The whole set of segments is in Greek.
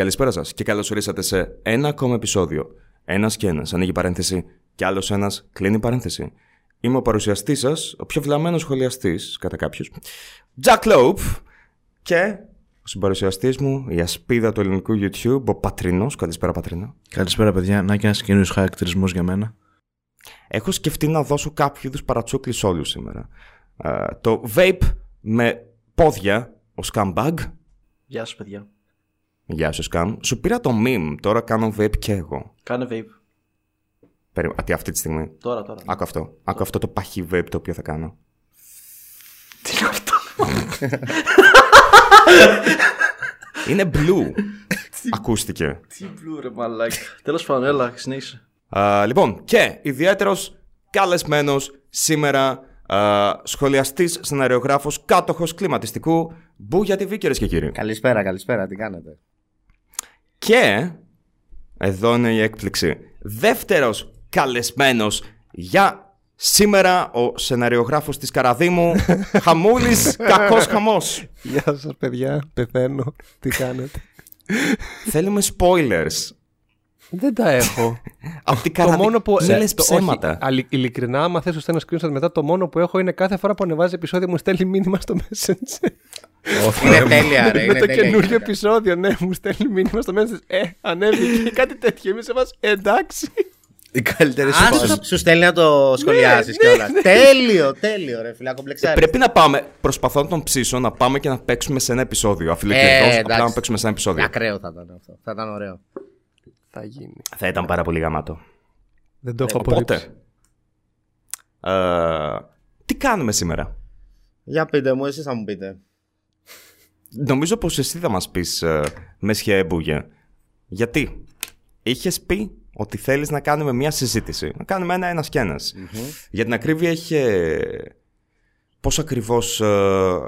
Καλησπέρα σας και καλώς ορίσατε σε ένα ακόμα επεισόδιο. Ένας και ένας ανοίγει παρένθεση, και άλλος ένας κλείνει παρένθεση. Είμαι ο παρουσιαστής σας, ο πιο βλαμμένος σχολιαστής, κατά κάποιους, Jack Lope, και ο συμπαρουσιαστής μου, η ασπίδα του ελληνικού YouTube, ο Πατρινός. Καλησπέρα, Πατρινό. Καλησπέρα, παιδιά. Να και ένας καινούριο χαρακτηρισμός για μένα. Έχω σκεφτεί να δώσω κάποιο είδους παρατσούκλι όλους σήμερα. Ε, το vape με πόδια, ο scumbag. Γεια σου, παιδιά. Γεια σου, Σκάμ. Σου πήρα το meme, τώρα κάνω vape και εγώ. Κάνε vape. Περίμενα, τι αυτή τη στιγμή. Τώρα, τώρα. Άκου αυτό. Άκου αυτό το παχύ vape το οποίο θα κάνω. Τι είναι αυτό; Είναι blue. Ακούστηκε. Τι blue ρε μαλάκα. Τέλος πάντων, έλα, συνέχισε. Α, λοιπόν, και ιδιαίτερος καλεσμένος σήμερα α, σχολιαστής, σεναριογράφος, κάτοχος κλιματιστικού Μπούγια TV, κυρίε και κύριοι. Καλησπέρα, καλησπέρα, τι κάνετε; Και εδώ είναι η έκπληξη. Δεύτερος καλεσμένος για σήμερα ο σεναριογράφος της Καραδίμου Χαμούλης Κακός Χαμός. Γεια σας παιδιά, πεθαίνω. Τι κάνετε; Θέλουμε spoilers. Δεν τα έχω. Από την Καραδίμου. μόνο που. Μην ε, λες το- ψέματα. όχι, αλη- ειλικρινά, άμα θες ένα screenshot μετά, το μόνο που έχω είναι κάθε φορά που ανεβάζει επεισόδιο μου στέλνει μήνυμα στο Messenger. Είναι τέλεια, ρε. με Είναι το τέλεια. καινούριο επεισόδιο, ναι, μου στέλνει μήνυμα στο Messenger. Ε, ανέβηκε κάτι τέτοιο. Εμείς σε μας, εντάξει. Η καλύτερη Α, σου σου, φάση. σου στέλνει να το σχολιάσεις κιόλας. Τέλειο, τέλειο, ρε φιλά, κομπλεξάρι. Πρέπει να πάμε, προσπαθώ να τον ψήσω, να πάμε και να παίξουμε σε ένα επεισόδιο. Αφιλετικό, Ε, απλά εντάξει. να παίξουμε σε ένα επεισόδιο. Ακραίο θα ήταν αυτό. Θα ήταν ωραίο. Θα γίνει. Θα ήταν πάρα πολύ γαμάτο. Δεν το έχω Οπότε, απορρίψει. ε, τι κάνουμε σήμερα; Για πείτε μου, εσείς θα μου πείτε. Νομίζω πως εσύ θα μας πεις ε, Μέσχε Έμπουργε. Γιατί; Είχες πει ότι θέλεις να κάνουμε μια συζήτηση. Να κάνουμε ένα ένας και ένας. Για την ακρίβεια είχε... Πώς ακριβώς ε,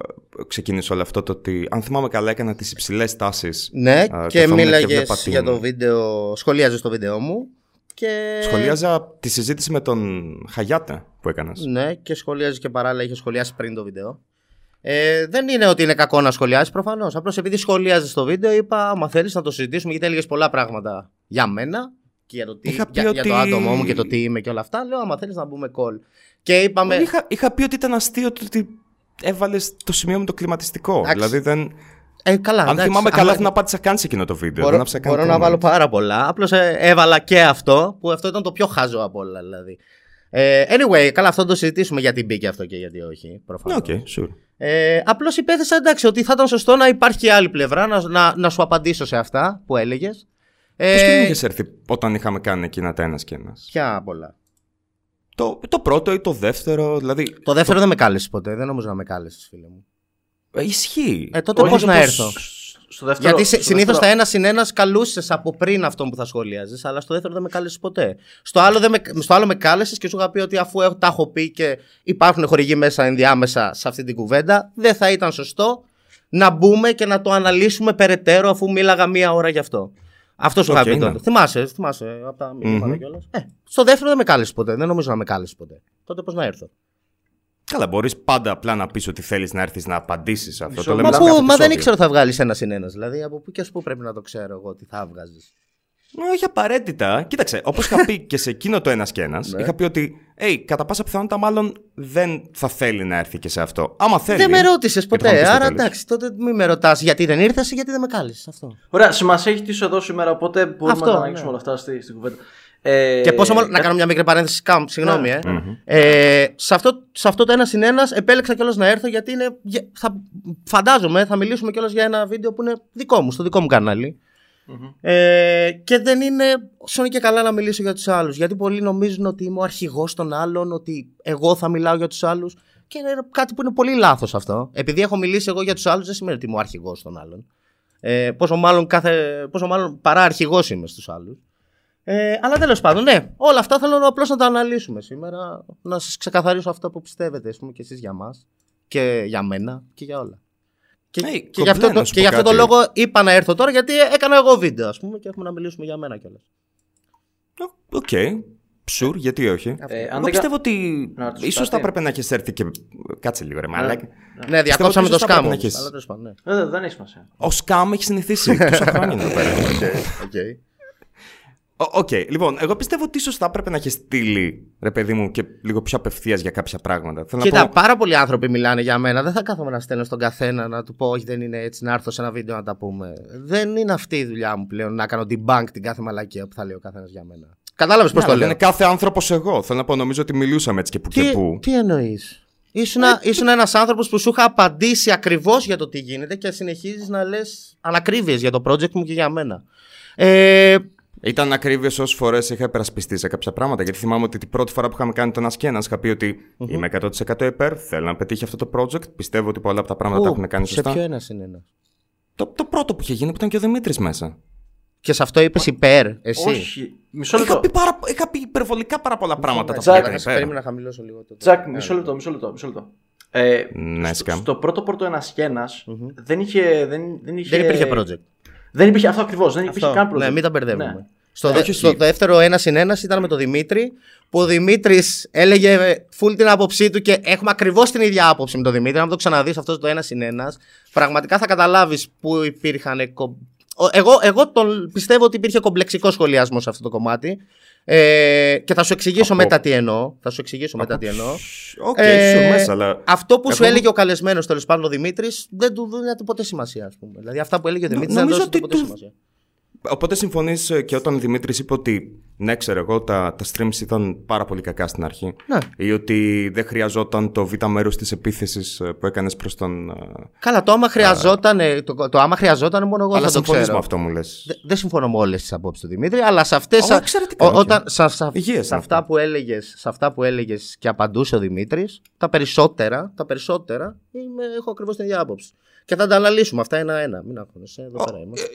ξεκίνησε όλο αυτό το ότι αν θυμάμαι καλά έκανα τις υψηλές τάσεις. Ναι, ε, και καθόμουν μίλαγες βλέπα την- για το βίντεο. Σχολίαζες το βίντεο μου. Και... Σχολίαζα τη συζήτηση με τον Χαγιάτε που έκανες. Ναι, και σχολίαζες και παράλληλα είχες σχολιάσει πριν το βίντεο. Ε, δεν είναι ότι είναι κακό να σχολιάσεις προφανώς. Απλώς επειδή σχολιάζεις το βίντεο, είπα: Άμα θέλεις να το συζητήσουμε, γιατί έλεγες πολλά πράγματα για μένα και για το, τι, Είχα πει για, για το ότι- άτομό μου και το τι είμαι και όλα αυτά. Λέω: Άμα θέλεις να μπούμε call. Και είπαμε. Είχα, είχα πει ότι ήταν αστείο το ότι έβαλες το σημείο με το κλιματιστικό. Εντάξει. Δηλαδή δεν... Ε, καλά, Αν εντάξει, θυμάμαι άμα- καλά, δεν απάντησα καν σε εκείνο το βίντεο. Μπορώ, δεν άφησα καν μπορώ να comment. βάλω πάρα πολλά. Απλώς έβαλα και αυτό, που αυτό ήταν το πιο χαζό από όλα, δηλαδή. Ε, anyway, καλά, αυτό το συζητήσουμε γιατί μπήκε αυτό και γιατί όχι. Ναι, Προφανώς. ok, sure. Ε, Απλώς υπέθεσα εντάξει ότι θα ήταν σωστό να υπάρχει και άλλη πλευρά να, να, να σου απαντήσω σε αυτά που έλεγες. Ε, Πώς και δεν είχες έρθει όταν είχαμε κάνει εκείνα τα ένας και ένας; Ποια απ' όλα. Το, το πρώτο ή το δεύτερο, δηλαδή. Το δεύτερο δεν με κάλεσες ποτέ. Δεν νομίζω να με κάλεσες, φίλε μου. Ε, Ισχύει. Ε, τότε Όχι, πώς να πως έρθω; Στο δεύτερο, Γιατί στο συνήθως δεύτερο- τα ένα συν ένας καλούσες από πριν αυτό που θα σχολιάζεις, αλλά στο δεύτερο δεν με κάλεσες ποτέ. Στο άλλο, δεν με, στο άλλο με κάλεσες και σου είχα πει ότι αφού έχω, τα έχω πει και υπάρχουν χορηγοί μέσα ενδιάμεσα σε αυτή την κουβέντα, δεν θα ήταν σωστό να μπούμε και να το αναλύσουμε περαιτέρω αφού μίλαγα μία ώρα γι' αυτό. Αυτό σου είχα Οκ, πει ναι. τότε. Θυμάσαι, θυμάσαι από τα μηνύματα Μμμ. κιόλας. Ε, στο δεύτερο δεν με κάλεσες ποτέ. Δεν νομίζω να με κάλεσες ποτέ. Τότε πώς να έρθω. Καλά, μπορείς πάντα απλά να πεις ότι θέλεις να έρθεις να απαντήσεις αυτό. Μισό Το λέμε Μα, σε πού, κάθε μα δεν επεισόδιο. ήξερα ότι θα βγάλεις ένα συν ένα. Δηλαδή, από πού και πού πρέπει να το ξέρω εγώ τι θα βγάζεις. Ε, Όχι απαραίτητα. Κοίταξε, όπως είχα πει και σε εκείνο το ένας και ένας, Ναι. είχα πει ότι, hey, κατά πάσα πιθανότητα μάλλον δεν θα θέλει να έρθει και σε αυτό. Άμα θέλει. Δεν με ρώτησες γιατί θα μου ποτέ. πεις το Άρα τέλος. εντάξει, τότε μην με ρωτάς γιατί δεν ήρθες ή γιατί δεν με κάλεσες. Αυτό. Ωραία, σημασία έχει τι σου εδώ σήμερα, οπότε μπορούμε Αυτό, να τα ανοίξουμε ναι. όλα αυτά στη, στην κουβέντα. Ε, Και πόσο μάλλον. Να κα- κάνω μια μικρή παρένθεση. Κάμ, συγγνώμη, Ναι. ε. Μμμ. ε σε, αυτό, σε αυτό το ένα συν ένας επέλεξα κιόλας να έρθω γιατί είναι. για- Θα, φαντάζομαι θα μιλήσουμε κιόλας για ένα βίντεο που είναι δικό μου, στο δικό μου κανάλι. Μμμ. Ε, και δεν είναι σώνει και καλά να μιλήσω για τους άλλους. Γιατί πολλοί νομίζουν ότι είμαι ο αρχηγός των άλλων, ότι εγώ θα μιλάω για τους άλλους. Και είναι κάτι που είναι πολύ λάθος αυτό. Επειδή έχω μιλήσει εγώ για τους άλλους, δεν σημαίνει ότι είμαι ο αρχηγός των άλλων. Ε, πόσο, μάλλον κάθε, πόσο μάλλον παρά αρχηγός είμαι στους άλλους. Ε, αλλά τέλος πάντων, ναι, όλα αυτά θέλω απλώς να τα αναλύσουμε σήμερα. Να σας ξεκαθαρίσω αυτό που πιστεύετε, ας πούμε, και εσείς για μας. Και για μένα και για όλα. Και, Hey, και, γι' αυτό, κομπλέ, το, να σου και πω γι' αυτό το κάτι. λόγο είπα να έρθω τώρα γιατί έκανα εγώ βίντεο, ας πούμε, και έχουμε να μιλήσουμε για μένα κιόλας. Οκ. Sure, γιατί όχι. Ε, αν Εγώ δεν πιστεύω κα- ότι Να ρωτήσω ίσως θα κάτι. έπρεπε να έχεις έρθει και. Κάτσε λίγο, ρε μαλάκα. Ναι, διακόψαμε το ίσως θα σκάμο. πρέπει να έχεις- Αλλά τέλος πάντων, ναι. Ε, Δεν, δεν έχει σημασία. Ο Σκάμ έχει συνηθίσει τόσα χρόνια εδώ πέρα. Οκ. Ο- Οκ, λοιπόν, εγώ πιστεύω ότι ίσως θα έπρεπε να έχεις στείλει ρε παιδί μου και λίγο πιο απευθείας για κάποια πράγματα. Θέλω Κοίτα, να πω, πάρα πολλοί άνθρωποι μιλάνε για μένα. Δεν θα κάθομαι να στέλνω στον καθένα να του πω Όχι, δεν είναι έτσι, να έρθω σε ένα βίντεο να τα πούμε. Δεν είναι αυτή η δουλειά μου πλέον να κάνω debunk την κάθε μαλακία που θα λέει ο καθένας για μένα. Κατάλαβες πώς ναι, το αλλά λέω. είναι κάθε άνθρωπος εγώ. Θέλω να πω, νομίζω ότι μιλούσαμε έτσι και που και Τι, που. τι εννοείς; Ήσουν, ήσουν ένας άνθρωπος που σου είχα απαντήσει ακριβώς για το τι γίνεται και συνεχίζεις να λες ανακρίβειες για το project μου και για μένα. Ε, Ήταν ακρίβεια όσες φορές είχα υπερασπιστεί σε κάποια πράγματα. Γιατί θυμάμαι ότι την πρώτη φορά που είχαμε κάνει το ένα και ένα, είχα πει ότι είμαι 100% υπέρ, θέλω να πετύχει αυτό το project. Πιστεύω ότι πολλά από τα πράγματα τα πού, έχουν κάνει σε σωστά. ποιο ένας είναι ένας; Το, το πρώτο που είχε γίνει που ήταν και ο Δημήτρης μέσα. Και σε αυτό είπες υπέρ, εσύ; Όχι. Μισό Είχα λεπτό. πει, πάρα, είχα πει υπερβολικά πάρα πολλά πράγματα. τα Τζακ, οποία ήταν Κάτσε, υπέρ. Περίμενα να χαμηλώσω λίγο το. Τζακ, μισό λεπτό, μισό λεπτό. Μισό λεπτό. Ε, Ναι, στο, σκάμ. στο πρώτο πρώτο ένας δεν είχε. Δεν, δεν, είχε... Δεν υπήρχε project. Δεν υπήρχε αυτό ακριβώς. Δεν υπήρχε Αυτό. καν project. Ναι, μην τα μπερδεύουμε. Ναι. Στο, Όχι, δε- όχι. στο δεύτερο ένα συν ένας ήταν με τον Δημήτρη, που ο Δημήτρης έλεγε full την άποψή του και έχουμε ακριβώς την ίδια άποψη με τον Δημήτρη. Αν το ξαναδείς αυτός το ένα συν ένας, πραγματικά θα καταλάβεις που υπήρχαν. κο- Ο- Εγώ, εγώ τον πιστεύω ότι υπήρχε κομπλεξικός σχολιασμός σε αυτό το κομμάτι. Ε, και θα σου εξηγήσω Από- μετά τι εννοώ. Θα σου εξηγήσω μετά τι εννοώ. Οκ, Ε, σου μέσα, αλλά. Αυτό που σου Εγώ- έλεγε ο καλεσμένος τέλος πάντων ο Δημήτρης δεν του δίνεται ποτέ σημασία, ας πούμε. Δηλαδή αυτά που έλεγε ο Δημήτρης δεν νομίζω του δίνεται ότι ποτέ του- σημασία. Οπότε συμφωνείς και όταν ο Δημήτρης είπε ότι ναι, ξέρω εγώ, τα, τα streams ήταν πάρα πολύ κακά στην αρχή. Ναι. Ή ότι δεν χρειαζόταν το β' μέρος της επίθεσης που έκανες προς τον. ε, Καλά, το άμα χρειαζόταν, το, το άμα χρειαζόταν μόνο εγώ Αλλά θα το συμφωνείς ξέρω. με αυτό μου λες. Δε- Δεν συμφωνώ με όλες τις απόψεις του Δημήτρη, αλλά σε αυτές. Ω, εξαιρετικά, οκ. όταν, σε, σε, Υγιές σε είναι αυτά αυτό. που έλεγες, σε αυτά που έλεγες και απαντούσε ο Δημήτρης, τα περισσότερα, τα περισσότερα είμαι, έχω ακριβώς την ίδια άποψη. Και θα τα αναλύσουμε αυτά ένα-ένα. Μην αγχώνεσαι, εδώ πέρα είμαστε.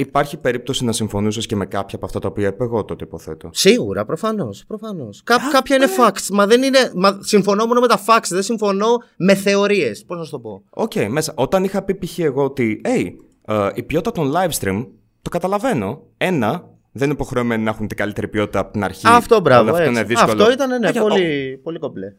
Υπάρχει περίπτωση να συμφωνούσες και με κάποια από αυτά τα οποία είπα εγώ τότε, υποθέτω. Σίγουρα, προφανώς. Προφανώς. Κά, κάποια είναι facts. Μα δεν είναι. Μα συμφωνώ μόνο με τα facts. Δεν συμφωνώ με θεωρίες. Πώς να σου το πω; Οκ, μέσα. Όταν είχα πει π.χ. εγώ ότι, hey, ε, η ποιότητα των live stream, το καταλαβαίνω. Ένα, δεν είναι υποχρεωμένοι να έχουν την καλύτερη ποιότητα από την αρχή. Αυτό μπράβο. Όλο αυτό έτσι. είναι δύσκολο. Αυτό ήταν ναι, Ε, πολύ, πολύ κομπλέ.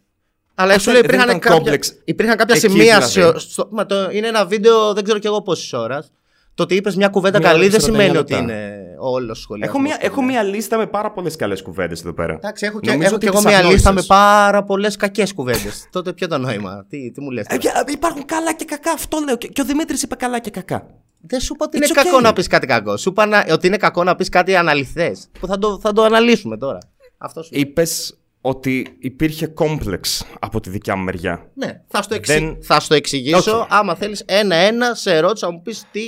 Αλλά Αυτό σου λέει δεν υπήρχαν ήταν κάποια, κόμπλεξ υπήρχαν κάποια εκεί σημεία. δηλαδή. σε- στο, μα το, είναι ένα βίντεο, δεν ξέρω κι εγώ πόσης ώρας. Το ότι είπες μια κουβέντα Μία καλή ώρα δεν και 49 σημαίνει ότι λεπτά. είναι όλο σχολείο. Έχω, μια, έχω μια λίστα με πάρα πολλές καλές κουβέντες εδώ πέρα. Εντάξει, έχω και, Νομίζω έχω ότι και εγώ τις μια λίστα με αγνόησες. πάρα πολλές κακές κουβέντες. Τότε ποιο το νόημα, τι, τι μου λες. Ε, για- υπάρχουν καλά και κακά, αυτό λέω. Και, και ο Δημήτρης είπε καλά και κακά. Δεν σου είπα ότι It's είναι okay. κακό να πεις κάτι κακό. Σου είπα να- ότι είναι κακό να πεις κάτι αναληθές. Που θα το, θα το αναλύσουμε τώρα. Αυτό σου Είπες ότι υπήρχε κόμπλεξ από τη δικιά μου μεριά. Ναι, θα στο, εξι... Δεν- θα στο εξηγήσω. Οκ. Άμα θέλεις ένα-ένα, σε ερώτησα να μου πεις τι.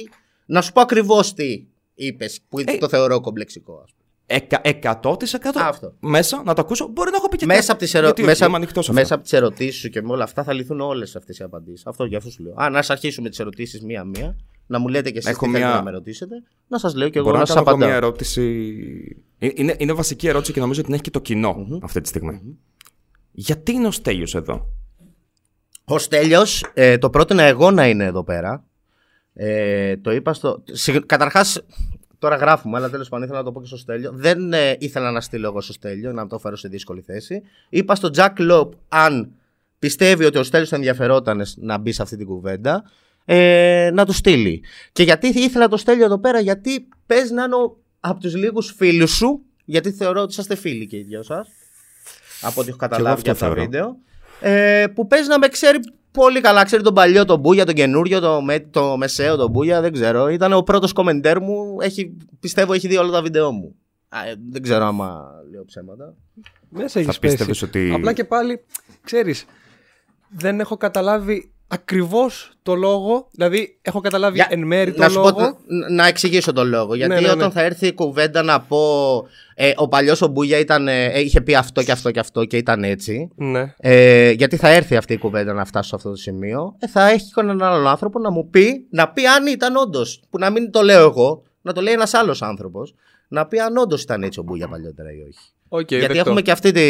Να σου πω ακριβώς τι είπες, που Ε, το θεωρώ κομπλεξικό. ας πούμε. Εκα, 100% Αυτό. μέσα να το ακούσω. Μπορεί να έχω πει και Μέσα κάτι. από τις ερω... Γιατί όχι, μέσα... είμαι ανοιχτός σε μέσα αυτά. από τις ερωτήσεις σου και με όλα αυτά θα λυθούν όλες αυτές οι απαντήσεις. Αυτό για αυτό σου λέω. Αν ας αρχίσουμε τις ερωτήσεις μία-μία, να μου λέτε και εσείς τι Έχω θέλετε μια- να με ρωτήσετε, να σας λέω και εγώ Μπορώ να να σας κάνω εγώ μια απαντάω. ερώτηση. Ε, Είναι, είναι βασική ερώτηση και νομίζω ότι την έχει και το κοινο αυτή τη στιγμη Γιατί είναι ο Στέλιος εδώ; Ο Στέλιος, ε, το πρότεινα εγώ να είναι εδώ πέρα. Ε, το είπα στο. Καταρχάς, τώρα γράφουμε, αλλά τέλος πάντων ήθελα να το πω και στο Στέλιο. Δεν ε, ήθελα να στείλω εγώ στο Στέλιο, να το φέρω σε δύσκολη θέση. Είπα στο Jack Λόπ, αν πιστεύει ότι ο Στέλιος θα ενδιαφερόταν να μπει σε αυτή την κουβέντα, ε, να του στείλει. Και γιατί ήθελα το Στέλιο εδώ πέρα, γιατί πες να είναι ο- από τους λίγους φίλους σου, γιατί θεωρώ ότι είσαστε φίλοι και οι δυο σας. Από ό,τι έχω καταλάβει αυτό για αυτά τα θεωρώ. βίντεο. Ε, που παίζει να με ξέρει πολύ καλά. Ξέρει τον παλιό τον Μπούγια, τον καινούριο, το, με, το μεσαίο τον Μπούγια, δεν ξέρω. Ήταν ο πρώτος κομμεντέρ μου. Έχει, πιστεύω έχει δει όλα τα βίντεο μου. Α, ε, δεν ξέρω άμα λέω ψέματα. Μέσα έχεις Θα πίστευες πέσει. ότι- Απλά και πάλι, ξέρεις, δεν έχω καταλάβει ακριβώς το λόγο. Δηλαδή, έχω καταλάβει Για- εν μέρη το να, σου λόγο. πω, να, να εξηγήσω τον λόγο. Γιατί Ναι, ναι, ναι. όταν θα έρθει η κουβέντα να πω. Ε, ο παλιός ο Μπούγια ήταν, ε, είχε πει αυτό και αυτό και αυτό και ήταν έτσι. Ναι. Ε, γιατί θα έρθει αυτή η κουβέντα να φτάσω σε αυτό το σημείο. Ε, θα έχει έναν άλλον άνθρωπο να μου πει, να πει αν ήταν όντως. Που να μην το λέω εγώ, να το λέει ένας άλλος άνθρωπος. Να πει αν όντως ήταν έτσι ο Μπούγια παλιότερα ή όχι. Οκ, γιατί δεκτό. έχουμε και, αυτή τη,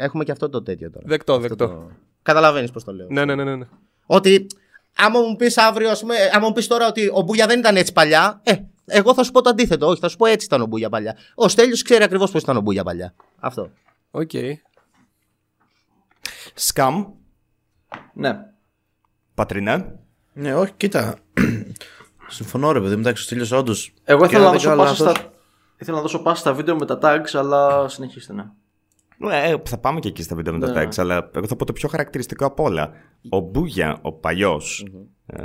έχουμε και αυτό το τέτοιο τώρα. Δεκτό, Αυτό δεκτό. Το... Καταλαβαίνεις πώς το λέω. Ναι, ναι, ναι, ναι. Ναι. Ότι άμα μου πεις αύριο, ας πούμε, ε, άμα μου πεις τώρα ότι ο Μπούγια δεν ήταν έτσι παλιά, ε, εγώ θα σου πω το αντίθετο. Όχι, θα σου πω έτσι ήταν ο Μπούγια παλιά. Ο Στέλιος ξέρει ακριβώς πώς ήταν ο Μπούγια παλιά. Αυτό. Οκ. Σκαμ, Ναι. πατρινέ. Ναι, όχι, κοίτα. Συμφωνώ, ρε παιδί μου. Εντάξει, Στέλιο όντως. Εγώ ήθελα να, δώσω πάσα στα... ήθελα να δώσω πάση στα βίντεο με τα tags, αλλά συνεχίστε, ναι. Ε, θα πάμε και εκεί στα βίντεο με τα Ναι. tags, αλλά εγώ θα πω το πιο χαρακτηριστικό απ' όλα. Ο Μπούγια, ο παλιο ε,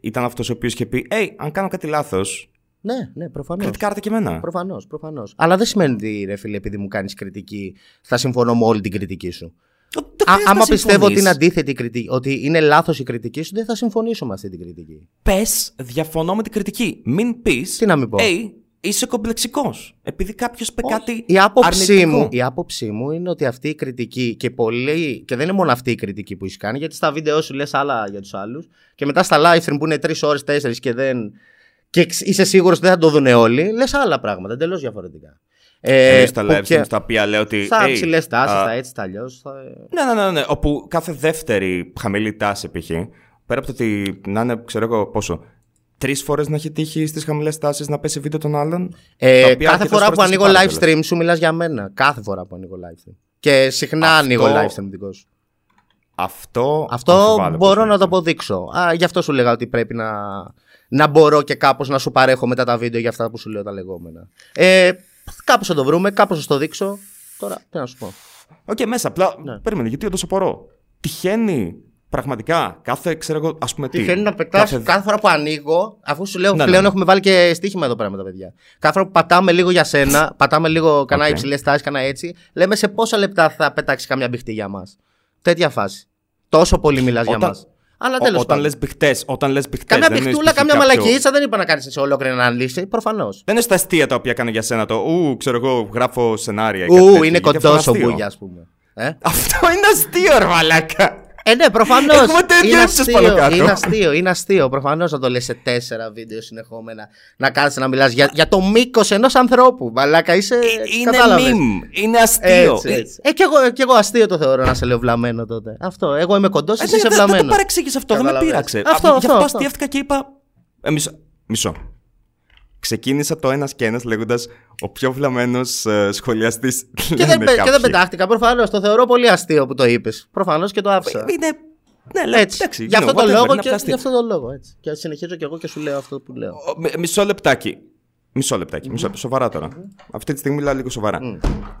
ήταν αυτός ο οποίος είχε πει: «Ε, αν κάνω κάτι λάθος, Ναι, ναι, προφανώς. κριτικάρτε και εμένα. Προφανώς, προφανώς. Αλλά δεν σημαίνει ότι ρε φίλε, επειδή μου κάνεις κριτική, θα συμφωνώ με όλη την κριτική σου. Δεν Α, χρειάζεται άμα να πιστεύω ότι είναι συμφωνείς. αντίθετη η κριτική, ότι είναι λάθος η κριτική σου, δεν θα συμφωνήσω με αυτή την κριτική. Πες, διαφωνώ με την κριτική. Μην πεις. Τι να μην πω. Ε, είσαι κομπλεξικός. Επειδή κάποιος πει κάτι. Η άποψή, αρνητικό. μου, η άποψή μου είναι ότι αυτή η κριτική και πολύ. και δεν είναι μόνο αυτή η κριτική που έχεις κάνει, γιατί στα βίντεο σου λες άλλα για τους άλλους και μετά στα live stream που είναι 3 ώρες, 4 και δεν. και εξ- είσαι σίγουρος ότι δεν θα το δουν όλοι, λες άλλα πράγματα εντελώς διαφορετικά. Ε, Ε, στα που live και- streams στα οποία λέω ότι. Στα «Hey, ψηλέ τάσεις, α, στα έτσι, στα αλλιώς. Ναι, ναι, ναι, ναι. Όπου κάθε δεύτερη χαμηλή τάση π.χ. Πέρα από το ότι να είναι, ξέρω εγώ πόσο. Τρεις φορές να έχει τύχει στις χαμηλές τάσεις να πέσει βίντεο των άλλων. τα Ε, οποία κάθε αρκετές φορά φορές που τις ανοίγω πάρω live κιόλας. stream σου μιλάς για μένα. Κάθε φορά που ανοίγω live stream. Και συχνά Αυτό- ανοίγω live stream δικό σου. Αυτό. Αυτό αμφιβάλλω μπορώ πώς να το είναι. αποδείξω. Α, γι' αυτό σου λέγα ότι πρέπει να, να μπορώ και κάπως να σου παρέχω μετά τα βίντεο για αυτά που σου λέω τα λεγόμενα. Ε, κάπως θα το βρούμε, κάπως θα το δείξω. Τώρα, τι να σου πω. Οκ, μέσα. Απλά. Ναι. Περίμενε, γιατί όντως απορώ. Τυχαίνει πραγματικά κάθε, ξέρω εγώ, ας πούμε τι. Τυχαίνει να πετάς κάθε... κάθε- φορά που ανοίγω, αφού σου λέω Ναι, πλέον ναι. έχουμε βάλει και στοίχημα εδώ πέρα με τα παιδιά. Κάθε φορά που πατάμε λίγο για σένα, πατάμε λίγο κανένα Οκ. υψηλές τάσεις, κανένα έτσι, λέμε σε πόσα λεπτά θα πετάξεις καμιά μπιχτή για μας. Τέτοια φάση. Τόσο πολύ μιλάς για Όταν- μας. Αλλά Ό- τέλος Όταν πάντων. λες μπιχτές, όταν λες μπιχτές. Καμιά μπιχτούλα, καμιά μαλακίτσα δεν είπα να κάνεις σε ολόκληρη ανάλυση. Προφανώς. Δεν είναι στα αστεία τα οποία κάνω για σένα το Ου, ξέρω εγώ, γράφω σενάρια. και κάτι Ου, τέτοιο, είναι γιατί αυτό κοντό ο αστείο. Μπούγιας, ας πούμε. Ε; Αυτό είναι αστείο, ρε μαλάκα. Ε, ναι, προφανώς. Έχουμε το ίδιο Είναι ύψος πάνω αστείο, κάτω. είναι αστείο, είναι αστείο. Προφανώς να το λες σε τέσσερα βίντεο συνεχόμενα. Να κάθεσαι να μιλάς για, για το μήκος ενός ανθρώπου. Μαλάκα, είσαι. Ε, Είναι κατάλαβες. meme. Είναι αστείο. Έτσι, έτσι. Ε, κι εγώ, κι εγώ αστείο το θεωρώ να σε λέω βλαμμένο τότε. Αυτό. Εγώ είμαι κοντός, Ε, εσύ δεν- είσαι δεν- Δεν το βλαμμένος. παρεξήγησε αυτό, δεν με Καταλαβες. πείραξε. Αυτό, Α, Γι' αυτό, αυτό αυτό. αστείευτηκα και είπα. Ε, μισό. Μισό. Ξεκίνησα το ένας και ένας λέγοντας ο πιο βλαμμένος σχολιαστής. Και δεν, πε- και δεν πετάχτηκα. Προφανώς το θεωρώ πολύ αστείο που το είπες. Προφανώς και το άφησα. Είναι. Ναι, λέω, Έτσι. εντάξει, Γι' αυτό you know, το whatever, λόγο είναι και απλά γι' αστείο. αυτό το λόγο. Έτσι. Και συνεχίζω κι εγώ και σου λέω αυτό που λέω. Ο, μι- Μισό λεπτάκι. Μισό λεπτάκι. Μισό λεπτό. Σοβαρά τώρα. Αυτή τη στιγμή μιλάω λίγο σοβαρά.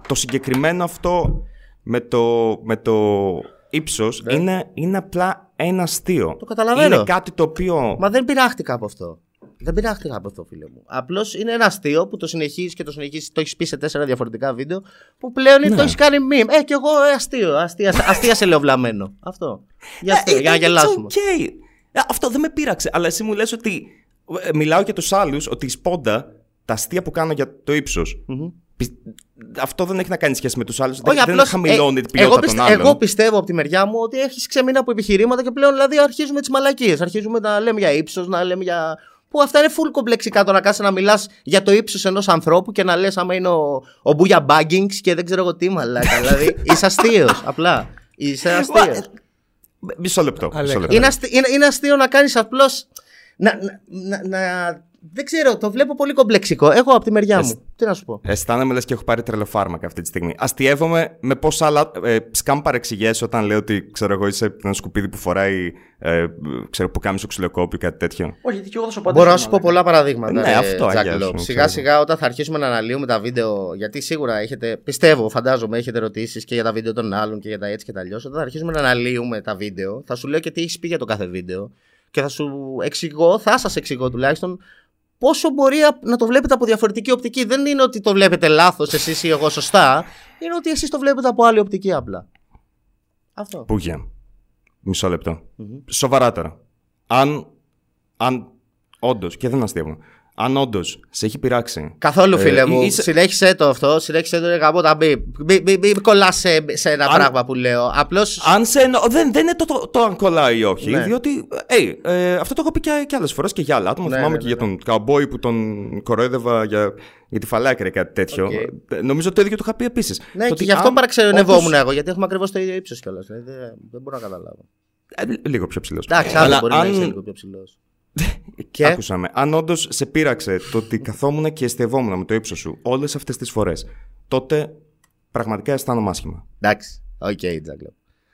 Το συγκεκριμένο αυτό με το, με το ύψος είναι, είναι απλά ένα αστείο. Ναι. Το καταλαβαίνω. Είναι κάτι το οποίο. Μα δεν πειράχτηκα από αυτό. Δεν πειράχτηκα από αυτό, φίλε μου. Απλώς είναι ένα αστείο που το συνεχίζεις και το συνεχίζεις. Το έχεις πει σε τέσσερα διαφορετικά βίντεο που πλέον Ναι. το έχεις κάνει meme. Ε, κι εγώ ε, αστείο. Αστεία, αστεία σε λέω βλαμμένο. Αυτό. Για, αστείο, Ε, για να it's γελάσουμε. okay. Ε, Αυτό δεν με πείραξε. Αλλά εσύ μου λες ότι. ε, Μιλάω για τους άλλους ότι η σπόντα, τα αστεία που κάνω για το υψο Αυτό δεν έχει να κάνει σχέση με τους άλλους. Δεν, Όχι, δεν απλώς, χαμηλώνει ε, την ποιότητα εγώ, των πιστε- άλλων. εγώ πιστεύω από τη μεριά μου ότι έχεις ξεμείνει από επιχειρήματα και πλέον δηλαδή αρχίζουμε τις μαλακίες. Αρχίζουμε να λέμε για ύψος, να λέμε για. Που αυτά είναι full κομπλεξικά το να κάτσει να μιλάς για το ύψος ενός ανθρώπου και να λες άμα είναι ο, ο Μπούγια Μπάγκινγκς και δεν ξέρω εγώ τι μαλάκα. δηλαδή είσαι αστείος. Απλά. Είσαι αστείο. Μα, ε, Μισό λεπτό. Μισό Αλέκα. λεπτό. Είναι, αστι... είναι, είναι αστείο να κάνεις απλώς. Να, να, να, να- Δεν ξέρω, το βλέπω πολύ κομπλεξικό. Εγώ από τη μεριά μου. Τι να σου πω. Αισθάνομαι λες και έχω πάρει τρελοφάρμακα αυτή τη στιγμή. Αστειεύομαι με πόσα άλλα ε, σκάμ παρεξηγές όταν λέω ότι ξέρω εγώ είσαι ένα σκουπίδι που φοράει ε, ξέρω, που κάνει ξυλοκόπη ή κάτι τέτοιο. Όχι, γιατί και εγώ θα σου απαντήσω. Μπορώ να σου πω μάλλον. πολλά παραδείγματα. Ναι, ρε, αυτό, Τζακ αγιάς Λόπ. σου, Σιγά ξέρω. σιγά όταν θα αρχίσουμε να αναλύουμε τα βίντεο, γιατί σίγουρα έχετε, πιστεύω, φαντάζομαι, έχετε ερωτήσεις και για τα βίντεο των άλλων και για τα έτσι και τα αλλιώς. Όταν θα αρχίσουμε να αναλύουμε τα βίντεο, θα σου λέω και τι έχεις πει για το κάθε βίντεο και θα σου εξηγώ, θα σας εξηγώ τουλάχιστον πόσο μπορεί α- να το βλέπετε από διαφορετική οπτική. Δεν είναι ότι το βλέπετε λάθος εσείς ή εγώ σωστά, είναι ότι εσείς το βλέπετε από άλλη οπτική απλά. Αυτό. Πούγια. Μισό λεπτό. Σοβαρά τώρα. Αν, αν όντω, και δεν αστείευομαι, αν όντως σε έχει πειράξει. Καθόλου, Ε, φίλε μου. είσαι- Συνέχισε το αυτό. Συνέχισε το γαμό τα μπει. Μην μη, μη κολλάς σε, σε ένα Αν- πράγμα που λέω. Απλώ. Αν σε εννο... δεν, δεν είναι το, το, το αν κολλάει ή όχι. Ναι. Διότι. Ε, ε, αυτό το έχω πει και, και άλλες φορές και για άλλα άτομα. Ναι, Θυμάμαι ναι, και ναι, για τον καουμπόι που τον κοροϊδεύα για, για τη φαλάκρα ή κάτι τέτοιο. Οκ. Ε, Νομίζω το ίδιο το είχα πει επίσης. Ναι, και γι' αυτό παραξενευόμουν εγώ. Γιατί έχουμε ακριβώς το ίδιο ύψος κιόλας. Δεν, δεν μπορώ να καταλάβω. Ε, λίγο πιο ψηλός. Εντάξει, άλλο μπορεί να είσαι λίγο πιο ψηλός. Και; Άκουσα με. Αν όντως σε πείραξε το ότι καθόμουν και αστειευόμουν με το ύψος σου όλες αυτές τις φορές, τότε πραγματικά αισθάνομαι άσχημα. Εντάξει. Οκ, Τζάγκλοπ.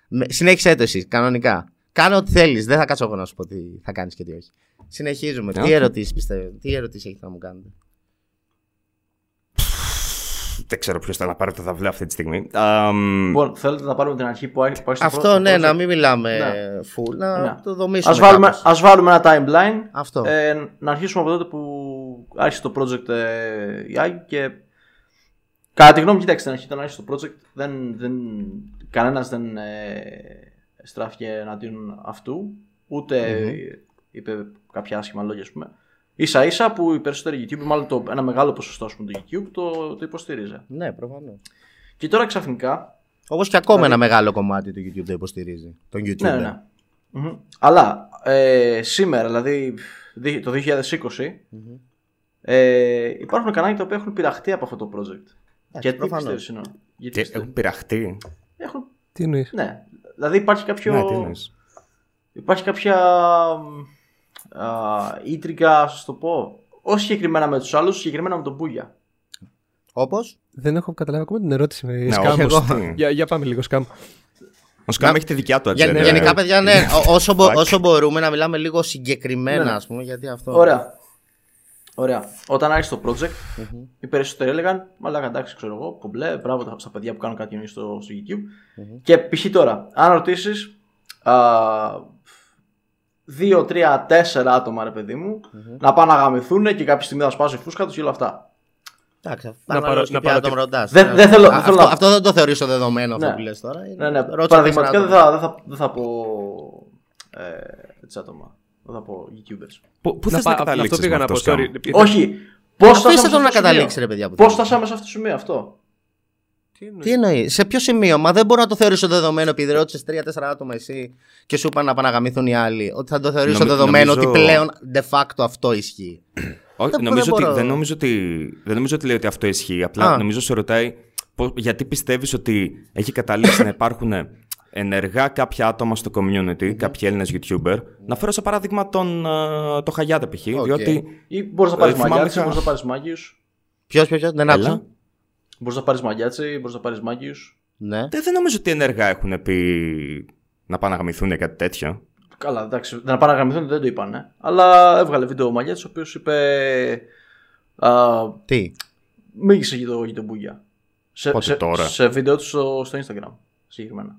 Με- Συνέχισε το εσύ, κανονικά. Κάνε ό,τι θέλεις. Δεν θα κάτσω εγώ να σου πω τι θα κάνεις και τι όχι. Συνεχίζουμε. Τι Οκ. ερωτήσεις πιστεύω, τι ερωτήσεις έχετε να μου κάνετε; Δεν ξέρω ποιος θα να πάρει το ταβλό αυτή τη στιγμή. Αμ, Λοιπόν, θέλετε να πάρουμε την αρχή που έχει πάει στο Αυτό πρώτο ναι, project? να μην μιλάμε Ναι. full, να Ναι. το δομήσουμε. Ας βάλουμε, κάπως. ας βάλουμε ένα timeline. Αυτό. Ε, να αρχίσουμε από τότε που άρχισε το project ε, η Άγη και κατά τη γνώμη μου, κοιτάξτε, στην αρχή όταν άρχισε το project δεν, δεν, κανένας δεν ε, στράφηκε εναντίον αυτού, ούτε είπε κάποια άσχημα λόγια, ας πούμε. Ίσα ίσα που οι περισσότεροι YouTube, μάλλον το, ένα μεγάλο ποσοστό ας πούμε, του YouTube το, το υποστηρίζει. Ναι, προφανώς. Και τώρα ξαφνικά Όπως και ακόμα ένα μεγάλο κομμάτι του YouTube το υποστηρίζει. Τον YouTube. Ναι, ναι, ναι. Μμμ. Αλλά ε, σήμερα, δηλαδή δι- το 2020, ε, υπάρχουν κανάλια τα οποία έχουν πειραχτεί από αυτό το project. Γιατί προφανώς. πιστεύεις, είναι, γιατί και πιστεύεις; έχουν πειραχτεί. Έχουν, Τι εννοείς; ναι, δηλαδή υπάρχει κάποιο, Ναι, τι εννοείς; υπάρχει κάποια α, ήτρικα, ας το πω, όχι συγκεκριμένα με τους άλλους, συγκεκριμένα με τον Μπούγια. Όπως; Δεν έχω καταλάβει ακόμα την ερώτηση με Ναι, σκάμ. όπως τι. Για, για πάμε λίγο σκάμ. Ο Σκάμ έχει τη δικιά του Για, ατζέντα. γενικά, παιδιά, ναι, ό- όσο, μπο- Fuck. όσο μπορούμε να μιλάμε λίγο συγκεκριμένα, Ναι. ας πούμε, γιατί αυτό. Ωραία. Ωραία. Όταν άρχισε το project, οι περισσότεροι έλεγαν Μαλάκα, εντάξει, ξέρω εγώ, κομπλέ, μπράβο τα- στα παιδιά που κάνουν κάτι εννοείς στο, στο YouTube. Και π.χ. τώρα, αν ρωτήσεις δύο, τρία, τέσσερα άτομα, ρε παιδί μου, να πάνε να γαμηθούν και κάποια στιγμή θα σπάσει η φούσκα τους και όλα αυτά. Εντάξει, Να να πάρω- πάρω, να να πάρω το και- ρωτάς. Δεν- Ναι. δεν θέλω- δεν Α, θέλω αυτό, να- αυτό δεν το θεωρήσω δεδομένο αυτό Ναι. που λες τώρα. Είναι- Ναι, ναι. ρώτησα Παραδειγματικά δεν τέσσερα θα, δεν, θα, δεν θα πω. Ε, έτσι άτομα. Δεν θα πω YouTubers. Πού πού Να θες πά- να αυτό καταλήξεις πήγα με να αυτό, πω. Σκάμ; sorry. Όχι! Πώς Αφήστε τον να καταλήξει, ρε παιδιά, που Πώς θέλει. φτάσαμε σε αυτό το σημείο αυτό. Τι εννοείς; Τι εννοείς, σε ποιο σημείο, μα δεν μπορώ να το θεωρήσω δεδομένο επειδή ρώτησες τρία-τέσσερα άτομα εσύ και σου είπαν να πάνε να γαμηθούν οι άλλοι. Ότι θα το θεωρήσω Νομι- δεδομένο νομίζω- ότι πλέον de facto αυτό ισχύει. Όχι, Δεν- νομίζω δεν ότι, μπορώ. δεν, νομίζω ότι, δεν νομίζω ότι λέει ότι αυτό ισχύει. Απλά Α. νομίζω σε ρωτάει πώς- γιατί πιστεύεις ότι έχει καταλήξει να υπάρχουν ενεργά κάποια άτομα στο community, κάποιοι Έλληνες YouTuber. Να φέρω σε παράδειγμα τον ε, το Χαγιάτε π.χ. Οκ. Διότι Ή μπορείς να πάρεις Ε, θυμάμαι μαγιάτσι, είχα- μπορείς να πάρεις μάγιους. Ποιος, ποιος, ποιος, δεν Έλα. άκουσα. Μπορείς να πάρεις μαγιάτσι, μπορείς να πάρεις μάγιους. Ναι. δεν, δεν νομίζω ότι ενεργά έχουν πει να πάνε να γαμηθούν ή κάτι τέτοιο. Καλά, εντάξει, δεν πάνε να γαμηθούν δεν το είπανε. Αλλά έβγαλε βίντεο ο μαγιάτσι, ο οποίος είπε. Α, Τι; μίγησε για το, για το Μπούγια. Σε, Πότε σε, τώρα; σε βίντεο του στο, στο Instagram. Συγκεκριμένα.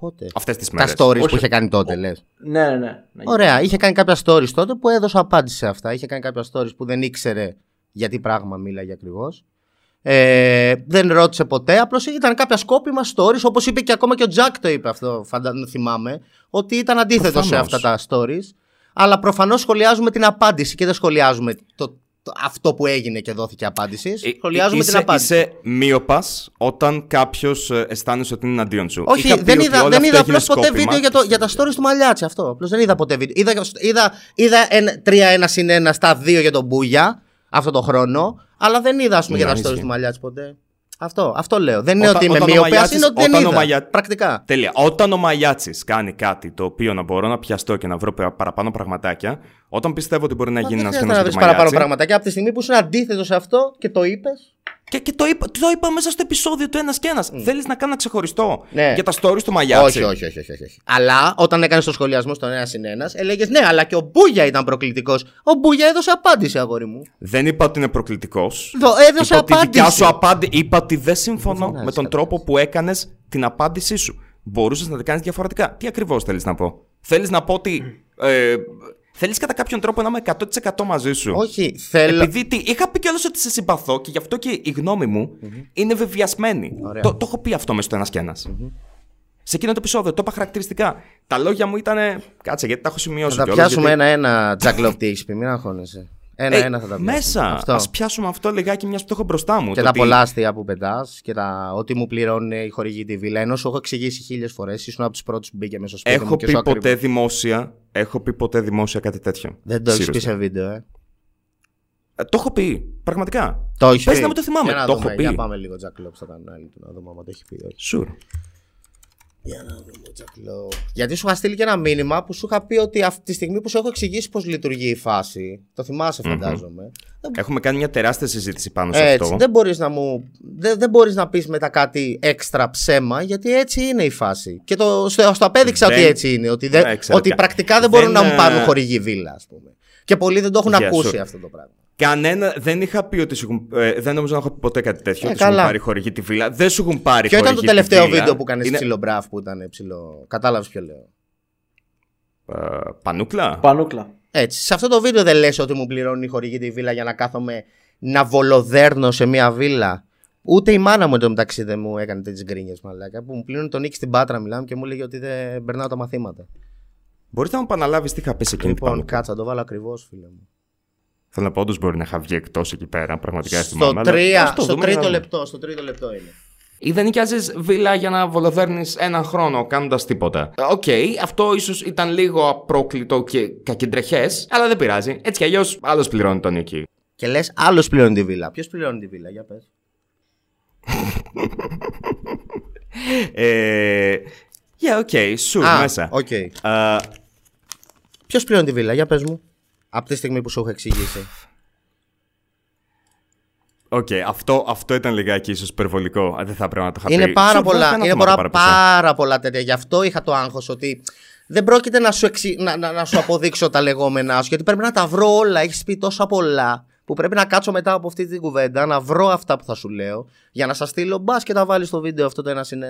Πότε; Αυτές τις Τα μέρες. stories Όχι. που είχε κάνει τότε, λες. Ναι, ναι, ναι. ναι. Ωραία, είχε κάνει κάποια stories τότε που έδωσα απάντηση σε αυτά. Είχε κάνει κάποια stories που δεν ήξερε γιατί πράγμα μίλαγε ακριβώς. Ε, δεν ρώτησε ποτέ, απλώς ήταν κάποια σκόπιμα stories, όπως είπε και ακόμα και ο Τζακ το είπε αυτό, φαντα... θυμάμαι, ότι ήταν αντίθετο σε Προφανώς. αυτά τα stories. Αλλά προφανώς σχολιάζουμε την απάντηση και δεν σχολιάζουμε το, το- αυτό που έγινε και δόθηκε απάντηση. Ε, Σχολιάζουμε είσαι, την απάντηση. Είσαι μείωπα όταν κάποιος αισθάνεσαι ότι είναι εναντίον σου. Όχι, Είχα πει δεν ότι είδα, όλο δεν αυτό είδα έγινε απλώς ποτέ σκόπιμα. βίντεο για, το, για τα stories του Μαλιάτσι αυτό. Απλώς δεν είδα ποτέ βίντεο. Είδα, είδα, είδα ένα, 3-1 συν 1 στα 2 για τον Μπούγια αυτό το χρόνο. Αλλά δεν είδα, ας πούμε, για Ναι, τα stories ισχύει. του Μαλιάτσι ποτέ. Αυτό, αυτό λέω. Δεν είναι Όταν- ότι είμαι όταν ο μοιοπέα, Μαλιάτσης- είναι ότι δεν όταν ο είδα. Μαλιά- Πρακτικά. Τέλεια. Όταν ο Μαγιάτση κάνει κάτι το οποίο να μπορώ να πιαστώ και να βρω πα- παραπάνω πραγματάκια, όταν πιστεύω ότι μπορεί να Μα γίνει δεν ένας χρειάζεται σχήμα να με βρεις τον παραπάνω Μαγιάτση. πραγματάκια από τη στιγμή που είσαι αντίθετος σε αυτό και το είπες. Και, και το, είπα, το είπα μέσα στο επεισόδιο του ένας και ένας. Θέλεις να κάνω ένα ξεχωριστό Ναι. για τα stories του Μαγιάτση. Όχι, όχι, όχι, όχι, όχι, όχι. Αλλά όταν έκανες το σχολιασμό στον ένα συν ένας, έλεγες ναι, αλλά και ο Μπούγια ήταν προκλητικός. Ο Μπούγια έδωσε απάντηση, αγόρι μου. Δεν είπα ότι είναι προκλητικός. Δο- έδωσε είπα ότι η δικιά απάντηση. σου απάντηση. Είπα ότι δεν συμφωνώ φωνάζεις με τον κατά τρόπο που έκανες την απάντησή σου. Μπορούσες να την κάνεις διαφορετικά. Τι ακριβώς θέλεις να πω; Θέλεις να πω ότι. Ε, θέλεις κατά κάποιον τρόπο να είμαι 100% μαζί σου; Όχι, θέλω. Επειδή τι, είχα πει κιόλας ότι σε συμπαθώ και γι' αυτό και η γνώμη μου είναι βεβαιασμένη. Ωραία. Το, το έχω πει αυτό μέσα στο ένας και ένας. Σε εκείνο το επεισόδιο το είπα χαρακτηριστικά. Τα λόγια μου ήταν. Κάτσε, γιατί τα έχω σημειώσει Θα τα κιόλας, πιάσουμε γιατί- ένα-ένα τζαγκλοπ τι έχεις πει, μην αγχώνεσαι. Ένα-ένα Ε, θα τα πιάσουμε. Μέσα. Αυτό. Α πιάσουμε αυτό λιγάκι μιας που το έχω μπροστά μου. Και το τα ότι πολλά αστεία που πετάς και τα... ό,τι μου πληρώνουν οι χορηγοί τη βίλα. Ενώ σου έχω εξηγήσει χίλιες φορές, ήσουν από τους πρώτους που μπήκε μέσα στο σπίτι μου Έχω και πει σου ποτέ ακριβώς. δημόσια. Έχω πει ποτέ δημόσια κάτι τέτοιο. Δεν το έχεις Seriously. πει σε βίντεο, ε. Ε, Το έχω πει. Πραγματικά. Το έχεις Πες πει. να μην το θυμάμαι. Για να Το δούμε. έχω πει. Για πάμε λίγο τζακλοπ στο κανάλι του να δούμε αν το έχει πει. ή όχι. Sure. Για να δούμε, Jack Low. Γιατί σου είχα στείλει και ένα μήνυμα που σου είχα πει ότι αυτή τη στιγμή που σου έχω εξηγήσει πώς λειτουργεί η φάση. Το θυμάσαι, φαντάζομαι. Δεν Έχουμε κάνει μια τεράστια συζήτηση πάνω σε Έτσι, αυτό. δεν μπορείς να μου δεν, δεν μπορείς να πεις μετά κάτι έξτρα ψέμα γιατί έτσι είναι η φάση και το, στο, στο απέδειξα Δεν- ότι έτσι είναι ότι, δεν, Ναι, ξέρω ότι πια. πρακτικά δεν μπορούν Δεν, να μου ε, πάρουν χορηγή βίλα ας πούμε και πολλοί δεν το έχουν Yeah, ακούσει sure. αυτό το πράγμα Κανένα, δεν είχα πει ότι σου έχουν. ε, δεν νομίζω να έχω πει ποτέ κάτι τέτοιο. Ε, ότι σου έχουν καλά. πάρει χορηγή τη βίλα. Δεν σου έχουν πάρει Ποιο ήταν χορηγή το τη τελευταίο βίλα. βίντεο που κάνεις Είναι- ψηλό μπραφ που ήταν ψηλό κατάλαβες ποιο λέω Ε, πανούκλα. Πανούκλα. έτσι σε αυτό το βίντεο δεν λες ότι μου πληρώνει η χορηγή τη βίλα για να κάθομαι να βολοδέρνω σε μια βίλα Ούτε η μάνα μου εντωμεταξύ δεν μου έκανε τέτοιες γκρίνιες μαλάκα. Που μου πλήρωνε τον νίκη στην πάτρα, μιλάμε και μου έλεγε ότι δεν περνάω τα μαθήματα. Μπορείς να μου επαναλάβεις τι είχα πει σε εκείνη την Λοιπόν, πανούκλα. κάτσε, να το βάλω ακριβώς, φίλε μου. Θέλω να πω, όντως μπορεί να είχα βγει εκτός εκεί πέρα. Πραγματικά Στο, θυμάμαι. αλλά τρία, ας το στο δούμε τρίτο να- λεπτό, στο τρίτο λεπτό είναι. Ή δεν νοικιάζεις βίλα για να βολοδέρνεις έναν χρόνο κάνοντας τίποτα. Ε, Οκ, αυτό ίσως ήταν λίγο απρόκλητο και κακεντρεχές, αλλά δεν πειράζει. Έτσι κι αλλιώς άλλος πληρώνει το νοίκι. Και λες, άλλος πληρώνει τη βίλα. Ποιος πληρώνει τη βίλα, για πες. Ε, yeah, ok, σου μέσα. οκ. Ε, Ποιος πληρώνει τη βίλα, για πες μου. Από τη στιγμή που σου έχω εξηγήσει. Οκ, αυτό, αυτό ήταν λιγάκι ίσως υπερβολικό. Α, Δεν θα έπρεπε να το είχα είναι πει. πάρα Σου βγάλω πολλά, κανένα είναι θέμα πολλά, παραπίσω. πάρα πολλά τέτοια. Γι' αυτό είχα το άγχος ότι δεν πρόκειται να σου, εξι... να, να, να σου αποδείξω τα λεγόμενά σου. Γιατί πρέπει να τα βρω όλα. Έχεις πει τόσα πολλά. Που πρέπει να κάτσω μετά από αυτή την κουβέντα να βρω αυτά που θα σου λέω για να σας στείλω μπας και τα βάλεις στο βίντεο αυτό το ένα συν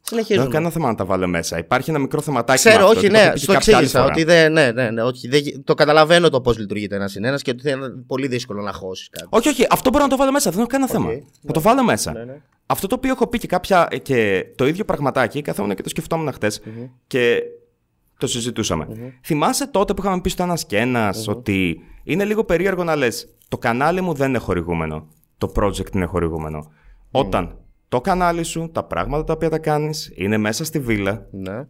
ένα. Δεν έχω Συνεχίζουμε. κανένα θέμα να τα βάλω μέσα. Υπάρχει ένα μικρό θεματάκι. Ξέρω, με αυτό, όχι, το έχω ναι, πει και στο κάποια άλλη εξήγησα. φορά. Ότι δεν, ναι, ναι, ναι, όχι, δεν, το καταλαβαίνω το πώς λειτουργεί το ένας συν ένας και ότι θα είναι πολύ δύσκολο να χώσει κάτι. Όχι, όχι, αυτό μπορώ να το βάλω μέσα. Δεν έχω κανένα θέμα. Να το βάλω μέσα. Ναι, ναι. Αυτό το οποίο έχω πει και, κάποια, και το ίδιο πραγματάκι, καθόμουν και το σκεφτόμουν χτες και το συζητουσαμε Θυμάσαι τότε που είχαμε πει στο ένας και ένας ότι είναι λίγο περίεργο να λες: Το κανάλι μου δεν είναι χορηγούμενο. Το project είναι χορηγούμενο. Όταν το κανάλι σου, τα πράγματα τα οποία τα κάνεις, είναι μέσα στη βίλα, Ναι.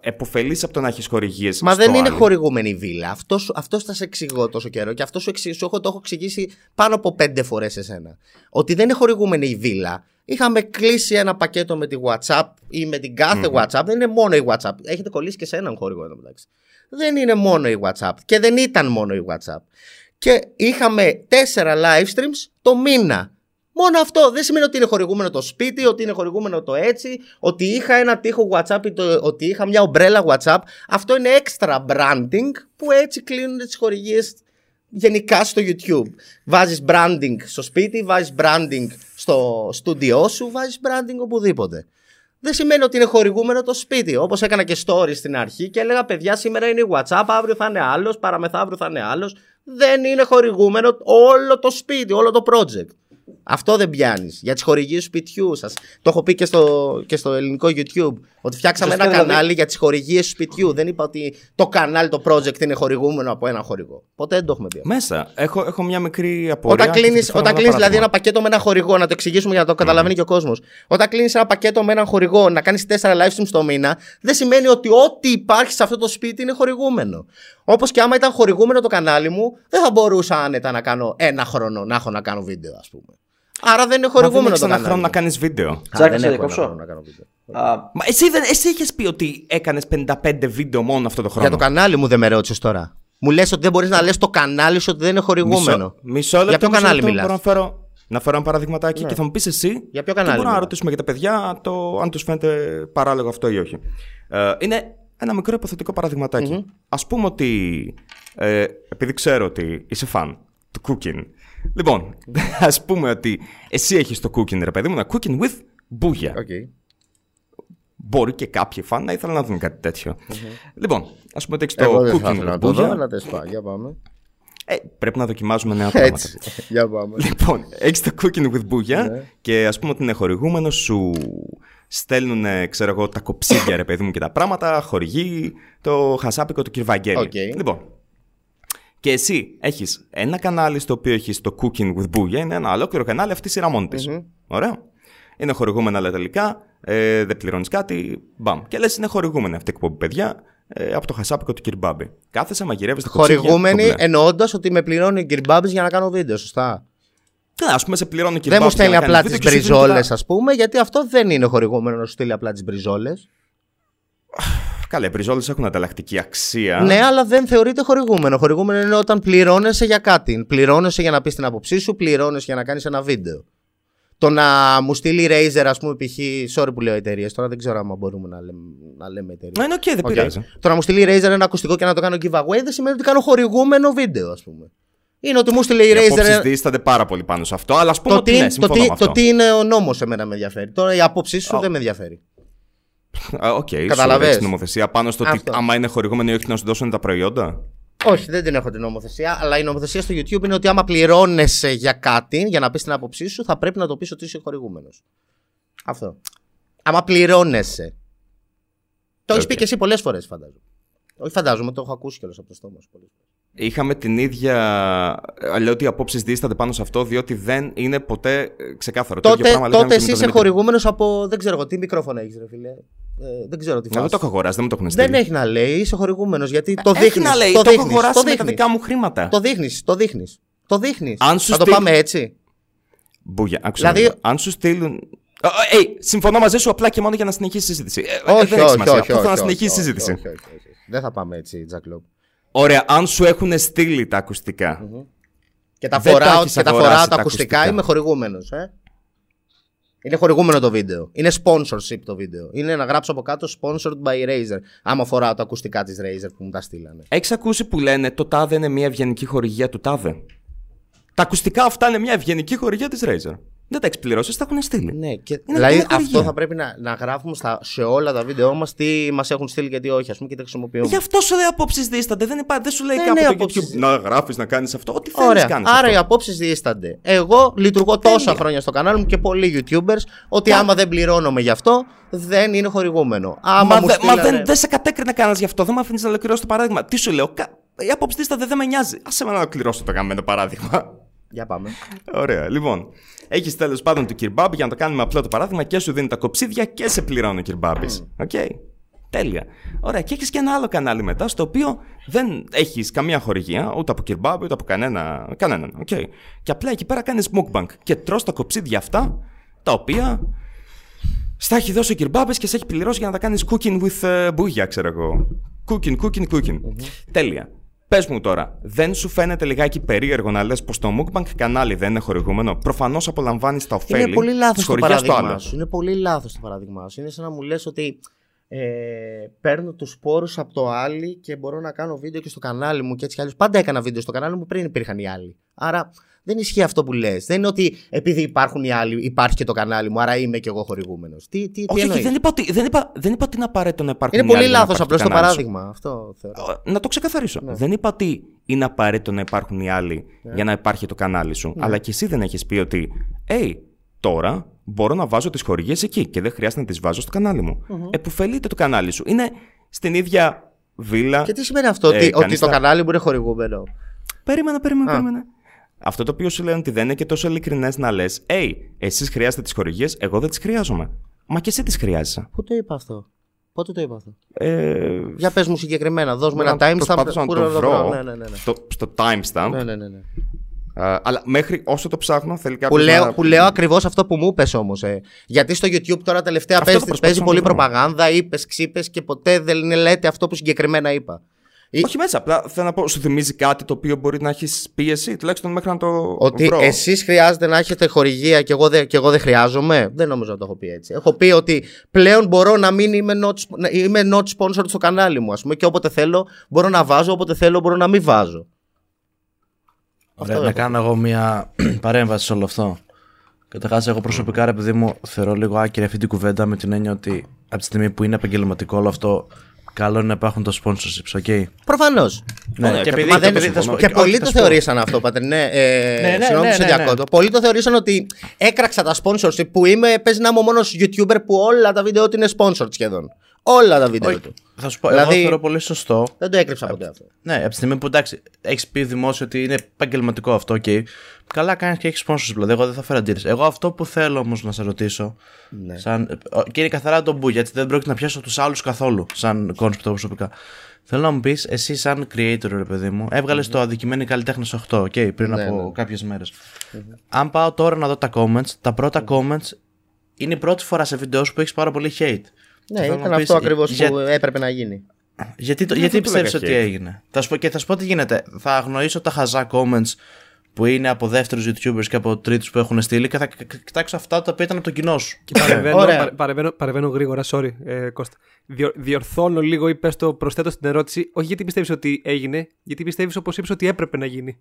εποφελεί από το να έχεις χορηγίες. Μα δεν είναι χορηγούμενη η βίλα. Αυτός αυτός θα σε εξηγώ τόσο καιρό και αυτό σου, εξι- σου έχω, το έχω εξηγήσει πάνω από πέντε φορές εσένα. Ότι δεν είναι χορηγούμενη η βίλα. Είχαμε κλείσει ένα πακέτο με τη WhatsApp ή με την καθε WhatsApp. Δεν είναι μόνο η WhatsApp. Έχετε κολλήσει και σε έναν χορηγό εδώ μεταξύ. Δεν είναι μόνο η WhatsApp. Και δεν ήταν μόνο η WhatsApp. Και είχαμε τέσσερα live streams το μήνα. Μόνο αυτό. Δεν σημαίνει ότι είναι χορηγούμενο το σπίτι, ότι είναι χορηγούμενο το έτσι, ότι είχα ένα τείχο WhatsApp ή το, ότι είχα μια ομπρέλα WhatsApp. Αυτό είναι extra branding που έτσι κλείνουν τις χορηγίες γενικά στο YouTube. Βάζεις branding στο σπίτι, βάζεις branding στο στούντιό σου, βάζεις branding οπουδήποτε. Δεν σημαίνει ότι είναι χορηγούμενο το σπίτι. Όπως έκανα και stories στην αρχή και έλεγα: Παιδιά, σήμερα είναι η WhatsApp, αύριο θα είναι άλλος, παραμεθαύριο θα είναι άλλος. Δεν είναι χορηγούμενο όλο το σπίτι, όλο το project. Αυτό δεν πιάνεις. Για τις χορηγίες σπιτιού σας. Το έχω πει και στο, και στο ελληνικό YouTube. Ότι φτιάξαμε Σωστά, ένα δηλαδή. κανάλι για τις χορηγίες σπιτιού. Δεν είπα ότι το κανάλι, το project είναι χορηγούμενο από ένα χορηγό. Ποτέ δεν το έχουμε πει. Μέσα. Έχω, έχω μια μικρή απορία. Όταν και θα κλείνει τη φέρω όταν ένα κλείνεις, δηλαδή παράδειγμα. ένα πακέτο με ένα χορηγό, να το εξηγήσουμε για να το καταλαβαίνει και ο κόσμος. Όταν κλείνεις ένα πακέτο με έναν χορηγό, να κάνεις 4 live streams το μήνα, δεν σημαίνει ότι ό,τι υπάρχει σε αυτό το σπίτι είναι χορηγούμενο. Όπως και άμα ήταν χορηγούμενο το κανάλι μου, δεν θα μπορούσα άνετα να κάνω ένα χρόνο να έχω να κάνω βίντεο, ας πούμε. Άρα δεν είναι Μα δεν χορηγούμενο έχεις το ένα κανάλι. χρόνο μου. να κάνεις βίντεο. Α, Τζάκι, δεν σε έχω ένα διακόψω. χρόνο να κάνω βίντεο. Α, Μα εσύ, δεν, εσύ είχες πει ότι έκανες 55 βίντεο μόνο αυτό το χρόνο; Για το κανάλι μου δεν με ρώτησες τώρα. Μου λες ότι δεν μπορείς να λες το κανάλι σου ότι δεν είναι χορηγούμενο. Μισό, μισό λεπτό. Για ποιο μισό κανάλι λεπτό, μιλάς; Μπορώ να φέρω, να φέρω ένα παραδειγματάκι και θα μου πεις εσύ. Για ποιο και κανάλι μπορούμε να μιλάς; ρωτήσουμε για τα παιδιά το, αν τους φαίνεται παράλογο αυτό ή όχι. Ε, είναι ένα μικρό υποθετικό παραδειγματάκι. Ας πούμε ότι. Ε, επειδή ξέρω ότι είσαι φαν του cooking. Λοιπόν, ας πούμε ότι εσύ έχεις το cooking, ρε παιδί μου, ένα cooking with booyah. OK. Μπορεί και κάποιοι φαν να ήθελαν να δουν κάτι τέτοιο. Λοιπόν, ας πούμε ότι έχεις Εγώ το δεν θα cooking ήθελα with να το δω, booyah. αλλά τέλος πάντων. Για πάμε. Ε, πρέπει να δοκιμάζουμε νέα πράγματα. Έτσι. Για πάμε. Λοιπόν, έχεις το cooking with booyah Ναι. και ας πούμε ότι είναι χορηγούμενος, σου στέλνουν, ξέρω εγώ, τα κοψίδια ρε παιδί μου και τα πράγματα, χορηγεί το χασάπικο του κ. Βαγγέλη. Οκ. Λοιπόν, και εσύ έχεις ένα κανάλι στο οποίο έχεις το cooking with booyah, είναι ένα ολόκληρο κανάλι αυτής η σειρά μόνη της. Ωραία. Είναι χορηγούμενα αλλά τελικά, ε, δεν πληρώνεις κάτι, μπαμ. Και λες είναι χορηγούμενη αυτή η εκπομπή, παιδιά, ε, από το χασάπικο του κ. Μπάμπη. Κάθεσαι, μαγειρεύεις τα κοψίδια. Χορηγούμενη το μπλε. εννοώντας ότι με πληρώνει ο κ. Μπάμπης για να κάνω βίντεο, σωστά; Α πούμε, σε πληρώνω και Δεν μου στέλνει απλά τις βίντεο μπριζόλες, ας πούμε, γιατί αυτό δεν είναι χορηγούμενο να σου στείλει απλά τις μπριζόλες. Καλά, οι μπριζόλε έχουν ανταλλακτική αξία. Ναι, αλλά δεν θεωρείται χορηγούμενο. Χορηγούμενο είναι όταν πληρώνεσαι για κάτι. Πληρώνεσαι για να πεις την άποψή σου, πληρώνεσαι για να κάνεις ένα βίντεο. Το να μου στείλει Razer, ας πούμε, π.χ. Sorry που λέω εταιρείες, τώρα δεν ξέρω αν μπορούμε να λέμε, να λέμε εταιρείες. Ναι, είναι οκ, δεν πειράζει. Το να μου στείλει Razer ένα ακουστικό και να το κάνω giveaway δεν σημαίνει ότι κάνω χορηγούμενο βίντεο, ας πούμε. Είναι ότι μου στείλει η Οι Razer. απόψεις δίστανται πάρα πολύ πάνω σε αυτό, αλλά ας πούμε Το ότι τι, ναι, το, συμφωνώ τι, με το αυτό. τι είναι ο νόμος εμένα με ενδιαφέρει. Τώρα η άποψή σου δεν με ενδιαφέρει. Α, OK, okay, Κατάλαβες. την νομοθεσία πάνω στο ότι Αυτό. άμα είναι χορηγούμενο ή όχι να σου δώσουν τα προϊόντα. Όχι, δεν την έχω την νομοθεσία, αλλά η νομοθεσία στο YouTube είναι ότι άμα πληρώνεσαι για κάτι, για να πεις την άποψή σου, θα πρέπει να το πεις ότι είσαι χορηγούμενος. Αυτό. Άμα πληρώνεσαι. Το έχεις Οκ. πει και εσύ πολλές φορές, φαντάζομαι. Όχι, φαντάζομαι, το έχω ακούσει κιόλας από το στόμα σου. πολλές φορές. Είχαμε την ίδια. ε, Λέω ότι οι απόψεις δίστανται πάνω σε αυτό, διότι δεν είναι ποτέ ε, ξεκάθαρο. Το ίδιο Τότε, πράγμα λέγαμε τότε και με εσύ τον είσαι Δημήτρη. χωρηγούμενο από. Δεν ξέρω εγώ τι μικρόφωνο έχεις, ρε φίλε. Ε, δεν ξέρω τι Εγώ φάση. το έχω αγοράσει, δεν μου το έχουν στείλει. Δεν έχει να λέει, είσαι χορηγούμενος γιατί το Έχει δείχνεις. να λέει, το το έχω δείχνεις, αγοράσει το με τα δείχνεις. δικά μου χρήματα. Το δείχνεις, το δείχνεις. Το δείχνεις. Αν σου Θα το στείλει- πάμε έτσι. Μπούγια, άκουσα. Δηλαδή- λίγο. Αν σου στείλουν. Ε, ε, ε, συμφωνώ μαζί σου απλά και μόνο για να συνεχίσει η συζήτηση. Ε, ε, Όχι, δεν έχει όχι, σημασία. όχι. Αυτό όχι, θα όχι, συνεχίσει η όχι, συζήτηση; όχι, όχι, όχι, όχι. Δεν θα πάμε έτσι, Τζακ Λόμπ. Ωραία, αν σου έχουν στείλει τα ακουστικά. Και τα Δεν τα φοράω, έχεις και τα, αγοράσει φοράω τα τα ακουστικά, ακουστικά. είμαι χορηγούμενος. Ε; Είναι χορηγούμενο το βίντεο. Είναι sponsorship το βίντεο. Είναι να γράψω από κάτω sponsored by Razer. Άμα φοράω τα ακουστικά της Razer που μου τα στείλανε. Έχεις ακούσει που λένε το τάδε είναι μια ευγενική χορηγία του τάδε. Τα ακουστικά αυτά είναι μια ευγενική χορηγία της Razer. Δεν τα έχεις πληρώσεις, τα έχουν στείλει. Ναι, και Είναι- δηλαδή είναι αυτό χορηγία. θα πρέπει να, να γράφουμε στα, σε όλα τα βίντεο μας τι μας έχουν στείλει και τι όχι, ας πούμε, και τα χρησιμοποιούμε. Γι' αυτό σου λέει απόψεις δίστανται. Δεν, υπά... δεν σου λέει Δεν κάπου είναι το απόψεις. YouTube να γράφεις, να κάνεις αυτό. Ό,τι θέλεις Ωραία. κάνεις. Άρα οι απόψεις διήστανται. Εγώ λειτουργώ τόσα Τέλεια. χρόνια στο κανάλι μου και πολλοί YouTubers ότι άμα δεν πληρώνομαι γι' αυτό δεν είναι χορηγούμενο. Άμα Μα, μου δε- μα στείλανε- δεν, δεν σε κατέκρινε κανένας γι' αυτό. Δεν με αφήνεις να ολοκληρώσω το παράδειγμα. Τι σου λέω, κα... η άποψη δίστανται δεν με νοιάζει. Α με να ολοκληρώσω το καμένο παράδειγμα. Για πάμε. Ωραία, λοιπόν. Έχεις τέλος πάντων το κυρμπάμπι για να το κάνουμε απλό το παράδειγμα και σου δίνει τα κοψίδια και σε πληρώνει ο κυρμπάμπι. Οκ. Τέλεια. Ωραία, και έχεις και ένα άλλο κανάλι μετά στο οποίο δεν έχεις καμία χορηγία ούτε από κυρ Μπάμπη ούτε από κανένα, κανέναν. Οκ. Και απλά εκεί πέρα κάνεις mukbang και τρως τα κοψίδια αυτά τα οποία στα έχει δώσει ο κυρ Μπάμπης και σε έχει πληρώσει για να τα κάνεις cooking with uh, μπούγια, ξέρω εγώ. Cooking, cooking, cooking. Τέλεια. Πες μου τώρα, δεν σου φαίνεται λιγάκι περίεργο να λες πως το mukbang κανάλι δεν είναι χορηγούμενο; Προφανώς απολαμβάνεις τα οφέλη. Είναι πολύ λάθος της το χορηγίας του παράδειγμα άλλου. σου. Είναι πολύ λάθος το παράδειγμα σου. Είναι σαν να μου λες ότι ε, παίρνω τους σπόρους από το άλλη και μπορώ να κάνω βίντεο και στο κανάλι μου και έτσι κι αλλιώς. Πάντα έκανα βίντεο στο κανάλι μου πριν υπήρχαν οι άλλοι. Άρα δεν ισχύει αυτό που λες. Δεν είναι ότι επειδή υπάρχουν οι άλλοι, υπάρχει και το κανάλι μου, άρα είμαι και εγώ χορηγούμενος. Τι, τι, τι Όχι, όχι, εννοείς; δεν είπα, ότι, δεν, είπα, δεν είπα ότι είναι απαραίτητο να υπάρχουν. Είναι οι πολύ άλλοι για να λάθος υπάρχει απλώς το κανάλι σου. παράδειγμα. Αυτό θεωρώ. Ε, Να το ξεκαθαρίσω. Ναι. Δεν είπα ότι είναι απαραίτητο να υπάρχουν οι άλλοι για να υπάρχει το κανάλι σου. Ναι. Αλλά και εσύ δεν έχεις πει ότι, hey, τώρα μπορώ να βάζω τις χορηγίες εκεί και δεν χρειάζεται να τις βάζω στο κανάλι μου. Επουφελείται το κανάλι σου. Είναι στην ίδια βίλα. Και τι σημαίνει αυτό, Ε, ότι, ότι κανείς το τα- κανάλι μου είναι χορηγούμενο; Περίμενα, περίμενα, Α. περίμενα. Αυτό το οποίο σου λένε ότι δεν είναι και τόσο ειλικρινές να λες: Hey, εσείς χρειάζεται τις χορηγίες, εγώ δεν τις χρειάζομαι. Μα και εσύ τις χρειάζεσαι. Πού το είπα αυτό; Πότε το είπα αυτό; Ε, Για πες μου συγκεκριμένα, δώσ' μου μπορώ ένα να timestamp. προσπαθήσω να πού το βρω Ναι, ναι, ναι. ναι. στο, στο timestamp. ναι, ναι, ναι, ναι. Ε, αλλά μέχρι όσο το ψάχνω θέλει Που κάποιο. λέω, να... που λέω ακριβώς αυτό που μου είπες όμως. Ε. Γιατί στο YouTube τώρα τελευταία Αυτό παίζει, το προσπαθώ παίζει να πολύ το βρω. προπαγάνδα, είπες, ξύπες και ποτέ δεν λέτε αυτό που συγκεκριμένα είπα. Ή- Όχι μέσα, απλά θέλω να πω, σου θυμίζει κάτι το οποίο μπορεί να έχεις πει εσύ, τουλάχιστον μέχρι να το Ότι βρω. εσείς χρειάζεται να έχετε χορηγία και εγώ, δεν, και εγώ δεν χρειάζομαι; Δεν νομίζω να το έχω πει έτσι. Έχω πει ότι πλέον μπορώ να μην είμαι not, sp- να είμαι not sponsored στο κανάλι μου, ας πούμε, και όποτε θέλω μπορώ να βάζω, όποτε θέλω μπορώ να μην βάζω. Ωραία, Αυτό να έχω. κάνω εγώ μια παρέμβαση σε όλο αυτό. Καταρχάς, εγώ προσωπικά, ρε παιδί μου, θεωρώ λίγο άκυρη αυτή την κουβέντα με την έννοια ότι από τη στιγμή που είναι επαγγελματικό όλο αυτό, καλό είναι να υπάρχουν τα sponsorships, ok. Προφανώς. Ναι, Ωραία, και και επειδή, Μα και δεν- επειδή θα σου πω- και όχι, πολλοί θα το σου πω. θεωρήσαν αυτό, πατερνέ. Ε, Ναι, ναι, συγγνώμη ναι, που σε ναι, ναι. διακόπτω. Πολλοί το θεωρήσαν ότι έκραξα τα sponsorship που είμαι. Παίζει να είμαι ο μόνος YouTuber που όλα τα βίντεο του είναι sponsored σχεδόν. Όλα τα βίντεο Όχι, του. Θα σου πω, Δηλαδή- εγώ θεωρώ πολύ σωστό. Δεν το έκρυψα ποτέ αυτό. Ναι, από τη στιγμή που εντάξει, έχεις πει δημόσιο ότι είναι επαγγελματικό αυτό, οκ. Καλά κάνεις και έχεις sponsors, δηλαδή. Εγώ δεν θα φέρω αντίρρηση. Εγώ αυτό που θέλω όμως να σε ρωτήσω. Ναι. Σαν, ε, και είναι καθαρά τον Μπούγια, έτσι δεν πρόκειται να πιάσω τους άλλους καθόλου, σαν concept προσωπικά. Θέλω να μου πεις, εσύ σαν creator, ρε παιδί μου, έβγαλες το αδικημένο καλλιτέχνη 8, οκ, πριν Ναι, από ναι. κάποιες μέρες. Αν πάω τώρα να δω τα comments, τα πρώτα comments είναι η πρώτη φορά σε βίντεο σου που έχεις πάρα πολύ hate. Ναι, Θέλω να ήταν πεις, αυτό ακριβώς για- που έπρεπε να γίνει. γιατί, το, Ναι, γιατί αυτό το πιστεύεις λέγα ότι hate. έγινε; Θα σου πω, και θα σου πω τι γίνεται. Θα αγνοήσω τα χαζά comments που είναι από δεύτερους YouTubers και από τρίτους που έχουν στείλει και θα κ- κ- κοιτάξω αυτά τα οποία ήταν από το κοινό σου. Και παρεμβαίνω, Ωραία. παρε- παρεμβαίνω, παρεμβαίνω γρήγορα, sorry, ε, Κώστα. Διορ- διορθώνω λίγο ή πες το προσθέτω στην ερώτηση, όχι γιατί πιστεύεις ότι έγινε, γιατί πιστεύεις όπως είπες ότι έπρεπε να γίνει.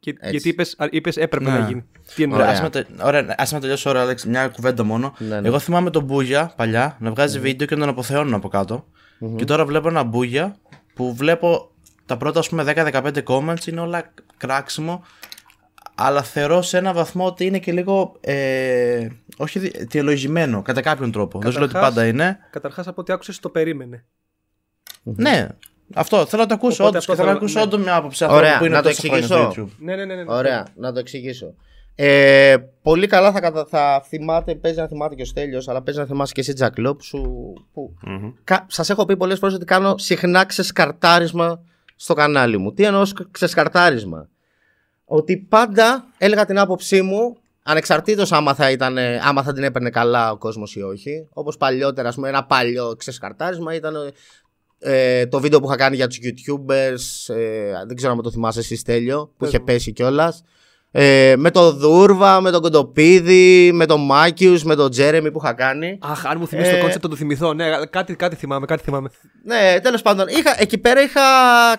Και, Έτσι. γιατί είπες, α, είπες έπρεπε Ναι. να γίνει. Τι εννοώ. Ωραία, Ωραία. ας με, τε- ωραία, ας με τελειώσω ώρα, Άλεξ, μια κουβέντα μόνο. Ναι, ναι. Εγώ θυμάμαι τον Μπούγια παλιά να βγάζει βίντεο και να τον αποθεώνουν από κάτω. Και τώρα βλέπω ένα Μπούγια που βλέπω τα πρώτα ας πούμε 10-15 comments είναι όλα κράξιμο. Αλλά θεωρώ σε ένα βαθμό ότι είναι και λίγο ε, όχι δι- αιτιολογημένο κατά κάποιον τρόπο. Δεν σου λέω ότι Καταρχάς- πάντα είναι. Καταρχάς από ό,τι άκουσες το περίμενε. Ναι, αυτό θέλω να το ακούσω Οπότε όντως. αυτό Και θέλω να θέλω- ακούσω ναι. όντως μια άποψη ανθρώπου Ωραία, που είναι να το τόσο χρόνια στο εξηγήσω. YouTube. Ναι, ναι, ναι. ναι. Ωραία, να το εξηγήσω. Ε, πολύ καλά θα, κατα... θα θυμάται, παίζει να θυμάται και ο Στέλιος, αλλά παίζει να θυμάσαι και εσύ Τζακλό που, σου... που... Κα... σας έχω πει πολλές φορές ότι κάνω συχνά ξεσκαρτάρισμα στο κανάλι μου. Τι εννοώ σκ- ξεσκαρτάρισμα; Ότι πάντα έλεγα την άποψή μου ανεξαρτήτως άμα θα, ήταν, άμα θα την έπαιρνε καλά ο κόσμος ή όχι. Όπως παλιότερα, ας πούμε, ένα παλιό ξεσκαρτάρισμα ήταν ε, το βίντεο που είχα κάνει για τους youtubers ε, δεν ξέρω αν το θυμάσαι εσύ Στέλιο που Πες είχε μου. πέσει κιόλας. Ε, με το Δούρβα, με τον Κοντοπίδη, με τον Μάκιους, με τον Τζέρεμι που είχα κάνει. Αχ, αν μου θυμίσει Ε, το concept, θα το θυμηθώ. Ναι, κάτι, κάτι θυμάμαι, κάτι θυμάμαι. Ναι, τέλος πάντων. Είχα, εκεί πέρα είχα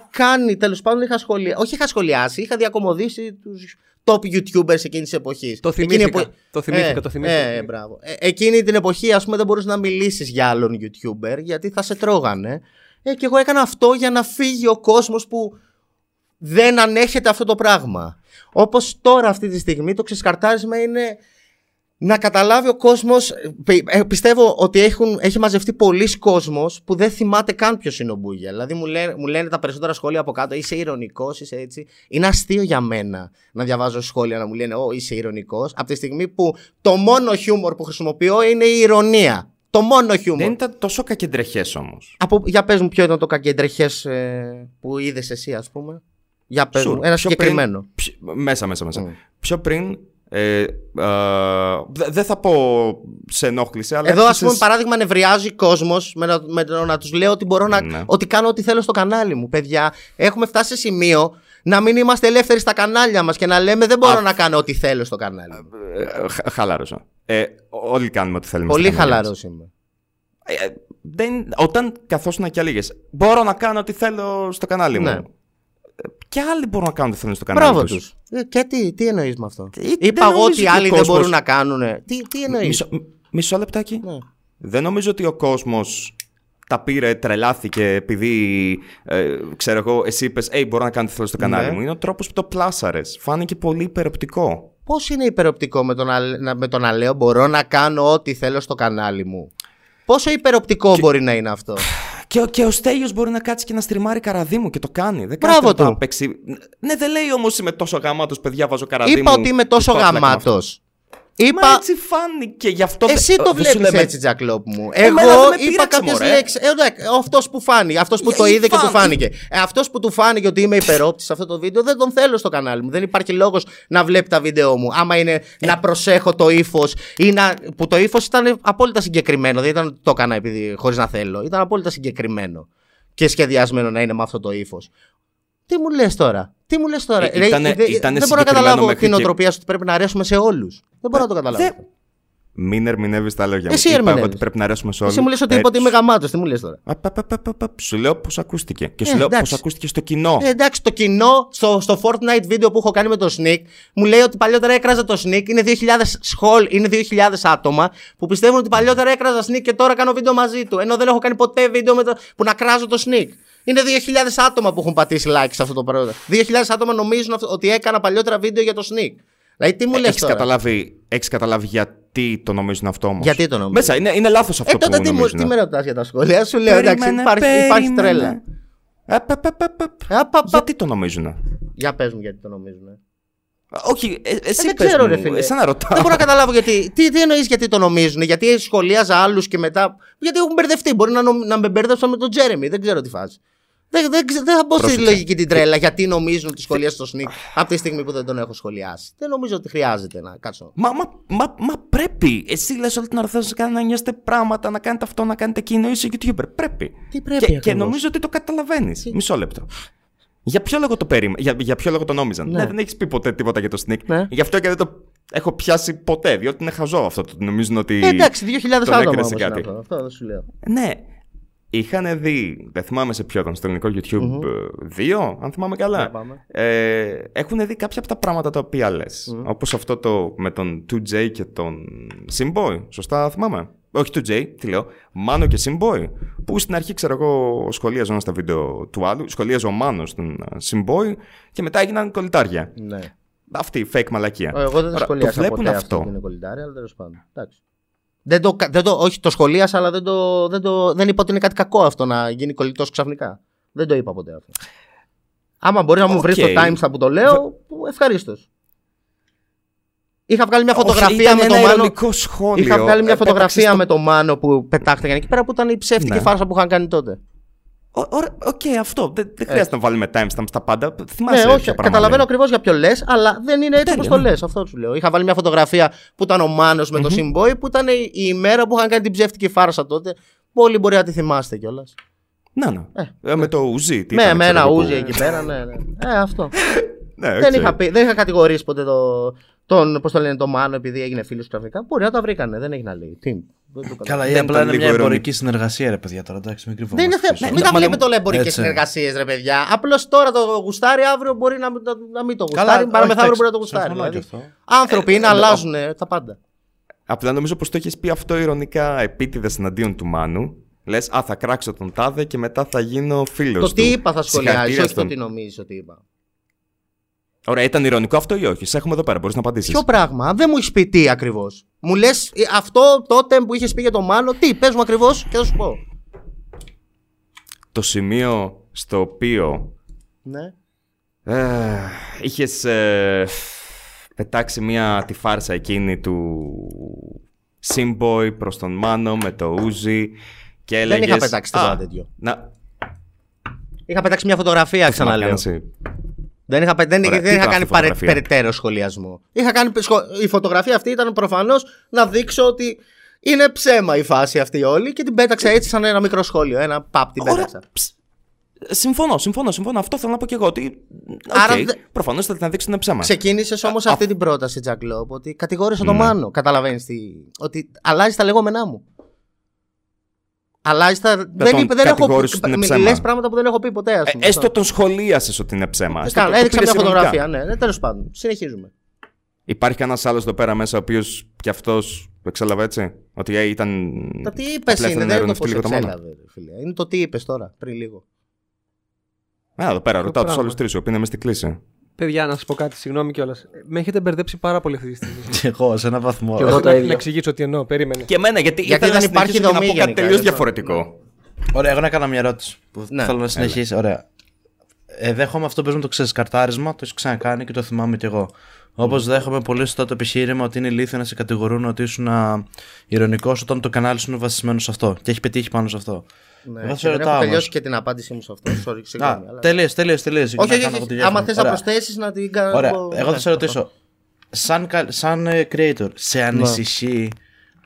κάνει, τέλος πάντων, είχα σχολιάσει. Όχι, είχα σχολιάσει, είχα διακομωδήσει τους top YouTubers εκείνης της εποχής. Το θυμήθηκα, το θυμήθηκα, το θυμήθηκα. Ε, μπράβο. Ε, εκείνη την εποχή, ας πούμε, δεν μπορούσες να μιλήσεις για άλλον YouTuber γιατί θα σε τρώγανε. Ε, και εγώ έκανα αυτό για να φύγει ο κόσμος που δεν ανέχεται αυτό το πράγμα. Όπως τώρα αυτή τη στιγμή το ξεσκαρτάρισμα είναι να καταλάβει ο κόσμος. πιστεύω ότι έχουν, έχει μαζευτεί πολλοί κόσμος που δεν θυμάται καν ποιος είναι ο Μπούγια. Δηλαδή μου λένε, μου λένε τα περισσότερα σχόλια από κάτω, είσαι ηρωνικός, είσαι έτσι. Είναι αστείο για μένα να διαβάζω σχόλια να μου λένε, Ω, είσαι ηρωνικός. Από τη στιγμή που το μόνο χιούμορ που χρησιμοποιώ είναι η ηρωνία. Το μόνο χιούμορ. Δεν ήταν τόσο κακεντρεχές όμως. Από, για πες μου ποιο ήταν το κακεντρεχές ε, που είδες εσύ ας πούμε. Για πες μου, ένα συγκεκριμένο. Μέσα, μέσα, μέσα. Mm. Πιο πριν. Ε, ε, δε- δεν θα πω σε ενόχληση, αλλά. Εδώ, ας άρχισες- πούμε, παράδειγμα, νευριάζει κόσμος με, να- με το να τους λέω ότι μπορώ να. Ναι. ότι κάνω ό,τι θέλω στο κανάλι μου. Παιδιά, έχουμε φτάσει σε σημείο να μην είμαστε ελεύθεροι στα κανάλια μας και να λέμε δεν μπορώ Α. να κάνω ό,τι θέλω στο κανάλι μου. Ε, χα- χαλάρωσα. Ε, όλοι κάνουμε ό,τι θέλουμε. Πολύ στα κανάλια χαλαρός μας. είμαι. Ε, δεν, όταν καθόσουν και έλεγες, Μπορώ να κάνω ό,τι θέλω στο κανάλι Ναι. μου. Ε, Και άλλοι μπορούν να κάνουν ό,τι θέλουν στο κανάλι Μπράβο τους. τους. Και τι, τι εννοείς με αυτό; Ε, Είπα δεν εγώ νομίζω ότι οι ότι ο άλλοι δεν κόσμος- μπορούν να κάνουν. Τι, τι εννοείς; Μισό, μ- μισό λεπτάκι. Ναι. Δεν νομίζω ότι ο κόσμος τα πήρε, τρελάθηκε επειδή, ε, ξέρω εγώ, εσύ είπες «Ει, μπορώ να κάνω τι θέλω στο κανάλι Ναι. μου». Είναι ο τρόπος που το πλάσαρες. Φάνηκε πολύ υπεροπτικό. Πώς είναι υπεροπτικό με το, να, να- με το να λέω μπορώ να κάνω ό,τι θέλω στο κανάλι μου. Πόσο υπεροπτικό μπορεί να είναι αυτό; Και, ο- και ο Στέλιος μπορεί να κάτσει και να στριμάρει καραδί μου και το κάνει. Δεν Μπράβο κάθεται να του. παίξει. Ναι, δεν λέει όμως είμαι τόσο γαμάτος, παιδιά, βάζω καραδί μου. Είπα ότι είμαι τόσο Πάω πλάκα με αυτό. γαμάτο. Μα Είπα. έτσι φάνηκε, γι' αυτό Εσύ δεν- το δεν σου βλέπει λέμε- έτσι, Τζακλόπ μου. Εμένα Εγώ δεν με είπα πείραξε, κάποιε μωρέ. λέξει. Ε, αυτός που φάνηκε. Αυτός που Ε, το η είδε και του φαν- φάνηκε. Ε, αυτός που του φάνηκε ότι είμαι υπερόπτη σε αυτό το βίντεο δεν τον θέλω στο κανάλι μου. Δεν υπάρχει λόγος να βλέπει τα βίντεο μου. Άμα είναι Ε. να προσέχω το ύφος ή να. που το ύφος ήταν απόλυτα συγκεκριμένο. Δεν ήταν το έκανα επειδή χωρίς να θέλω. Ήταν απόλυτα συγκεκριμένο. Και σχεδιασμένο να είναι με αυτό το ύφος. Τι μου λες τώρα; Τι μου λες τώρα; Ε, Ρε, ήτανε- δεν- ήτανε δεν μπορώ να συγκεκριμένο καταλάβω μέχρι την και- οτροπία σου ότι πρέπει να αρέσουμε σε όλους. Δεν μπορώ να το καταλάβω. Δεν- Μην ερμηνεύει τα λόγια μου. Εσύ Είπα εγώ ερμηνεύεις. ότι πρέπει να αρέσουμε σε όλους. Εσύ μου λες ότι Ε, είπα ότι είμαι γαμάτος. Τι μου λες τώρα; Α, πα, πα, πα, πα, πα. Σου λέω πώς ακούστηκε. Και σου Ε, λέω εντάξει. πώς ακούστηκε στο κοινό. Ε, εντάξει, το κοινό στο, στο Fortnite βίντεο που έχω κάνει με το Sneak μου λέει ότι παλιότερα έκραζα το Sneak. Είναι 2.000 σχόλ, είναι 2.000 άτομα που πιστεύουν ότι παλιότερα έκραζα Sneak και τώρα κάνω βίντεο μαζί του. Ενώ δεν έχω κάνει ποτέ βίντεο με το, που να κράζω το Sneak. Είναι 2.000 άτομα που έχουν πατήσει like σε αυτό το πράγμα. 2.000 άτομα νομίζουν αυτό- ότι έκανα παλιότερα βίντεο για το Sneak. Δηλαδή, τι μου λες Έχεις τώρα; καταλάβει, έχεις καταλάβει για γιατί το νομίζουν αυτό όμως; Γιατί το νομίζουν; Μέσα, είναι, είναι λάθος αυτό Ε, τότε που τι, μου- νομίζουν. τι με ρωτάς για τα σχόλια, σου λέω εντάξει, Περίμενε, υπάρχει, υπάρχει περίμενε. τρέλα. Ε, πε, πε, πε, πε. Α, πα, πα. Γιατί το νομίζουν. Για πες μου γιατί το νομίζουν. Όχι, ε, εσύ δεν πες ξέρω, μου, ρε φίλε. εσένα ρωτάω. Δεν μπορώ να καταλάβω γιατί. Τι, τι εννοείς γιατί το νομίζουν, Γιατί σχολίαζα άλλους και μετά. Γιατί έχουν μπερδευτεί. Μπορεί να, νομ- να με μπερδεύσαν με τον Τζέρεμι. Δεν ξέρω τι φάση. Δεν, δεν, ξε- δεν θα μπω στη Πρόσεξε. λογική την τρέλα. Γιατί νομίζουν ότι σχολίασε το Σνικ από τη στιγμή που δεν τον έχω σχολιάσει. Δεν νομίζω ότι χρειάζεται να κάτσω. Μα, μα, μα, μα πρέπει. Εσύ λες όλη την ώρα θες να, να νιώσετε πράγματα, να κάνετε αυτό, να κάνετε εκείνο. Είσαι YouTuber. Πρέπει. Τι πρέπει και, και ακριβώς; νομίζω ότι το καταλαβαίνεις. Μισό λεπτό. Για ποιο λόγο το περίμε, για, για ποιο λόγο το νόμιζαν; Ναι, δεν έχεις πει ποτέ τίποτα για το Sneak. Ναι. Γι' αυτό και δεν το έχω πιάσει ποτέ. Διότι είναι χαζό αυτό. Το νομίζουν ότι. Ε, εντάξει, 2.000 τον άτομα έκρινε όμως σε είναι κάτι. αυτό. Αυτό δεν σου λέω. Ναι. Είχαν δει, δεν θυμάμαι σε ποιο ήταν, στο ελληνικό YouTube 2, αν θυμάμαι καλά. Για πάμε. Ε, έχουν δει κάποια από τα πράγματα τα οποία λες. Όπως αυτό το με τον 2J και τον Simboy. Σωστά θυμάμαι; Όχι 2J, τι λέω. Μάνο και Simboy. Που στην αρχή, ξέρω εγώ, σχολίαζαν ένα στα βίντεο του άλλου. Σχολίαζε ο Μάνος τον Simboy και μετά έγιναν κολλητάρια. Ναι. Αυτή η fake μαλακία. Εγώ δεν Τώρα, το σχολίασα το βλέπουν ποτέ αυτό. αυτό. που είναι κολλητάρι, αλλά τέλος πάντων. Εντάξει. Δεν το, κα- δεν το, όχι, το σχολίασα, αλλά δεν, το, δεν, το, δεν είπα ότι είναι κάτι κακό αυτό να γίνει κολλητός ξαφνικά. Δεν το είπα ποτέ αυτό. Άμα μπορείς να μου βρεις το OK. timestamp που το λέω, ευχαρίστως. Είχα βγάλει μια Όχι, φωτογραφία ήταν με ένα τον Μάνο. ειρωνικό σχόλιο. Είχα βγάλει μια Ε, φωτογραφία πέταξες με τον Μάνο που πετάχτηκαν εκεί πέρα που ήταν η ψεύτικη Ναι. φάρσα που είχαν κάνει τότε. Ω- Ωραία, οκ, αυτό. Δεν, δεν χρειάζεται να βάλουμε timestamp στα πάντα. Θυμάσαι Ναι, όχι, ποια πράγματα καταλαβαίνω είναι. ακριβώς για ποιο λες, αλλά δεν είναι έτσι Τέλεια, όπως το ναι. λες. Αυτό σου λέω. Είχα βάλει μια φωτογραφία που ήταν ο Μάνος με το Simboy, που ήταν η η ημέρα που είχαν κάνει την ψεύτικη φάρσα τότε. Πολλοί μπορεί να τη θυμάστε κιόλας. Ναι, ναι. Ε, με το ουζί. τι Με, ήταν, με ξέρω ένα εγώ, ούζι που- εκεί πέρα, ναι, ναι. Ε, αυτό. Ναι, δεν, οκ. είχα πει, δεν είχα κατηγορήσει ποτέ το, τον, πώς το λένε, τον Μάνο επειδή έγινε φίλος ξαφνικά. Μπορεί να τα βρήκανε, δεν έχει να λέει. Τι, δεν το καταλαβαίνω. Καλά, ή Δεν απλά ήταν είναι λίγο μια ειρωνικό. εμπορική συνεργασία, ρε παιδιά τώρα. Εντάξει, μην Δεν κρυβόμαστε. είναι θέμα. πίσω. Μην τα μα- βλέπετε όλο εμπορικές Έτσι. συνεργασίες, ρε παιδιά. Απλώς τώρα το γουστάρει, αύριο μπορεί να, μην το- να μην το Καλά, γουστάρει. όχι, Παραμεθαύριο εντάξει, μπορεί να το γουστάρει. συμφωνώ Δηλαδή. και αυτό. Άνθρωποι είναι, αλλάζουν τα πάντα. Απλά νομίζω πως το έχεις πει αυτό ειρωνικά επίτηδες εναντίον του Μάνου. Λες, Α, θα κράξω τον τάδε και μετά θα γίνω φίλος του. Το τι είπα θα σχολιάζει, Συγχαρητήρια όχι το στον- τι νομίζεις ότι είπα. Ωραία, ήταν ηρωνικό αυτό ή όχι; Σε έχουμε εδώ πέρα, μπορείς να απαντήσεις. Ποιο πράγμα, δεν μου έχεις πει τι ακριβώς. Μου λες αυτό τότε που είχες πει για το Μάνο, τι, πες μου ακριβώς και θα σου πω. Το σημείο στο οποίο Ναι. ε, είχες ε, πετάξει μια τη φάρσα εκείνη του Simboy προς τον Μάνο με το Uzi και Δεν έλεγες... είχα πετάξει τίποτα «Α, τέτοιο. Να, Είχα πετάξει μια φωτογραφία, ξαναλέω. Ξαναλέω. Δεν είχα, πε- δεν, Ωραία, δεν τι είχα ήταν κάνει αυτή η παρε, φωτογραφία; περαιτέρω σχολιασμό. Είχα κάνει, σχο- η φωτογραφία αυτή ήταν προφανώς να δείξω ότι είναι ψέμα η φάση αυτή όλη και την πέταξα έτσι σαν ένα μικρό σχόλιο. Ένα παπ την Ωραία, πέταξα. ψ, Συμφωνώ, συμφωνώ, συμφωνώ. Αυτό θέλω να πω και εγώ. Ότι. Άρα Άρα. δε- Προφανώς θα την δείξουν ψέμα. Ξεκίνησες όμως αυτή την πρόταση, Τζακ Λόπ, ότι κατηγόρησα τον Ναι. Μάνο. Καταλαβαίνεις τι. Ότι αλλάζει τα λεγόμενά μου. Αλλάζει τα. Δεν, τον είπε, δεν έχω κατηγόρησες ότι είναι πει. ψέμα. Λες πράγματα που δεν έχω πει ποτέ, ας Ε, πούμε. έστω τον σχολίασες ότι είναι ψέμα. Ε, Έστω Καλά, το- το έδειξα μια πήρες ειρωνικά. φωτογραφία. Ναι, ναι τέλος πάντων. Συνεχίζουμε. Υπάρχει κανένα άλλος εδώ πέρα μέσα ο οποίος κι αυτός εξέλαβε έτσι; Ότι ε, ήταν. Το τι είπες απλά ήθελε είναι, να δεν είναι το ειρωνευτεί πώς λίγο το μόνο. εξέλαβε. ρε Φίλε. Είναι το τι είπες τώρα, πριν λίγο. Α, εδώ πέρα, ρωτάω τους πράγμα. άλλους τρεις, οι οποίοι είναι μες στην κλίση. Παιδιά, να σας πω κάτι, συγγνώμη κιόλας. Με έχετε μπερδέψει πάρα πολύ αυτή τη στιγμή. Και εγώ σε ένα βαθμό. Και εγώ το να, ίδιο. να εξηγήσω τι εννοώ, περίμενε. Και εμένα, γιατί, Γιατί ήθελα δεν να υπάρχει συνεχίσω και δομή να πω κάτι γενικά, τελείως δεν το- διαφορετικό. Ωραία, εγώ να κάνω μια ερώτηση που Ναι, θέλω να συνεχίσει. Ωραία. Ε, δέχομαι αυτό που πες με το ξεσκαρτάρισμα, το έχεις ξανακάνει και το θυμάμαι κι εγώ. Όπως δέχομαι πολύ σωστά το επιχείρημα ότι είναι ηλίθιο να σε κατηγορούν ότι ήσουν ηρωνικός όταν το κανάλι σου είναι βασισμένο σε αυτό και έχει πετύχει πάνω σε αυτό. Ναι, Εγώ και σε δεν ρωτάω έχω όμως. τελειώσει και την απάντηση μου σε αυτό. Sorry, συγγνώμη. Α, αλλά- τελείω, τελείω, τελείω. Όχι, όχι, όχι. Άμα θες να προσθέσεις να την κάνω. Ωραία, εγώ θα σε ρωτήσω. Σαν, κα- σαν ε, creator, σε Ναι. ανησυχεί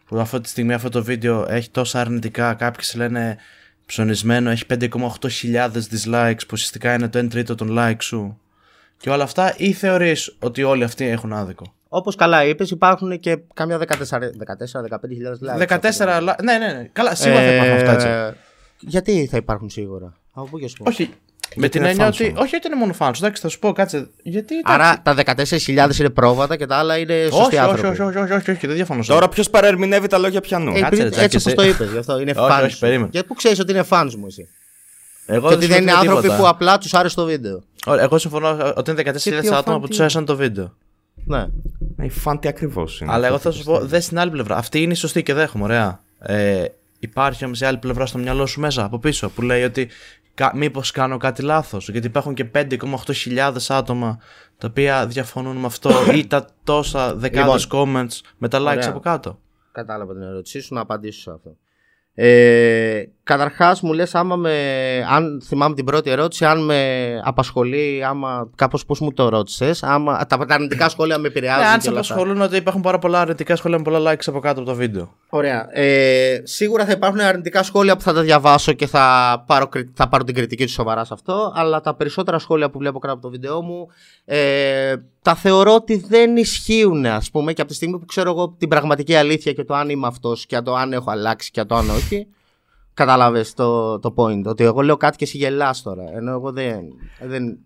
που αυτή τη στιγμή αυτό το βίντεο έχει τόσα αρνητικά. Κάποιοι σε λένε ψωνισμένο, έχει 5,8 χιλιάδες dislikes που ουσιαστικά είναι το 1 τρίτο των likes σου. Και όλα αυτά, ή θεωρείς ότι όλοι αυτοί έχουν άδικο; Όπως καλά είπες, υπάρχουν και κάμια 14-15 likes. 14, li- ναι, ναι, ναι. Καλά, σίγουρα θα υπάρχουν αυτά έτσι. Ε, Γιατί θα υπάρχουν σίγουρα; Από πού και σου πω. Όχι. Με την είναι έννοια fans ότι. όμως. Όχι ότι είναι μόνο fans. Εντάξει, θα σου πω, κάτσε. Γιατί. Άρα τα 14.000 είναι πρόβατα και τα άλλα είναι όχι, σωστοί όχι, άνθρωποι. όχι, όχι, όχι, όχι, όχι, δεν διαφωνώ. σε Τώρα ποιος παρερμηνεύει τα λόγια πιανού; Ε, Κάτσε, επειδή- ρε, Τζάκη, έτσι όπως εσύ. το είπες, γι' αυτό είναι Όχι, fans. όχι, σου. περίμενε. Και πού ξέρεις ότι είναι fans μου εσύ; Εγώ Και ότι δεν είναι συμφωνώ άνθρωποι τίποτα. που απλά τους άρεσε το βίντεο. Ωραία, εγώ συμφωνώ ότι είναι 14.000 Γιατί ο άτομα φαν που τι του άρεσαν το βίντεο. Ναι. Ναι, η φαν τι ακριβώς είναι. Αλλά εγώ αυτό θα που σου πω, δε στην άλλη πλευρά. Αυτή είναι η σωστή και δέχομαι, ωραία. Ε, υπάρχει όμως η άλλη πλευρά στο μυαλό σου μέσα από πίσω που λέει ότι μήπως κάνω κάτι λάθος. Γιατί υπάρχουν και 5,8 χιλιάδες άτομα τα οποία διαφωνούν με αυτό ή τα τόσα δεκάδες comments με τα likes Ωραία. από κάτω. Κατάλαβα την ερώτησή σου να απαντήσω σε αυτό. Ε, Καταρχάς, μου λες, άμα με. Αν θυμάμαι την πρώτη ερώτηση, αν με απασχολεί, άμα. Κάπως πώς μου το ρώτησες, άμα τα, τα αρνητικά σχόλια με επηρεάζουν. Ναι, αν και σε όλα αυτά. απασχολούν ότι υπάρχουν πάρα πολλά αρνητικά σχόλια με πολλά likes από κάτω από το βίντεο. Ωραία. Ε, σίγουρα θα υπάρχουν αρνητικά σχόλια που θα τα διαβάσω και θα πάρω, κρι- θα πάρω την κριτική τους σοβαρά σε αυτό. Αλλά τα περισσότερα σχόλια που βλέπω κάτω από το βίντεο μου ε, τα θεωρώ ότι δεν ισχύουν, ας πούμε, και από τη στιγμή που ξέρω εγώ την πραγματική αλήθεια και το αν είμαι αυτός και το αν έχω αλλάξει και το αν όχι. Κατάλαβε το, το point. Ότι εγώ λέω κάτι και εσύ γελάς τώρα. Ενώ εγώ δεν. δεν...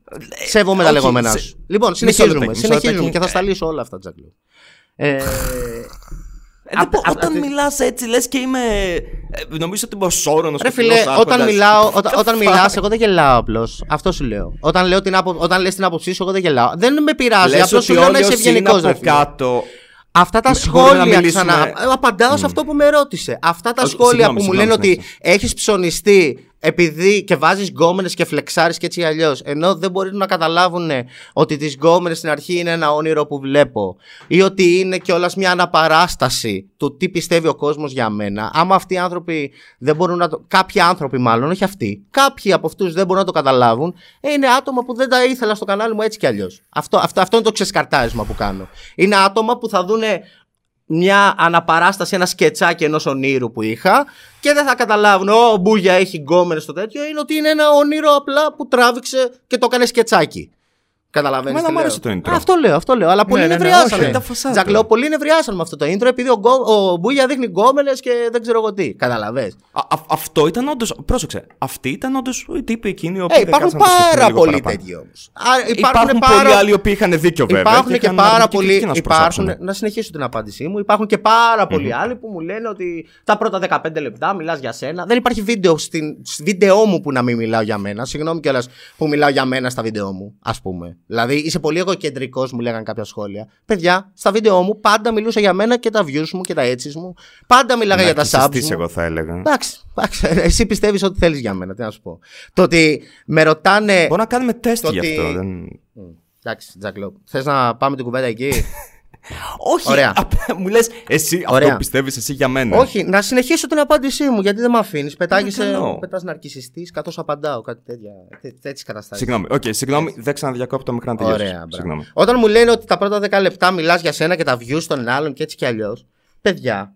Σέβομαι τα όχι, λεγόμενά σε- σου. Λοιπόν, Μισό συνεχίζουμε. λεπτάκι, μισό συνεχίζουμε λεπτάκι. και θα στα λύσω όλα αυτά, Τζακλού. Ε, Ε, δεν πω, απ- όταν απ- μιλάς έτσι, λες και είμαι. ε, νομίζω ότι είμαι ο Σόρονο. Ρε φίλε, όταν μιλάω, όταν, όταν μιλάς, εγώ δεν γελάω απλώς. Αυτό σου λέω. Όταν, λέω την απο... όταν λες την άποψή σου, εγώ δεν γελάω. Δεν με πειράζει. Λες Απλώς ότι σου λέω να όλοι είσαι όσοι είναι ευγενικό. από κάτω. Αυτά τα μπορούμε να σχόλια μιλήσουμε- ξανά. ε, Απαντάω σε αυτό που με ρώτησε. Αυτά τα Όχι, σχόλια συγγνώμη, που μου συγγνώμη, λένε ότι συνέχισε. έχεις ψωνιστεί επειδή και βάζεις γκόμενες και φλεξάρεις και έτσι αλλιώς. Ενώ δεν μπορεί να καταλάβουν ότι τις γκόμενες στην αρχή είναι ένα όνειρο που βλέπω. Ή ότι είναι κιόλας μια αναπαράσταση του τι πιστεύει ο κόσμος για μένα. Άμα αυτοί οι άνθρωποι δεν μπορούν να το. Κάποιοι άνθρωποι, μάλλον, όχι αυτοί. Κάποιοι από αυτούς δεν μπορούν να το καταλάβουν. Ε, είναι άτομα που δεν τα ήθελα στο κανάλι μου έτσι κι αλλιώς. Αυτό, αυτό, αυτό είναι το ξεσκαρτάρισμα που κάνω. Είναι άτομα που θα δούνε μια αναπαράσταση, ένα σκετσάκι ενός ονείρου που είχα και δεν θα καταλάβουν, Ω, μπούγια έχει γκόμενες στο τέτοιο. Είναι ότι είναι ένα όνειρο απλά που τράβηξε και το έκανε σκετσάκι. Καταλαβαίνεις. Εμένα μου άρεσε το intro. Αυτό λέω, αυτό λέω. Αλλά πολλοί ναι, ναι, νευριάσανε. όχι, τα φασάτα. Τζακ, λέω, πολλοί νευριάσανε με αυτό το intro επειδή ο, Γκο- ο Μπούγια δείχνει γκόμενες και δεν ξέρω εγώ τι. Καταλαβες. Α, α- αυτό ήταν όντως. Πρόσεξε. Αυτοί ήταν όντως οι τύποι εκείνοι. οι Ε, οποίοι υπάρχουν δεν κάτσαν να σκεφτούν πάρα λίγο πολλοί παραπάνω. τέτοιοι όμως. Υπάρχουν, Υπάρχουν πάρα... πολλοί άλλοι οι οποίοι είχαν δίκιο βέβαια. Υπάρχουν και, είχαν πάρα αρνητική πολλοί. κριτική να σου Υπάρχουν, προσάψουν. να συνεχίσω την απάντησή μου. Υπάρχουν και πάρα πολλοί άλλοι που μου λένε ότι τα πρώτα 15 λεπτά μιλάς για σένα. Δεν υπάρχει βίντεο στην στη βίντεό μου που να μην μιλάω για μένα. Συγγνώμη κιόλας που μιλάω για μένα στα βίντεό μου, ας πούμε. Δηλαδή είσαι πολύ εγωκεντρικός, μου λέγανε κάποια σχόλια. Παιδιά, στα βίντεό μου πάντα μιλούσα για μένα και τα views μου και τα έτσι μου. Πάντα μιλάγα για τα subs. Ναρκισσιστής, μου. εγώ θα έλεγα. Εντάξει, εντάξει, εσύ πιστεύεις ότι θέλεις για μένα, τι να σου πω. Το ότι με ρωτάνε. Μπορεί να κάνουμε τεστ το γι' ότι- αυτό. δεν- Μμ, Εντάξει, Τζακλό. Θες να πάμε την κουβέντα εκεί; Όχι, Ωραία. απλά μου λες εσύ αυτό Ωραία. που πιστεύεις εσύ για μένα; Όχι, να συνεχίσω την απάντησή μου γιατί δεν με αφήνεις. Πετάγεσαι. κάνω. Πετάς ναρκισσιστή, καθώς απαντάω. Κάτι τέτοια. τέ- τέτοιες καταστάσεις. Συγγνώμη, οκ, συγγνώμη, δεν ξαναδιακόπτω μικρά να τελειώσεις. Ωραία, μπράβο. Συγγνώμη. Όταν μου λένε ότι τα πρώτα 10 λεπτά μιλάς για σένα και τα views των άλλων και έτσι κι αλλιώς. Παιδιά,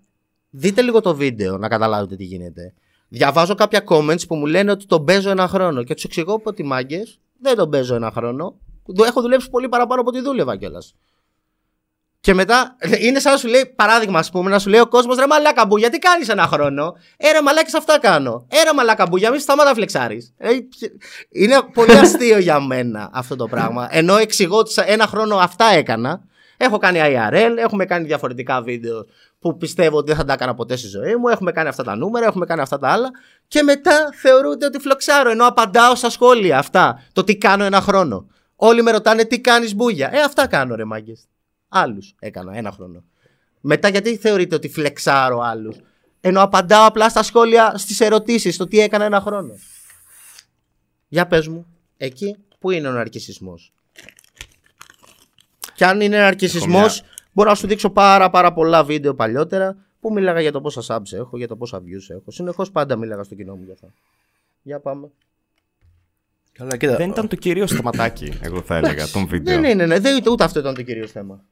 δείτε λίγο το βίντεο να καταλάβετε τι γίνεται. Διαβάζω κάποια comments που μου λένε ότι τον παίζω ένα χρόνο και τους εξηγώ ότι μάγκες δεν τον παίζω ένα χρόνο. Το έχω δουλέψει πολύ παραπάνω από ό,τι δούλευα κιόλας. Και μετά είναι σαν να σου λέει, παράδειγμα, ας πούμε, να σου λέει ο κόσμος ρε μαλάκα μπου, γιατί κάνεις ένα χρόνο; Ε, ρε μαλάκες αυτά κάνω. Ε, ρε μαλάκα μπου, για μην σταμάτα φλεξάρεις. Ε, είναι πολύ αστείο για μένα αυτό το πράγμα. Ενώ εξηγώ ότι σε ένα χρόνο αυτά έκανα. Έχω κάνει IRL, έχουμε κάνει διαφορετικά βίντεο που πιστεύω ότι δεν θα τα έκανα ποτέ στη ζωή μου. Έχουμε κάνει αυτά τα νούμερα, έχουμε κάνει αυτά τα άλλα. Και μετά θεωρούνται ότι φλοξάρω, ενώ απαντάω στα σχόλια αυτά. Το τι κάνω ένα χρόνο. Όλοι με ρωτάνε τι κάνεις μπούγια; Ε, αυτά κάνω ρε μάγκες. Άλλους έκανα ένα χρόνο. Μετά γιατί θεωρείτε ότι φλεξάρω άλλους; Ενώ απαντάω απλά στα σχόλια, στις ερωτήσεις, στο τι έκανα ένα χρόνο. Για πες μου, εκεί που είναι ο ναρκισισμός. Και αν είναι ναρκισισμός, μια- μπορώ να σου δείξω πάρα πάρα πολλά βίντεο παλιότερα που μίλαγα για το πόσα subs έχω, για το πόσα views έχω. Συνεχώς πάντα μίλαγα στο κοινό μου για αυτά. Για πάμε. Καλά, κοίτα. Δεν ήταν το κυρίως σταματάκι, εγώ θα έλεγα, τον βίντεο. Ναι, ναι, ναι, ναι. Δεν, ούτε αυτό ήταν το κυρίως θέμα.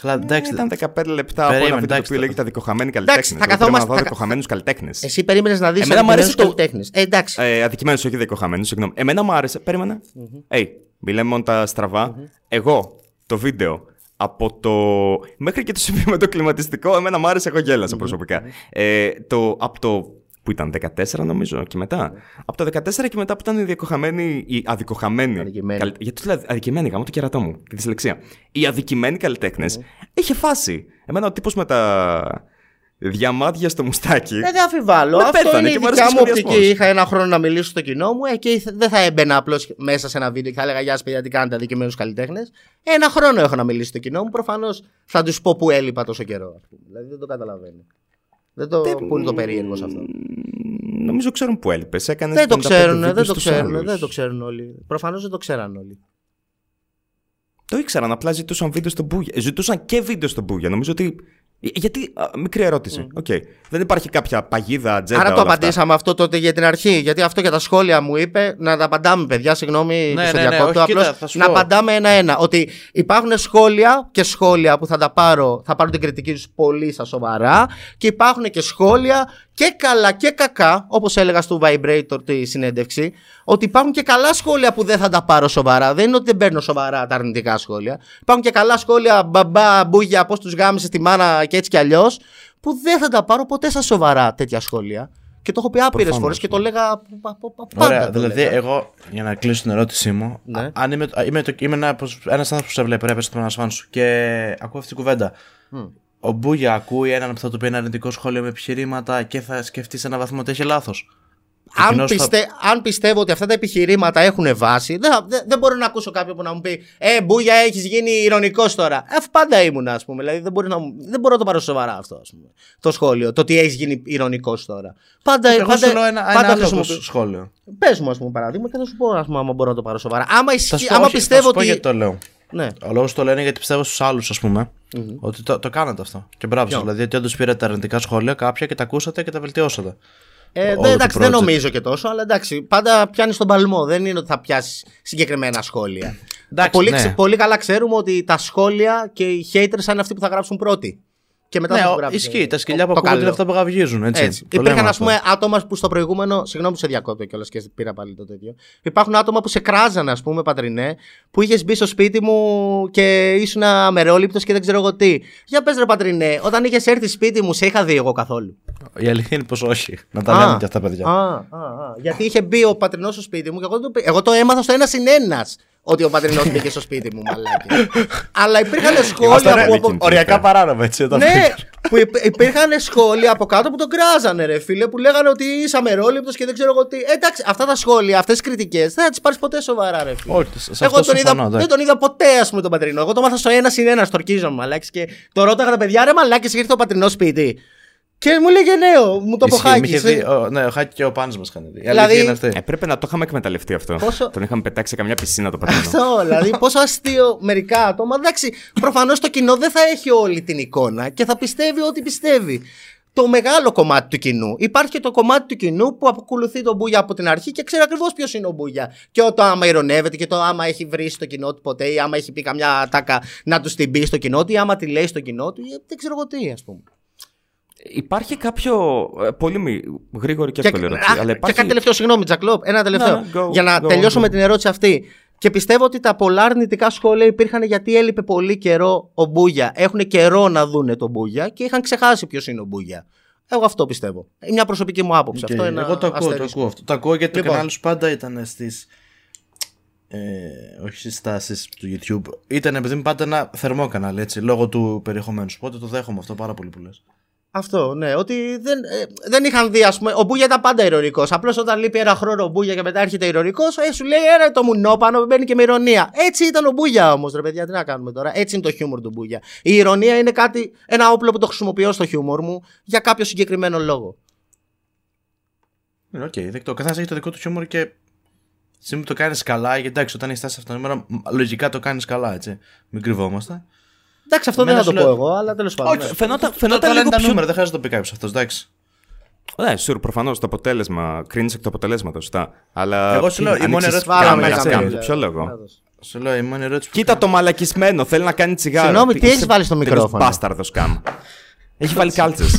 Καλά, εντάξει. Ήταν 15 λεπτά από Περίμενε, ένα βίντεο το εντάξει, οποίο το- λέγεται Αδικοχαμένοι Εντάξει, καλλιτέχνες. θα καθόμαστε- να δω θα- δικοχαμένους καλλιτέχνες. Εσύ περίμενες να δεις Εμένα μου αρέσει το- καλλιτέχνες. Ε, εντάξει. Ε, Αδικημένου, όχι δικοχαμένου, συγγνώμη. Εμένα μου άρεσε. Περίμενα. Ε, μιλάμε μόνο τα στραβα Εγώ το βίντεο από το. Μέχρι και το σημείο με το κλιματιστικό, εμένα μου άρεσε, εγώ γέλασα προσωπικά. Ε, το, από το. Που ήταν 14 νομίζω και μετά. Από το 14 και μετά που ήταν οι δικοχαμένοι. Οι αδικοχαμένοι. Αδικημένοι. καλ- Γιατί τους λέω αδικημένοι, γάμο το κερατό μου. Τη δυσλεξία. Οι αδικημένοι καλλιτέχνες είχε φάση. Εμένα ο τύπος με τα. διαμάντια στο μουστάκι. Ε, δεν αφιβάλλω. Με Αυτό πέθανε είναι η και μου δικιά άρεσε μου ο σχεδιασμός. οπτική. Είχα ένα χρόνο να μιλήσω στο κοινό μου ε, και δεν θα έμπαινα απλώς μέσα σε ένα βίντεο και θα έλεγα Γεια σας, παιδιά, τι κάνετε, αδικημένους καλλιτέχνες. Ένα χρόνο έχω να μιλήσω στο κοινό μου. Προφανώς θα τους πω που έλειπα τόσο καιρό. ας πούμε. Δηλαδή δεν το καταλαβαίνω. Δεν το. Πού είναι το περίεργο σε αυτό. Νομίζω ξέρουν που έλειπες. Έκανες Δεν το ξέρουν, δεν το ξέρουν, δεν το ξέρουν όλοι. Προφανώς δεν το ξέραν όλοι. Το ήξεραν, απλά ζητούσαν βίντεο στο Μπούγια. Ζητούσαν και βίντεο στο Μπούγια. Νομίζω ότι. Γιατί. α, μικρή ερώτηση. Οκ. Δεν υπάρχει κάποια παγίδα, ατζέντα. Άρα το όλα αυτά. απαντήσαμε αυτό τότε για την αρχή. Γιατί αυτό για τα σχόλια μου είπε να τα απαντάμε, παιδιά. Συγγνώμη, Ναι, που σε ναι, ναι, διακόπτω. όχι, Απλώς κοίτα, θα σου να πω. απαντάμε ένα-ένα. Ότι υπάρχουν σχόλια και σχόλια που θα τα πάρω, θα πάρω την κριτική τους πολύ στα σοβαρά. Και υπάρχουν και σχόλια και καλά και κακά, όπως έλεγα στο Vibrator τη συνέντευξη, ότι υπάρχουν και καλά σχόλια που δεν θα τα πάρω σοβαρά. Δεν είναι ότι δεν παίρνω σοβαρά τα αρνητικά σχόλια. Υπάρχουν και καλά σχόλια, μπαμπά, μπούγια, πώς τους γάμισε τη μάνα και έτσι κι αλλιώς, που δεν θα τα πάρω ποτέ στα σοβαρά τέτοια σχόλια. Και το έχω πει άπειρες Προφανώς, φορές και το ναι. λέγα πα- πα- πα- πάντα. Ωραία, το δηλαδή λέγα. εγώ για να κλείσω την ερώτησή μου, Ναι. α- αν είμαι, είμαι, το, είμαι ένα, ένας άνθρωπος που σε βλέπει, ρε, πες το ένα σου και ακούω αυτή την κουβέντα. Ο Μπούγια ακούει έναν που θα του πει ένα αρνητικό σχόλιο με επιχειρήματα και θα σκεφτεί σε έναν βαθμό ότι έχει λάθος. αν, πιστε... αν πιστεύω ότι αυτά τα επιχειρήματα έχουν βάση, δεν, θα- δεν, δεν μπορώ να ακούσω κάποιον που να μου πει Ε, Μπούγια, έχεις γίνει ηρωνικός τώρα. Ε, Αφού πάντα ήμουν, ας πούμε. Δηλαδή δεν, μπορεί να... μου- δεν μπορώ να το πάρω σοβαρά αυτό, ας πούμε. Το σχόλιο. Το ότι έχεις γίνει ηρωνικός τώρα. Πάντα, Εγώ πάντα, σου λέω ένα, ένα πάντα άλλο χρησιμοποιώ- σχόλιο. Πες μου, ας πούμε, παράδειγμα και θα σου πω, ας πούμε, άμα μπορώ να το πάρω σοβαρά. Άμα, Θα ισχύει, σου πω, άμα όχι, θα πιστεύω σου πω ότι. γιατί το λέω. Ναι. Ο λόγο το λένε γιατί πιστεύω στους άλλους, ας πούμε, ότι το, το κάνατε αυτό. Και μπράβο σας. Ποιο; Δηλαδή, ότι όντως πήρατε τα αρνητικά σχόλια κάποια και τα ακούσατε και τα βελτιώσατε. Ε, Όλο δεν, το εντάξει, δεν project. νομίζω και τόσο, αλλά εντάξει, πάντα πιάνεις τον παλμό. Δεν είναι ότι θα πιάσεις συγκεκριμένα σχόλια. Εντάξει, πολύ, ναι. ξε- πολύ καλά ξέρουμε ότι τα σχόλια και οι haters θα είναι αυτοί που θα γράψουν πρώτοι. Και μετά Ναι, θα ο- σου γράψει ισχύει. Τα σκυλιά το- που το ακούγονται είναι καλό. αυτά που γαυγίζουν. Έτσι. Έτσι. Το Υπήρχαν, λέμε ας πούμε, αυτό. άτομα που στο προηγούμενο. Συγγνώμη που σε διακόπτω κιόλας και πήρα πάλι το τέτοιο. Υπάρχουν άτομα που σε κράζανε, ας πούμε, πατρινέ, που είχες μπει στο σπίτι μου και ήσουν αμερόληπτος και δεν ξέρω εγώ τι. Για πες ρε πατρινέ, όταν είχες έρθει σπίτι μου, σε είχα δει εγώ καθόλου. Η αλήθεια είναι πως όχι. Να τα Α, λέμε και αυτά, παιδιά. Α, α, α. Γιατί είχε μπει ο πατρινός στο σπίτι μου και εγώ το, εγώ το έμαθα στο ένα συν ένας ότι ο πατρινός μπήκε στο σπίτι μου, μαλάκι. Αλλά υπήρχαν σχόλια ρε, που. Βίκυ. Οριακά παράνομα, έτσι. όταν Ναι, πήγα. που υπ- υπήρχαν σχόλια από κάτω που τον κράζανε, ρε φίλε, που λέγανε ότι είσαι αμερόληπτο και δεν ξέρω εγώ τι. Ε, εντάξει, αυτά τα σχόλια, αυτές τις κριτικές δεν θα τις πάρεις ποτέ σοβαρά, ρε φίλε. Όχι, σε Εγώ αυτό τον είδα, συμφωνώ, εντάξει. δεν τον είδα ποτέ, ας πούμε, τον πατρινό. Εγώ το μάθα στο ένα συν ένα, στορκίζομαι, μαλάκι. Και το ρώταγα τα παιδιά, ρε μαλάκι, ήρθε ο πατρινός σπίτι. Και μου λέγε νέο, μου το Ισχύει, ποχάκι. μ' είχε δει, ο- Ναι, ο Χάκη και ο Πάνη μας είχαν δει. Η Δηλαδή- αλήθεια είναι αυτή. Ε, πρέπει να το είχαμε εκμεταλλευτεί αυτό. Πόσο- Τον είχαμε πετάξει σε καμιά πισίνα το πατρινό. Αυτό, δηλαδή, πόσο αστείο μερικά άτομα. Εντάξει, προφανώς το κοινό δεν θα έχει όλη την εικόνα και θα πιστεύει ό,τι πιστεύει. Το μεγάλο κομμάτι του κοινού. Υπάρχει και το κομμάτι του κοινού που ακολουθεί τον Μπούγια από την αρχή και ξέρει ακριβώς ποιος είναι ο Μπούγια. Και το άμα ηρωνεύεται και το άμα έχει βρει στο κοινό του ποτέ ή άμα έχει πει καμιά τάκα να τους την πει στο κοινό του ή άμα τη λέει στο κοινό του. ή Δεν ξέρω εγώ τι, ας πούμε. Υπάρχει κάποιο. ε, πολύ μη- γρήγορη και Και, εύκολη ερώτηση. α, αλλά και υπάρχει... κάτι τελευταίο, συγγνώμη, Τζακλόπ. Ένα τελευταίο. Ναι, ναι, go, για να go, τελειώσω go. με την ερώτηση αυτή. Και πιστεύω ότι τα πολλά αρνητικά σχόλια υπήρχαν γιατί έλειπε πολύ καιρό ο Μπούγια. Έχουν καιρό να δούνε τον Μπούγια και είχαν ξεχάσει ποιος είναι ο Μπούγια. Εγώ αυτό πιστεύω. Είναι μια προσωπική μου άποψη. Οκ, Αυτό είναι Εγώ το ακούω, το αστερίσκο. ακούω αυτό. Το ακούω γιατί Λοιπόν. το κανάλι σου πάντα ήταν στις. Ε, όχι στις τάσεις του YouTube. Ήταν επειδή μου πάντα ένα θερμό κανάλι έτσι, λόγω του περιεχομένου σου. Οπότε το δέχομαι αυτό πάρα πολύ που λες. Αυτό, ναι. Ότι δεν, ε, δεν είχαν δει, ας πούμε. Ο Booyah ήταν πάντα ειρωνικό. Απλώς όταν λείπει ένα χρόνο ο Booyah και μετά έρχεται ειρωνικό, ε, σου λέει ένα το μουνόπανο, μπαίνει και με ειρωνία. Έτσι ήταν ο Μπούγια όμως, ρε παιδιά, τι να κάνουμε τώρα. Έτσι είναι το χιούμορ του Μπούγια. Η ειρωνία είναι κάτι, ένα όπλο που το χρησιμοποιώ στο χιούμορ μου για κάποιο συγκεκριμένο λόγο. Οκ, δεκτό. Ο καθένας έχει το δικό του χιούμορ και. Εσύ μου το κάνεις καλά, γιατί εντάξει, όταν είσαι αυτό το νούμερο, μ, λογικά το κάνεις καλά, έτσι. Μην κρυβόμαστε. Εντάξει, αυτό Εμένα δεν θα το σου πω λέω- εγώ, αλλά τέλος πάντων. ναι. Φαινόταν, Το φαινόταν λένε λίγο τα πιο... νούμερα, δεν χρειάζεται να το πει κάποιος αυτός, εντάξει. Ναι, σure, προφανώς το αποτέλεσμα. Κρίνει εκ του αποτελέσματος, σωστά. Αλλά. Εγώ σου λέω, η άνοιξες μόνη ερώτηση που κάμερα, κάναμε, κάμερα, κάμερα, Για ποιο λόγο; Σου λέω, η μόνη ερώτηση που. Κοίτα το μαλακισμένο, θέλει να κάνει τσιγάρο. Συγγνώμη, τι έχεις βάλει στο μικρόφωνο; Μπάσταρδος κάμ. Έχει βάλει κάλτσες.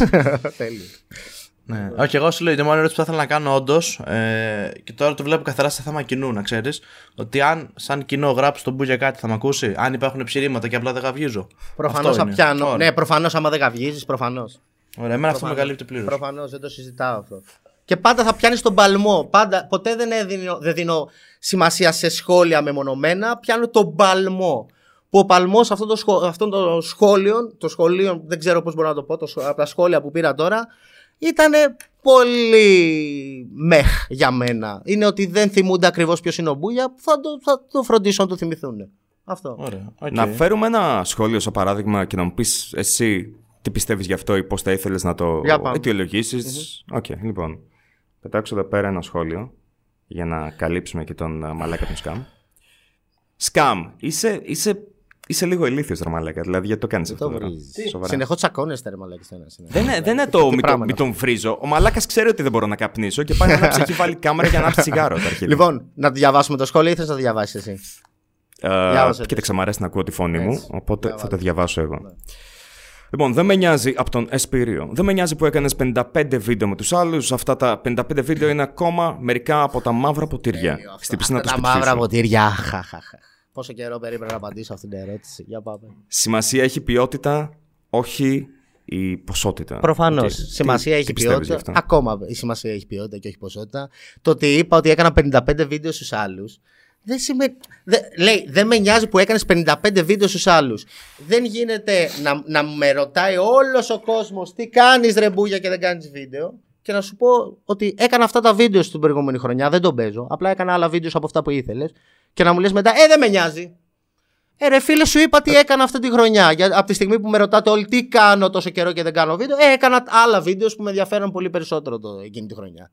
Τέλειο. Ναι. Όχι, εγώ σου λέω, η μόνη ερώτηση που θα ήθελα να κάνω όντως, ε, και τώρα το βλέπω καθαρά σε θέμα κοινού, να ξέρεις, ότι αν σαν κοινό γράψει τον Μπούγια κάτι θα με ακούσει, αν υπάρχουν επιχειρήματα και απλά δεν γαυγίζω. Προφανώς Αυτό θα είναι. πιάνω. Ωραία. Ναι, προφανώς άμα δεν καυγίζει, προφανώς. Ωραία, εμένα αυτό με καλύπτει πλήρως. Προφανώς, δεν το συζητάω αυτό. Και πάντα θα πιάνεις τον παλμό. Πάντα, ποτέ δεν, έδινω, δεν δίνω σημασία σε σχόλια μεμονωμένα. Πιάνω τον παλμό. που ο παλμός αυτών των σχο... αυτών των σχόλιων, το σχολείο, δεν ξέρω πώς μπορώ να το πω, το... σχ- από τα σχόλια που πήρα τώρα, ήταν πολύ μεχ για μένα. Είναι ότι δεν θυμούνται ακριβώς ποιος είναι ο Μπούγια, θα το, θα το φροντίσω να το θυμηθούν. Αυτό. Ωραία. οκ. Να φέρουμε ένα σχόλιο σαν παράδειγμα και να μου πεις εσύ τι πιστεύεις γι' αυτό ή πώς θα ήθελες να το Για πάμε. αιτιολογήσεις. Οκ, λοιπόν. Πετάξω εδώ πέρα ένα σχόλιο για να καλύψουμε και τον α, μαλάκα του Σκάμ. Σκάμ, είσαι, είσαι, είσαι λίγο ηλίθιος ρε μαλάκα, δηλαδή γιατί το κάνεις αυτό τώρα. Σοβαρά. Συνεχώς τσακώνεστε, ρε μαλάκι. στο ένα συνέχεια. Δεν είναι, δεν είναι το μη, το, πράγμα μη είναι τον βρίζω. Ο μαλάκας ξέρει ότι δεν μπορώ να καπνίσω και πάει να ανάψει έχει βάλει κάμερα για να ανάψει τσιγάρο. τα αρχίδια. Λοιπόν, να διαβάσουμε το σχόλιο ή θες να το διαβάσεις εσύ; Ε, Διάβασε το. κοίταξε, μου αρέσει να ακούω τη φωνή μου, Έτσι. οπότε θα το διαβάσω εγώ. Ναι. Λοιπόν, δεν με νοιάζει από τον Εσπύριο. Δεν με νοιάζει που έκανες 55 βίντεο με τους άλλους. Αυτά τα 55 βίντεο είναι ακόμα μερικά από τα μαύρα ποτήρια. Στην πισίνα του Τα σπιτιού μαύρα σου. ποτήρια. Χαχαχα. Πόσο καιρό περίμενα να απαντήσω αυτή την ερώτηση. Για πάμε. Σημασία έχει ποιότητα, όχι η ποσότητα. Προφανώς. Οκ. Σημασία Τι- έχει τι πιστεύεις γι' ποιότητα. αυτό; Ακόμα η σημασία έχει ποιότητα και όχι ποσότητα. Το ότι είπα ότι έκανα 55 βίντεο στους άλλους. Δεν σημαίνει. Δε, λέει, δεν με νοιάζει που έκανες 55 βίντεο στους άλλους. Δεν γίνεται να, να με ρωτάει όλος ο κόσμος τι κάνεις ρε μπούγια και δεν κάνεις βίντεο. Και να σου πω ότι έκανα αυτά τα βίντεο στην προηγούμενη χρονιά. Δεν τον παίζω. Απλά έκανα άλλα βίντεο από αυτά που ήθελες. Και να μου λες μετά, Ε, δεν με νοιάζει. Ε, ρε φίλε, σου είπα τι έκανα αυτή τη χρονιά. Για, από τη στιγμή που με ρωτάτε όλοι τι κάνω τόσο καιρό και δεν κάνω βίντεο, ε, έκανα άλλα βίντεο που με ενδιαφέραν πολύ περισσότερο το, εκείνη τη χρονιά.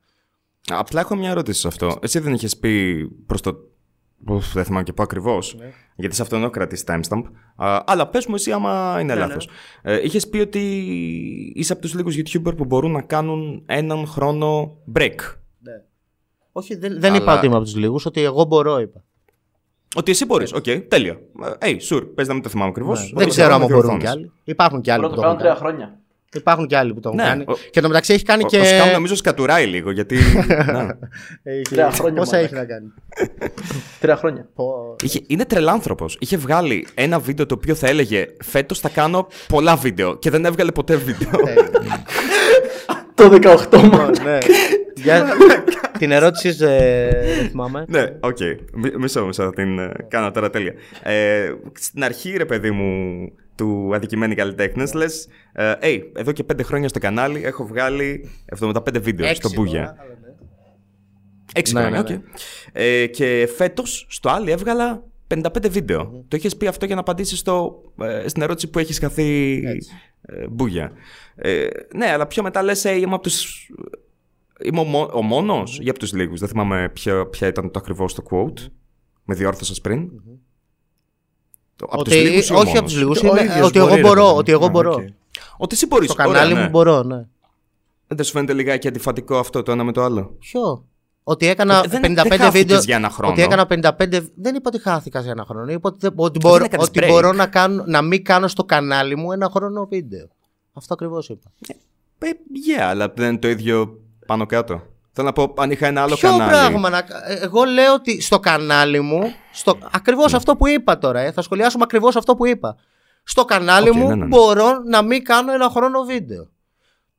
Απλά έχω μια ερώτηση σε αυτό. Εσύ δεν είχες πει προς το. Ουφ, δεν θυμάμαι και πού ακριβώς. Ναι. Γιατί σε αυτό δεν έχω κρατήσει timestamp. Α, αλλά πες μου εσύ άμα είναι Ναι, λάθος. Ε, είχες πει ότι είσαι από τους λίγους YouTuber που μπορούν να κάνουν έναν χρόνο break. Όχι, δεν, δεν Αλλά- είπα ότι είμαι από τους λίγους, ότι εγώ μπορώ, είπα. Ότι εσύ μπορείς. Οκ, τέλεια. Ε, Hey, sure, πες να μην το θυμάμαι ακριβώς. Ναι, δεν ξέρω αν μπορούν κι άλλοι. Υπάρχουν κι άλλοι Πρώτο που το κάνω έχουν τρία κάνει. χρόνια. Υπάρχουν κι άλλοι που το έχουν Ναι, κάνει. ο- Και το μεταξύ έχει κάνει Ο, και. ο Σκάμ νομίζω σκατουράει λίγο γιατί. ναι. Έχει- Τρία χρόνια, Πόσα μαλάκα. έχει να κάνει. Τρία χρόνια. Πω- Είχε, είναι τρελάνθρωπος. Είχε βγάλει ένα βίντεο το οποίο θα έλεγε Φέτος θα κάνω πολλά βίντεο και δεν έβγαλε ποτέ βίντεο. Το 18 μόνο. Ναι. Για- Την ερώτηση ε, δεν θυμάμαι. ναι, οκ. Μι- Μισό, μισό, θα την ε, κάνω τώρα τέλεια. Ε, στην αρχή, ρε παιδί μου, του αδικημένοι καλλιτέχνες, λες: ε, hey, εδώ και πέντε χρόνια στο κανάλι έχω βγάλει 75 βίντεο στο Έξι Μπούγια. τώρα, αλλά ναι. Έξι Ναι, χρόνια, ναι, οκ. Ε, και φέτος στο άλλη έβγαλα 55 βίντεο. Το είχες πει αυτό για να απαντήσεις ε, στην ερώτηση που έχει χαθεί ε, μπούγια. Ε, ναι, αλλά πιο μετά λες, hey, είμαι από τους. Είμαι ο, μό- ο μόνος ή από τους λίγους. Δεν θυμάμαι ποια, ποια ήταν το ακριβώς το quote. Με διόρθωσες πριν. Το- Από τους Ότι, λίγους ή ο όχι μόνος; από τους λίγους. Ο ίδιος Ότι εγώ μπορεί, ρε μπορώ. παιδί. Ότι εγώ Α, μπορώ. οκ. Ότι εσύ μπορείς. Στο κανάλι μου μπορώ, ναι. Δεν σου φαίνεται λιγάκι αντιφατικό αυτό το ένα με το άλλο; Ποιο; Ότι έκανα Ε, δεν- 55 δεν χάθηκες βίντεο. για ένα χρόνο. Ότι έκανα 55. Δεν είπα ότι χάθηκας για ένα χρόνο. Είπα ότι, δεν- ότι, δεν μπορώ, έκανες ότι break. μπορώ να, κάνω, να μην κάνω στο κανάλι μου ένα χρόνο βίντεο. Αυτό ακριβώς είπα. Ε, yeah, αλλά δεν είναι το ίδιο πάνω κάτω. Θέλω να πω, αν είχα ένα άλλο Ποιο κανάλι. πράγμα να. ε, Εγώ λέω ότι στο κανάλι μου. Στο... Ακριβώς Ναι. αυτό που είπα τώρα. Ε, θα σχολιάσουμε ακριβώς αυτό που είπα. Στο κανάλι Οκ, μου ναι, ναι, ναι. μπορώ να μην κάνω ένα χρόνο βίντεο.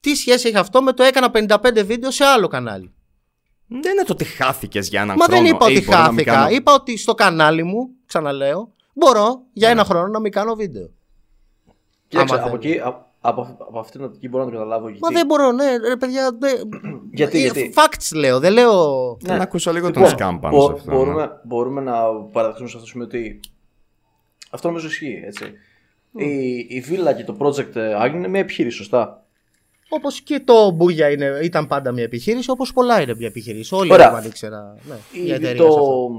Τι σχέση έχει αυτό με το έκανα 55 βίντεο σε άλλο κανάλι; Δεν είναι το ότι χάθηκες για έναν Μα χρόνο. δεν είπα «Hey, ότι μπορώ να μην χάθηκα. κάνω». Είπα ότι στο κανάλι μου, ξαναλέω, μπορώ για ένα χρόνο να μην κάνω βίντεο. Κοίταξε, Άμα από, θέλεις. εκεί, από, από, από αυτήν την οπτική μπορώ να το καταλάβω. Γιατί. Μα δεν μπορώ, ναι, ρε παιδιά. δεν- Γιατί, Ε, γιατί; Facts λέω, δεν λέω. Θέλω να ακούσω λίγο Λοιπόν, τον σκάμ πάνω μπο- σε αυτό. ναι. μπορούμε, μπορούμε να παραδεχτούμε σε αυτό το σημείο ότι αυτό νομίζω ισχύει. Έτσι. Η, η Villa και το project ε, Agni είναι μια επιχείρηση, σωστά; Όπως και το Μπούγια είναι, ήταν πάντα μια επιχείρηση, όπως πολλά είναι μια επιχείρηση. Όλοι Ωραία. έχουμε ήξερα. Ναι, Η, η εταιρεία το, σε αυτό.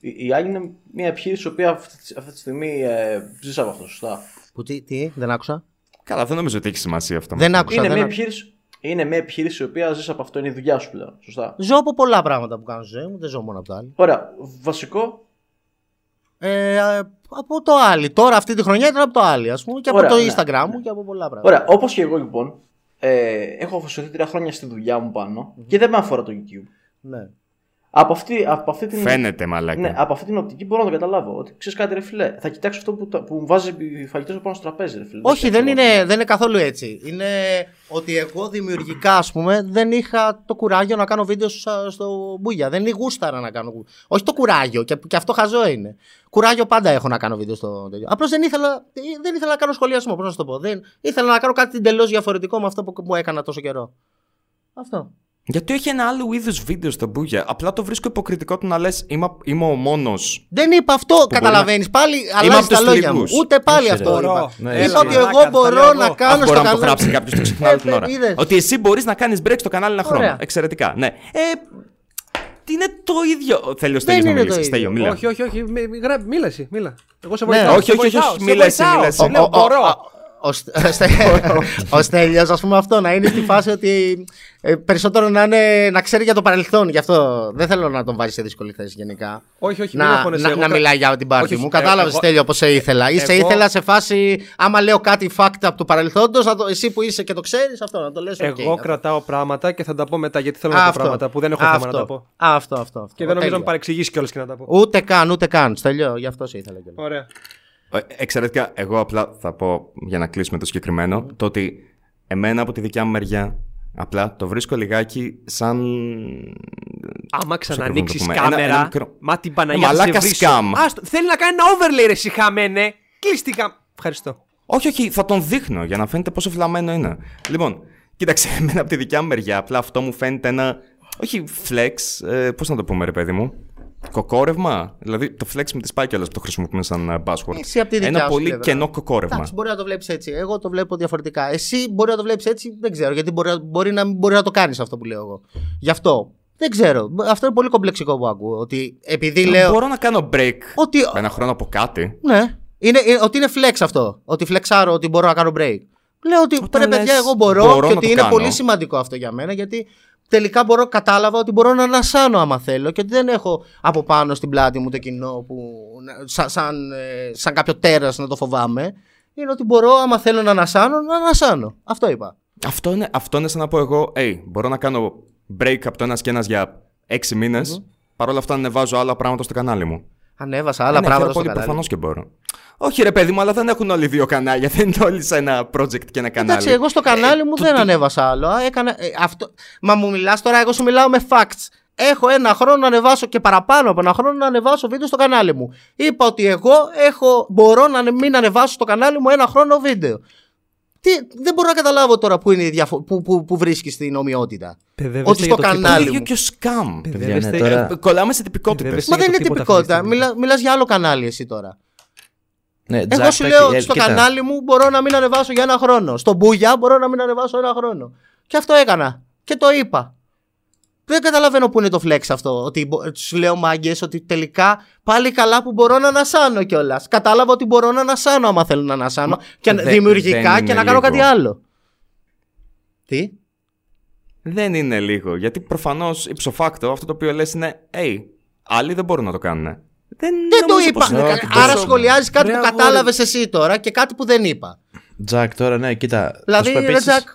η, η Agni είναι μια επιχείρηση η οποία αυτή, τη- αυτή τη στιγμή ε, ζεις από αυτό, σωστά. Που τι, τι, δεν άκουσα. Καλά, δεν νομίζω ότι έχει σημασία αυτό. Δεν άκουσα. Είναι δεν μια, άκουσα. επιχείρηση, είναι μια επιχείρηση η οποία ζεις από αυτό, είναι η δουλειά σου πλέον. Σωστά; Ζω από πολλά πράγματα που κάνω στη ζωή μου, δεν ζω μόνο από το άλλο. Ωραία. Βασικό, Ε, α, από το άλλο. Τώρα αυτή τη χρονιά ήταν από το άλλο, ας πούμε, και από Ωραία, το ναι, Instagram ναι. μου και από πολλά πράγματα. Ωραία, όπως και εγώ λοιπόν, ε, έχω αφοσιωθεί τρία χρόνια στη δουλειά μου πάνω και δεν με αφορά το YouTube. Ναι. Από αυτή, από αυτή την. Φαίνεται, μαλάκα. Ναι, από αυτή την οπτική μπορώ να το καταλάβω. Ότι ξέρεις κάτι, ρε φιλέ. Θα κοιτάξω αυτό που, τα- που μου βάζει φαγητό πάνω στο τραπέζι, ρε φιλέ. Όχι, θα δεν κοιτάξω είναι, δεν είναι καθόλου έτσι. Είναι ότι εγώ δημιουργικά, ας πούμε, δεν είχα το κουράγιο να κάνω βίντεο στο, στο Μπούγια. Δεν γούσταρα να κάνω. Όχι το κουράγιο, και, και αυτό χαζό είναι. Κουράγιο πάντα έχω να κάνω βίντεο στο τέτοιο. Απλώς δεν ήθελα, δεν ήθελα να κάνω σχολιασμό, πώς να σου το πω. Δεν, ήθελα να κάνω κάτι εντελώς διαφορετικό με αυτό που μου έκανα τόσο καιρό. Αυτό. Γιατί έχει ένα άλλο είδους βίντεο στο Μπούγια. Απλά το βρίσκω υποκριτικό του να λες είμαι, είμαι ο μόνος. Δεν είπα αυτό, καταλαβαίνεις. Πάλι αλλάζει από τα τους λόγια μου. θορυβούς. Ούτε πάλι Όχι, αυτό ρε. είπα. Μπορώ. Ναι, είπα έλα, ότι μαλάκα, εγώ θα μπορώ λέω να εγώ. κάνω Αν στο μπορώ να το κανάλι. γράψει κάποιος, το ξεχνάω Ε, την ώρα. είδες. Ότι εσύ μπορείς να κάνεις break στο κανάλι ένα χρόνο. Ωραία. Εξαιρετικά. Ναι. Ε, τι είναι το ίδιο. Θέλει ο Στέλιος Δεν να είναι το μιλήσει. ίδιο. Στέλιο, μίλα. Όχι, όχι, όχι. μη- μη γρά- Μίλα εσύ, μίλα. Εγώ σε Ναι, βοηθάω. όχι, σε όχι, όχι, βοηθάω, όχι, σε μίλα εσύ, βοηθάω. μίλα εσύ. Σε λέω, Ο- ο- μπορώ. Ο- Ο, Στε- ο Στε- ο Στέλιος, ας πούμε αυτό, να είναι στη φάση ότι ε, περισσότερο να, είναι, να ξέρει για το παρελθόν. Γι' αυτό δεν θέλω να τον βάζει σε δύσκολη θέση γενικά. Όχι, όχι, μην να, αγχώνεσαι. να, Εγώ να κρα- μιλάει για την πάρτη Όχι, μου. όχι, Κατάλαβες, εγώ- Στέλιο, πώς σε ήθελα. Είσαι εγώ- ήθελα σε φάση, άμα λέω κάτι fuck up του παρελθόντος, να το, εσύ που είσαι και το ξέρεις, αυτό να το λες. οκ. Εγώ Αυτό. κρατάω πράγματα και θα τα πω μετά γιατί θέλω να πω Αυτό. πράγματα που δεν έχω θέμα αυτό. να τα πω. Α, αυτό, αυτό. αυτό. Και δεν νομίζω να Τέλεια. με παρεξηγήσεις κιόλας και να τα πω. Ούτε καν, ούτε καν. Στέλιο, γι' αυτό σε ήθελα κιόλας. Ωραία. Ε, Εξαιρετικά. Εγώ απλά θα πω για να κλείσουμε το συγκεκριμένο το ότι εμένα από τη δικιά μου μεριά απλά το βρίσκω λιγάκι σαν. Άμα ακριβώς να το ξανανοίξεις πούμε. Ένα- κάμερα, ένα μικρό- μα την Ε, Παναγία θα σε μαλάκα βρίσω. scam. Άστο, θέλει να κάνει ένα overlay ρε συχαμένε. Κλείς την κάμερα. Ευχαριστώ. Όχι, όχι, θα τον δείχνω για να φαίνεται πόσο βλαμμένο είναι. Λοιπόν, κοίταξε, εμένα από τη δικιά μου μεριά απλά αυτό μου φαίνεται ένα. Όχι flex, ε, πώς να το πούμε, ρε παιδί μου. Κοκόρευμα. Δηλαδή το flex με τη πάει κιόλας που το χρησιμοποιούμε σαν ε, buzzword. Εσύ απ' τη δικιά ένα σου πολύ πλευρά. κενό κοκόρευμα. Εντάξει, μπορεί να το βλέπεις έτσι. Εγώ το βλέπω διαφορετικά. Εσύ μπορεί να το βλέπεις έτσι, δεν ξέρω. Γιατί μπορεί, μπορεί να μην μπορεί να το κάνεις αυτό που λέω εγώ. Γι' αυτό. Δεν ξέρω. Αυτό είναι πολύ κομπλεξικό που ακούω. Ότι επειδή λέω. Μπορώ να κάνω break Ότι. ένα χρόνο από κάτι. Ναι. Είναι, είναι- ότι είναι flex αυτό. Ότι flexάρω ότι μπορώ να κάνω break. Λέω ότι Όταν πρέπει, λες, παιδιά, εγώ μπορώ, μπορώ και να ότι το είναι κάνω. πολύ σημαντικό αυτό για μένα γιατί τελικά μπορώ, κατάλαβα ότι μπορώ να ανασάνω άμα θέλω και ότι δεν έχω από πάνω στην πλάτη μου το κοινό που, σαν, σαν, ε, σαν κάποιο τέρας να το φοβάμαι. Είναι ότι μπορώ άμα θέλω να ανασάνω, να ανασάνω. Αυτό είπα. Αυτό είναι, αυτό είναι σαν να πω εγώ, hey, μπορώ να κάνω break από το ένας και ένας για έξι μήνες, Παρ' όλα αυτά ανεβάζω άλλα πράγματα στο κανάλι μου. Ανέβασα άλλα ναι, πράγματα στο πολύ κανάλι. προφανώς και μπορώ. Όχι, ρε παιδί μου, αλλά δεν έχουν όλοι δύο κανάλια. Δεν είναι όλοι σε ένα project και ένα κανάλι. Εντάξει, εγώ στο κανάλι μου το δεν τι- ανέβασα άλλο. Α, Έκανα, ε, αυτό... Μα μου μιλάς τώρα, εγώ σου μιλάω με facts. Έχω ένα χρόνο να ανεβάσω και παραπάνω από ένα χρόνο να ανεβάσω βίντεο στο κανάλι μου. Είπα ότι εγώ έχω, μπορώ να μην ανεβάσω στο κανάλι μου ένα χρόνο βίντεο. Τι, δεν μπορώ να καταλάβω τώρα που, είναι η διαφο- που, που, που βρίσκεις την ομοιότητα. Παιδεύεστε Ότι για στο το Το κανάλι ίδιο μου. και ο scam. Παιδεύεστε- ναι, τώρα- Ε, Κολλάμε σε τυπικότητες. Παιδεύεστε- Μα για δεν το είναι τίποτα αυτή τη τυπικότητα. στιγμή. Μιλά, μιλάς για άλλο κανάλι εσύ τώρα. Ναι, Εγώ Τζακ, σου τα- λέω ε, ότι στο κοίτα. κανάλι μου μπορώ να μην ανεβάσω για ένα χρόνο. Στο Μπούγια μπορώ να μην ανεβάσω ένα χρόνο. Και αυτό έκανα. Και το είπα. Δεν καταλαβαίνω πού είναι το flex αυτό. Ότι του λέω μάγκες ότι τελικά πάλι καλά που μπορώ να ανασάνω κιόλας. Κατάλαβα ότι μπορώ να ανασάνω άμα θέλω να ανασάνω. και δεν- δημιουργικά δεν και να είναι κάνω λίγο. κάτι άλλο. Τι; Δεν είναι λίγο. Γιατί προφανώς υψοφάκτο αυτό το οποίο λες είναι, hey, άλλοι δεν μπορούν να το κάνουν. Δεν, Δεν το νομίζω είπα. πως είναι Ναι, κάτι όχι, Άρα τόσο- σχολιάζεις κάτι Ρε, που αγόρι. κατάλαβες εσύ τώρα και κάτι που δεν είπα. Τζακ, τώρα ναι, κοίτα. Δηλαδή, θα σου πω ρε επίσης- Τζακ,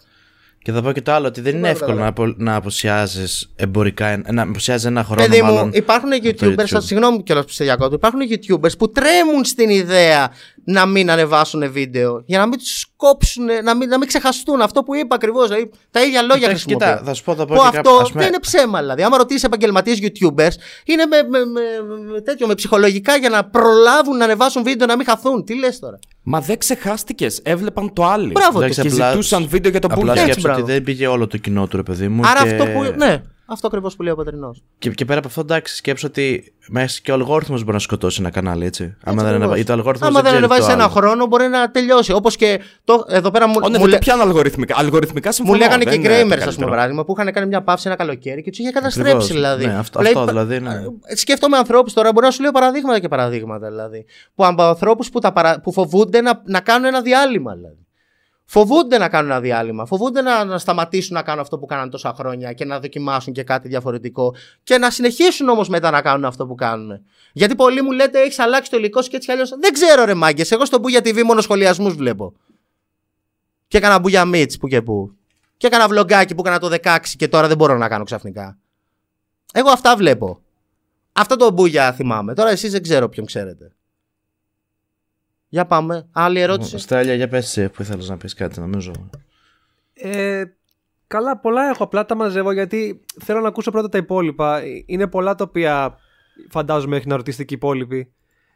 Και θα πω και το άλλο, ότι δεν είναι μπορώ να εύκολο να, απο, να αποσιάζεις εμπορικά, ένα- να αποσιάζει ένα χρόνο Παιδί μου, μάλλον. υπάρχουν από το YouTubers, YouTube. σας- συγγνώμη κιόλας που σε διακόπτω, υπάρχουν YouTubers που τρέμουν στην ιδέα να μην ανεβάσουν βίντεο για να μην τους κόψουν, να μην, να μην ξεχαστούν αυτό που είπα ακριβώς. Δηλαδή, τα ίδια λόγια Εντάξει, χρησιμοποιώ. κοίτα, θα σου πω, θα πω που και αυτό κάποιο- ας πούμε- δεν είναι ψέμα δηλαδή. Άμα ρωτήσεις επαγγελματίες YouTubers, είναι με, με, με, με τέτοιο, με ψυχολογικά για να προλάβουν να ανεβάσουν βίντεο να μην χαθούν. Τι λες τώρα; Μα δεν ξεχάστηκες. Έβλεπαν το άλλο. Μπράβο Εντάξει, Και απλά- ζητούσαν βίντεο για το Απλά Μπούγια. Έτσι, σκέψου ότι μπράβο. δεν πήγε όλο το κοινό του, ρε παιδί μου. Άρα και... αυτό που. Ναι, αυτό ακριβώς που λέει ο πατρινό. Και, και πέρα από αυτό, εντάξει, σκέψου ότι μέσα και ο αλγόριθμος μπορεί να σκοτώσει ένα κανάλι, έτσι. Άμα δεν ανεβάζει. Ή το αλγόριθμος Άμα δεν ξέρει ανεβάζει το ένα άλλο. χρόνο, μπορεί να τελειώσει. Όπως και το, εδώ πέρα μου, Ω, ναι, μου δεν λέ- το πιάνω αλγοριθμικά. Αλγοριθμικά Μου συμφωνώ. λέγανε και οι δεν είναι το Gramers, ας πούμε, καλύτερο. παράδειγμα, που είχαν κάνει μια παύση ένα καλοκαίρι και τους είχε καταστρέψει, Ακριβώς. δηλαδή. Ναι, αυτό- αυτό δηλαδή, ναι. ε, Σκέφτομαι ανθρώπους τώρα, μπορεί να σου λέω παραδείγματα και παραδείγματα, δηλαδή. Που από ανθρώπους που, τα παρα- που φοβούνται να, να κάνουν ένα διάλειμμα, δηλαδή. Φοβούνται να κάνουν ένα διάλειμμα. Φοβούνται να, να σταματήσουν να κάνουν αυτό που κάναν τόσα χρόνια και να δοκιμάσουν και κάτι διαφορετικό. Και να συνεχίσουν όμως μετά να κάνουν αυτό που κάνουν. Γιατί πολλοί μου λέτε έχεις αλλάξει το υλικό σου και έτσι κι αλλιώς. Δεν ξέρω, ρε μάγκες. Εγώ στο Μπούγια TV μόνο σχολιασμούς βλέπω. Και έκανα Μπούγια Μίτ που και που. Και έκανα βλογκάκι που έκανα το 16 και τώρα δεν μπορώ να κάνω ξαφνικά. Εγώ αυτά βλέπω. Αυτό το μπούγια θυμάμαι. Τώρα εσείς δεν ξέρω ποιον ξέρετε. Για πάμε. Άλλη ερώτηση. Στέλια, για πες εσύ που ήθελες να πεις κάτι, νομίζω. Ε, καλά, πολλά έχω. Απλά τα μαζεύω γιατί θέλω να ακούσω πρώτα τα υπόλοιπα. Είναι πολλά τα οποία φαντάζομαι έχει να ρωτήσετε και οι υπόλοιποι.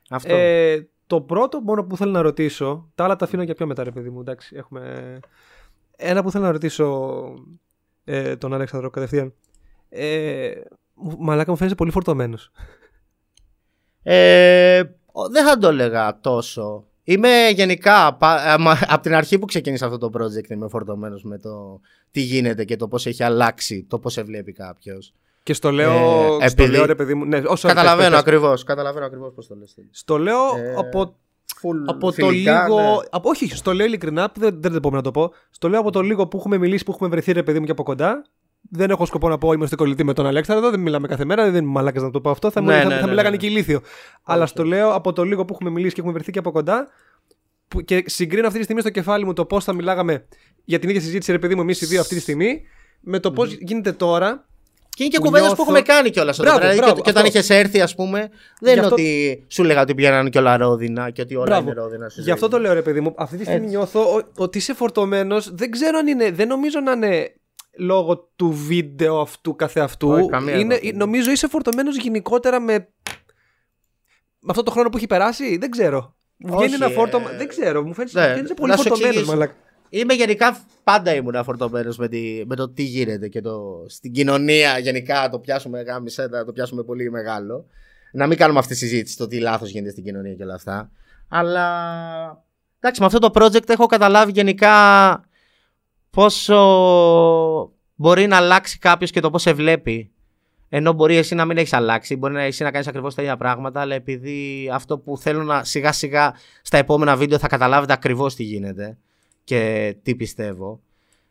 Αυτό. Ε, το πρώτο μόνο που θέλω να ρωτήσω, τα άλλα τα αφήνω για πιο μετά, ρε παιδί μου. Εντάξει, έχουμε... Ένα που θέλω να ρωτήσω ε, τον Αλέξανδρο κατευθείαν. Ε, μου- μαλάκα μου φαίνεσαι πολύ φορτωμένος. Ε, ο- δεν θα το έλεγα τόσο. Είμαι γενικά, από την αρχή που ξεκίνησα αυτό το project είμαι φορτωμένος με το τι γίνεται και το πώς έχει αλλάξει, το πώς σε βλέπει κάποιος. Και στο λέω, Ε, στο επειδή- λέω ρε παιδί μου. Ναι, όσο καταλαβαίνω πες, πες, πες. ακριβώς, καταλαβαίνω ακριβώς πώς το λες. Στο λέω Ε, από Full από το φιλικά, λίγο. ναι. Από, όχι, στο λέω ειλικρινά, που δεν, δεν, δεν να το πω. Στο λέω από το λίγο που έχουμε μιλήσει, που έχουμε βρεθεί ρε παιδί μου και από κοντά. Δεν έχω σκοπό να πω είμαστε κολλητοί με τον Αλέξανδρο, δεν μιλάμε κάθε μέρα, δεν είμαι μαλάκας να το πω αυτό. Θα, μου, Ναι, θα, ναι, θα ναι, μιλάγανε ναι. και ηλίθιο. Αλλά στο λέω από το λίγο που έχουμε μιλήσει και έχουμε βρεθεί και από κοντά. Που, και συγκρίνω αυτή τη στιγμή στο κεφάλι μου το πώς θα μιλάγαμε για την ίδια συζήτηση, ρε παιδί μου, εμείς οι δύο αυτή τη στιγμή, με το πώς γίνεται τώρα. Και είναι και που κουβέντες που νιώθω- έχουμε κάνει κιόλας εδώ Μπράβο, πέρα. Δηλαδή, μπράβο, και, και όταν αυτό. είχες έρθει, ας πούμε, δεν είναι αυτό- ότι σου λέγα ότι πηγαίναν και όλα ρόδινα και ότι όλα Μπράβο. είναι ρόδινα. στη Γι' αυτό ζωή. το λέω ρε παιδί μου. Αυτή τη στιγμή Έτσι. νιώθω ο- ότι είσαι φορτωμένος. Δεν ξέρω αν είναι. Δεν νομίζω να είναι λόγω του βίντεο αυτού καθεαυτού. Όχι, καμία είναι, επαφή. νομίζω είσαι φορτωμένος γενικότερα με. Με αυτό το χρόνο που έχει περάσει. Δεν ξέρω. Μου βγαίνει Όχι, ένα φόρτωμα. ε, Δεν ξέρω. Μου φαίνεται ναι, φαίνεσαι πολύ να σου φορτωμένος, εξηγήσω. μαλάκα. Είμαι γενικά πάντα ήμουν φορτωμένος με, τη- με το τι γίνεται και το, στην κοινωνία γενικά το πιάσουμε γάμισε, να το πιάσουμε πολύ μεγάλο. Να μην κάνουμε αυτή τη συζήτηση το τι λάθος γίνεται στην κοινωνία και όλα αυτά. Αλλά εντάξει, με αυτό το project έχω καταλάβει γενικά πόσο μπορεί να αλλάξει κάποιος και το πώς σε βλέπει. Ενώ μπορεί εσύ να μην έχεις αλλάξει, μπορεί να εσύ να κάνεις ακριβώς τα ίδια πράγματα, αλλά επειδή αυτό που θέλω να σιγά σιγά στα επόμενα βίντεο θα καταλάβετε ακριβώς τι γίνεται και τι πιστεύω.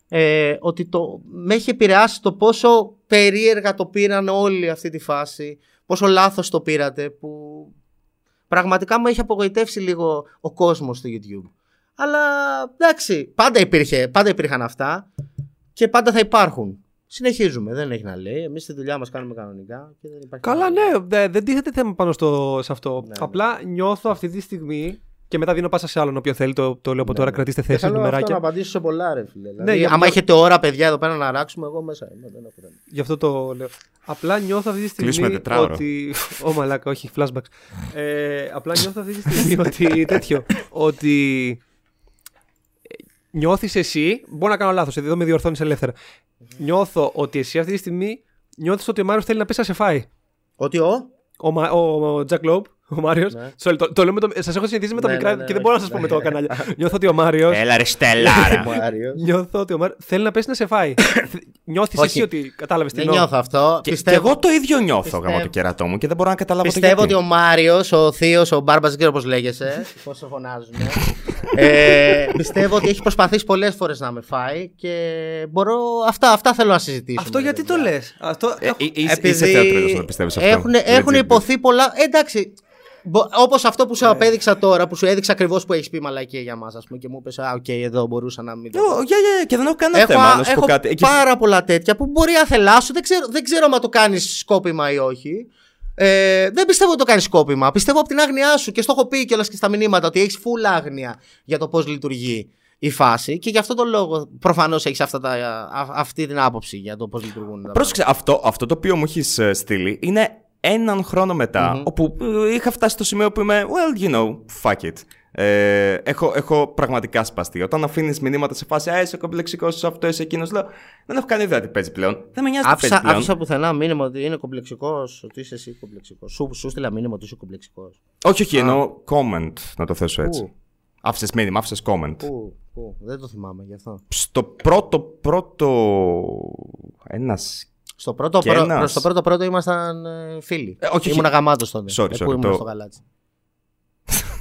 Ε, ότι το, με έχει επηρεάσει το πόσο περίεργα το πήραν όλη αυτή τη φάση, πόσο λάθος το πήρατε, που πραγματικά μου έχει απογοητεύσει λίγο ο κόσμος στο YouTube. Αλλά εντάξει, πάντα, υπήρχε, πάντα υπήρχαν αυτά και πάντα θα υπάρχουν. Συνεχίζουμε, δεν έχει να λέει. Εμείς τη δουλειά μας κάνουμε κανονικά και δεν υπάρχει Καλά, κανένα. ναι, δε- δεν τίθεται θέμα πάνω στο, σε αυτό. Ναι, Απλά νιώθω αυτή τη στιγμή. Και μετά δίνω πάσα σε άλλον όποιο θέλει. Το, το λέω από τώρα. Κρατήστε Και θέση, θέλω αυτό νομεράκια. να απαντήσω σε πολλά, ρε φίλε. Δηλαδή, Ναι, για- άμα για- έχετε ώρα, παιδιά, εδώ πέρα να ράξουμε, εγώ μέσα είμαι. Δεν έχω θέμα. Γι' αυτό το λέω. Απλά νιώθω αυτή τη στιγμή. Κλείσουμε τετράωρο. Ότι. Ω μαλάκα, όχι, flashbacks. Ε, απλά νιώθω αυτή τη στιγμή ότι. τέτοιο. Ότι. Νιώθεις εσύ. Μπορώ να κάνω λάθος, εδώ με διορθώνεις ελεύθερα. Νιώθω ότι εσύ αυτή τη στιγμή νιώθεις ότι ο Μάριος θέλει να πει να σε φάει. Ότι ο; Ο, Μα- ο, Jack Loeb, ο Μάριος. Ναι. Sorry, το, το λέω με το. Σας έχω συνηθίσει με τα Ναι, μικρά ναι, ναι, και δεν μπορώ να σας ναι. πω με το κανάλια. Νιώθω ότι ο Μάριο. Έλα ρε Στελάρα. Μάριος. Νιώθω ότι ο Μάριο θέλει να πέσει να σε φάει. Νιώθεις Όχι. εσύ ότι κατάλαβες τι Δεν εννοώ. νιώθω αυτό. Και, και πιστεύω εγώ το ίδιο νιώθω πιστεύω- γάμο το κερατό μου και δεν μπορώ να καταλάβω πιστεύω το ότι γιατί. ο Μάριος, ο Θείος, ο Μπάρμπας, δεν ξέρω πώς λέγεσαι. Πώ το φωνάζουν. ε, πιστεύω ότι έχει προσπαθήσει πολλές φορές να με φάει και μπορώ. Αυτά, αυτά θέλω να συζητήσω. Αυτό γιατί το λες; Αυτό... Ε, ε, είσαι- Είσαι θεότρελος να το πιστεύεις αυτό. Έχουν, έχουν Legit. ειπωθεί πολλά. Ε, εντάξει. Όπως αυτό που σου απέδειξα τώρα, που σου έδειξα ακριβώς που έχεις πει μαλακία για μας, ας πούμε, και μου είπες, Α, οκ, εδώ μπορούσα να μην. το πω». Ω, για, για, και δεν έχω κανένα Έχω, θέμα να σου πω έχω κάτι. Εκεί- πάρα πολλά τέτοια που μπορεί αθελά σου. Δεν ξέρω, δεν ξέρω αν το κάνεις σκόπιμα ή όχι. Ε, δεν πιστεύω ότι το κάνεις σκόπιμα. Πιστεύω από την άγνοιά σου και στο έχω πει κιόλας και στα μηνύματα ότι έχεις full άγνοια για το πώς λειτουργεί η φάση και γι' αυτό τον λόγο προφανώς έχεις αυτή την άποψη για το πώς λειτουργούν. τα Πρόσεξε, αυτό, αυτό το οποίο μου έχεις στείλει είναι έναν χρόνο μετά, όπου ε, είχα φτάσει στο σημείο που είμαι, well, you know, fuck it. Ε, έχω, έχω πραγματικά σπαστεί. Όταν αφήνεις μηνύματα σε φάση, Α, είσαι κομπλεξικός, αυτό, είσαι εκείνος, λέω, δεν έχω κάνει ιδέα τι παίζει πλέον. Δεν με νοιάζει τι Άφησα, παίζει πλέον. άφησα πουθενά μήνυμα ότι είναι κομπλεξικός, ότι είσαι εσύ κομπλεξικός. Σου, σου στείλα μήνυμα ότι είσαι κομπλεξικός. Όχι, όχι, εννοώ comment, να το θέσω έτσι. Πού; Άφησες μήνυμα, άφησες comment. Πού, πού, δεν το θυμάμαι γι' αυτό. Στο πρώτο, πρώτο. Ένας. Στο πρώτο, Και πρω- ένας. προς το πρώτο πρώτο ήμασταν ε, φίλοι. Ε, όχι, Ήμουν όχι. γαμάτος τότε. Sorry, ε, sorry, που ήμουν το- στο γαλάτσι.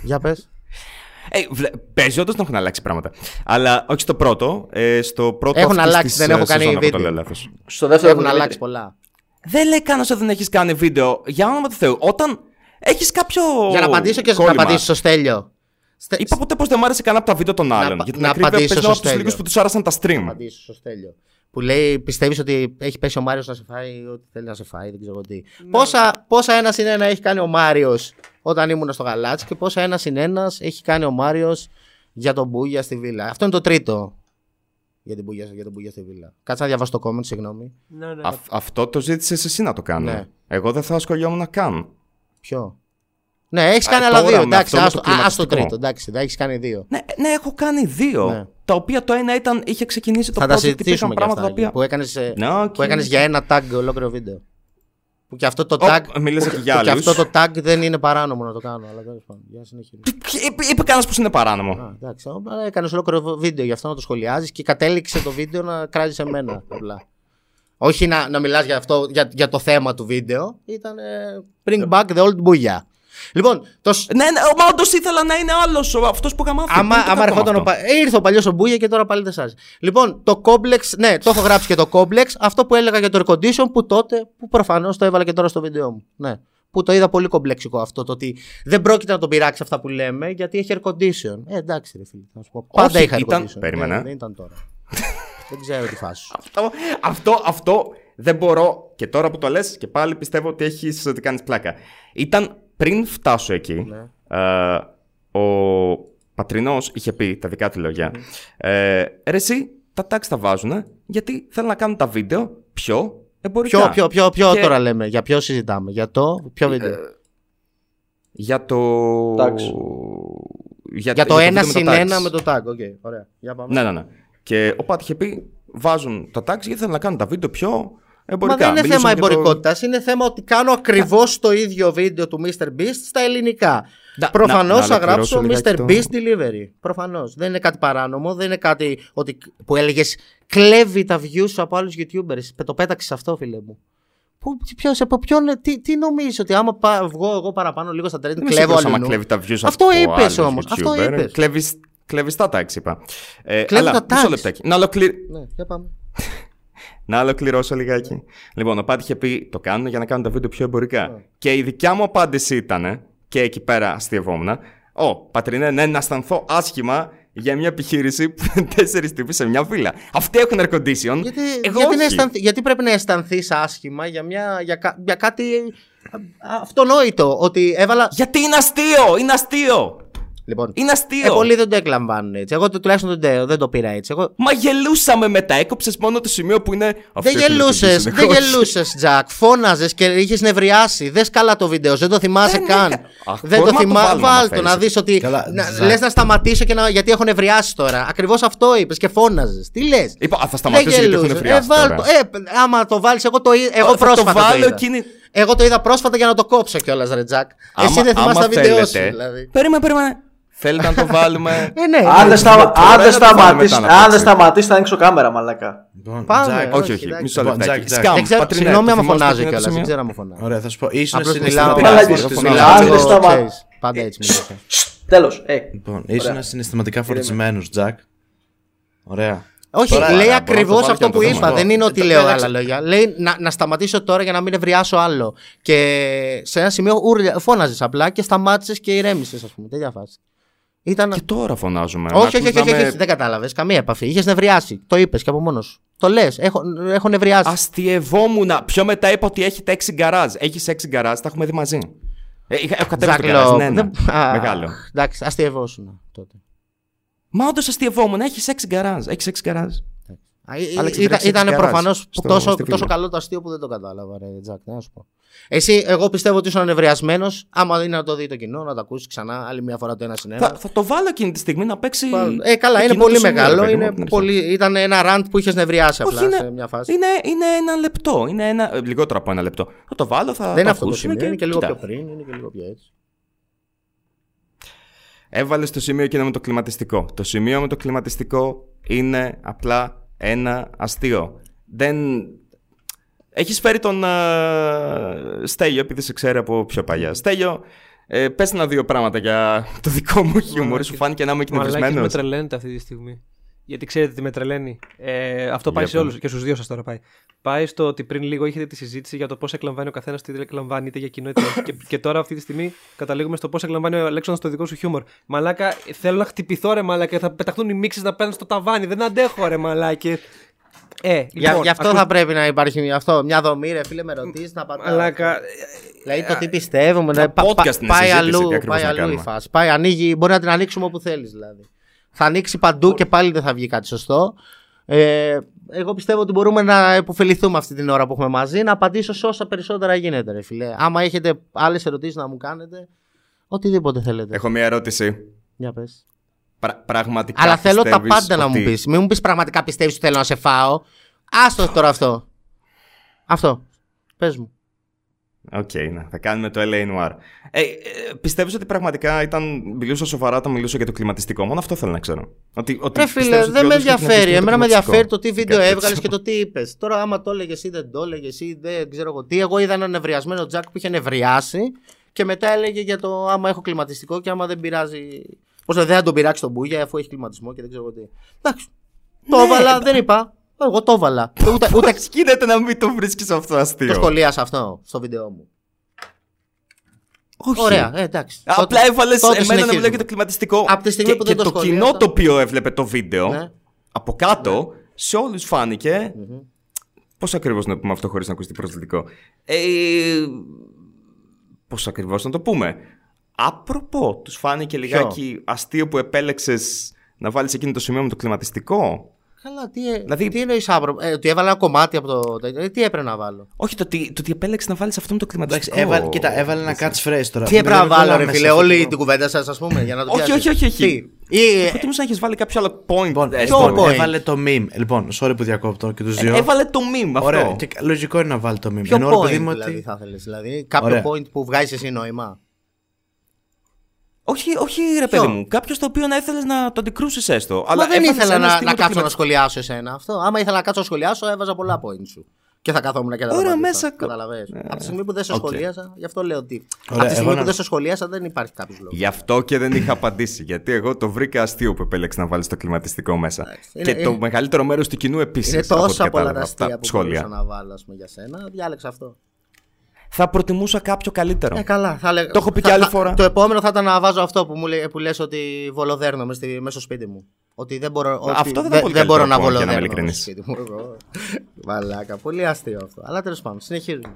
Για πες. Ε, βλέ- παίζει όντω να έχουν αλλάξει πράγματα. Αλλά όχι στο πρώτο. Ε, στο πρώτο Έχουν αυτής αλλάξει, της, δεν ε, έχω κάνει σεζόν, εγώ το βίντεο. λέω λάθος. Στο δεύτερο Έχουν Δημήτρη. αλλάξει πολλά. Δεν λέει καν όσο δεν έχεις κάνει βίντεο. Για όνομα του Θεού, όταν έχεις κάποιο. Για να απαντήσω και να κόλλημα. απαντήσω στο Στέλιο. Στε- Είπα ποτέ πως δεν μου άρεσε κανένα από τα βίντεο των άλλων. πα- Για την να ακρίβεια απαντήσω παίζει στο από τους Στέλιο. λίγους που τους άρεσαν τα stream. απαντήσω στο Στέλιο. Που λέει, πιστεύεις ότι έχει πέσει ο Μάριος να σε φάει ό,τι θέλει να σε φάει, δεν ξέρω τι. Πόσα, πόσα ένα συν ένα έχει κάνει ο Μάριος όταν ήμουν στο γαλάτσι και πόσα ένα συν ένας έχει κάνει ο Μάριος για τον Μπούγια στη βίλα. Αυτό είναι το τρίτο. Για την Μπούγια, για τον Μπούγια στη βίλα. Κάτσε να διαβάσω το comment, συγγνώμη. Ναι, ναι. Αυ- αυτό το ζήτησες εσύ να το κάνω. Ναι. Εγώ δεν θα ασχολιόμουν καν. Ποιο; Ναι, έχεις Α, κάνει άλλα τώρα δύο. με Εντάξει, αυτό με άστο- το α, ας το κλιματιστικό. τρίτο. Εντάξει, δεν έχεις κάνει δύο. Ναι, ναι, έχω κάνει δύο. Ναι. Τα οποία το ένα ήταν, είχε ξεκινήσει το Θα τα project, υπήρχαν συζητήσουμε για πράγματα αυτά. τα οποία. Που έκανες Ναι, οκ. που έκανες για ένα tag ολόκληρο βίντεο. Που και αυτό το Ω, tag. μίλησα που- και για που και άλλους. αυτό το tag δεν είναι παράνομο να το κάνω. Αλλά τέλος πάντων. Για συνεχίζει. Είπε, είπε κανένας πως είναι παράνομο. Α, εντάξει, έκανες ολόκληρο βίντεο γι' αυτό να το σχολιάζεις και κατέληξε το βίντεο να κράζεις εμένα. Απλά. Όχι να, να μιλάς για, αυτό, για, για το θέμα του βίντεο. Ήταν ε, bring back the old booyah. Λοιπόν, το, σ- Ναι, ναι, μα όντως ήθελα να είναι άλλος αυτός που είχα μάθει. Άμα, Δεν το άμα κάνω ερχόταν ο, αυτό; πα- ε, ήρθε ο παλιός ο Μπούγια και τώρα πάλι δεν σάζει. Λοιπόν, το κόμπλεξ, ναι, το έχω γράψει και το κόμπλεξ. Αυτό που έλεγα για το air condition που τότε, που προφανώς το έβαλα και τώρα στο βίντεο μου. Ναι. Που το είδα πολύ κομπλεξικό αυτό. Το ότι δεν πρόκειται να τον πειράξει αυτά που λέμε γιατί έχει air condition. Ε, εντάξει, ρε φίλε. Να σου πω. Πάντα Όχι, είχα air ήταν- condition. Περίμενε. Ναι, δεν ήταν τώρα. δεν ξέρω τι φάση. σου. Αυτό, αυτό, αυτό δεν μπορώ. Και τώρα που το λες, και πάλι πιστεύω ότι έχει ότι κάνεις πλάκα. Ήταν πριν φτάσω εκεί. Ναι. ε, ο πατρινός είχε πει τα δικά του λόγια. Ε, ρε, εσύ, τα τάξη τα βάζουν γιατί θέλουν να κάνουν τα βίντεο πιο εμπορικά. Ποιο, ποιο, ποιο, ποιο Και- τώρα λέμε, για ποιο συζητάμε, για το, ποιο βίντεο. Για το. Εντάξει. Για, για το βίντεο 1 με συν tags. 1 με το tag. Οκ, ωραία. Για πάμε. Ναι, ναι, ναι. Και ο Πατ είχε πει: Βάζουν τα tags γιατί θέλουν να κάνουν τα βίντεο πιο Μα εμπορικά. δεν είναι Μιλήσαμε θέμα για το- εμπορικότητας. Είναι θέμα ότι κάνω ακριβώς το ίδιο βίντεο του Mr. Beast στα ελληνικά. Να- Προφανώς να- να θα γράψω ολοκληρώσω Mr. λιγάκι Beast Delivery. Προφανώς. Δεν είναι κάτι παράνομο. Δεν είναι κάτι ότι, που έλεγες κλέβει τα views σου από άλλους YouTubers. Το πέταξες αυτό, φίλε μου. Πού, ποιος, από ποιον, τι, τι νομίζεις ότι άμα πά, βγω εγώ παραπάνω λίγο στα trending, Δεν είμαι κλέβω σίγουρος άμα αλλού. κλέβει τα views Αυτό από είπες άλλους όμως, αυτό YouTuber. είπες. Κλέβεις, κλέβεις τα tags, είπα. Ε, Κλέβω αλλά, τα μισό tags. λεπτάκι. Να, ολοκλη... Ναι, για πάμε. Να ολοκληρώσω λιγάκι. Λοιπόν, ο Πάτη είχε πει: Το κάνουν για να κάνουν τα βίντεο πιο εμπορικά. Ναι. Και η δικιά μου απάντηση ήταν, και εκεί πέρα αστειευόμουν, Ω, πατρινέ, ναι, να αισθανθώ άσχημα για μια επιχείρηση που είναι τέσσερις τύποι σε μια βίλα. Αυτοί έχουν air condition. Γιατί, Εγώ γιατί, να όχι. αισθανθεί- γιατί πρέπει να αισθανθείς άσχημα για, μια, για, κα- για κάτι α- α- αυτονόητο. Ότι έβαλα. Γιατί είναι αστείο! Είναι αστείο! Λοιπόν, Είναι αστείο! ε, πολλοί δεν το εκλαμβάνουν έτσι. Εγώ το, τουλάχιστον δεν το, δεν το πήρα έτσι. Εγώ, Μα γελούσαμε μετά. Έκοψες μόνο το σημείο που είναι. Αυτό δεν έχει γελούσες, λειτουργήσει, δεν συνεχώς. γελούσες, Τζακ. Φώναζες και είχες νευριάσει. Δες καλά το βίντεο, δεν το θυμάσαι Δεν καν. είχα- Αχ, δεν το μπορούμε να το θυμάσαι. βάλουμε, άμα Βάλ το να θέλεις. δεις ότι. Καλά, να, Τζακ. λες να σταματήσω και να, γιατί έχω νευριάσει τώρα. Ακριβώς αυτό είπες και φώναζες. Τι λες; Είπα, «Α, θα σταματήσω γιατί έχουν Ε, νευριάσει βάλ τώρα». το. Ε, άμα το βάλεις, εγώ το είδα. Εγώ Θα το πρόσφατα. το βάλω είδα. εκείνη- Εγώ το είδα πρόσφατα για να το κόψω κιόλας, ρε Τζακ. Εσύ Άμα- δεν θυμάσαι άμα τα βίντεο σου. θέλετε- Δηλαδή. Περίμενε, περίμενε. Θέλετε να το βάλουμε; Ε, ναι, Αν ναι. δεν, σταμα... τώρα αν δεν δεν θα το βάλουμε σταματήσει, μετά να αν δεν παίξει. σταματήσει, θα ανοίξω κάμερα, μαλάκα. Λοιπόν, Πάμε. Τζακ, όχι, όχι, εντάξει. μισό Λοιπόν, λεπτάκι. Τζακ, Τζακ. Σκάμ, Δεν ξέρω, πατρινέ, συγγνώμη το άμα θυμόσαστε φωνάζω εκείνο το κιόλας. Δεν σημείο; ξέρω άμα φωνάζω. Ωραία, θα σου πω. Ήσουν Απλώς μιλάω. συναισθηματικά. Μαλάκες. φορτισμένος. Μιλάω Αν λίγο, δεν σταμα- ξέρεις, Πάντα έτσι μιλάω. Τέλος. Ε, Λοιπόν, ήσουν συναισθηματικά φορτισμένος, Τζακ. Ωραία. Όχι, Τώρα, λέει να, μπορώ να ακριβώς το βάλω αυτό και που να το είπα. δούμε. Δεν είναι ότι Ε, λέω εντάξει. άλλα λόγια. Λέει να, να σταματήσω τώρα για να μην ευριάσω άλλο. Και σε ένα σημείο φώναζες απλά και σταμάτησες και ηρέμησες, ας πούμε. Τέτοια φάση. Ήταν. Και τώρα φωνάζουμε. Όχι, όχι, Να όχι, όχι, ακούς να όχι, δεν κατάλαβες. Καμία επαφή. Είχες νευριάσει. Το είπες και από μόνος σου. Το λες. Έχω, έχω νευριάσει. Αστειευόμουν. Πιο μετά είπα ότι έχετε έξι γκαράζ. Έχεις έξι γκαράζ, τα έχουμε δει μαζί. Ε, είχα- έχω κατέβει το γκαράζ. Ζακλό. Ναι, ναι. Δεν- Α, Μεγάλο. Εντάξει, αστειευόσουν τότε. Μα όντως αστειευόμουν. Έχεις έξι γκαράζ. Έχεις έξι γκαράζ. Α, ή- Άλεξ, ήταν τρέξε ήταν έξι προφανώς γκαράζ στο- τόσο, στη τόσο βίλα. καλό το αστείο που δεν το κατάλαβα, ρε Τζακ. Να σου πω. Εσύ, εγώ πιστεύω ότι ήσουν νευριασμένος. Άμα είναι να το δει το κοινό, να το ακούσεις ξανά άλλη μια φορά το ένα συν ένα. Θα, θα το βάλω εκείνη τη στιγμή να παίξει. Ε, καλά, είναι εκείνο πολύ το σημείο, μεγάλο. ρε παιδί μου, Είναι από την αρχή. πολύ... Ήταν ένα rant που είχες νευριάσει απλά Όχι, είναι, σε μια φάση. είναι, είναι ένα λεπτό. Είναι ένα, ε, λιγότερο από ένα λεπτό. Θα το βάλω, θα δεν το είναι αυτό το ακούσουμε σημείο. Είναι και λίγο κοίτα. πιο πριν, είναι και λίγο πιο έτσι. Έβαλες το σημείο εκείνο με το κλιματιστικό. Το σημείο με το κλιματιστικό είναι απλά ένα αστείο. Δεν. Έχεις φέρει τον uh, Στέλιο, επειδή σε ξέρει από πιο παλιά. Στέλιο, ε, πες ένα δύο πράγματα για το δικό μου χιούμορ. Σου φάνηκε να είμαι Μαλάκες με εκνευρισμένος. τρελαίνετε αυτή τη στιγμή. Γιατί ξέρετε τι με τρελαίνει. Ε, αυτό πάει Για σε πάμε. όλους και στους δύο σας τώρα πάει. Πάει στο ότι πριν λίγο είχετε τη συζήτηση για το πώς εκλαμβάνει ο καθένας, τι δεν εκλαμβάνει, είτε για κοινό είτε όχι. και, και τώρα αυτή τη στιγμή καταλήγουμε στο πώς εκλαμβάνει ο Αλέξανδρος το δικό σου χιούμορ. Μαλάκα, θέλω να χτυπηθώ ρε μαλάκα. Θα πεταχτούν οι μίξεις να πέραν στο ταβάνι. Δεν αντέχω ρε μαλάκε. Ε, Για, λοιπόν, γι' αυτό ακού- θα πρέπει να υπάρχει μια, αυτό, μια δομή, ρε φίλε, με ρωτήσεις να απαντάω. Μαλάκα, Δηλαδή το τι πιστεύουμε. Ένα ναι, πα- πα- podcast είναι πάει συζήτηση, αλλού, τι ακριβώς πάει να αλλού η κάνουμε. φάση. Πάει, ανοίγει, μπορεί να την ανοίξουμε όπου θέλεις δηλαδή. Θα ανοίξει παντού και πάλι δεν θα βγει κάτι σωστό. Ε, εγώ πιστεύω ότι μπορούμε να επωφεληθούμε αυτή την ώρα που έχουμε μαζί, να απαντήσω σε όσα περισσότερα γίνεται, ρε φίλε. Άμα έχετε άλλες ερωτήσεις να μου κάνετε, οτιδήποτε θέλετε. Έχω μια ερώτηση. Για πες. Πρα- πραγματικά. Αλλά θέλω τα πιστεύεις πάντα να ότι- μου πεις. Μην μου πεις πραγματικά πιστεύεις ότι θέλω να σε φάω. Άστο τώρα αυτό. Αυτό. Πες μου. Οκ, ναι. Θα κάνουμε το L.A. Noire. Ε, ε, πιστεύεις ότι πραγματικά ήταν. Μιλούσα σοβαρά όταν μιλούσα για το κλιματιστικό. Μόνο αυτό θέλω να ξέρω. Ότι, ότι Ρε φίλε, πιστεύεις ότι δεν με όντως το ενδιαφέρει. κλιματιστικό Εμένα με είναι το ενδιαφέρει το κλιματιστικό. τι βίντεο Κάτι έβγαλε τέτοιο. και το τι είπες. Τώρα, άμα το έλεγες ή δεν το έλεγες ή δεν ξέρω εγώ τι. Εγώ είδα έναν νευριασμένο Τζακ που είχε νευριάσει και μετά έλεγε για το άμα έχω κλιματιστικό και άμα δεν πειράζει. Πώς δεν θα τον πειράξει τον Μπούγια αφού έχει κλιματισμό και δεν ξέρω εγώ τι. Εντάξει. Το Ναι, έβαλα, δεν είπα. Εγώ το έβαλα. Ούτε, ούτε Πώς γίνεται να μην το βρίσκεις αυτό αστείο; το σχολίασα αυτό στο βίντεό μου. Όχι. Ωραία, ε, εντάξει. Απλά Τότε- έβαλες τότε εμένα να μιλάω συνεχίζουμε. για το κλιματιστικό. Απ' τη στιγμή και, που δεν και το το σχολίασα. κοινό το οποίο έβλεπε το βίντεο Ναι. από κάτω, σε όλους φάνηκε. Πώς ακριβώς να πούμε αυτό χωρίς να ακουστεί προσβλητικό; Ε, Πώς ακριβώς να το πούμε; Άπροπο, τους φάνηκε λιγάκι αστείο που επέλεξες να βάλεις εκείνο το σημείο με το κλιματιστικό; Καλά, τι, ε, Δηλαδή- τι εννοείς άπρο. Ε, ότι έβαλα ένα κομμάτι από το. ε, τι έπρεπε να βάλω; Όχι, το ότι, το ότι επέλεξε να βάλεις αυτό με το Εντάξει, κλιματιστικό. έβαλε, κοίτα, έβαλε ένα catchphrase τώρα. Τι έπρεπε να Δεν βάλω, ρε κολλάμε φίλε, σε όλη αυτό. την κουβέντα σας, ας πούμε, για να το Όχι, πιάσεις. όχι, όχι, όχι. Τι, ή, Θα προτιμούσα να έχεις βάλει κάποιο άλλο point. Λοιπόν, ε, λοιπόν, point? έβαλε το meme. Λοιπόν, sorry που διακόπτω και τους δύο. Ε, Έβαλε το meme αυτό. Ωραία, και λογικό είναι να βάλει το meme. ποιο Ενώ, ρε point παιδί μου, δηλαδή ότι. θα ήθελες, δηλαδή κάποιο Ωραία. point που βγάζει εσύ νόημα. Όχι, όχι, ρε παιδί μου. Κάποιος το οποίο να ήθελες να το αντικρούσεις έστω. Αλλά Αλλά δεν έβαλες ήθελα ένα να, στυλ να με το κάτσω να κλιματιστικό. σχολιάσω εσένα αυτό. Άμα ήθελα να κάτσω να σχολιάσω, έβαζα πολλά point σου. Και θα καθόμουν και θα τα Ωραία, απαντούσα. μέσα- Καταλαβες. Ε, Από τη στιγμή που δεν σε οκ. σχολίασα, γι' αυτό λέω ότι. Ωραία, από τη στιγμή εγώ που να- δεν σε σχολίασα, δεν υπάρχει κάποιος λόγος. Γι' αυτό και δεν είχα απαντήσει. Γιατί εγώ το βρήκα αστείο που επέλεξε να βάλεις το κλιματιστικό μέσα. είναι- και το είναι- μεγαλύτερο μέρος του κοινού επίσης. Είναι τόσα πολλά τα αστεία που μπορούσα να βάλω ας πούμε, για σένα. Διάλεξα αυτό. Θα προτιμούσα κάποιο καλύτερο. Ε, καλά. Θα λέγα- Το έχω πει θα- και άλλη θα- φορά. Το επόμενο θα ήταν να βάζω αυτό που, μου λέει, που λες ότι βολοδέρνω μες, στη- μέσα στο σπίτι μου. Ότι δεν μπορώ, ότι αυτό δεν ήταν δεν, πολύ δεν μπορώ να καλύτερο point, για να είμαι βολοδέρνω μέσα ειλικρινής. στο σπίτι μου. Εγώ. Μαλάκα. Πολύ αστείο αυτό. Αλλά τέλος πάντων, συνεχίζουμε.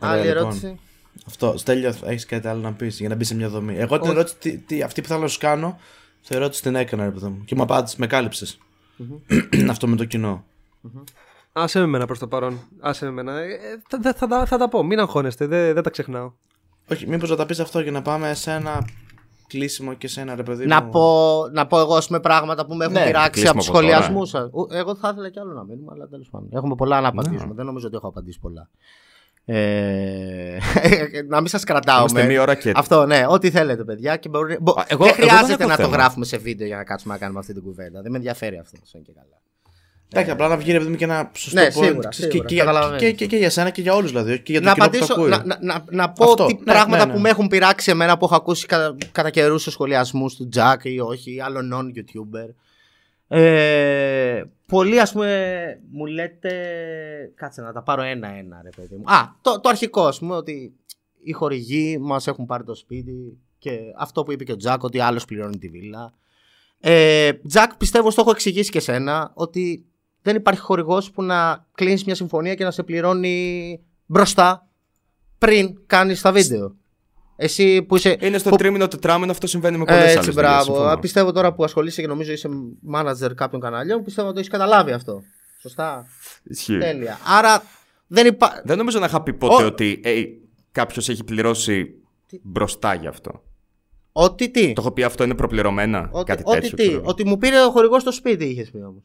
Ωραία, Άλλη λοιπόν. ερώτηση; Αυτό, Στέλιο, έχεις κάτι άλλο να πεις για να μπει σε μια δομή. Εγώ την Όχι. ερώτηση, τι, τι- αυτή που θέλω να σου κάνω, την ερώτηση την έκανα, ρε παιδί μου. Και μου απάντησες, με κάλυψες. Αυτό με το κοινό. Άσε με εμένα προς το παρόν. Άσε με εμένα. Ε, θα, θα, θα, τα- θα τα πω. Μην αγχώνεστε. Δεν, δεν τα ξεχνάω. Όχι, μήπως να τα πεις αυτό για να πάμε σε ένα κλείσιμο και σε ένα ρε παιδί Να μου. πω, να πω εγώ ας πούμε, πράγματα που με έχουν Ναι, πειράξει κλείσιμο από του από τώρα. σχολιασμού σα. Εγώ θα ήθελα κι άλλο να μείνουμε, αλλά τέλος πάντων. Έχουμε πολλά να απαντήσουμε. Δεν νομίζω ότι έχω απαντήσει πολλά. Ε, να μην σας κρατάω Είμαστε με. μία ώρα και- Αυτό, ναι, ό,τι θέλετε, παιδιά. Και μπορεί... μπο- Α, εγώ- δεν εγώ δεν χρειάζεται έχω να το θέμα. γράφουμε σε βίντεο για να κάτσουμε να κάνουμε αυτή την κουβέντα. Δεν με ενδιαφέρει αυτό. σαν και καλά. Εντάξει, απλά να βγει ρε παιδί μου και ένα σωστό Ναι, point, σίγουρα, ξέρεις, σίγουρα, και, και, καταλαβαίνεις. και, και, και για σένα και για όλους δηλαδή. Και για το να κοινό που το απαντήσω, ακούει. να, να, να, να πω Αυτό, τι ναι, πράγματα ναι, ναι. που με έχουν πειράξει εμένα που έχω ακούσει κατά, κατά καιρούς στου σχολιασμούς του Jack ή όχι, ή άλλων non-YouTuber. Ε, πολλοί ας πούμε μου λέτε κάτσε να τα πάρω ένα-ένα ρε παιδί μου α το, το αρχικό ας πούμε ότι οι χορηγοί μας έχουν πάρει το σπίτι και αυτό που είπε και ο Τζακ ότι άλλος πληρώνει τη βίλα ε, Τζακ πιστεύω στο έχω εξηγήσει και σένα ότι δεν υπάρχει χορηγός που να κλείνεις μια συμφωνία και να σε πληρώνει μπροστά πριν κάνεις τα βίντεο εσύ που είσαι Είναι στο που- τρίμηνο, τετράμινο, αυτό συμβαίνει με πολλές ε, άλλες έτσι, μπράβο. Πιστεύω τώρα που ασχολείσαι και νομίζω είσαι manager κάποιων καναλιών, πιστεύω ότι το έχεις καταλάβει αυτό. Σωστά; Τέλεια. Άρα δεν υπάρχει. Δεν νομίζω να είχα πει ποτέ Ω. ότι κάποιος έχει πληρώσει μπροστά γι' αυτό. Ότι τι. Το έχω πει αυτό είναι προπληρωμένα. Ότι, κάτι ότι τέτοιο. τι. ξέρω. Ότι μου πήρε ο χορηγός το σπίτι, είχες πει όμως.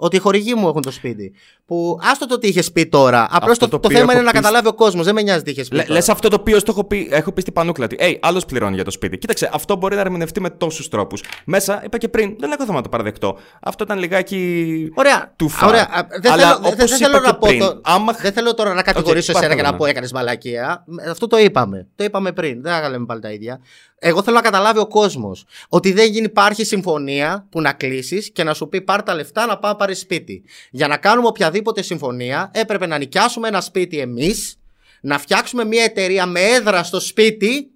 Ότι οι χορηγοί μου έχουν το σπίτι. Που άστο το τι είχες πει τώρα. Απλώς Αυτό το, το το, οποίο θέμα έχω είναι να πει- καταλάβει ο κόσμος. Δεν με νοιάζει τι είχες πει. Λε τώρα. λες αυτό το οποίο το έχω πει, έχω πει στην πανούκλα του. Ει, άλλος πληρώνει για το σπίτι. Κοίταξε, αυτό μπορεί να ερμηνευτεί με τόσους τρόπους. Μέσα, είπα και πριν, δεν έχω θέμα να το παραδεχτώ. Αυτό ήταν λιγάκι. Ωραία. Too far. Ωραία. Α, Δεν Αλλά θέλω, δεν- όπως δεν είπα θέλω και να πω. πριν, το- άμα- Δεν θέλω τώρα να κατηγορήσω Οκ, εσένα και πάρτε να το, πω ναι. έκανες μαλακία. Αυτό το είπαμε. Το είπαμε πριν. Δεν θα λέμε πάλι τα ίδια. Εγώ θέλω να καταλάβει ο κόσμος ότι δεν γίνει, υπάρχει συμφωνία που να κλείσεις και να σου πει πάρ τα λεφτά να πάω πάρεις σπίτι. Για να κάνουμε οποιαδήποτε συμφωνία έπρεπε να νοικιάσουμε ένα σπίτι εμείς, να φτιάξουμε μια εταιρεία με έδρα στο σπίτι,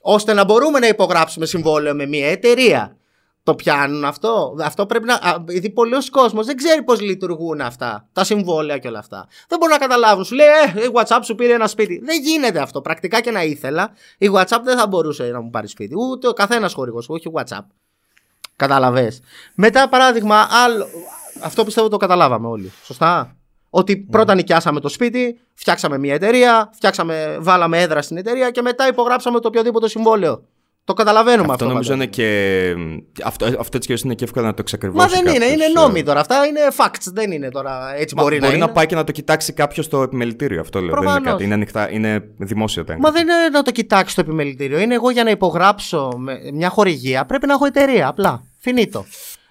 ώστε να μπορούμε να υπογράψουμε συμβόλαιο με μια εταιρεία. Το πιάνουν αυτό; Αυτό πρέπει να. α, Γιατί πολλοί κόσμος δεν ξέρει πώς λειτουργούν αυτά. Τα συμβόλαια και όλα αυτά. Δεν μπορούν να καταλάβουν. Σου λέει, Ε, η WhatsApp σου πήρε ένα σπίτι. Δεν γίνεται αυτό. Πρακτικά και να ήθελα, η WhatsApp δεν θα μπορούσε να μου πάρει σπίτι. Ούτε ο καθένας χορηγός, όχι WhatsApp. Καταλαβέ. Μετά, παράδειγμα, άλλο. Αυτό πιστεύω το καταλάβαμε όλοι. Σωστά; Ότι πρώτα νοικιάσαμε το σπίτι, φτιάξαμε μια εταιρεία, φτιάξαμε, βάλαμε έδρα στην εταιρεία και μετά υπογράψαμε το οποιοδήποτε συμβόλαιο. Το καταλαβαίνουμε αυτό. Αυτό νομίζω φαντάζομαι. είναι και. Αυτό, αυτό έτσι και αλλιώς είναι και εύκολο να το εξακριβώσει. Μα δεν είναι, κάποιος. είναι νόμοι τώρα. Αυτά είναι facts. Δεν είναι τώρα έτσι Μα μπορεί, να είναι. πάει και να το κοιτάξει κάποιος στο επιμελητήριο. Αυτό λέω. Δεν είναι Προφανώς. κάτι. Είναι, ανοιχτά, είναι δημόσιο το Μα έγγραφο. δεν είναι να το κοιτάξει το επιμελητήριο. Είναι εγώ για να υπογράψω με μια χορηγία πρέπει να έχω εταιρεία. Απλά. Finito.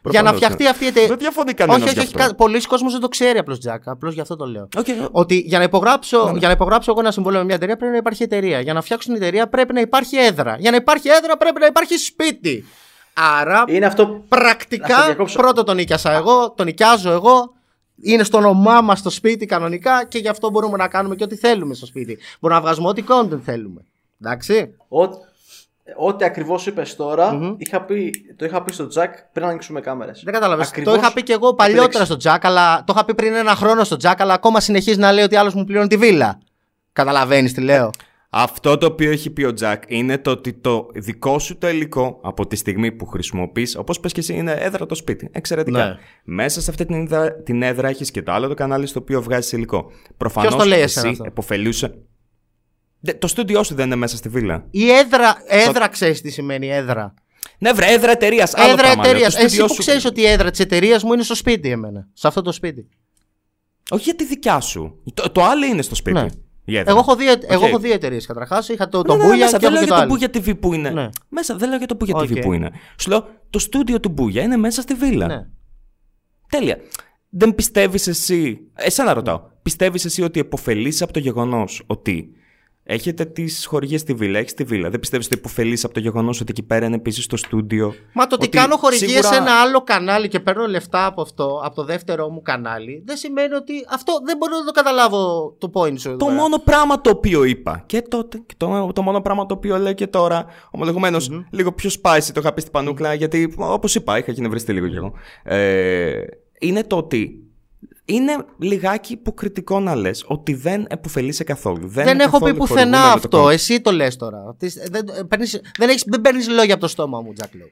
Για να Προφανώς, φτιαχτεί ναι. αυτή η εταιρεία. Δεν διαφωνεί κανένας Όχι, όχι, γι' όχι. αυτό. κα- Πολλοί κόσμοι δεν το ξέρει απλώς, Τζακ. Απλώς γι' αυτό το λέω. Οκ, Ότι για να, υπογράψω, για να υπογράψω εγώ ένα συμβόλαιο με μια εταιρεία πρέπει να υπάρχει εταιρεία. Για να φτιάξω την εταιρεία πρέπει να υπάρχει έδρα. Για να υπάρχει έδρα πρέπει να υπάρχει σπίτι. Άρα Είναι αυτό. Να σε πρακτικά διακόψω. πρώτο τον νοικιάσα εγώ, τον νοικιάζω εγώ. Είναι στο όνομά μας στο σπίτι κανονικά και γι' αυτό μπορούμε να κάνουμε και ό,τι θέλουμε στο σπίτι. Μπορούμε να βγάζουμε ό,τι content θέλουμε. Εντάξει. Ό, ό,τι ακριβώς είπες είχα πει, το είχα πει στο Τζακ πριν να ανοίξουμε κάμερες. Δεν κατάλαβες. Το είχα πει και εγώ παλιότερα στο Τζακ, αλλά το είχα πει πριν ένα χρόνο στο Τζακ, αλλά ακόμα συνεχίζει να λέει ότι άλλος μου πληρώνει τη βίλα. Καταλαβαίνεις τι λέω. Αυτό το οποίο έχει πει ο Τζακ είναι το ότι το δικό σου το υλικό από τη στιγμή που χρησιμοποιείς, όπως πες και εσύ, είναι έδρα το σπίτι. Εξαιρετικά. Ναι. Μέσα σε αυτή την έδρα, την έδρα έχεις και το άλλο το κανάλι στο οποίο βγάζεις υλικό. Προφανώ Ποιος το λέει εσύ εσένα αυτό; εποφελούσε. Δε- Το στούντιό σου δεν είναι μέσα στη βίλα. Η έδρα, έδρα ξέρεις τι σημαίνει έδρα. Ναι, βρε, έδρα εταιρείας. έδρα εταιρείας. Εσύ στούντιό που σου. ξέρεις ότι η έδρα της εταιρείας μου είναι στο σπίτι εμένα. Σε αυτό το σπίτι. Όχι για τη δικιά σου. Το, το άλλο είναι στο σπίτι. Ναι. Η έδρα. Εγώ έχω δύο, εγώ Οκ. έχω δύο εταιρείες καταρχάς. Είχα το, Ναι, το ναι, ναι, Μπούγια μέσα. και Δεν έχω λέω και για το το άλλο. Μπούγια TV που είναι. Ναι. Μέσα, δεν λέω για το Booyah Ok. TV που είναι. Σου λέω το στούντιο του Μπούγια είναι μέσα στη βίλα. Ναι. Τέλεια. Δεν πιστεύεις εσύ. Εσένα ρωτάω. Πιστεύεις εσύ ότι επωφελείς από το γεγονός ότι έχετε τις χορηγίες στη βίλα, έχεις τη βίλα. Δεν πιστεύεις ότι επωφελεί από το γεγονός ότι εκεί πέρα είναι επίσης το στούντιο; Μα το ότι, Ότι κάνω χορηγίες σίγουρα- σε ένα άλλο κανάλι και παίρνω λεφτά από αυτό, από το δεύτερο μου κανάλι, δεν σημαίνει ότι αυτό δεν μπορώ να το καταλάβω το point σου. εδώ Το πέρα. μόνο πράγμα το οποίο είπα και τότε και το, το μόνο πράγμα το οποίο λέω και τώρα, ομολογουμένως, λίγο πιο spicy το είχα πει στην πανούκλα, γιατί όπως είπα, είχα γενευριστεί λίγο κι εγώ. Ε, είναι το ότι είναι λιγάκι υποκριτικό να λες ότι δεν επωφελείσαι καθόλου. Δεν, Δεν είναι έχω πει καθόλου πουθενά χορηγούμενο το αυτό. content. Εσύ το λες τώρα. Τι- Δεν, παίρνεις, δεν, έχεις, δεν παίρνεις λόγια από το στόμα μου, Τζακ Λόου.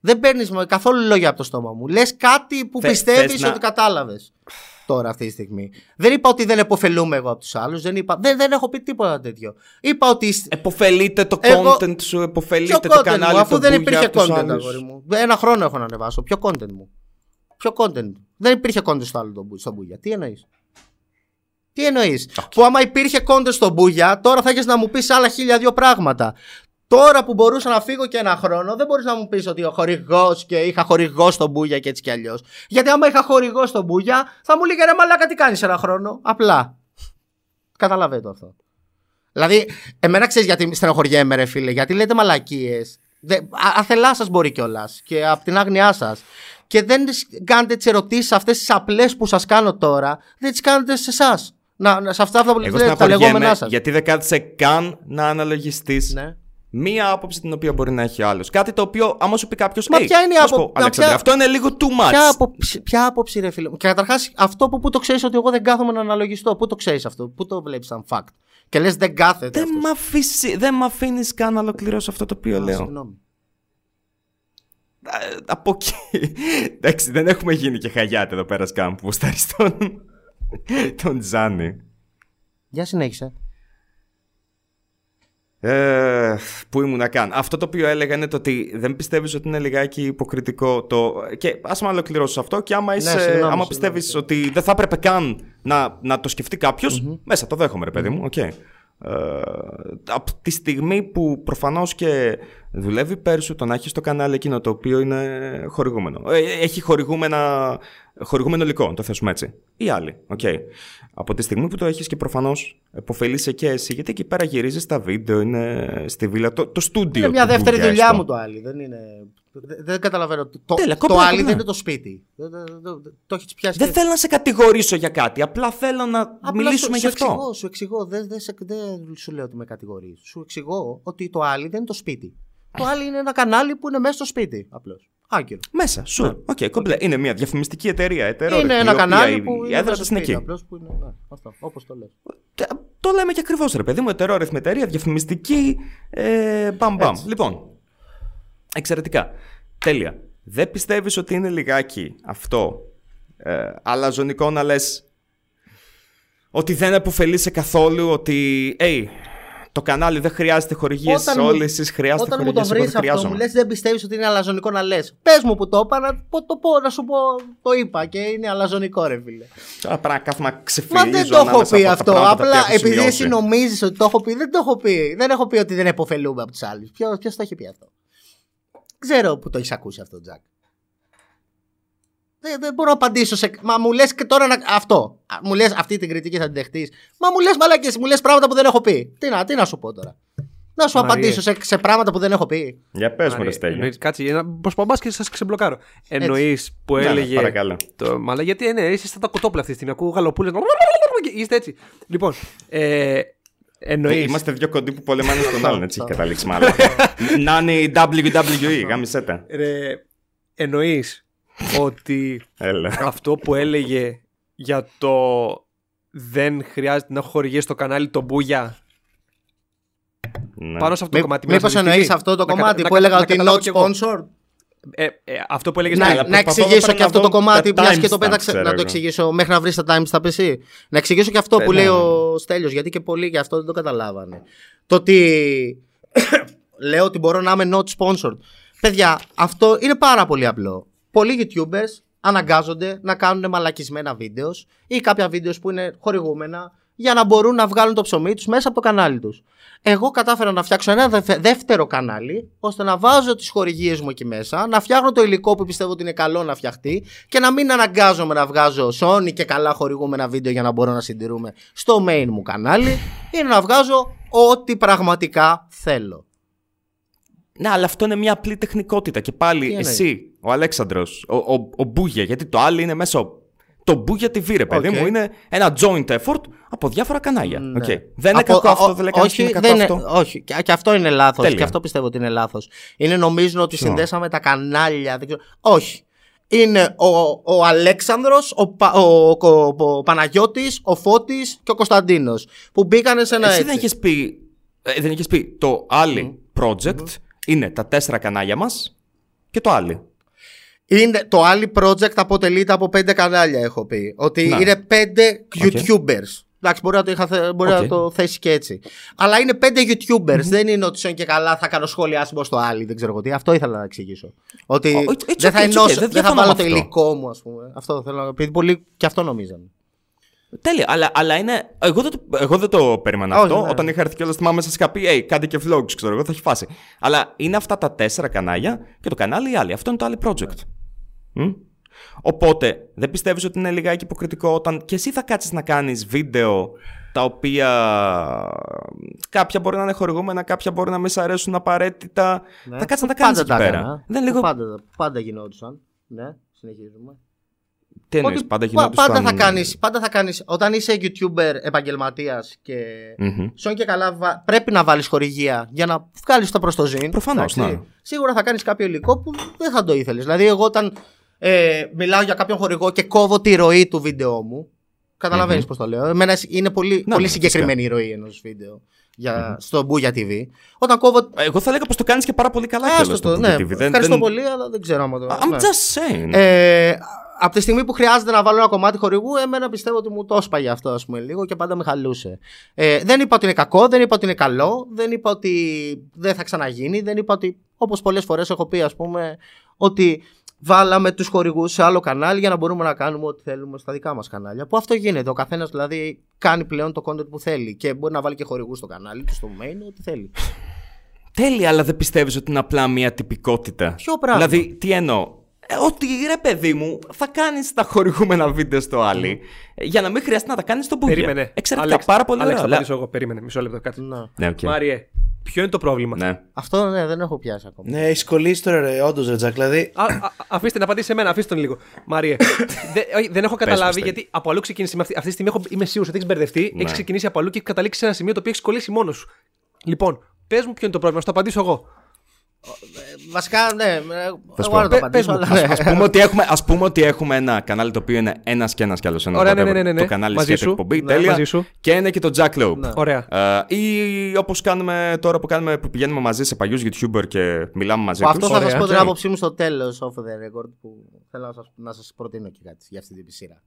Δεν παίρνεις καθόλου λόγια από το στόμα μου. Λες κάτι που Θε- πιστεύεις θες να- ότι κατάλαβες. Τώρα αυτή τη στιγμή. Δεν είπα ότι δεν επωφελούμε εγώ από τους άλλους. Δεν, είπα, δεν, δεν έχω πει τίποτα τέτοιο. Είπα ότι. Εποφελείται το Εγώ- content σου, Ποιο εποφελείται το content κανάλι μου, αφού το δεν Booyah υπήρχε από τους content, άλλους. αγόρι μου. Ένα χρόνο έχω να ανεβάσω. Ποιο content μου. Ποιο content. Δεν υπήρχε content στο άλλο το Μπου- στο Μπούγια. Τι εννοείς; Τι εννοείς; Που άμα υπήρχε content στο Μπούγια, τώρα θα έχεις να μου πεις άλλα χίλια δύο πράγματα. Τώρα που μπορούσα να φύγω και ένα χρόνο, δεν μπορείς να μου πεις ότι ο χορηγός και είχα χορηγό στον Μπούγια και έτσι κι αλλιώς. Γιατί άμα είχα χορηγό στον Μπούγια, θα μου λέγε ρε Μαλάκα τι κάνεις ένα χρόνο; Απλά. Καταλαβαίνω αυτό. Δηλαδή, εμένα ξέρεις γιατί στενοχωριέμαι, ρε φίλε, γιατί λέτε μαλακίες. Αθελά σας μπορεί κιόλας και από την άγνοιά σας. Και δεν τις κάνετε τις ερωτήσεις αυτές τις απλές που σας κάνω τώρα, δεν τις κάνετε σε εσάς. Να, να- σε αυτά, αυτά που Εγώ λέτε, τα λεγόμενά στεναχωριέμαι σας. γιατί δεν κάθισε καν να αναλογιστείς Ναι. μία άποψη την οποία μπορεί να έχει άλλος. Κάτι το οποίο, άμα σου πει κάποιος. Μα ποια είναι η άποψη- μα Αλέξανδρε, ποια- αυτό είναι λίγο too much. Ποια, άποψη, ποια άποψη, ρε φίλε μου. Και καταρχάς, αυτό που, που το ξέρεις ότι εγώ δεν κάθομαι να αναλογιστώ. Πού το ξέρεις αυτό, πού το βλέπεις σαν fact. Και λες, δεν κάθεται. Δεν αυτός. μ' αφήσει- δεν με αφήνεις καν να ολοκληρώσω αυτό το οποίο Α, λέω. συγγνώμη. Ε, Από εκεί. Εντάξει, δεν έχουμε γίνει και χαγιάτε εδώ πέρα σκάμ που στάρει τον. τον Τζάνι. Για συνέχισε. Ε, πού ήμουν να κάνω. Αυτό το οποίο έλεγα είναι το ότι δεν πιστεύεις ότι είναι λιγάκι υποκριτικό το. Και ας με ολοκληρώσω αυτό. Και άμα, είσαι, Ναι, συγγνώμη, άμα συγγνώμη. πιστεύεις ότι δεν θα έπρεπε καν να, να το σκεφτεί κάποιος, μέσα το δέχομαι, ρε παιδί μου. οκ. Ε, από τη στιγμή που προφανώς και δουλεύει υπέρ σου το να έχεις στο κανάλι εκείνο το οποίο είναι χορηγούμενο. Ε, έχει χορηγούμενα, χορηγούμενο υλικό, να το θέσουμε έτσι. Ή άλλοι. οκ. Από τη στιγμή που το έχεις και προφανώς επωφελείσαι και εσύ, γιατί εκεί πέρα γυρίζεις τα βίντεο, είναι στη βίλα, το, το στούντιο. Είναι μια του δεύτερη Μπούγια, δουλειά έστω. μου το άλλη. Δεν είναι. Δεν, δεν καταλαβαίνω. Το, Τέλεια, το κομπλέ, άλλη κομπλέ. δεν είναι το σπίτι. Δεν- δεν- δεν- Το έχεις πιάσει. Δεν και- θέλω να σε κατηγορήσω για κάτι, απλά θέλω να Απλά μιλήσουμε σου, γι' σου αυτό. Εξηγώ, σου εξηγώ. Δεν, δεν, σε- δεν σου λέω ότι με κατηγορείς. Σου εξηγώ ότι το άλλη δεν είναι το σπίτι. Το άλλο είναι ένα κανάλι που είναι μέσα στο σπίτι. Απλώς. Άγκυρο. Μέσα, σου. Οκ, κομπλέ. Είναι μια διαφημιστική εταιρεία. ετερόρυθμη, Ναι. είναι η ένα οποία κανάλι η- που. Η είναι έδρα μέσα της είναι σπίτι, εκεί. απλώς που είναι, ναι, αυτό, όπως το λες. Τε- Το λέμε και ακριβώς, ρε παιδί μου. Ετερόρυθμη εταιρεία, διαφημιστική. Ε, μπαμ, μπαμ. Λοιπόν. Εξαιρετικά. Τέλεια. Δεν πιστεύεις ότι είναι λιγάκι αυτό ε, αλαζονικό να λες ότι δεν επωφελείσαι καθόλου, ότι hey, το κανάλι δεν χρειάζεται χορηγίες Όταν μου- όλοι εσεί χρειάζεται Όταν μου το χορηγίες, εγώ βρεις δεν αυτό, χρειάζομαι. μου λες δεν πιστεύεις ότι είναι αλαζονικό να λες. Πες μου που το είπα, να πω- το πω, να σου πω. Το είπα και είναι αλαζονικό, ρε φίλε. Τώρα πρέπει να κάθομαι να ξεφύγω. Μα δεν το έχω πει αυτό. Απλά επειδή εσύ νομίζει. νομίζει ότι το έχω πει, δεν το έχω πει. Δεν έχω πει ότι δεν επωφελούμε από τους άλλους. Ποιος το έχει πει αυτό; Ξέρω που το έχεις ακούσει αυτό, Τζακ. Δεν, δεν μπορώ να απαντήσω σε. Μα μου λες και τώρα να... αυτό. Α, Μου λες αυτή την κριτική θα την δεχτείς. Μα μου λες μαλακέ, μου λες πράγματα που δεν έχω πει. Τι να, τι να σου πω τώρα. Να σου Μαρία. απαντήσω σε, σε πράγματα που δεν έχω πει. Για πες μου, ρε Εννοείς- Στέλιο. Κάτσε, να προσπαμπά και σας ξεμπλοκάρω. Εννοείς που Ναι, ναι, έλεγε. παρακαλώ. Το, μα λέει, γιατί ε, ναι, είσαι στα τα κοτόπουλα αυτή τη στιγμή. Ακούω γαλοπούλες. Είστε έτσι. Λοιπόν, ε, εννοείς. Είμαστε δύο κοντοί που πολεμάνε στον άλλον, έτσι έχει Αυτό. καταλήξει μάλλον. Να είναι η WWE, γάμισέ τα. Εννοείς ότι Έλα. αυτό που έλεγε για το δεν χρειάζεται να έχω χορηγίες στο κανάλι το Μπούγια Ναι. πάνω σε αυτό το Μη- κομμάτι. Μήπως μιλάς αυτή τη εννοείς στιγμή. αυτό το Να κομμάτι κατα- που να έλεγα κατα- ότι να καταλάβω not κι εγώ. sponsored; Ε, ε, αυτό που έλεγες Να, αλλά να προσπαθώ εξηγήσω τώρα και να αυτό δω το κομμάτι, τα μιας και το timestamps, πέταξε. ξέρω Να το εγώ. εξηγήσω μέχρι να βρεις τα time στα PC. Να εξηγήσω και αυτό Ε, που ναι, λέει ναι. ο Στέλιος, γιατί και πολλοί γι' αυτό δεν το καταλάβανε. Το ότι λέω ότι μπορώ να είμαι not sponsored. Παιδιά, αυτό είναι πάρα πολύ απλό. Πολλοί YouTubers αναγκάζονται να κάνουν μαλακισμένα βίντεος ή κάποια βίντεος που είναι χορηγούμενα για να μπορούν να βγάλουν το ψωμί τους μέσα από το κανάλι τους. Εγώ κατάφερα να φτιάξω ένα δε- δεύτερο κανάλι ώστε να βάζω τις χορηγίες μου εκεί μέσα, να φτιάχνω το υλικό που πιστεύω ότι είναι καλό να φτιαχτεί και να μην αναγκάζομαι να βγάζω σώνει και καλά χορηγούμενα βίντεο για να μπορώ να συντηρούμε στο main μου κανάλι είναι να βγάζω ό,τι πραγματικά θέλω. Ναι, αλλά αυτό είναι μια απλή τεχνικότητα. Και πάλι Τι εννοείς; εσύ, ο Αλέξανδρος, ο, ο, ο Μπούγια, γιατί το άλλο είναι μέσω. Το Μπούγια TV, ρε παιδί Οκ. μου, είναι ένα joint effort από διάφορα κανάλια. Ναι. Οκ. Δεν είναι Από- κακό α, αυτό, ο- δεν λέει κανείς ότι όχι, είναι κακό δεν αυτό. είναι- όχι, και, και αυτό είναι λάθος. Τέλεια. Και αυτό πιστεύω ότι είναι λάθος. Είναι νομίζουν ότι Ποιο; συνδέσαμε τα κανάλια. Δεν ξέρω. Όχι. Είναι ο, ο Αλέξανδρος, ο, Πα- ο, ο, ο Παναγιώτης, ο Φώτης και ο Κωνσταντίνος που μπήκανε σε ένα Εσύ έτσι. δεν είχες πει, ε, δεν είχες πει το άλλη project είναι τα τέσσερα κανάλια μας και το άλλο. Είναι, το άλλο project αποτελείται από πέντε κανάλια, έχω πει. Ότι Να. είναι πέντε Ok. YouTubers. Εντάξει, μπορεί να το, είχα, θε- μπορεί Οκ. να το θέσει και έτσι. Αλλά είναι πέντε YouTubers. Δεν είναι ότι σαν και καλά θα κάνω σχολιάσιμο στο άλλο. Δεν ξέρω εγώ τι. Αυτό ήθελα να εξηγήσω. Ότι Ο- it's okay, δεν θα it's okay, ενώσω, δεν δεν, θα διαφωνώ βάλω με το αυτό. υλικό μου, ας πούμε. Αυτό θέλω να Επειδή πολλοί και αυτό νομίζανε. Τέλεια, αλλά, αλλά είναι. Εγώ δεν το, εγώ δεν το περίμενα Όχι, αυτό. ναι. Όταν είχα έρθει κιόλας, θυμάμαι, σας είχα πει, hey, κάντε και vlogs, ξέρω εγώ, θα έχει φάση. Αλλά είναι αυτά τα τέσσερα κανάλια και το κανάλι η άλλη. Αυτό είναι το άλλο project. Μμ. Οπότε, δεν πιστεύεις ότι είναι λιγάκι υποκριτικό όταν και εσύ θα κάτσεις να κάνεις βίντεο τα οποία κάποια μπορεί να είναι χορηγούμενα, κάποια μπορεί να μην σ' αρέσουν απαραίτητα. Θα κάτσεις να τα κάνεις εκεί τα πέρα. έκανα. Δεν είναι λίγο. Πάντα, πάντα γινόντουσαν. Ναι, συνεχίζουμε. Τι εννοείς, Ότι πάντα πα- γινόντουσαν. πάντα θα κάνεις, πάντα θα κάνεις, όταν είσαι YouTuber επαγγελματίας και Μμμ. Σον και καλά βα- πρέπει να βάλεις χορηγία για να βγάλεις το προς το ζήν. Προφανώς, εντάξει. ναι. Σίγουρα θα κάνεις κάποιο υλικό που δεν θα το ήθελες. Δηλαδή εγώ όταν ε, μιλάω για κάποιον χορηγό και κόβω τη ροή του βίντεο μου, καταλαβαίνεις πώς το λέω. Εμένα είναι πολύ, Ναι, πολύ ναι, συγκεκριμένη η ροή ενός βίντεο για, στο Μπούγια TV. Όταν κόβω... Εγώ θα λέγα πως το κάνεις και πάρα πολύ καλά Άστο κιόλας το, στο ναι, TV. Δεν- ευχαριστώ δεν- πολύ, αλλά δεν ξέρω άμα το... I'm ναι. just saying. Ε, από τη στιγμή που χρειάζεται να βάλω ένα κομμάτι χορηγού, εμένα πιστεύω ότι μου το έσπαγε αυτό ας πούμε, λίγο και πάντα με χαλούσε. Ε, δεν είπα ότι είναι κακό, δεν είπα ότι είναι καλό, δεν είπα ότι δεν θα ξαναγίνει, δεν είπα ότι όπως πολλές φορές έχω πει ας πούμε ότι βάλαμε τους χορηγούς σε άλλο κανάλι για να μπορούμε να κάνουμε ό,τι θέλουμε στα δικά μας κανάλια. Που αυτό γίνεται. Ο καθένας δηλαδή κάνει πλέον το content που θέλει και μπορεί να βάλει και χορηγούς στο κανάλι του, στο main, ό,τι θέλει. Τέλεια, αλλά δεν πιστεύεις ότι είναι απλά μια τυπικότητα; Ποιο πράγμα; Δηλαδή, τι εννοώ; Ε, ότι ρε παιδί μου, θα κάνεις τα χορηγούμενα βίντεο στο άλλη ε, για να μην χρειάζεται να τα κάνεις στον Μπούγια. Περίμενε. Εξαιρετικά, Άλεξ, πάρα πολύ Άλεξ, ωραία. θα απαντήσω εγώ. Περίμενε, μισό λεπτό κάτι. Ναι. Ναι, οκ. Μάριε, ποιο είναι το πρόβλημα; Ναι. Αυτό ναι, δεν έχω πιάσει ακόμα. Ναι, έχει κολλήσει τώρα, ρε, όντως, ρε Τζακ. Δηλαδή, Α, α, αφήστε να απαντήσει σε μένα, αφήστε τον λίγο. Μάριε, δε- όχι, δεν έχω καταλάβει Στέλιο. γιατί από αλλού ξεκίνησε. με Αυτή, αυτή τη στιγμή έχω, είμαι σίγουρος ότι έχεις μπερδευτεί. Ναι. Έχεις ξεκινήσει από αλλού και έχει καταλήξει σε ένα σημείο το οποίο έχεις κολλήσει μόνος σου. Λοιπόν, πες μου ποιο είναι το πρόβλημα, να στο απαντήσω εγώ. Βασικά, ναι. ε, σου Εγώ πω. να το Πε- απαντήσω. πες μου. αλλά ναι. Ας πούμε, ότι έχουμε, ας πούμε ότι έχουμε ένα κανάλι το οποίο είναι ένας και ένας κι άλλος. Ένα Ωραία, ναι, whatever. ναι, ναι, ναι. Το κανάλι Μαζί σχέση σου. εκπομπή. Ναι, τέλεια. μαζί σου. Και είναι και το Jack Loeb. Ναι. Ωραία. Ε, ή όπως κάνουμε τώρα που, κάνουμε, που πηγαίνουμε μαζί σε παλιούς YouTuber και μιλάμε μαζί Που τους. Αυτό θα σας Ωραία. πω την Οκ. άποψή μου στο τέλος off the record που θέλω να σας, να σας προτείνω και κάτι για αυτή την σειρά.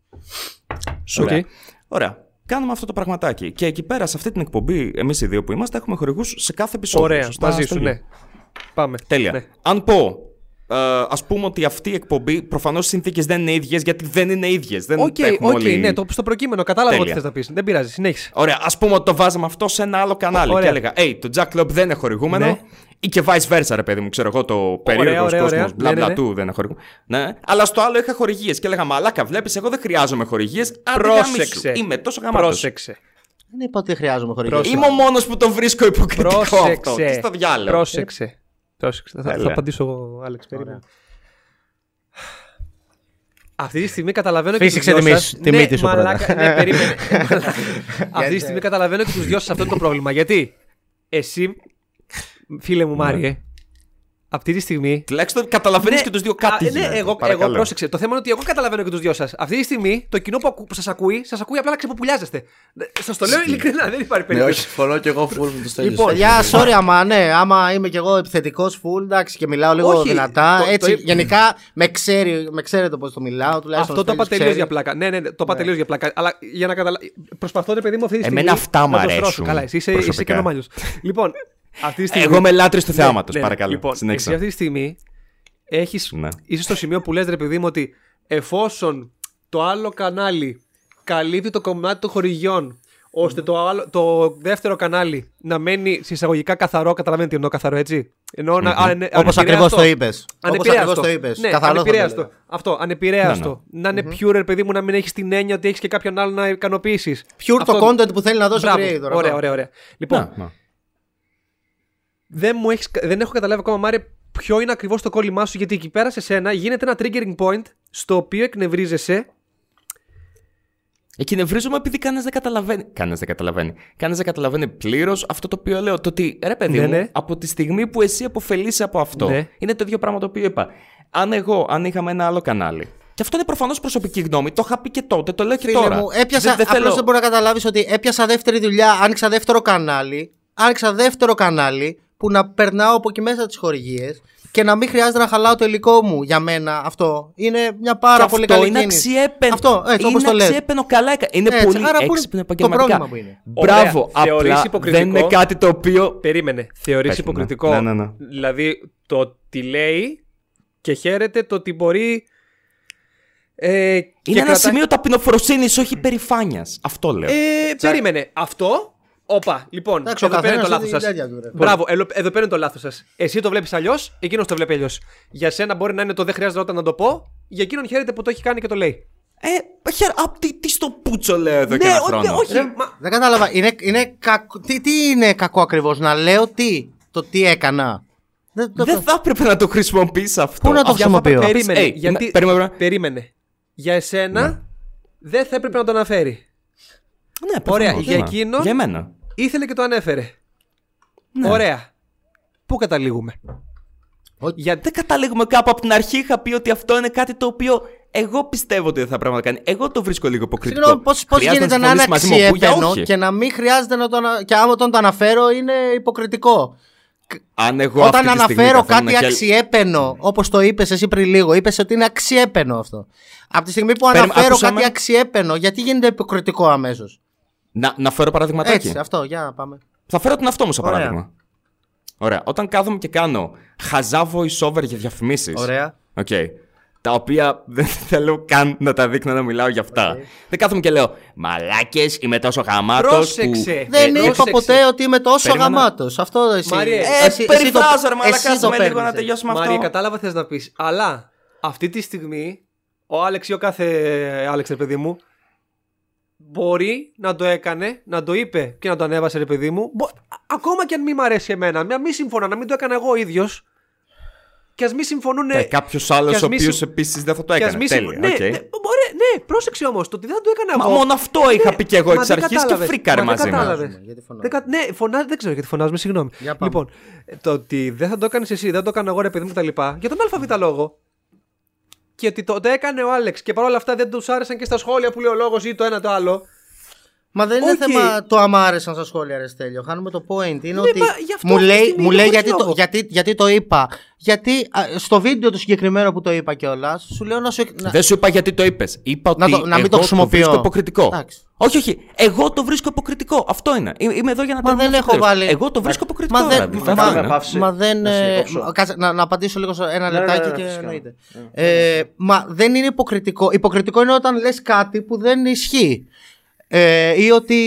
Ωραία. Οκ. Ωραία. Κάνουμε αυτό το πραγματάκι. Και εκεί πέρα, σε αυτή την εκπομπή, εμείς οι δύο που είμαστε, έχουμε χορηγούς σε κάθε επεισόδιο. Ωραία, Σωστά, μαζί σου, Στέλιο; ναι. Πάμε. Τέλεια. Ναι. Αν πω, ε, ας πούμε ότι αυτή η εκπομπή προφανώς οι συνθήκες δεν είναι ίδιες γιατί δεν είναι ίδιες. Δεν Οκ, έχουμε οκ, όλοι... ναι, το, στο προκείμενο κατάλαβα Τέλεια. τι θες να πεις. Δεν πειράζει, συνέχισε. Ωραία, ας πούμε ότι το βάζαμε αυτό σε ένα άλλο κανάλι Ωραία. και έλεγα, Hey, το Jack Club δεν είναι χορηγούμενο. Ναι. Ή και vice versa, ρε παιδί μου, ξέρω εγώ, το περίεργος ωραία, κόσμος ωραία. μπλα Ναι, μπλα ναι, ναι. του δεν είναι χορηγούμενο. Ναι. Αλλά στο άλλο είχα χορηγίες και έλεγα, Μαλάκα, βλέπεις, εγώ δεν χρειάζομαι χορηγίες. Πρόσεξε. Είμαι τόσο γαμάτος. Πρόσεξε. Δεν είπα ότι χρειάζομαι χορηγία. Πρόσεξε. Είμαι ο μόνος που το βρίσκω υποκριτικό αυτό. Πρόσεξε. Τι στο διάλογο. Πρόσεξε. Πρόσεξε. Θα, θα Έλα. απαντήσω εγώ, Άλεξ. Περίμενε. Αυτή τη στιγμή καταλαβαίνω Φύσηξε και τους τη δυο μύση- σας- τη ναι, μύτη σου πρώτα. μαλάκα, ναι, περίμενε. Αυτή τη στιγμή καταλαβαίνω και τους δυο σας αυτό είναι το πρόβλημα. Γιατί εσύ, φίλε μου Μάριε, αυτή τη στιγμή Τουλάχιστον καταλαβαίνεις Ναι, και τους δύο κάτι. α, ναι, γίνεται. εγώ, Παρακαλώ. εγώ πρόσεξε. Το θέμα είναι ότι εγώ καταλαβαίνω και τους δυο σας. Αυτή τη στιγμή το κοινό που, ακού, που σας ακούει, σας ακούει απλά να ξεποπουλιάζεστε. Σας το λέω ειλικρινά, δεν υπάρχει Ναι, περίπτωση. όχι, συμφωνώ και εγώ full με το Στέλιο. Λοιπόν, για sorry, άμα ναι, άμα είμαι κι εγώ επιθετικός full, εντάξει, και μιλάω λίγο Όχι, δυνατά. το- έτσι, το- γενικά με, ξέρει, με ξέρετε πώς το μιλάω. Τουλάχιστον Αυτό το ο είπα Στέλιος τελείως ξέρει. για πλάκα. Ναι, ναι, ναι, το είπα τελείως για πλάκα. Αλλά για να καταλάβω. Προσπαθώ, ρε παιδί μου, αυτή τη στιγμή. Εμένα αυτά μ' να το αρέσουν, στρώσω. Καλά, εσύ είσαι, είσαι προσωπικά. και νομάλιος. λοιπόν, αυτή τη στιγμή. Εγώ είμαι λάτρης του Ναι, θεάματος, ναι, ναι. παρακαλώ. Λοιπόν, Συνέχισε. εσύ αυτή τη στιγμή έχεις, Ναι. είσαι στο σημείο που λες ρε παιδί μου ότι εφόσον το άλλο κανάλι καλύπτει το κομμάτι των χορηγιών ώστε το, άλλο, το δεύτερο κανάλι να μένει συσσαγωγικά καθαρό, καταλαβαίνετε τι εννοώ καθαρό έτσι; Εννοώ να, ανε, Όπως ακριβώς ανεπηρέαστο. το είπες. Όπως Ανεπηρέαστο. ακριβώς το είπες. Ναι, Καθαρό θα το ανεπηρέαστο. έλεγα. Αυτό, ανεπηρέαστο. Να είναι pure, ρε παιδί μου, να μην έχεις την έννοια ότι έχεις και κάποιον άλλο να ικανοποιήσεις. Pure το content που θέλει να δώσει ο Μπράβο. creator. Ωραία, αυτό. ωραία, ωραία. Λοιπόν, Να, να. Δεν, μου έχεις, δεν έχω καταλάβει ακόμα, Μάρια, ποιο είναι ακριβώς το κόλλημά σου, γιατί εκεί πέρα σε σένα γίνεται ένα triggering point στο οποίο εκνευρίζεσαι. Εκεί νευρίζομαι επειδή κανένας δεν καταλαβαίνει. Κανένας δεν καταλαβαίνει. Κανένας δεν καταλαβαίνει πλήρως αυτό το οποίο λέω. Το ότι ρε παιδί Ναι, μου, ναι. από τη στιγμή που εσύ αποφελείσαι από αυτό, Ναι. είναι το ίδιο πράγμα το οποίο είπα. Αν εγώ, αν είχαμε ένα άλλο κανάλι. Και αυτό είναι προφανώς προσωπική γνώμη. Το είχα πει και τότε, το λέω και Φίλε τώρα. μου, έπιασα. Δεν, δεν Απλώς θέλω... δεν μπορεί να καταλάβεις ότι έπιασα δεύτερη δουλειά, άνοιξα δεύτερο κανάλι. Άνοιξα δεύτερο κανάλι που να περνάω από εκεί μέσα τις χορηγίες και να μην χρειάζεται να χαλάω το υλικό μου για μένα. Αυτό είναι μια πάρα Και πολύ αυτό καλή είναι κίνηση. αξιέπαινο. Αυτό, έτσι όπως είναι το λες. αξιέπαινο, καλά έκα- Είναι Έτσι, πολύ άρα πού είναι έξυπνο το επαγγελματικά. πρόβλημα που είναι. Μπράβο, Ωραία, θεωρείς απλά υποκριτικό; δεν είναι κάτι το οποίο. Περίμενε. Θεωρείς Πες μου, ναι. υποκριτικό; Ναι, ναι, ναι. Δηλαδή το ότι λέει και χαίρεται το ότι μπορεί. Ε, και Είναι ένα κρατάει- σημείο ταπεινοφροσύνης, όχι υπερηφάνειας. Αυτό λέω. Ε, περίμενε. Αυτό. Όπα, λοιπόν, Εντάξει, ο εδώ παίρνει το καθένας λάθος ό,τι σας. τέτοια του, ρε. Μπράβο, εδώ, εδώ παίρνει το λάθος σας. Εσύ το βλέπεις αλλιώς, εκείνος το βλέπει αλλιώς. Για σένα μπορεί να είναι το δεν χρειάζεται όταν να το πω, για εκείνον χαίρεται που το έχει κάνει και το λέει. Ε, χαίρο, απ' τι, τι στο πούτσο λέω εδώ και ναι, ένα ό, χρόνο. όχι. Ρε, μα- Δεν κατάλαβα. Είναι, είναι κακό. Τι, τι είναι κακό ακριβώς, να λέω τι. Το τι έκανα; Δεν, το- Δεν θα έπρεπε να το χρησιμοποιήσει αυτό. Πού να το Αυτό θα χρησιμοποιώ; έπρεπε να πεις, Περίμενε. «Hey, γιατί... με- περίμενε, περίμενε. Για εσένα δεν θα έπρεπε να το αναφέρει. Ναι, Ωραία, προφανώς, για ναι. εκείνον- Για μένα. Ήθελε και το ανέφερε. Ναι. Ωραία. Πού καταλήγουμε; Ο- Για... Δεν καταλήγουμε κάπου από την αρχή. Είχα πει ότι αυτό είναι κάτι το οποίο εγώ πιστεύω ότι δεν θα πρέπει να το κάνει. Εγώ το βρίσκω λίγο υποκριτικό. Συγγνώμη, πώ Χρειάζεται γίνεται να είναι συμφωνήσεις μαζί μου, που για αξιέπαινο όχι. και να μην χρειάζεται να το ανα... και άμα τον το αναφέρω είναι υποκριτικό. Αν εγώ Όταν αυτή τη στιγμή αναφέρω καθόμουν κάτι και- αξιέπαινο, όπως το είπες εσύ πριν λίγο, είπες ότι είναι αξιέπαινο αυτό. Από τη στιγμή που Περίμενε, αναφέρω άκουσα κάτι με. αξιέπαινο, γιατί γίνεται υποκριτικό αμέσως; Να, να φέρω παραδειγματάκι. Έτσι, αυτό, για να πάμε. Θα φέρω τον εαυτό μου σαν Ωραία. παράδειγμα. Ωραία. Όταν κάθομαι και κάνω χαζά voice over για διαφημίσεις. Ωραία. Οκ. Τα οποία δεν θέλω καν να τα δείχνω να μιλάω για αυτά. Δεν κάθομαι και λέω Μαλάκες, είμαι τόσο γαμάτος. Πρόσεξε. Δεν Ε, είπα πρόσεξε. ποτέ ότι είμαι τόσο Περίμενα. γαμάτος. Αυτό εσύ. Μάριε, Ε, εσύ- εσύ περιφράζω, το- ρε μαλάκα, εσύ άσε το με λίγο παίρνεις, να ε. τελειώσουμε αυτό. Μαρία, κατάλαβα θες να πεις. Αλλά αυτή τη στιγμή ο Άλεξ ή ο κάθε Άλεξ, ρε παιδί μου, μπορεί να το έκανε, να το είπε και να το ανέβασε, ρε παιδί μου. Μπο- α- Ακόμα και αν μην μ' αρέσει εμένα, να μην συμφωνώ, να μην το έκανα εγώ ο ίδιος. Και ας μην συμφωνούν. Κάποιος άλλος και ας ο μη οποίος συμ- επίσης δεν θα το και ας έκανε. μη συμφω- Τέλεια. Ναι, οκ. ναι, μπορεί, ναι, Ναι, πρόσεξε όμως. Το ότι δεν θα το έκανα Μα εγώ. μόνο αυτό είχα πει και εγώ Μα εξ δεν αρχής και κατάλαβες. φρίκαρε Μα δεν μαζί μας. κατάλαβες. Γιατί φωνάζουμε. Δεν κα- Ναι, φωνάζει, δεν ξέρω γιατί φωνάζουμε, συγγνώμη. Για πάμε. Λοιπόν, ε, το ότι δεν θα το έκανες εσύ, δεν το έκανα εγώ ρε παιδί μου κτλ. Για τον ΑΒ λόγο. Και ότι το, το έκανε ο Άλεξ και παρόλα αυτά δεν τους άρεσαν και στα σχόλια που λέει ο λόγος ή το ένα το άλλο. Μα δεν είναι Οκ. θέμα το άμα άρεσαν στα σχόλια, ρε Στέλιο. Χάνουμε το point. Είναι ότι μα γι' αυτό μου αυτή τη λέει, στιγμή μου είναι λέει χωρίς γιατί, το, λόγο. γιατί, γιατί το είπα. Γιατί α, στο βίντεο του συγκεκριμένο που το είπα κιόλας, σου λέω να σου. Να... Δεν σου είπα γιατί το είπες. Είπα ότι. Να το- να μην εγώ το χρησιμοποιώ. βρίσκω υποκριτικό. Εντάξει. Όχι, όχι. Εγώ το βρίσκω υποκριτικό. Αυτό είναι. Είμαι είμαι εδώ για να Μα το δεν έχω βάλει. Εγώ το βρίσκω υποκριτικό. Μα δεν, δηλαδή. μα, Αυτό με είναι. παύση. μα δεν. Να ε, συνεχίσω. μα- κάτσε, να, να απαντήσω λίγο σε ένα Ναι, ναι, λεπτάκι ναι, και φυσικά. εννοείται. Ε, μα δεν είναι υποκριτικό. Υποκριτικό είναι όταν λες κάτι που δεν ισχύει. Ε, ή ότι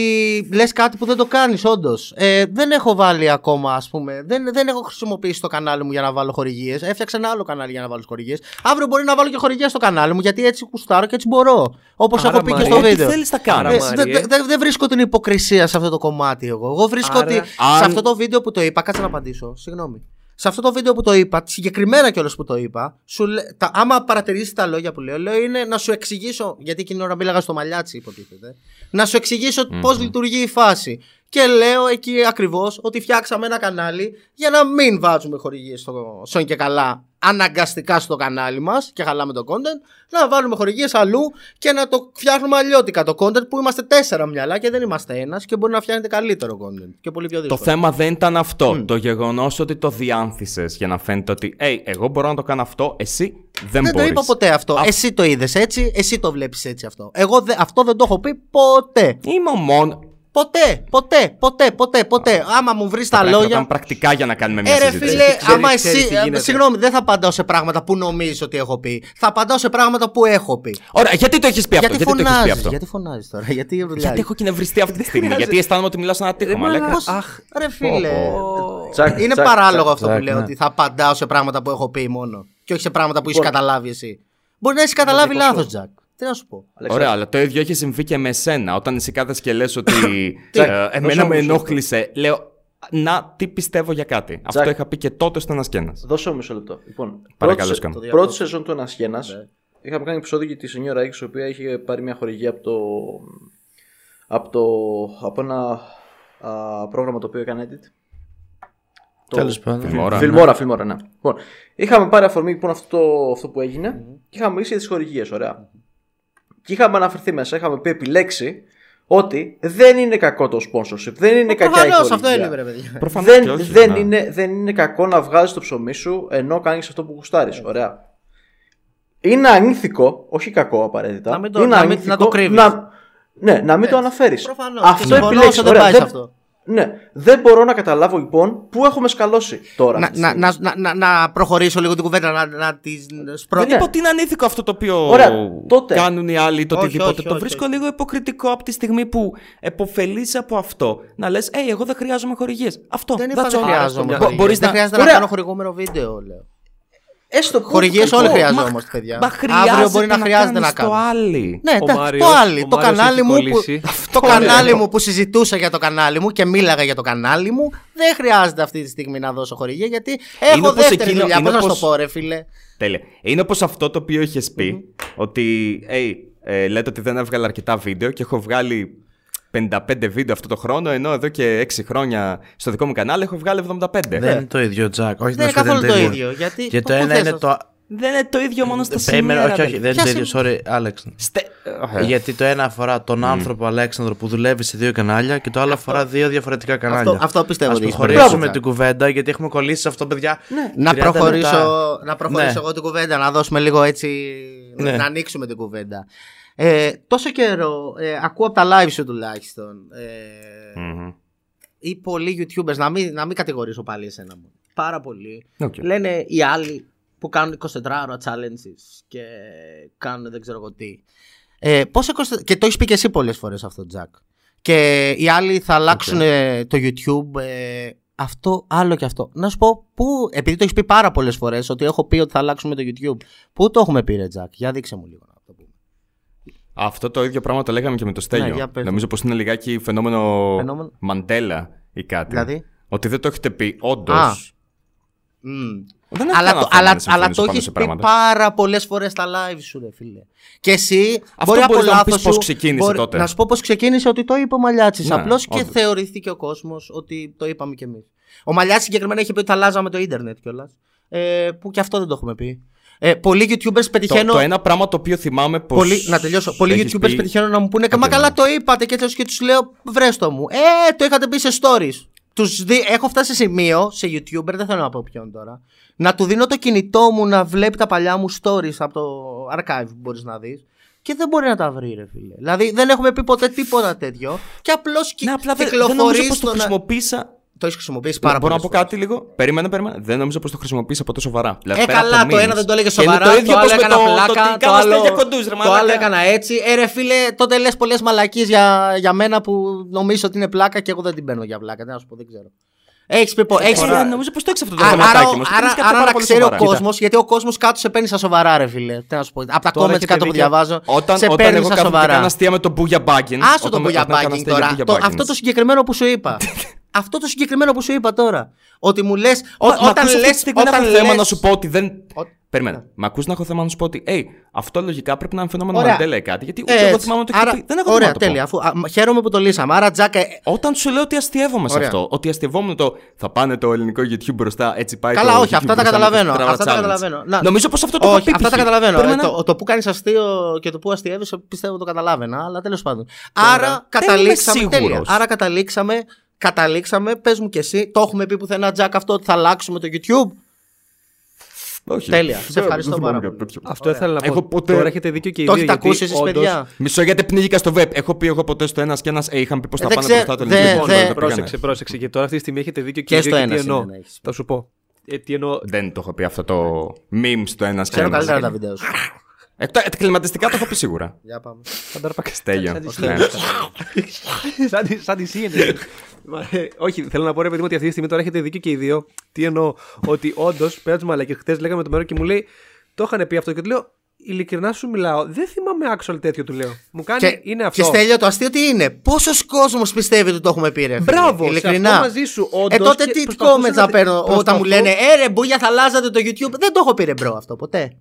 λες κάτι που δεν το κάνεις όντως ε, Δεν έχω βάλει ακόμα ας πούμε δεν, δεν έχω χρησιμοποιήσει το κανάλι μου για να βάλω χορηγίες Έφτιαξα ένα άλλο κανάλι για να βάλω χορηγίες Αύριο μπορεί να βάλω και χορηγίες στο κανάλι μου Γιατί έτσι κουστάρω και έτσι μπορώ Όπως Άρα, έχω πει και Μαρία, στο Ό,τι βίντεο θέλεις τα Άρα, κάνει. ε, Μάριε. δεν δεν- δεν βρίσκω την υποκρισία σε αυτό το κομμάτι εγώ. Εγώ βρίσκω Άρα, ότι αν- σε αυτό το βίντεο που το είπα, κάτσε να απαντήσω. Συγγνώμη. Σε αυτό το βίντεο που το είπα, συγκεκριμένα κιόλας που το είπα, σου, λέ- τα, άμα παρατηρήσεις τα λόγια που λέω, λέω είναι να σου εξηγήσω. Γιατί εκείνη την ώρα μίλαγα στο μαλλιάτσι, υποτίθεται. Να σου εξηγήσω πώς λειτουργεί η φάση. Και λέω εκεί ακριβώς ότι φτιάξαμε ένα κανάλι για να μην βάζουμε χορηγίες στο Σον και καλά αναγκαστικά στο κανάλι μας και χαλάμε το content, να βάλουμε χορηγίες αλλού και να το φτιάχνουμε αλλιώτικα το content που είμαστε τέσσερα μυαλά και δεν είμαστε ένας και μπορεί να φτιάχνετε καλύτερο content και πολύ πιο Το δύσκολο. θέμα δεν ήταν αυτό. Το γεγονός ότι το διάνθησες για να φαίνεται ότι, hey, εγώ μπορώ να το κάνω αυτό, εσύ δεν, Δεν το μπορείς. είπα ποτέ αυτό. Α- Εσύ το είδες έτσι, εσύ το βλέπεις έτσι αυτό. Εγώ δε- αυτό δεν το έχω πει ποτέ. Είμαι ο μόνο. Ποτέ, ποτέ, ποτέ, ποτέ, ποτέ. Άμα μου βρεις τα Πρέπει να το λόγια. κάνουμε πρακτικά για να κάνουμε μια Ε, ρε συζήτηση. φίλε, Ξέρεις- άμα ξέρεις εσύ. τι ε, γίνεται. Συγγνώμη, δεν θα απαντάω σε πράγματα που νομίζεις ότι έχω πει. Θα απαντάω σε πράγματα που έχω πει. Ωραία, γιατί το έχεις πει αυτό; γιατί Γιατί, το έχεις πει φωνάζεις, αυτό; γιατί φωνάζεις τώρα, γιατί Γιατί γιατί έχω κνευριστεί αυτή τη στιγμή; γιατί αισθάνομαι ότι μιλάω σε ένα τείχο. μαλάκα. μαλάκα. Αχ, Ρε φίλε. Τσακ, Είναι τσακ, παράλογο τσακ, αυτό τσακ, που λέω ναι. ότι θα απαντάω σε πράγματα που έχω πει μόνο. Και όχι σε πράγματα που έχει Λοιπόν. καταλάβει εσύ. Μπορεί να έχει καταλάβει δικό σου. λάθος, Τζακ. Τι να σου πω. Αλέξανδρε, Ωραία, αλλά το ίδιο έχει συμβεί και με εσένα. Όταν εσύ κάθεσαι και λες ότι Τζακ, ε, δώσε εμένα μου με μισό ενόχλησε. Λέω, να, τι πιστεύω για κάτι. Αυτό είχα πει και τότε στο ένα και ένας. Δώσε μου μισό λεπτό. Λοιπόν, Παρακαλώ, πρώτη, Σκάμ. πρώτη σεζόν του Ανασχένα είχαμε κάνει επεισόδιο για τη Σενιόρα X, η οποία είχε πάρει μια χορηγία από το. από, το, από ένα α, πρόγραμμα το οποίο έκανε edit. Το- Τέλος πάντων. Φιλμόρα, ναι. Φιλμόρα, φιλμόρα, ναι. Λοιπόν, είχαμε πάρει αφορμή λοιπόν αυτό, το- αυτό που έγινε και είχαμε μιλήσει για τις χορηγίες. Ωραία. Και είχαμε αναφερθεί μέσα, είχαμε πει επιλέξει ότι δεν είναι κακό το sponsorship, δεν είναι κακιά η Προφανώς χορηγία. αυτό είναι, ρε παιδιά. Προφανώς Δεν, και όχι, δεν, ναι. είναι, δεν είναι κακό να βγάζεις το ψωμί σου ενώ κάνεις αυτό που γουστάρεις. Ωραία. Είναι ανήθικο, όχι κακό απαραίτητα. Να μην το- είναι να μην- ανήθικο να το κρύβεις. Να, ναι, να μην το αναφέρεις. Προφανώς. Αυτό Και συμφωνώ επιλέξεις. όσο δεν Ωραία, πάει σε αυτό. Ναι, δεν μπορώ να καταλάβω λοιπόν πού έχουμε σκαλώσει τώρα. Να, αυτή τη να, στιγμή. να, να, να προχωρήσω λίγο την κουβέντα, να, να τη σπρώξω. Δεν είπα ότι είναι ανήθικο αυτό το οποίο Ωραία, τότε. κάνουν οι άλλοι το Όχι, οτιδήποτε; όχι, το όχι, βρίσκω όχι. λίγο υποκριτικό από τη στιγμή που εποφελείσαι από αυτό. Να λες, Ε, εγώ δεν χρειάζομαι χορηγίες. Αυτό. Δεν είπα that's δεν all. χρειάζομαι. Μπο- χορηγίες. μπορείς δεν να- χρειάζεται να Ωραία. κάνω χορηγούμενο βίντεο, λέω. Έστω που- Χορηγίες κακό. όλοι Μα- χρειαζόμαστε, παιδιά. Μα χρειάζεται Αύριο μπορεί να χρειάζεται να κάνεις το κάνω. άλλη. Ναι, Ο εντάξει, Μάριος- το άλλο. ο Το Μάριος κανάλι έχει μου, που, κολλήσει. το κανάλι μου που συζητούσα για το κανάλι μου και μίλαγα για το κανάλι μου, δεν χρειάζεται αυτή τη στιγμή να δώσω χορηγία γιατί έχω όπως δεύτερη εκείνο- δουλειά. είναι Πώς να σου όπως- το πω, ρε φίλε. Τέλεια. Είναι όπως αυτό το οποίο είχες πει, ότι hey, ε, λέτε ότι δεν έβγαλα αρκετά βίντεο και έχω βγάλει 55 βίντεο αυτό το χρόνο, ενώ εδώ και 6 χρόνια στο δικό μου κανάλι έχω βγάλει 75. Δεν είναι το ίδιο, Τζακ. Όχι, Δεν να είναι σου πω, καθόλου το ίδιο. Γιατί Και το πού ένα θες είναι να- το. Δεν είναι το ίδιο μόνο στα Περίμενε, σημεία. όχι, όχι, δεν είναι Ποια το ίδιο. Sorry, Άλεξ. Στε... ε, Γιατί το ένα αφορά τον άνθρωπο Αλέξανδρο που δουλεύει σε δύο κανάλια και το άλλο αφορά δύο διαφορετικά κανάλια. Αυτό, αυτό πιστεύω Ας ότι έχεις προχωρήσουμε μπερδέψει. την κουβέντα γιατί έχουμε κολλήσει σε αυτό, παιδιά. Να 30 προχωρήσω, λεπτά. να προχωρήσω Ναι. εγώ την κουβέντα, να δώσουμε λίγο έτσι. Ναι. Να ανοίξουμε την κουβέντα. Ε, τόσο καιρό ε, ακούω από τα live σου τουλάχιστον. Ε, μμμ. ή πολλοί YouTubers, να μην, να μην κατηγορήσω πάλι εσένα μου. Πάρα πολλοί. Οκ. Λένε οι άλλοι που κάνουν 24 ώρα challenges και κάνουν δεν ξέρω εγώ τι. Ε, πώς 24... Και το έχεις πει και εσύ πολλές φορές αυτό, Τζακ. Και οι άλλοι θα αλλάξουν ε, το YouTube. ε, αυτό, άλλο και αυτό. Να σου πω, πού, επειδή το έχεις πει πάρα πολλές φορές ότι έχω πει ότι θα αλλάξουμε το YouTube. Πού το έχουμε πει, ρε Τζακ; Για δείξε μου λίγο να το πούμε. Αυτό το ίδιο πράγμα το λέγαμε και με το Στέλιο. Ναι, για πες. Νομίζω πως είναι λιγάκι φαινόμενο, Φαινόμενο. Μαντέλα ή κάτι. Δηλαδή; Ότι δεν το έχετε πει, όντως. Α. Μμ. Δεν έχω Αλλά, κανένα το, θέμα αλλά, να συμφωνήσω αλλά το πάνω έχεις σε πει πράγματα. πάρα πολλές φορές στα live σου, ρε φίλε. Και εσύ Αυτό μπορεί από μπορείς να μου πεις λάθος πώς σου- ξεκίνησε τότε. Να σου πω πώς ξεκίνησε ότι το είπε ο Μαλιάτσης. Ναι, Απλώς και όντως. θεωρήθηκε ο κόσμος ότι το είπαμε κι εμείς. Ο Μαλιάτσης συγκεκριμένα είχε πει ότι θα αλλάζαμε το ίντερνετ κιόλας. Ε, που και αυτό δεν το έχουμε πει. Ε, πολλοί YouTubers Το, πετυχαίνω. το ένα πράγμα το οποίο θυμάμαι πως Πολλοί, να τελειώσω. Πολλοί έχεις YouTubers πει- πετυχαίνουν να μου πούνε Άντε, Μα καλά ναι. το είπατε και έτσι και τους λέω βρέστο μου. Ε, το είχατε πει σε stories. Τους δι... Έχω φτάσει σε σημείο σε YouTuber, δεν θέλω να πω ποιον τώρα. Να του δίνω το κινητό μου να βλέπει τα παλιά μου stories από το archive που μπορείς να δεις. Και δεν μπορεί να τα βρει, ρε φίλε. Δηλαδή δεν έχουμε πει ποτέ τίποτα τέτοιο. Και απλώς Ναι, απλά δεν, δεν νομίζω κυκλοφορεί πως το στο. Να... χρησιμοποίησα. Το έχεις χρησιμοποιήσει πάρα Μπορώ πολύ. να πω κάτι λίγο; Περίμενε, περίμενε. Δεν νομίζω πως το χρησιμοποίησα ποτέ σοβαρά. Δηλαδή, Ε, πέρα από καλά, το memes. ένα δεν το έλεγες Και είναι σοβαρά. Το ίδιο το άλλο πως με έκανα το, το πλάκα. ότι το κάμαστε άλλο, για κοντούς, ρε το μαλάκα. άλλο έκανα έτσι. Ε, ρε φίλε, τότε λες πολλές μαλακίες για, για μένα που νομίζω ότι είναι πλάκα και εγώ δεν την παίρνω για πλάκα. Τι να σου πω, δεν ξέρω. Έχεις πει. πω- έχεις- Τώρα, νομίζω πως το έχεις αυτό το Α- Άρα, θεματάκι όμως. άρα, Κάνεις κάτι άρα πάρα να πολύ ξέρει ο σοβαρά. κόσμος, γιατί ο κόσμος κάτω σε παίρνει στα σοβαρά, ρε φίλε. Τι να σου πω. Από τα Τώρα comments έχετε κάτω που δίκιο. διαβάζω. Όταν, σε όταν παίρνει εγώ στα κάθομαι και σοβαρά. κάνω αστεία με το booyah baggins. Άσο το όταν- booyah όταν κάνω bagging αστεία τώρα. για Το- booyah αυτό baggins. το συγκεκριμένο που σου είπα. αυτό το συγκεκριμένο που σου είπα τώρα. Ότι μου λες. Μα- μα Όταν ακούς αυτή λες. τη στιγμή να Όταν έχω θέμα λες- να σου πω ότι δεν. Ο- Περίμενε. Μ' ακούς να έχω θέμα να σου πω ότι, «Ει, αυτό λογικά πρέπει να είναι φαινόμενο Ωραία. Μαντέλα ή κάτι. Γιατί ούτε Έτσι. εγώ θυμάμαι ότι Άρα- έχει πει. Δεν έχω Ωραία, θέμα να το πω. τέλεια. Αφού, α, χαίρομαι που το λύσαμε. Άρα, Τζάκα, Όταν σου λέω ότι αστείευομαι σε Ωραία. αυτό, ότι αστειευόμουν το θα πάνε το ελληνικό YouTube μπροστά, έτσι πάει Καλά, το όχι, YouTube αυτά τα μπροστά με καταλαβαίνω. το Strava Αυτά τα Challenge. καταλαβαίνω. Να- Νομίζω πως αυτό το είχα Όχι, πει αυτά τα π.χ. καταλαβαίνω. Περίμενα- Ε, το, το που κάνεις αστείο και το που αστείευεσαι πιστεύω το καταλάβαινα, αλλά τέλος πάντων. Τώρα, Άρα δεν καταλήξαμε. είμαι Τέλεια. σίγουρος. Άρα καταλήξαμε. Καταλήξαμε, πες μου κι εσύ, το έχουμε πει πουθενά, Τζακ, αυτό ότι θα αλλάξουμε το YouTube; Όχι. Τέλεια. Σε Δεν- ευχαριστώ δεν πάρα θυμάμαι πολύ. κάτι τέτοιο. Αυτό ήθελα να πω. Εγώ ποτέ- Τώρα έχετε δίκιο και οι Το δύο. έχετε γιατί ακούσει εσείς, όντως- παιδιά; Μισό γιατί πνίγηκα στο web. Έχω πει εγώ ποτέ στο ένα και ένας. Ε, είχαν πει πως Ε, θα δεν πάνε ξέρω- μπροστά το δεν- ελληνικό. δεν- δεν το πήγανε. Πρόσεξε, πρόσεξε. Και τώρα αυτή τη στιγμή έχετε δίκιο και, Και οι στο δύο. ένας τι εννοώ. είναι, ναι, έχεις. Θα σου πω. Ε, τι εννοώ. Δεν το έχω πει αυτό το meme στο ένας και Ξέρω ένας. καλύτερα τα βίντεο σου. Ε, τα- τα κλιματιστικά το έχω πει σίγουρα. Για πάμε. Θα τα αρπάξεις. Στέλιο. Σαν τη Ναι. σαν τη- Σαν τη CNN. Μα, ε, Όχι, θέλω να πω ρε παιδί μου ότι αυτή τη στιγμή τώρα έχετε δίκιο και οι δύο. Τι εννοώ, ότι όντως πέρα του μαλακές, χθες λέγαμε το μέρο και μου λέει, το είχαν πει αυτό και του λέω, ειλικρινά σου μιλάω, δεν θυμάμαι actual τέτοιο του λέω. Μου κάνει, Και, είναι αυτό. και Στέλιο, το αστείο τι είναι. Πόσος κόσμος πιστεύει ότι το έχουμε πει, ρε. φίλε; Μπράβο, σε ειλικρινά. αυτό μαζί σου, όντως, ε, τότε και τι προσπαθούσα comments να- να παίρνω όταν προσπαθώ- μου λένε Ε, ρε, μπούγια θα αλλάζατε το YouTube. Δεν το έχω πει, ρε, bro αυτό ποτέ.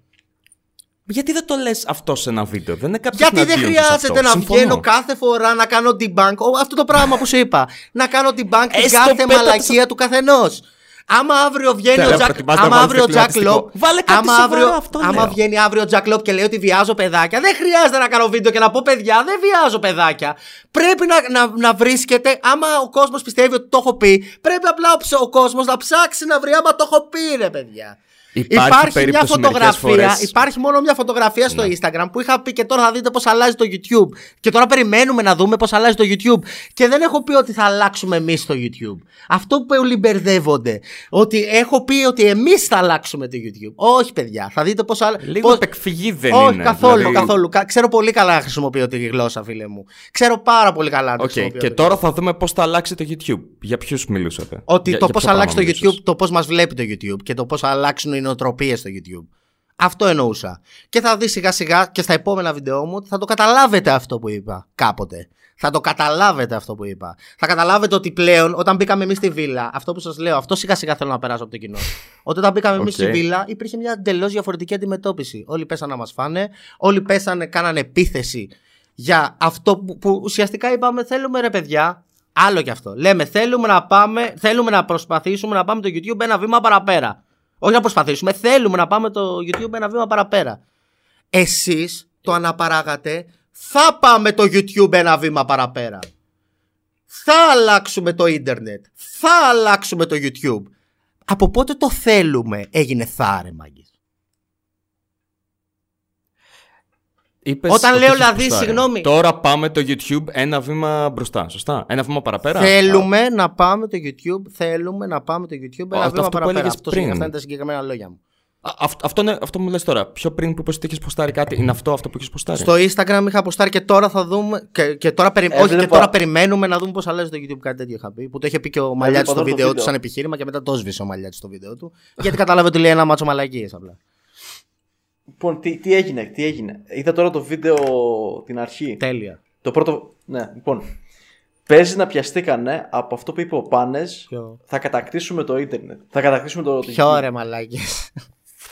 Γιατί δεν το λες αυτό σε ένα βίντεο, δεν είναι κάποιος Γιατί δεν χρειάζεται να βγαίνω κάθε φορά να κάνω debunk. Ω, Αυτό το πράγμα που σου είπα. να κάνω debunk την Έστω κάθε πέτα το μαλακία του καθενός. Άμα αύριο βγαίνει Τέλεια, ο Jack, προτιμάς να άμα βάλεις αύριο το ο Jack κλιματιστικό. Lop, Βάλε κάτι άμα, σοβαρό, αύριο, αυτό άμα λέω. βγαίνει αύριο ο Jack Lop και λέει ότι βιάζω παιδάκια, δεν χρειάζεται να κάνω βίντεο και να πω παιδιά, δεν βιάζω παιδάκια. Πρέπει να, να, να βρίσκεται, άμα ο κόσμος πιστεύει ότι το έχω πει, πρέπει απλά ο, ψ- ο κόσμος να ψάξει να βρει άμα το έχω πει, ρε παιδιά. Υπάρχει μια περίπτωση μερικές φωτογραφία, φορές- υπάρχει μόνο μια φωτογραφία στο Ναι. Instagram που είχα πει και τώρα θα δείτε πώς αλλάζει το YouTube. Και τώρα περιμένουμε να δούμε πώς αλλάζει το YouTube. Και δεν έχω πει ότι θα αλλάξουμε εμείς το YouTube. Αυτό που όλοι μπερδεύονται. Ότι έχω πει ότι εμείς θα αλλάξουμε το YouTube. Όχι, παιδιά. Θα δείτε πώς αλλάζει. Λίγο υπεκφυγή δεν Όχι, είναι. καθόλου, δηλαδή- καθόλου. Κα- Ξέρω πολύ καλά να χρησιμοποιώ τη γλώσσα, φίλε μου. Ξέρω πάρα πολύ καλά να τη Οκ, χρησιμοποιώ. και τη τώρα θα δούμε πώς θα αλλάξει το YouTube. Για ποιους μιλούσατε; ότι Για- το για πώς ποιο αλλάξει το πράγμα YouTube, μιλούσες; το πώς μας βλέπει το YouTube και το πώς αλλάξουν οι νοοτροπίες στο YouTube. Αυτό εννοούσα. Και θα δεις σιγά σιγά και στα επόμενα βίντεο μου ότι θα το καταλάβετε αυτό που είπα κάποτε. Θα το καταλάβετε αυτό που είπα. Θα καταλάβετε ότι πλέον όταν μπήκαμε εμείς στη βίλα, αυτό που σας λέω, αυτό σιγά σιγά θέλω να περάσω από το κοινό. Ότι όταν μπήκαμε εμείς Οκ. στη βίλα, υπήρχε μια εντελώς διαφορετική αντιμετώπιση. Όλοι πέσανε να μας φάνε, όλοι πέσανε, κάνανε επίθεση για αυτό που, που ουσιαστικά είπαμε, θέλουμε ρε παιδιά, άλλο κι αυτό. Λέμε, θέλουμε να πάμε, θέλουμε να προσπαθήσουμε να πάμε το YouTube ένα βήμα παραπέρα. Όχι να προσπαθήσουμε, θέλουμε να πάμε το YouTube ένα βήμα παραπέρα. Εσείς το αναπαράγατε, θα πάμε το YouTube ένα βήμα παραπέρα. Θα αλλάξουμε το ίντερνετ. Θα αλλάξουμε το YouTube. Από πότε το θέλουμε έγινε θάρε μάγκες. Είπες Όταν ότι λέω έχεις δηλαδή, ποστάρει. συγγνώμη. Τώρα πάμε το YouTube ένα βήμα μπροστά. Σωστά; Ένα βήμα παραπέρα; Θέλουμε να πάμε το YouTube, θέλουμε να πάμε το YouTube ένα αυτό βήμα που παραπέρα. έλεγες Αυτό, πριν. αυτά είναι τα συγκεκριμένα λόγια μου. Α, αυ- αυτό, είναι, αυτό μου λες τώρα. Πιο πριν που είπες ότι έχεις ποστάρει κάτι, είναι αυτό αυτό που έχεις ποστάρει; Στο Instagram είχα αποστάρει και τώρα θα δούμε. Και, και τώρα, περι... Ε, όχι, δεν και είπα. τώρα περιμένουμε να δούμε πώς αλλάζει το YouTube. Κάτι τέτοιο είχα πει. Που το είχε πει και ο Μαλιάτης είπα στο τώρα το βίντεο του βίντεο. σαν επιχείρημα και μετά το σβήσε ο Μαλιάτης στο βίντεο του. γιατί κατάλαβε ότι λέει ένα μάτσο μαλακίες απλά. Λοιπόν, τι, τι έγινε, τι έγινε. Είδα τώρα το βίντεο την αρχή. Τέλεια. Το πρώτο. Ναι, λοιπόν. Παίζεις να πιαστήκανε από αυτό που είπε ο Πάνες. Ποιο; Θα κατακτήσουμε το ίντερνετ. Θα κατακτήσουμε το. Ποιο ρε μαλάκι.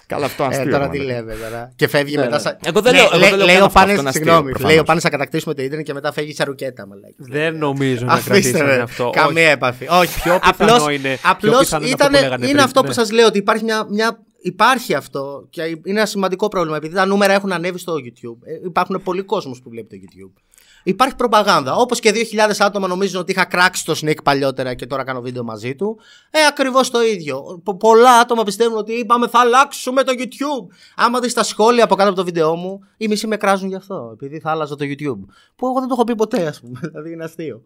Καλά, αυτό Ε, αστείο. τώρα μάλλον. τι λέμε τώρα. Και φεύγει Ναι, μετά. ναι. Σαν... Εγώ δεν Ναι, λέω- εγώ λέει- δεν λέω λέει καν ο αυτό, Πάνης, αυτό είναι αστείο, συγγνώμη, προφανώς. λέει ο Πάνης θα κατακτήσουμε το ίντερνετ και μετά φεύγει σαν ρουκέτα. μαλάκι. Δεν νομίζω να Αφήστε κρατήσανε με. αυτό. Καμία Όχι. επαφή. Όχι, Πιο πιθανό απλώς, είναι- πιο απλώς πιθανό είναι αυτό ήτανε- που λέγανε είναι πριν, αυτό που ναι. σας λέω ότι υπάρχει μια, μια Υπάρχει αυτό και είναι ένα σημαντικό πρόβλημα επειδή τα νούμερα έχουν ανέβει στο YouTube. Ε, υπάρχουν πολλοί κόσμος που βλέπει το YouTube. Υπάρχει προπαγάνδα. Όπως και 2.000 άτομα νομίζουν ότι είχα κράξει το Snake παλιότερα και τώρα κάνω βίντεο μαζί του. Ε, ακριβώς το ίδιο. Πο- πολλά άτομα πιστεύουν ότι είπαμε θα αλλάξουμε το YouTube. Άμα δεις τα σχόλια από κάτω από το βίντεο μου, οι μισοί με κράζουν γι' αυτό. Επειδή θα άλλαζα το YouTube. Που εγώ δεν το έχω πει ποτέ, ας πούμε. Δηλαδή είναι αστείο.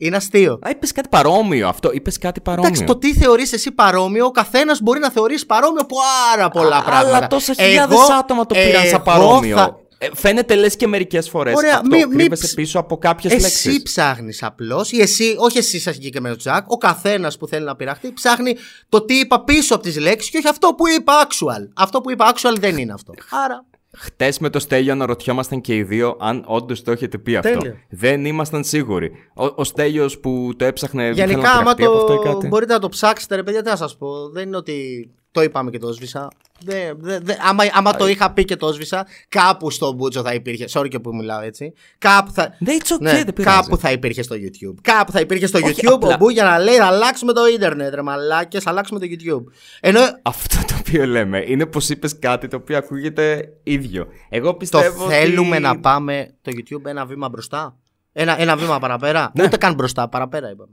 Είναι αστείο. Α, είπες κάτι παρόμοιο αυτό. Είπες κάτι παρόμοιο. Εντάξει, το τι θεωρείς εσύ παρόμοιο, ο καθένας μπορεί να θεωρήσει παρόμοιο πάρα πολλά Α, πράγματα. Αλλά τόσα χιλιάδες Εγώ- άτομα το πήραν σαν εγώ παρόμοιο. θα- Ε, φαίνεται λες και μερικές φορές. Ωραία, αυτό. μη- μη κρύβεσαι ψ- πίσω από κάποιες Εσύ λέξεις. ψάχνεις απλώς, ή εσύ, όχι εσύ σαν συγκεκριμένο Τζακ, ο καθένας που θέλει να πειραχτεί, ψάχνει το τι είπα πίσω από τις λέξεις και όχι αυτό που είπα actual. Αυτό που είπα actual δεν είναι αυτό. Άρα. Χτες με το Στέλιο αναρωτιόμασταν και οι δύο αν όντως το έχετε πει αυτό. Τέλεια. Δεν ήμασταν σίγουροι. Ο, ο Στέλιος που το έψαχνε. ήθελε Γενικά, να άμα πειραχτεί από αυτό ή το. κάτι. Μπορείτε να το ψάξετε, ρε παιδιά, τι να σας πω. Δεν είναι ότι το είπαμε και το σβήσα. Δεν, δεν, δεν- άμα άμα το είχα πει και το σβήσα, κάπου στο Μπούτσο θα υπήρχε. Sorry και που μιλάω έτσι. Κάπου θα. Ναι, it's okay, Ναι, δεν πειράζει. κάπου θα υπήρχε στο YouTube. Κάπου θα υπήρχε στο Όχι, YouTube απλά- ο Μπού για να λέει θα αλλάξουμε το ίντερνετ, ρε μαλάκες, αλλάξουμε το YouTube. Ενώ Αυτό το οποίο λέμε είναι πως είπες κάτι το οποίο ακούγεται ίδιο. Εγώ το πιστεύω. ότι- θέλουμε να πάμε το YouTube ένα βήμα μπροστά; Ένα, ένα βήμα παραπέρα; Ναι. Ούτε καν μπροστά, παραπέρα είπαμε.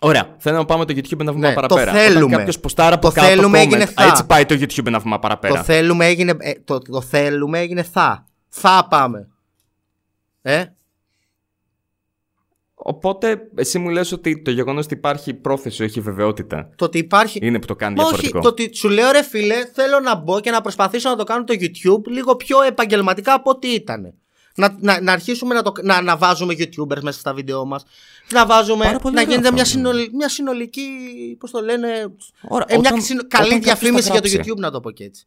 Ωραία. Θέλω να πάμε το YouTube ένα βήμα Ναι, το παραπέρα. θέλουμε. Κάποιος ποστάρα από Το κάτω θέλουμε comment, έγινε «Α, θα». Έτσι πάει το YouTube ένα βήμα παραπέρα. Το θέλουμε έγινε, ε, το, το θέλουμε έγινε θα. Θα πάμε. Ε, Οπότε εσύ μου λες ότι το γεγονός ότι υπάρχει πρόθεση, όχι βεβαιότητα. το ότι υπάρχει. Είναι που το κάνει Μα όχι, διαφορετικό. το ότι σου λέω ρε φίλε, θέλω να μπω και να προσπαθήσω να το κάνω το YouTube λίγο πιο επαγγελματικά από ό,τι ήταν. Να, να, να αρχίσουμε να, το, να, να βάζουμε YouTubers μέσα στα βίντεο μας Να βάζουμε. Πάρα πολύ να ωραίο γίνεται μια, αυτό. συνολ, μια συνολική. Πώς το λένε. Ωραία, ε, μια όταν- συνο- όταν καλή κάποιος διαφήμιση τα για το γράψει. YouTube, να το πω και έτσι.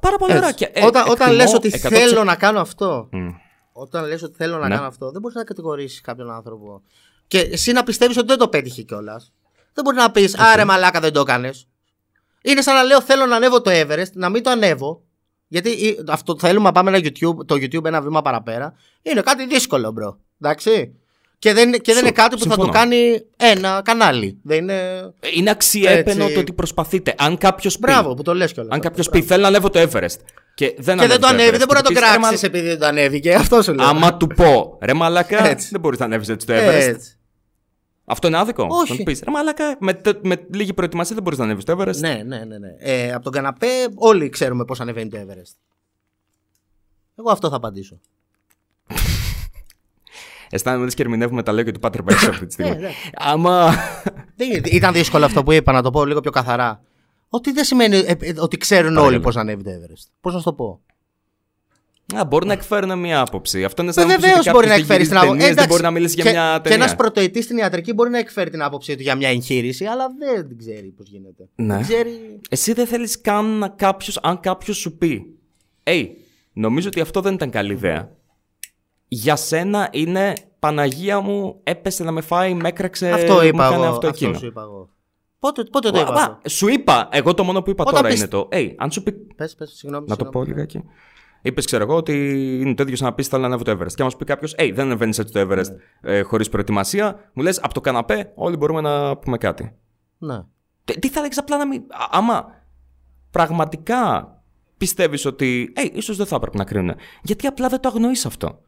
Πάρα πολύ ωραία. Έτσι. Και, ε, όταν όταν εκτιμώ λες ότι 100%. θέλω να κάνω αυτό. Μμ. Όταν λες ότι θέλω να Ναι. κάνω αυτό, δεν μπορείς να κατηγορήσεις κάποιον άνθρωπο. Και εσύ να πιστεύεις ότι δεν το πέτυχε κιόλας. Δεν μπορείς να πεις, Α ρε μαλάκα δεν το έκανες. Είναι σαν να λέω θέλω να ανέβω το Everest, να μην το ανέβω. Γιατί ή- αυτό θέλουμε να πάμε ένα YouTube, το YouTube ένα βήμα παραπέρα. Είναι κάτι δύσκολο, bro. Εντάξει. Και δεν, είναι- και δεν Σου- είναι κάτι που θα το συμφωνώ. κάνει ένα κανάλι. Δεν είναι. Είναι αξιέπαινο Έτσι. το ότι προσπαθείτε. Αν κάποιος πει, Μπράβο που το λες κιόλας. αν κάποιος πει θέλω να ανέβω το Everest και δεν, Και δεν το ανέβει, Everest, δεν μπορεί να και το πεις, «Ρε, κράξεις μα- επειδή δεν το ανέβηκε. Αυτό σου λέω. Άμα του πω ρε μαλάκα, Έτσι. δεν μπορείς να ανέβεις έτσι το Everest. Έτσι. Αυτό είναι άδικο. Όχι. Να του πεις ρε μαλακά, με, τε- με λίγη προετοιμασία δεν μπορείς να ανέβεις το Everest. Ναι, ναι, ναι. ναι. Ε, από τον καναπέ όλοι ξέρουμε πώς ανεβαίνει το Everest. Εγώ αυτό θα απαντήσω. Αισθάνομαι λες και ερμηνεύουμε τα λόγια του Πάτρε Μπέξ αυτή τη στιγμή. Ναι, ναι. Άμα. Δεν είναι- ήταν δύσκολο αυτό που είπα, να το πω λίγο πιο καθαρά. Ότι δεν σημαίνει ε, ε, ότι ξέρουν όλοι Παρακαλώ. πώς ανέβει το Everest. Πώς να σου το πω. Α, μπορεί να εκφέρουν μια άποψη. Αυτό είναι σαν Ε, να πεις Βεβαίως ότι μπορεί να κάποιος εκφέρει δεν την γυρίζει άποψη. ταινίες, Δεν μπορεί να μιλήσει για και, μια Και ταινία. ένα πρωτοετής στην ιατρική μπορεί να εκφέρει την άποψή του για μια εγχείρηση, αλλά δεν ξέρει πώς γίνεται. Ναι. Δεν ξέρει. Εσύ δεν θέλεις καν να κάποιος, αν κάποιος σου πει, «Ει, νομίζω ότι αυτό δεν ήταν καλή ιδέα. Για σένα είναι Παναγία μου, έπεσε να με φάει, με έκραξε. αυτό μου είπα έκανε εγώ. Αυτό, Αυτό, εκείνο. σου είπα εγώ. Πότε, πότε το Α, είπα μα, αυτό; σου είπα, εγώ το μόνο που είπα Όταν τώρα πεις- είναι το, «Ει, αν σου πει Πες, πες, συγγνώμη. Να το πω συγγνώμη. λιγάκι. Είπες, ξέρω εγώ, ότι είναι το ίδιο σαν να πεις θέλω να ανέβω το Everest. Και άμα σου πει κάποιος, Ε, δεν ανεβαίνεις έτσι το Everest Ναι. ε, χωρίς προετοιμασία, μου λες από το καναπέ, όλοι μπορούμε να πούμε κάτι. Ναι. Τι, τι θα έλεγες απλά να μην. Α- άμα πραγματικά πιστεύεις ότι, Ε, ίσως δεν θα έπρεπε να κρίνουν. Γιατί απλά δεν το αγνοείς αυτό.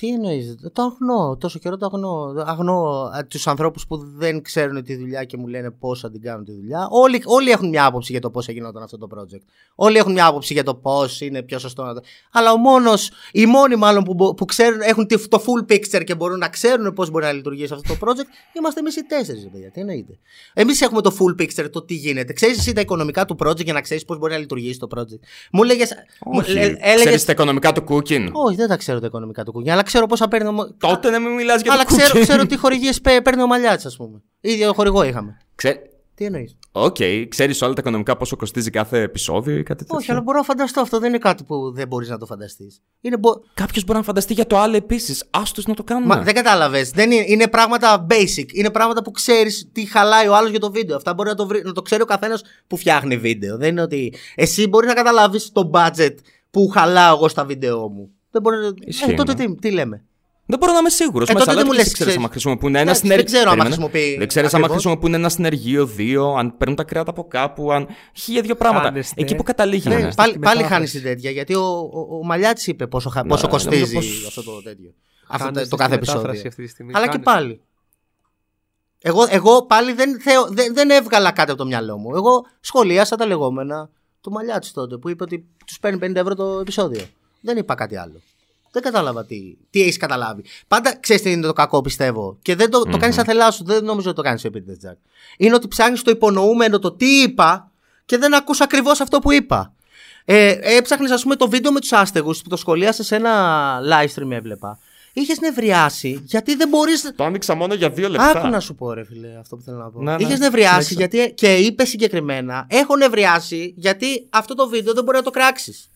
Τι εννοείς, το αγνώ, τόσο καιρό το αγνώ. Αγνώ τους ανθρώπους που δεν ξέρουν τη δουλειά και μου λένε πώς θα την κάνουν τη δουλειά. Όλοι, όλοι έχουν μια άποψη για το πώς έγιναν αυτό το project. Όλοι έχουν μια άποψη για το πώς είναι πιο σωστό να το. Αλλά ο μόνος, οι μόνοι μάλλον που, μπο- που ξέρουν, έχουν τη- το full picture και μπορούν να ξέρουν πώς μπορεί να λειτουργήσει αυτό το project, είμαστε εμείς οι τέσσερις, παιδιά. Τι εννοείται. Εμείς έχουμε το full picture, το τι γίνεται. Ξέρεις εσύ τα οικονομικά του project για να ξέρεις πώς μπορεί να λειτουργήσει το project. Μου έλεγε. Ξέρεις τα οικονομικά του cooking. Όχι, δεν τα ξέρω τα οικονομικά του κουνιά, αλλά ξέρω πόσα παίρνει. ο Μο- Τότε να μην μιλάς για αλλά το ξέρω, cooking. ξέρω τι χορηγίες παίρνει ο Μαλιάτση, ας πούμε. Ίδιο χορηγό είχαμε. Ξέ- Τι εννοείς; Οκ, ξέρεις όλα τα οικονομικά πόσο κοστίζει κάθε επεισόδιο ή κάτι τέτοιο; Όχι, αλλά μπορώ να φανταστώ αυτό. Δεν είναι κάτι που δεν μπορείς να το φανταστείς. Είναι μπο... Κάποιος μπορεί να φανταστεί για το άλλο επίσης. Άστο να το κάνουμε. Μα, δεν κατάλαβες. Είναι, είναι πράγματα basic. Είναι πράγματα που ξέρεις τι χαλάει ο άλλος για το βίντεο. Αυτά μπορεί να το, βρει, να το ξέρει ο καθένας που φτιάχνει βίντεο. Δεν είναι ότι εσύ μπορείς να καταλάβεις το budget που χαλάω εγώ στα βίντεο μου. Δεν μπορεί να. Ισχύει, Ε, τότε ναι. τι, τι λέμε; Δεν μπορώ να είμαι σίγουρος. Ε, τότε δεν μου λες, δεν ξέρεις ξέρεις. άμα χρησιμοποιούν ένα Εντάξει, συνεργείο. δεν ξέρω άμα χρησιμοποιεί Δεν ξέρεις άμα ακριβώς. χρησιμοποιούν ένα συνεργείο, δύο, αν παίρνουν τα κρέατα από κάπου, αν. Χίλια δύο πράγματα. Χάνεστε. Εκεί που καταλήγει. Ναι, ναι. πάλι στη πάλι μετάφραση. χάνει την τέτοια γιατί ο, ο, ο Μαλιάτης είπε πόσο, χα- Ναι, πόσο νομίζω κοστίζει πως- αυτό το τέτοιο. Αυτό Χάνεστε το, το στη κάθε μετάφραση επεισόδιο. αυτή τη στιγμή. Αλλά και Χάνεστε. πάλι. Εγώ, εγώ πάλι δεν, θεω, δεν, δεν έβγαλα κάτι από το μυαλό μου. Εγώ σχολίασα τα λεγόμενα του Μαλιάτση τότε που είπε ότι τους παίρνει 50 ευρώ το επεισόδιο. Δεν είπα κάτι άλλο. Δεν κατάλαβα τι, τι έχεις καταλάβει. Πάντα ξέρεις τι είναι το κακό, πιστεύω. Και δεν το, το κάνεις αθελά σου. Δεν νομίζω ότι το κάνεις επίτηδε, Τζακ. Είναι ότι ψάχνεις το υπονοούμενο, το τι είπα και δεν ακούς ακριβώς αυτό που είπα. Ε, έψαχνες, ας πούμε, το βίντεο με τους άστεγους που το σχολίασες σε ένα live stream, έβλεπα. Είχες νευριάσει γιατί δεν μπορεί. Το άνοιξα μόνο για δύο λεπτά. Άκου να σου πω, ρε φίλε, αυτό που θέλω να πω. Ναι, ναι. Είχες νευριάσει Συνέχισε. γιατί. και είπε συγκεκριμένα, Έχω νευριάσει γιατί αυτό το βίντεο δεν μπορεί να το κράξεις.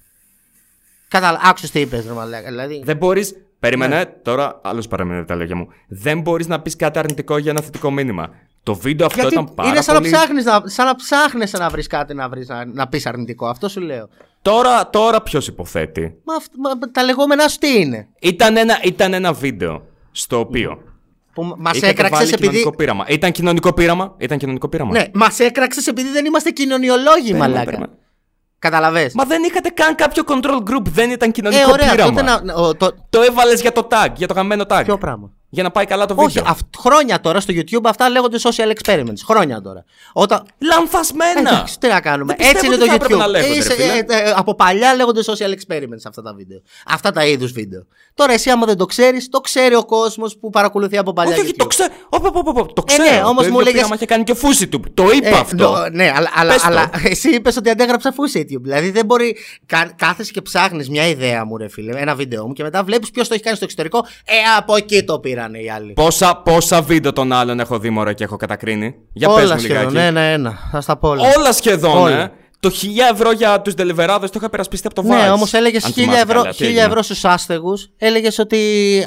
Κατάλαβα, άκουσες τι είπες, ρε Μαλάκα. Δηλαδή. Δεν μπορεί. Περίμενε, Ναι. τώρα άλλος παραμένει τα λόγια μου. Δεν μπορείς να πεις κάτι αρνητικό για ένα θετικό μήνυμα. Το βίντεο αυτό γιατί ήταν πάρα είναι σαν πολύ. να ψάχνεις να, σαν να, ψάχνεσαι να βρεις κάτι να, βρεις, να, να πεις αρνητικό. Αυτό σου λέω. Τώρα, τώρα ποιος υποθέτει; Μα, αυτ- μα, τα λεγόμενά σου τι είναι; Ήταν ένα, ήταν ένα βίντεο στο οποίο. Που μας είχατε έκραξες βάλει επειδή. κοινωνικό πείραμα. Ήταν κοινωνικό πείραμα; Ήταν κοινωνικό πείραμα. Ναι, μας έκραξες επειδή δεν είμαστε κοινωνιολόγοι, Περίμενε, μαλάκα. περίμενε. Καταλαβέ. Μα δεν είχατε καν κάποιο control group. Δεν ήταν Ε, κοινωνικό ωραία, πείραμα. τότε να. ο, το, Το έβαλες για το tag, για το γαμμένο tag. ποιο πράγμα; Για να πάει καλά το Όχι, βίντεο. αυ, χρόνια τώρα στο YouTube αυτά λέγονται social experiments. Χρόνια τώρα. Όταν, Λανθασμένα. Εντάξει, τι να κάνουμε. Δεν Έτσι είναι πιστεύω το ότι θα έπρεπε YouTube. να λέγονται, Είσαι- ρε φίλε. ε, ε, από παλιά λέγονται social experiments αυτά τα βίντεο. Αυτά τα είδους βίντεο. Τώρα εσύ, άμα δεν το ξέρεις, το ξέρει ο κόσμος που παρακολουθεί από παλιά. Όχι, όχι, YouTube. το ξέρω. Ωπ, ωπ, ωπ, ωπ, Το Ε, ναι, ξέρω. όμως το μου ίδιο λέγες- πείραμα είχε κάνει και ο Φούσι του. Το είπα Ε, αυτό. νο- ναι, αλλά, αλλά, Πες το. αλλά εσύ είπες ότι αντέγραψα full YouTube. Δηλαδή δεν μπορεί. Κα, κάθεσαι και ψάχνεις μια ιδέα μου, ρε φίλε, ένα βίντεο μου και μετά βλέπεις ποιος το έχει κάνει στο εξωτερικό. Ε, από εκεί το πήρανε οι άλλοι. Πόσα, πόσα βίντεο των άλλων έχω δει μωρέ και έχω κατακρίνει; Για πες όλα μου σχεδόν. λιγάκι. Ένα-ένα. Θα στα πω όλα. Όλα σχεδόν, Όλα. ε. Το 1000 ευρώ για τους deliverάδε το είχα περασπιστεί από το Vice. Ναι, όμως έλεγες Αν 1000 θυμάσαι ευρώ, καλά, τι 1000 έγινε. ευρώ στους άστεγους. Έλεγες ότι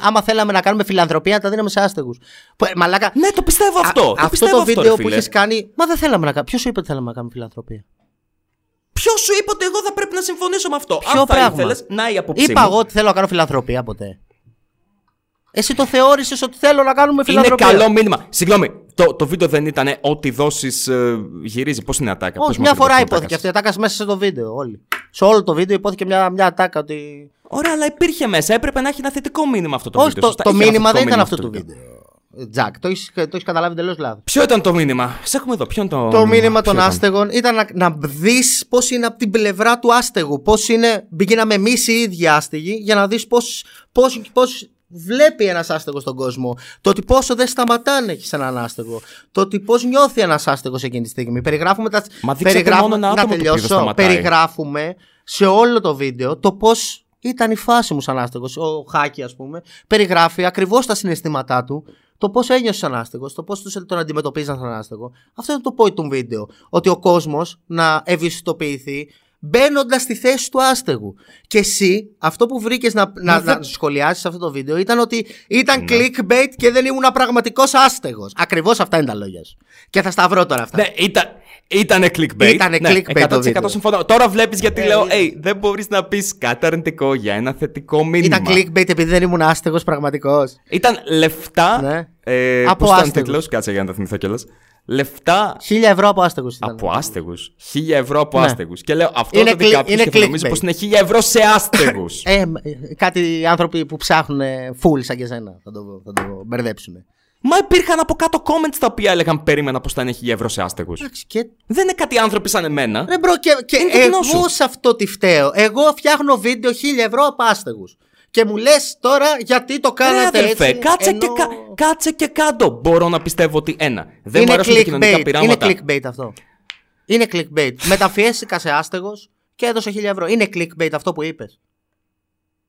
άμα θέλαμε να κάνουμε φιλανθρωπία, τα δίναμε σε άστεγους. Μαλάκα. Ναι, το πιστεύω αυτό. Α- το αυτό πιστεύω το αυτό, βίντεο ρε που φίλε. έχει κάνει. Μα δεν θέλαμε να κάνουμε. Ποιος σου είπε ότι θέλαμε να κάνουμε φιλανθρωπία; Ποιος σου είπε ότι εγώ θα πρέπει να συμφωνήσω με αυτό; Ποιο Αν θα πράγμα; ήθελες, να η άποψή Είπα μου. εγώ ότι θέλω να κάνω φιλανθρωπία ποτέ. Εσύ το θεώρησες ότι θέλω να κάνουμε Είναι φιλανθρωπία. καλό μήνυμα. Συγγνώμη, το, το βίντεο δεν ήταν ό,τι δώσει γυρίζει. Πώς είναι η ατάκα; Όχι, πες μου μια ακριβώς φορά την υπόθηκε ατάκα. αυτή η ατάκα μέσα σε το βίντεο. Όλοι. Σε όλο το βίντεο υπόθηκε μια, μια ατάκα ότι. Ωραία, αλλά υπήρχε μέσα. Έπρεπε να έχει ένα θετικό μήνυμα αυτό το Όχι, βίντεο. το, σωστά. το Είχε ένα μήνυμα δεν θετικό ήταν μήνυμα αυτό το βίντεο. Τζακ, το έχει το έχεις καταλάβει εντελώς λάθος. Ποιο ήταν το μήνυμα; Σε έχουμε εδώ. Ποιο είναι το, Το μήνυμα ποιο των ήταν; άστεγων ήταν να, να δεις πώς είναι από την πλευρά του άστεγου. Πώς είναι. Μπήκαμε εμεί οι ίδιοι άστεγοι για να δεις πώς πώς, πώς βλέπει ένας άστεγος στον κόσμο. Το ότι πόσο δεν σταματά να έχει έναν άστεγο. Το ότι πώς νιώθει ένας άστεγος εκείνη τη στιγμή. Περιγράφουμε τα. Μα δείξατε περιγράφουμε- μόνο ένα να άτομο το οποίο δεν τελειώσω. σταματάει. Περιγράφουμε σε όλο το βίντεο το πώς ήταν η φάση μου σαν άστεγος. Ο Χάκη, ας πούμε, περιγράφει ακριβώς τα συναισθήματά του, το πώς ένιωσε σαν άστεγος, το πώς τον αντιμετωπίζαν σαν άστεγο. Αυτό είναι το point του βίντεο. Ότι ο κόσμος να ευαισθητοποιηθεί μπαίνοντας στη θέση του άστεγου. Και εσύ, αυτό που βρήκες να, να, να σχολιάσεις αυτό το βίντεο ήταν ότι ήταν Ναι. clickbait και δεν ήμουν πραγματικός άστεγος. Ακριβώς αυτά είναι τα λόγια σου. Και θα στα βρω τώρα αυτά. Ναι, ήταν. Ήτανε clickbait. Ήτανε ναι, clickbait το 100% βίντεο. συμφωνώ. Τώρα βλέπεις γιατί Ε, λέω, είναι. hey, δεν μπορείς να πεις κάτι αρνητικό για ένα θετικό μήνυμα. Ήταν clickbait επειδή δεν ήμουν άστεγος πραγματικός. Ήταν λεφτά. Ναι. Ε, Από πώς ήταν ο άστεγους. τίτλος; Κάτσε για να το θυμηθώ κιόλας. Λεφτά Χίλια ευρώ από άστεγους ήταν. από άστεγους. Χίλια ευρώ από Ναι. άστεγους. Και λέω αυτό Είναι το δει κλι- κάποιος είναι και θα νομίζει clickbait. πως είναι χίλια ευρώ σε άστεγους. Ε, ε, κάτι άνθρωποι που ψάχνουν full σαν και εσένα θα το, θα το μπερδέψουν. Μα υπήρχαν από κάτω comments τα οποία έλεγαν περίμενα πως θα είναι χίλια ευρώ σε άστεγους. Εντάξει, και Δεν είναι κάτι άνθρωποι σαν εμένα. Ρε bro, και, και Είναι το κοινό εγώ σου. σε αυτό τι φταίω. Εγώ φτιάχνω βίντεο 1000 ευρώ από άστεγους. Και μου λες τώρα γιατί το Ρε κάνατε αδερφέ, έτσι. κάτσε, ενώ... και, κα- κάτσε και κάτω. Μπορώ να πιστεύω ότι ένα. Δεν μου είναι αρέσουν τα κοινωνικά clickbait. Είναι πειράματα. clickbait αυτό. Είναι clickbait. Μεταφιέστηκα σε άστεγος και έδωσε 1000 ευρώ. Είναι clickbait αυτό που είπες.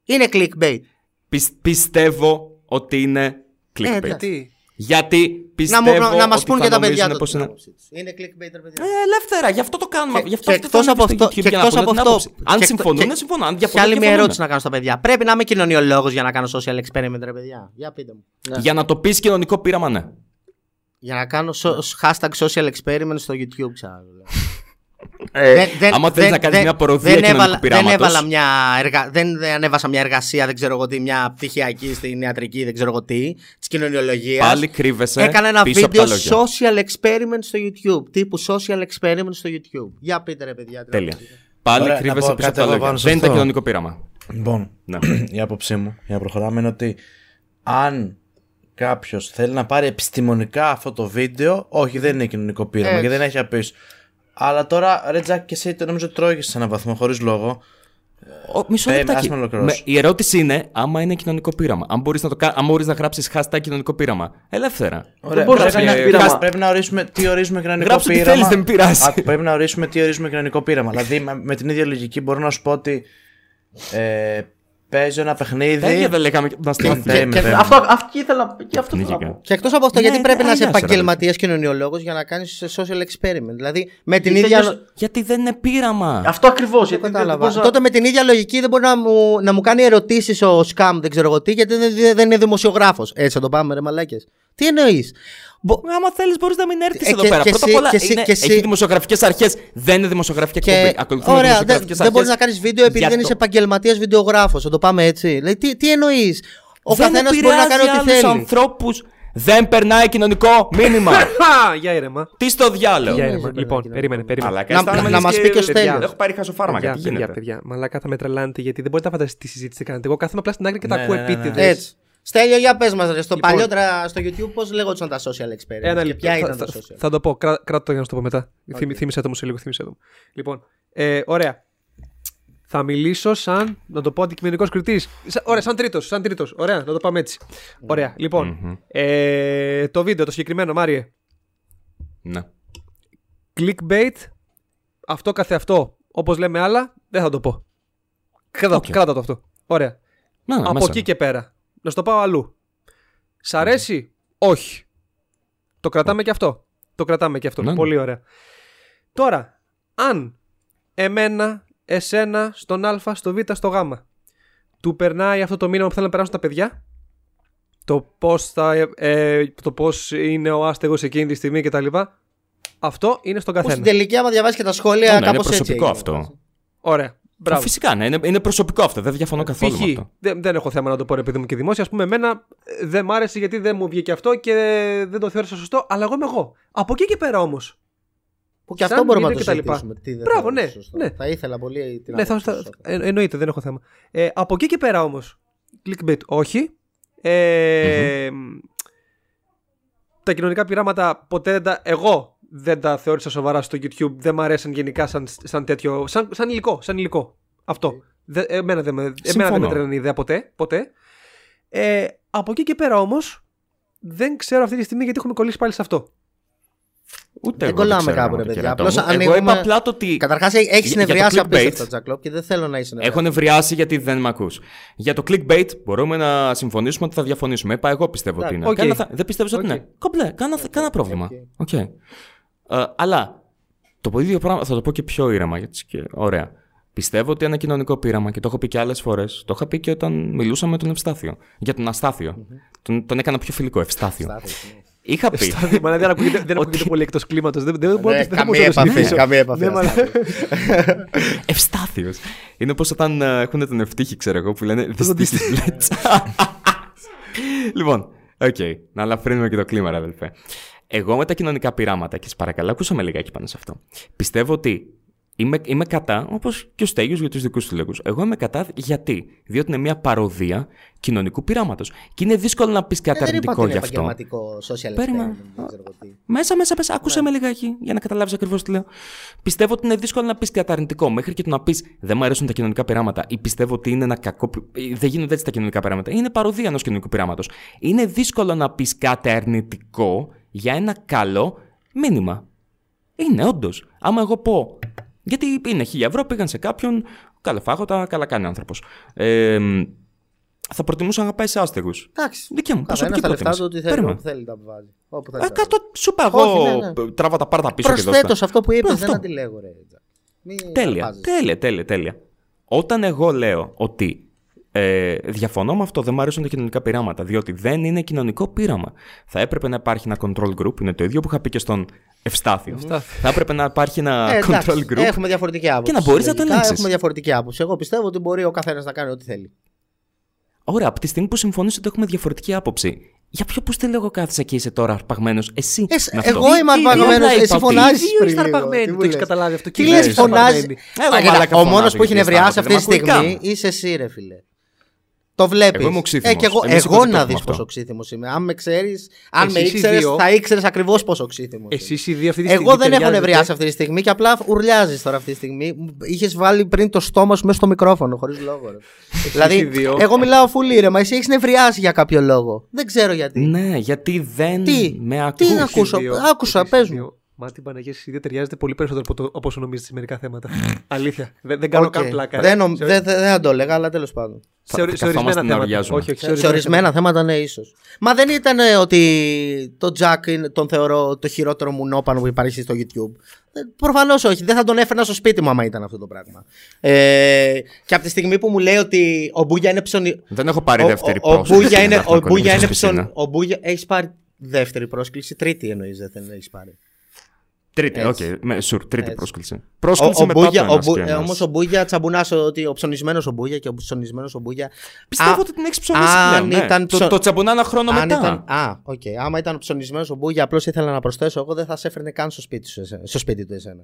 Είναι clickbait. Πισ- πιστεύω ότι είναι clickbait. Ε, εντάξει. Τι. Γιατί Να, πιστεύω μου, να, να μας ότι πούν θα και τα νομίζουν παιδιά του πως την είναι... άποψή τους. Είναι clickbait, ρε παιδιά. Ε, ελεύθερα, γι' αυτό το κάνουμε. Και- γι' αυτό και αυτό το εκτός κάνουμε από στο αυτό- YouTube, και για να εκτός πούνε από την αυτό- άποψη. Αν και- συμφωνούν, και- συμφωνούν. Αν Και διαφωνούν, άλλη μια διαφωνούν. ερώτηση να κάνω στα παιδιά. Πρέπει να είμαι κοινωνιολόγος για να κάνω social experiment, ρε παιδιά. Για πείτε μου. Για να το πεις κοινωνικό πείραμα, ναι. Για να κάνω so- hashtag social experiment στο YouTube, ξαναλέω. Ε, άμα θέλεις να κάνεις μια παροδία δεν κοινωνικού έβαλα, δεν, πειράματος. έβαλα μια εργα... δεν, δεν ανέβασα μια εργασία, δεν ξέρω εγώ τι, μια πτυχιακή στην ιατρική, δεν ξέρω εγώ τι, της κοινωνιολογίας. Πάλι κρύβεσαι Έκανα ένα πίσω από βίντεο τα λόγια. social experiment στο YouTube. Τύπου social experiment στο YouTube. Για πείτε ρε παιδιά. τι Τέλεια. να πείτε. Πάλι Ωραία, να κρύβεσαι πω πίσω από κάτι τα εγώ λόγια. πάνω σε Δεν είναι αυτό. κοινωνικό πείραμα. Λοιπόν, Ναι. η άποψή μου για να προχωράμε είναι ότι αν κάποιος θέλει να πάρει επιστημονικά αυτό το βίντεο, όχι, δεν είναι κοινωνικό πείραμα Έτσι. και δεν έχει απίσει. Αλλά τώρα, ρε Τζακ, και εσύ το νομίζω τρώγει σε έναν βαθμό χωρίς λόγο. Ο, μισό Πέ- λεπτάκι. ας με ολοκληρώσω. Με- η ερώτηση είναι άμα είναι κοινωνικό πείραμα. Αν μπορείς να, το, κα- αν μπορείς να γράψεις hashtag κοινωνικό πείραμα. Ελεύθερα. Δεν μπορείς να Πρέπει κάνεις να- πείραμα. Πρέπει να ορίσουμε τι ορίζουμε κοινωνικό Γράψε τι πείραμα. θέλεις, δεν με πειράζει. Α, πρέπει να ορίσουμε τι ορίζουμε κοινωνικό πείραμα. δηλαδή, με, με την ίδια λογική μπορώ να σου πω ότι ε, παίζω ένα παιχνίδι. Τέλεια δεν λέγαμε να στείλουμε. Περίμενε, και περίμενε. αυτό, αυτό ήθελα. Και αυτό Πνίγηκα. ήθελα να πω. Και εκτός από αυτό, Ναι, γιατί πρέπει να είσαι αλλιώς, ρε επαγγελματίας κοινωνιολόγος για να κάνεις social experiment. Δηλαδή με την Και ίδια. τελείωσε- Γιατί δεν είναι πείραμα. Αυτό ακριβώς. Γιατί δεν Κατάλαβα. μπορείς να- Τότε με την ίδια λογική δεν μπορεί να μου, να μου κάνει ερωτήσεις ο Scam, δεν ξέρω εγώ τι, γιατί δεν, δεν είναι δημοσιογράφος. Έτσι θα το πάμε, ρε μαλάκες. Τι εννοείς; Άμα θέλεις, μπορείς να μην έρθεις Ε, εδώ και- πέρα. και Πρώτα εσύ- απ' όλα και εσύ- είναι, και εσύ- έχει δημοσιογραφικές αρχές. Δεν είναι δημοσιογραφική Και... εκπομπή. Ακολουθούμε Ωραία, δεν, δημοσιογραφικές δεν μπορείς να αρχές κάνεις βίντεο επειδή για δεν το- είσαι επαγγελματίας βιντεογράφος. Θα το πάμε έτσι. Δηλαδή, τι, τι εννοείς; Ο Δεν καθένας μπορεί να κάνει ό,τι επηρεάζει θέλει. άλλους ανθρώπους. Δεν περνάει κοινωνικό μήνυμα. Χα, για ήρεμα. Τι στο διάλογο. Για είναι ήρεμα. βέβαια Λοιπόν, κοινωνικό. περίμενε, περίμενε. Μαλάκα, Να- αισθάνομαι να λες μας πει και ο παιδιά, Στέλιος. Έχω πάρει χασοφάρμακα. Παιδιά, Τι παιδιά, γίνεται. παιδιά, μαλάκα θα με τρελάνετε γιατί δεν μπορείτε να φανταστείτε τη συζήτηση που κάνετε. Εγώ κάθομαι απλά στην άκρη και τα Ναι, ακούω ναι, ναι, ναι. επίτηδες. Έτσι. Στέλιο, για πες μας, στο Λοιπόν. παλιότερα στο YouTube πώς λέγονταν τα social experiments. Ένα και λεπτό. ποια Θα, ήταν θα, τα social; θα το πω. Κρά, κράτα το για να σου το πω μετά. Θύμη- Θύμισε το μου σε λίγο. Θύμισε το μου. Λοιπόν, ε, ωραία. Θα μιλήσω σαν, να το πω αντικειμενικός κριτής. Ωραία, σαν τρίτος. Σαν τρίτος. Ωραία, να το πάμε έτσι. Ωραία, λοιπόν. ε, το βίντεο, το συγκεκριμένο, Μάριε. Ναι. Clickbait. Αυτό καθεαυτό. Όπως λέμε άλλα, δεν θα το πω. Κράτα, Οκ. κράτα το αυτό. Ωραία. Να, ναι, Από μέσα. εκεί και πέρα. Να στο πάω αλλού. Σ' αρέσει, όχι. Το κρατάμε και αυτό. Το κρατάμε και αυτό. Ναι, ναι. Πολύ ωραία. Τώρα, αν εμένα, εσένα, στον Α, στο Β, στο Γ, του περνάει αυτό το μήνυμα που θέλουν να περάσουν τα παιδιά, το πώς ε, το πώς είναι ο άστεγος εκείνη τη στιγμή κτλ. Αυτό είναι στον Που στην καθένα. τελική, άμα διαβάσεις και τα σχόλια, Ναι, ναι, είναι κάπως έτσι. προσωπικό έγινε. αυτό. Ωραία. Μπράβο. Φυσικά, ναι, είναι, είναι προσωπικό αυτό. Δεν διαφωνώ καθόλου Π.χ. με αυτό. Δεν, δεν έχω θέμα να το πω ρε παιδί μου και δημόσια. Α πούμε, εμένα ε, δεν μ' άρεσε γιατί δεν μου βγήκε αυτό και δεν το θεώρησα σωστό, αλλά εγώ είμαι εγώ. Από εκεί και πέρα όμως. Που και αυτό Σαν μπορούμε να το βίντεο και τα λοιπά. συζητήσουμε. Τι δεν Μπράβο, θεωρείς ναι, σωστό. ναι. Θα ήθελα πολύ την Ναι, θα, άποψη θα, σου. ε, εννοείται, δεν έχω θέμα. Ε, από εκεί και πέρα όμως. Clickbait, όχι. Ε, Τα κοινωνικά πειράματα ποτέ δεν τα. Εγώ δεν τα θεώρησα σοβαρά στο YouTube. Δεν μ' αρέσαν γενικά σαν, σαν τέτοιο. Σαν, σαν υλικό. Σαν υλικό. Αυτό. Δε, εμένα δεν με, εμένα δεν με Συμφωνώ. τρέλανε η ιδέα ποτέ. ποτέ. Ε, από εκεί και πέρα όμως. Δεν ξέρω αυτή τη στιγμή γιατί έχουμε κολλήσει πάλι σε αυτό. Ούτε Δεν εγώ κολλάμε ξέρω, κάπου, άμα ρε το παιδιά. κερατό Απλώς μου. Εγώ ανοίγουμε- είπα απλά το ότι. Καταρχάς έχεις Για- για το νευριάσει clickbait- απίστευτα, Τζακλόπ, και δεν θέλω να είσαι Έχω νευριάσει. νευριάσει γιατί δεν με ακούς. Για το clickbait μπορούμε να συμφωνήσουμε ότι θα διαφωνήσουμε. Είπα, εγώ πιστεύω ότι είναι. οκ. Κάνα θα- Δεν πιστεύεις ότι Οκ. είναι. Κομπλέ, κάνα, κάνα πρόβλημα. Οκ. Ε, αλλά το ίδιο πράγμα θα το πω και πιο ήρεμα. Γιατί και, ωραία. Πιστεύω ότι ένα κοινωνικό πείραμα και το έχω πει και άλλες φορές. Το είχα πει και όταν μιλούσαμε με τον Ευστάθιο. Για τον Αστάθιο. Τον, τον έκανα πιο φιλικό, Ευστάθιο. Είχα πει. Μα δεν ακούγεται, δεν ακούγεται πολύ εκτός κλίματος. Δεν, δεν, μπορώ- Ναι, δεν μπορώ καμία να το επαφή, συνηθίσω. καμία επαφή. Ναι, μα- Ευστάθιος. Είναι όπως όταν ε, έχουν τον Ευτύχη, ξέρω εγώ, που λένε το This is blitz. λοιπόν, οκ. Να ελαφρύνουμε και το κλίμα, ρε αδελφέ. Εγώ με τα κοινωνικά πειράματα, και σας παρακαλώ, ακούσαμε λιγάκι πάνω σε αυτό. Πιστεύω ότι είμαι, είμαι κατά, όπως και ο Στέλιος για τους δικούς του λόγους. Εγώ είμαι κατά γιατί; Διότι είναι μια παρωδία κοινωνικού πειράματος. Και είναι δύσκολο να πεις κάτι Ε, Δεν είπα ότι αρνητικό είναι γι' αυτό. επαγγελματικό social Περίμενε. experiment. δεν ξέρω εγώ τι. Μέσα, μέσα, μέσα. Άκουσε με λιγάκι για να καταλάβεις ακριβώς τι λέω. Πιστεύω ότι είναι δύσκολο να πεις κάτι αρνητικό. Μέχρι και το να πεις Δεν μου αρέσουν τα κοινωνικά πειράματα ή πιστεύω ότι είναι ένα κακό. πει- ή Δεν γίνονται έτσι τα κοινωνικά πειράματα. Είναι παροδία ενός κοινωνικού πειράματος. Είναι δύσκολο να πεις κάτι αρνητικό για ένα καλό μήνυμα. Είναι όντως. Άμα εγώ πω. Γιατί είναι χίλια ευρώ, πήγαν σε κάποιον. Καλοφάγωτα, καλά κάνει ο άνθρωπος. Ε, θα προτιμούσα να πάει σε άστεγους. Εντάξει. Δικιά μου Καθένα προσωπική τα λεφτά του πρότιμηση. ότι θέλει, Περίμενε. όπου θέλει τα βάζει. Όπου θέλει. Ε, τα βάζει. κάτω, σου είπα Όχι, εγώ. ναι, ναι. Τράβα τα πάρτα πίσω και Προσθέτω δώστα. σε αυτό που είπες, Αυτό. δεν αντιλέγω, ρε. Μην Τέλεια, αρπάζεις. τέλεια, τέλεια, τέλεια. Όταν εγώ λέω ότι ε, διαφωνώ με αυτό, δεν μου αρέσουν τα κοινωνικά πειράματα, διότι δεν είναι κοινωνικό πείραμα. Θα έπρεπε να υπάρχει ένα control group, είναι το ίδιο που είχα πει και στον Ευστάθιο. Θα έπρεπε να υπάρχει ένα Ε, εντάξει, control group. Έχουμε διαφορετική άποψη. Και να μπορείς να το Λογικά ελέγξεις. Έχουμε διαφορετική άποψη. Εγώ πιστεύω ότι μπορεί ο καθένας να κάνει ό,τι θέλει. Ωραία, από τη στιγμή που συμφωνείς ότι έχουμε διαφορετική άποψη, για ποιο που στέλνω εγώ κάθεσαι και είσαι τώρα αρπαγμένος, εσύ. Ε, με αυτό; εγώ είμαι Τι- αρπαγμένος, τι- εσύ τι- φωνάζεις. τι- Δύο πριν είστε λίγο, αρπαγμένοι, τι μου το έχεις λες. καταλάβει αυτό. Τι Και λες, λέει, είστε φωνάζει; αρπαγμένοι. Έλα, Α, κοίτα, μαλάκα, Ο μόνος φωνάζω που έχει και νευριάσει αισθάνομαι, αυτή τη δεν με ακούει στιγμή είσαι εσύ, ρε φιλέ. Το βλέπεις. Εγώ είμαι οξύθυμος. Ε, και εγώ, Εμείς οι εγώ κοζικοί να έχουμε δεις αυτό. πόσο ξύθυμος είμαι. Αν με ξέρεις, αν με Εσείς οι ήξερες, δύο- θα ήξερες ακριβώς πόσο ξύθυμος. Εσείς οι δύο αυτή τη στιγμή. Εγώ δεν έχω ταιριάζετε. νευριάσει αυτή τη στιγμή και απλά ουρλιάζεις τώρα αυτή τη στιγμή. Είχες βάλει πριν το στόμα σου μέσα στο μικρόφωνο, χωρίς λόγο. Ρε. οι δηλαδή, δύο. εγώ μιλάω full ήρεμα, εσύ έχεις νευριάσει για κάποιο λόγο. Δεν ξέρω γιατί. Ναι, γιατί δεν Τι; με ακούς. Τι να Εσείς ακούσω, δύο- άκουσα, εσείς πες δύο- μου. Μα την Παναγία εσείς οι δύο ταιριάζετε πολύ περισσότερο από, το, από όσο νομίζετε σε μερικά θέματα. Αλήθεια. Δεν, δεν κάνω Οκ. καν πλάκα. Δεν, ρε. νομ- Σε- δεν, δεν, δεν θα το έλεγα, αλλά τέλος πάντων. σε, ορι- Θα- σε καθόμαστε ορισμένα να θέματα. οριάζουμε. Όχι, όχι, Σε, σε ορισμένα θέματα, ναι, ίσως. Μα δεν ήταν ε, ότι το Jack είναι- τον θεωρώ το χειρότερο μουνόπανο που υπάρχει στο YouTube. Προφανώς όχι. Δεν θα τον έφερνα στο σπίτι μου άμα ήταν αυτό το πράγμα. Ε, και από τη στιγμή που μου λέει ότι ο Μπούγια είναι ψωνι... Δεν έχω πάρει Ο- δεύτερη ο, ο, πρόσκληση. Μπούγια είναι, να ο Μπούγια κολύμψω είναι στη πισίνα. ψωνι... Ο Μπούγια... Έχεις πάρει δεύτερη πρόσκληση, τρίτη εννοείς δεν θέλει να έχεις πάρει. Τρίτη, οκ. Έτσι. με- Σουρ, τρίτη Έτσι. πρόσκληση. Ο, Πρόσκληση ο μετά Μπούγια, το ο, ένας Μπου- και ε, ένας. όμως ο Μπούγια τσαμπουνάσω ότι ο ψωνισμένος ο Μπούγια και ο ψωνισμένος ο Μπούγια Πιστεύω Α, ότι την έχεις ψωνίσει αν πλέον. ναι. ήταν Το, ψω- το τσαμπονά ένα χρόνο Αν μετά. ήταν, α, οκ. Άμα ήταν ψωνισμένος ο Μπούγια, απλώς ήθελα να προσθέσω. Εγώ δεν θα σε έφερνε καν στο σπίτι, σου, εσένα- στο σπίτι του εσένα.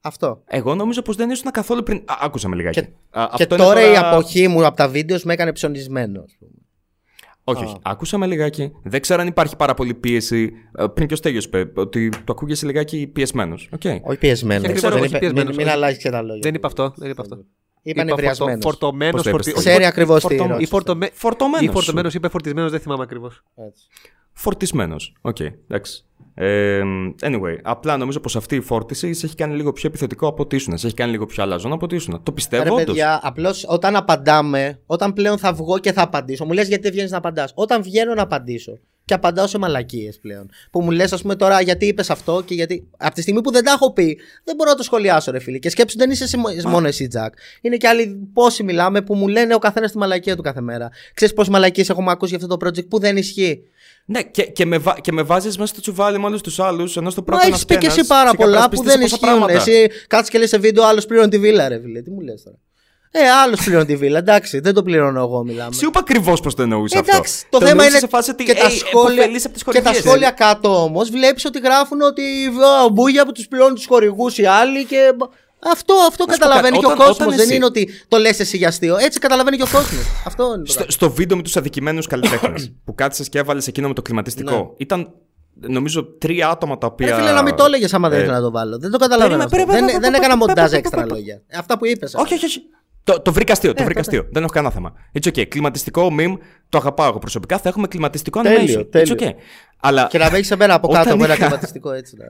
Αυτό. Εγώ νόμιζα πως δεν ήσουν καθόλου πριν. Α, άκουσα με λιγάκι. Και, Α, και αυτό είναι τώρα, η αποχή μου από τα βίντεος με έκανε ψωνισμένο. ας πούμε. Όχι, όχι. Άκουσα με λιγάκι. Δεν ξέρω αν υπάρχει πάρα πολύ πίεση. Ε, Πριν και ο Στέλιος είπε ότι το ακούγεσαι λιγάκι πιεσμένος. Okay. Όχι πιεσμένος. Και ακριβώς, Δεν όχι είπε- πιεσμένος, Μην, μην όχι. αλλάζει και τα λόγια. Δεν είπα αυτό. Δεν είπα αυτό. Είπα φορτω- νευριασμένος. Φορτωμένος. Πώς το είπες, φορτι- όχι, Ξέρει ακριβώς τι φορτωμένο. ρώτησε. Ή φορτωμέ- Φορτωμένος Ή φορτωμένος σου. είπε φορτισμένος, δεν θυμάμαι ακριβώς. Έτσι. Φορτισμένος. Οκ, εντάξει. Ε, anyway, απλά νομίζω πως αυτή η φόρτιση σε έχει κάνει λίγο πιο επιθετικό από ότι ήσουν. Σε έχει κάνει λίγο πιο αλαζόν από ότι ήσουν. Το Ρε πιστεύω όντως. παιδιά, απλώς όταν απαντάμε, όταν πλέον θα βγω και θα απαντήσω, μου λες γιατί δεν βγαίνεις να απαντάς. Όταν βγαίνω να απαντήσω και απαντάω σε μαλακίες πλέον. Που μου λες, ας πούμε τώρα, γιατί είπες αυτό και γιατί. Από τη στιγμή που δεν τα έχω πει, δεν μπορώ να το σχολιάσω, ρε φίλε. Και σκέψου, δεν είσαι εσύ μο- μόνο εσύ, Τζακ. Είναι και άλλοι πόσοι μιλάμε που μου λένε ο καθένας τη μαλακία του κάθε μέρα. Ξέρεις πόσες μαλακίες έχουμε ακούσει για αυτό το project που δεν ισχύει; Ναι, και, και με, βα... και με βάζεις μέσα στο τσουβάλι με όλου τους άλλους, ενώ στο Μα πρώτο έχεις πει και εσύ πάρα πολλά που δεν ισχύουν. Εσύ κάτσε και λες σε βίντεο, άλλος πλήρωνε τη βίλα, ρε φίλε. Τι μου λες τώρα. Ε, άλλος πλήρωνε τη βίλα, εντάξει, δεν το πληρώνω εγώ, μιλάμε. Σου είπα ακριβώς πώς το εννοούσα αυτό; Εντάξει, το, θέμα εννοούσα είναι σε φάση ότι, και, τα «Ει, σχόλια, επωφελείς από τις και τα χορηγίες». σχόλια κάτω όμως βλέπεις ότι γράφουν ότι «Α, ο Μπούγια που τους πληρώνουν τους χορηγούς οι άλλοι και. Αυτό, αυτό Να σου πω καταλαβαίνει κάτι, και ο όταν- κόσμος. όταν Δεν εσύ- είναι ότι το λες εσύ για αστείο. Έτσι καταλαβαίνει και ο κόσμος. αυτό είναι. το Στο, πράγμα. στο βίντεο με τους αδικημένους καλλιτέχνες που κάθισε και έβαλες εκείνο με το κλιματιστικό. Ναι. Ήταν νομίζω τρία άτομα τα οποία. Ρε φίλε, να μην το έλεγες άμα δεν ε, ήθελα να το βάλω. Δεν το καταλαβαίνω. περίμενε, αυτό. περίμενε, Δεν, πα, δεν πα, έκανα πα, πα, μοντάζ πα, έξτρα πα, πα. λόγια. Αυτά που είπες. Όχι, όχι, όχι. Το, το βρήκα αστείο. Το Ε, βρήκα τότε. αστείο. Δεν έχω κανένα θέμα. It's okay. Κλιματιστικό meme το αγαπάω εγώ προσωπικά. Θα έχουμε κλιματιστικό Τέλειο, animation. τέλειο. It's okay. Αλλά Και να με έχει σε μένα από Όταν κάτω με ένα είχα- κλιματιστικό έτσι.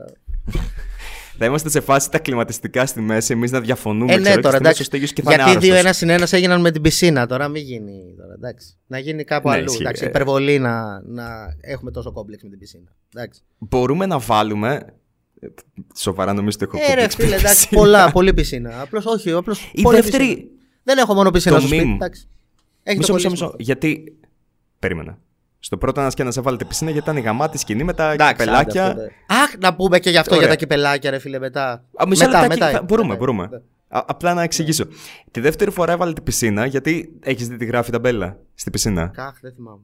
να- θα είμαστε σε φάση τα κλιματιστικά στη μέση, εμείς να διαφωνούμε. Ε, ναι, ξέρω, και τώρα στη μέση εντάξει. ο Στέγιος και θα είναι Γιατί δύο άρρωστος. ένας συν ένα έγιναν με την πισίνα. Τώρα μην γίνει. Τώρα, εντάξει. Να γίνει κάπου Ναι, αλλού. ισχύει. Εντάξει, Ε. υπερβολή να, να έχουμε τόσο κόμπλεξ με την πισίνα. Εντάξει. Μπορούμε να βάλουμε. ε, Σοβαρά νομίζω ότι έχω Ε, ρε κόμπλεξ με φίλε, την εντάξει. πισίνα. πολλά, πολύ πισίνα. Απλώς όχι. Απλώς Η πολύ δεύτερη- πισίνα. Δεν έχω μόνο πισίνα Το στο σπίτι. meme. Εντάξει. Έχει Μισό, το μισό, κολλήσιμο. μισό. Γιατί. Περίμενα. Στο πρώτο ένας και ένας έβαλε την πισίνα γιατί ήταν η γαμάτη σκηνή με τα Εντάξει, κυπελάκια. άντε αυτό, ναι. Αχ, να πούμε και γι' αυτό Ωραία. για τα κυπελάκια, ρε φίλε, μετά. Α, μισό μετά, λεπτάκι, μετά, θα- είναι, μπορούμε, μετά μπορούμε. είναι. Α, απλά να εξηγήσω. Τη δεύτερη φορά έβαλε την πισίνα γιατί έχεις δει τι γράφει η ταμπέλα στην πισίνα; Καχ, δεν θυμάμαι.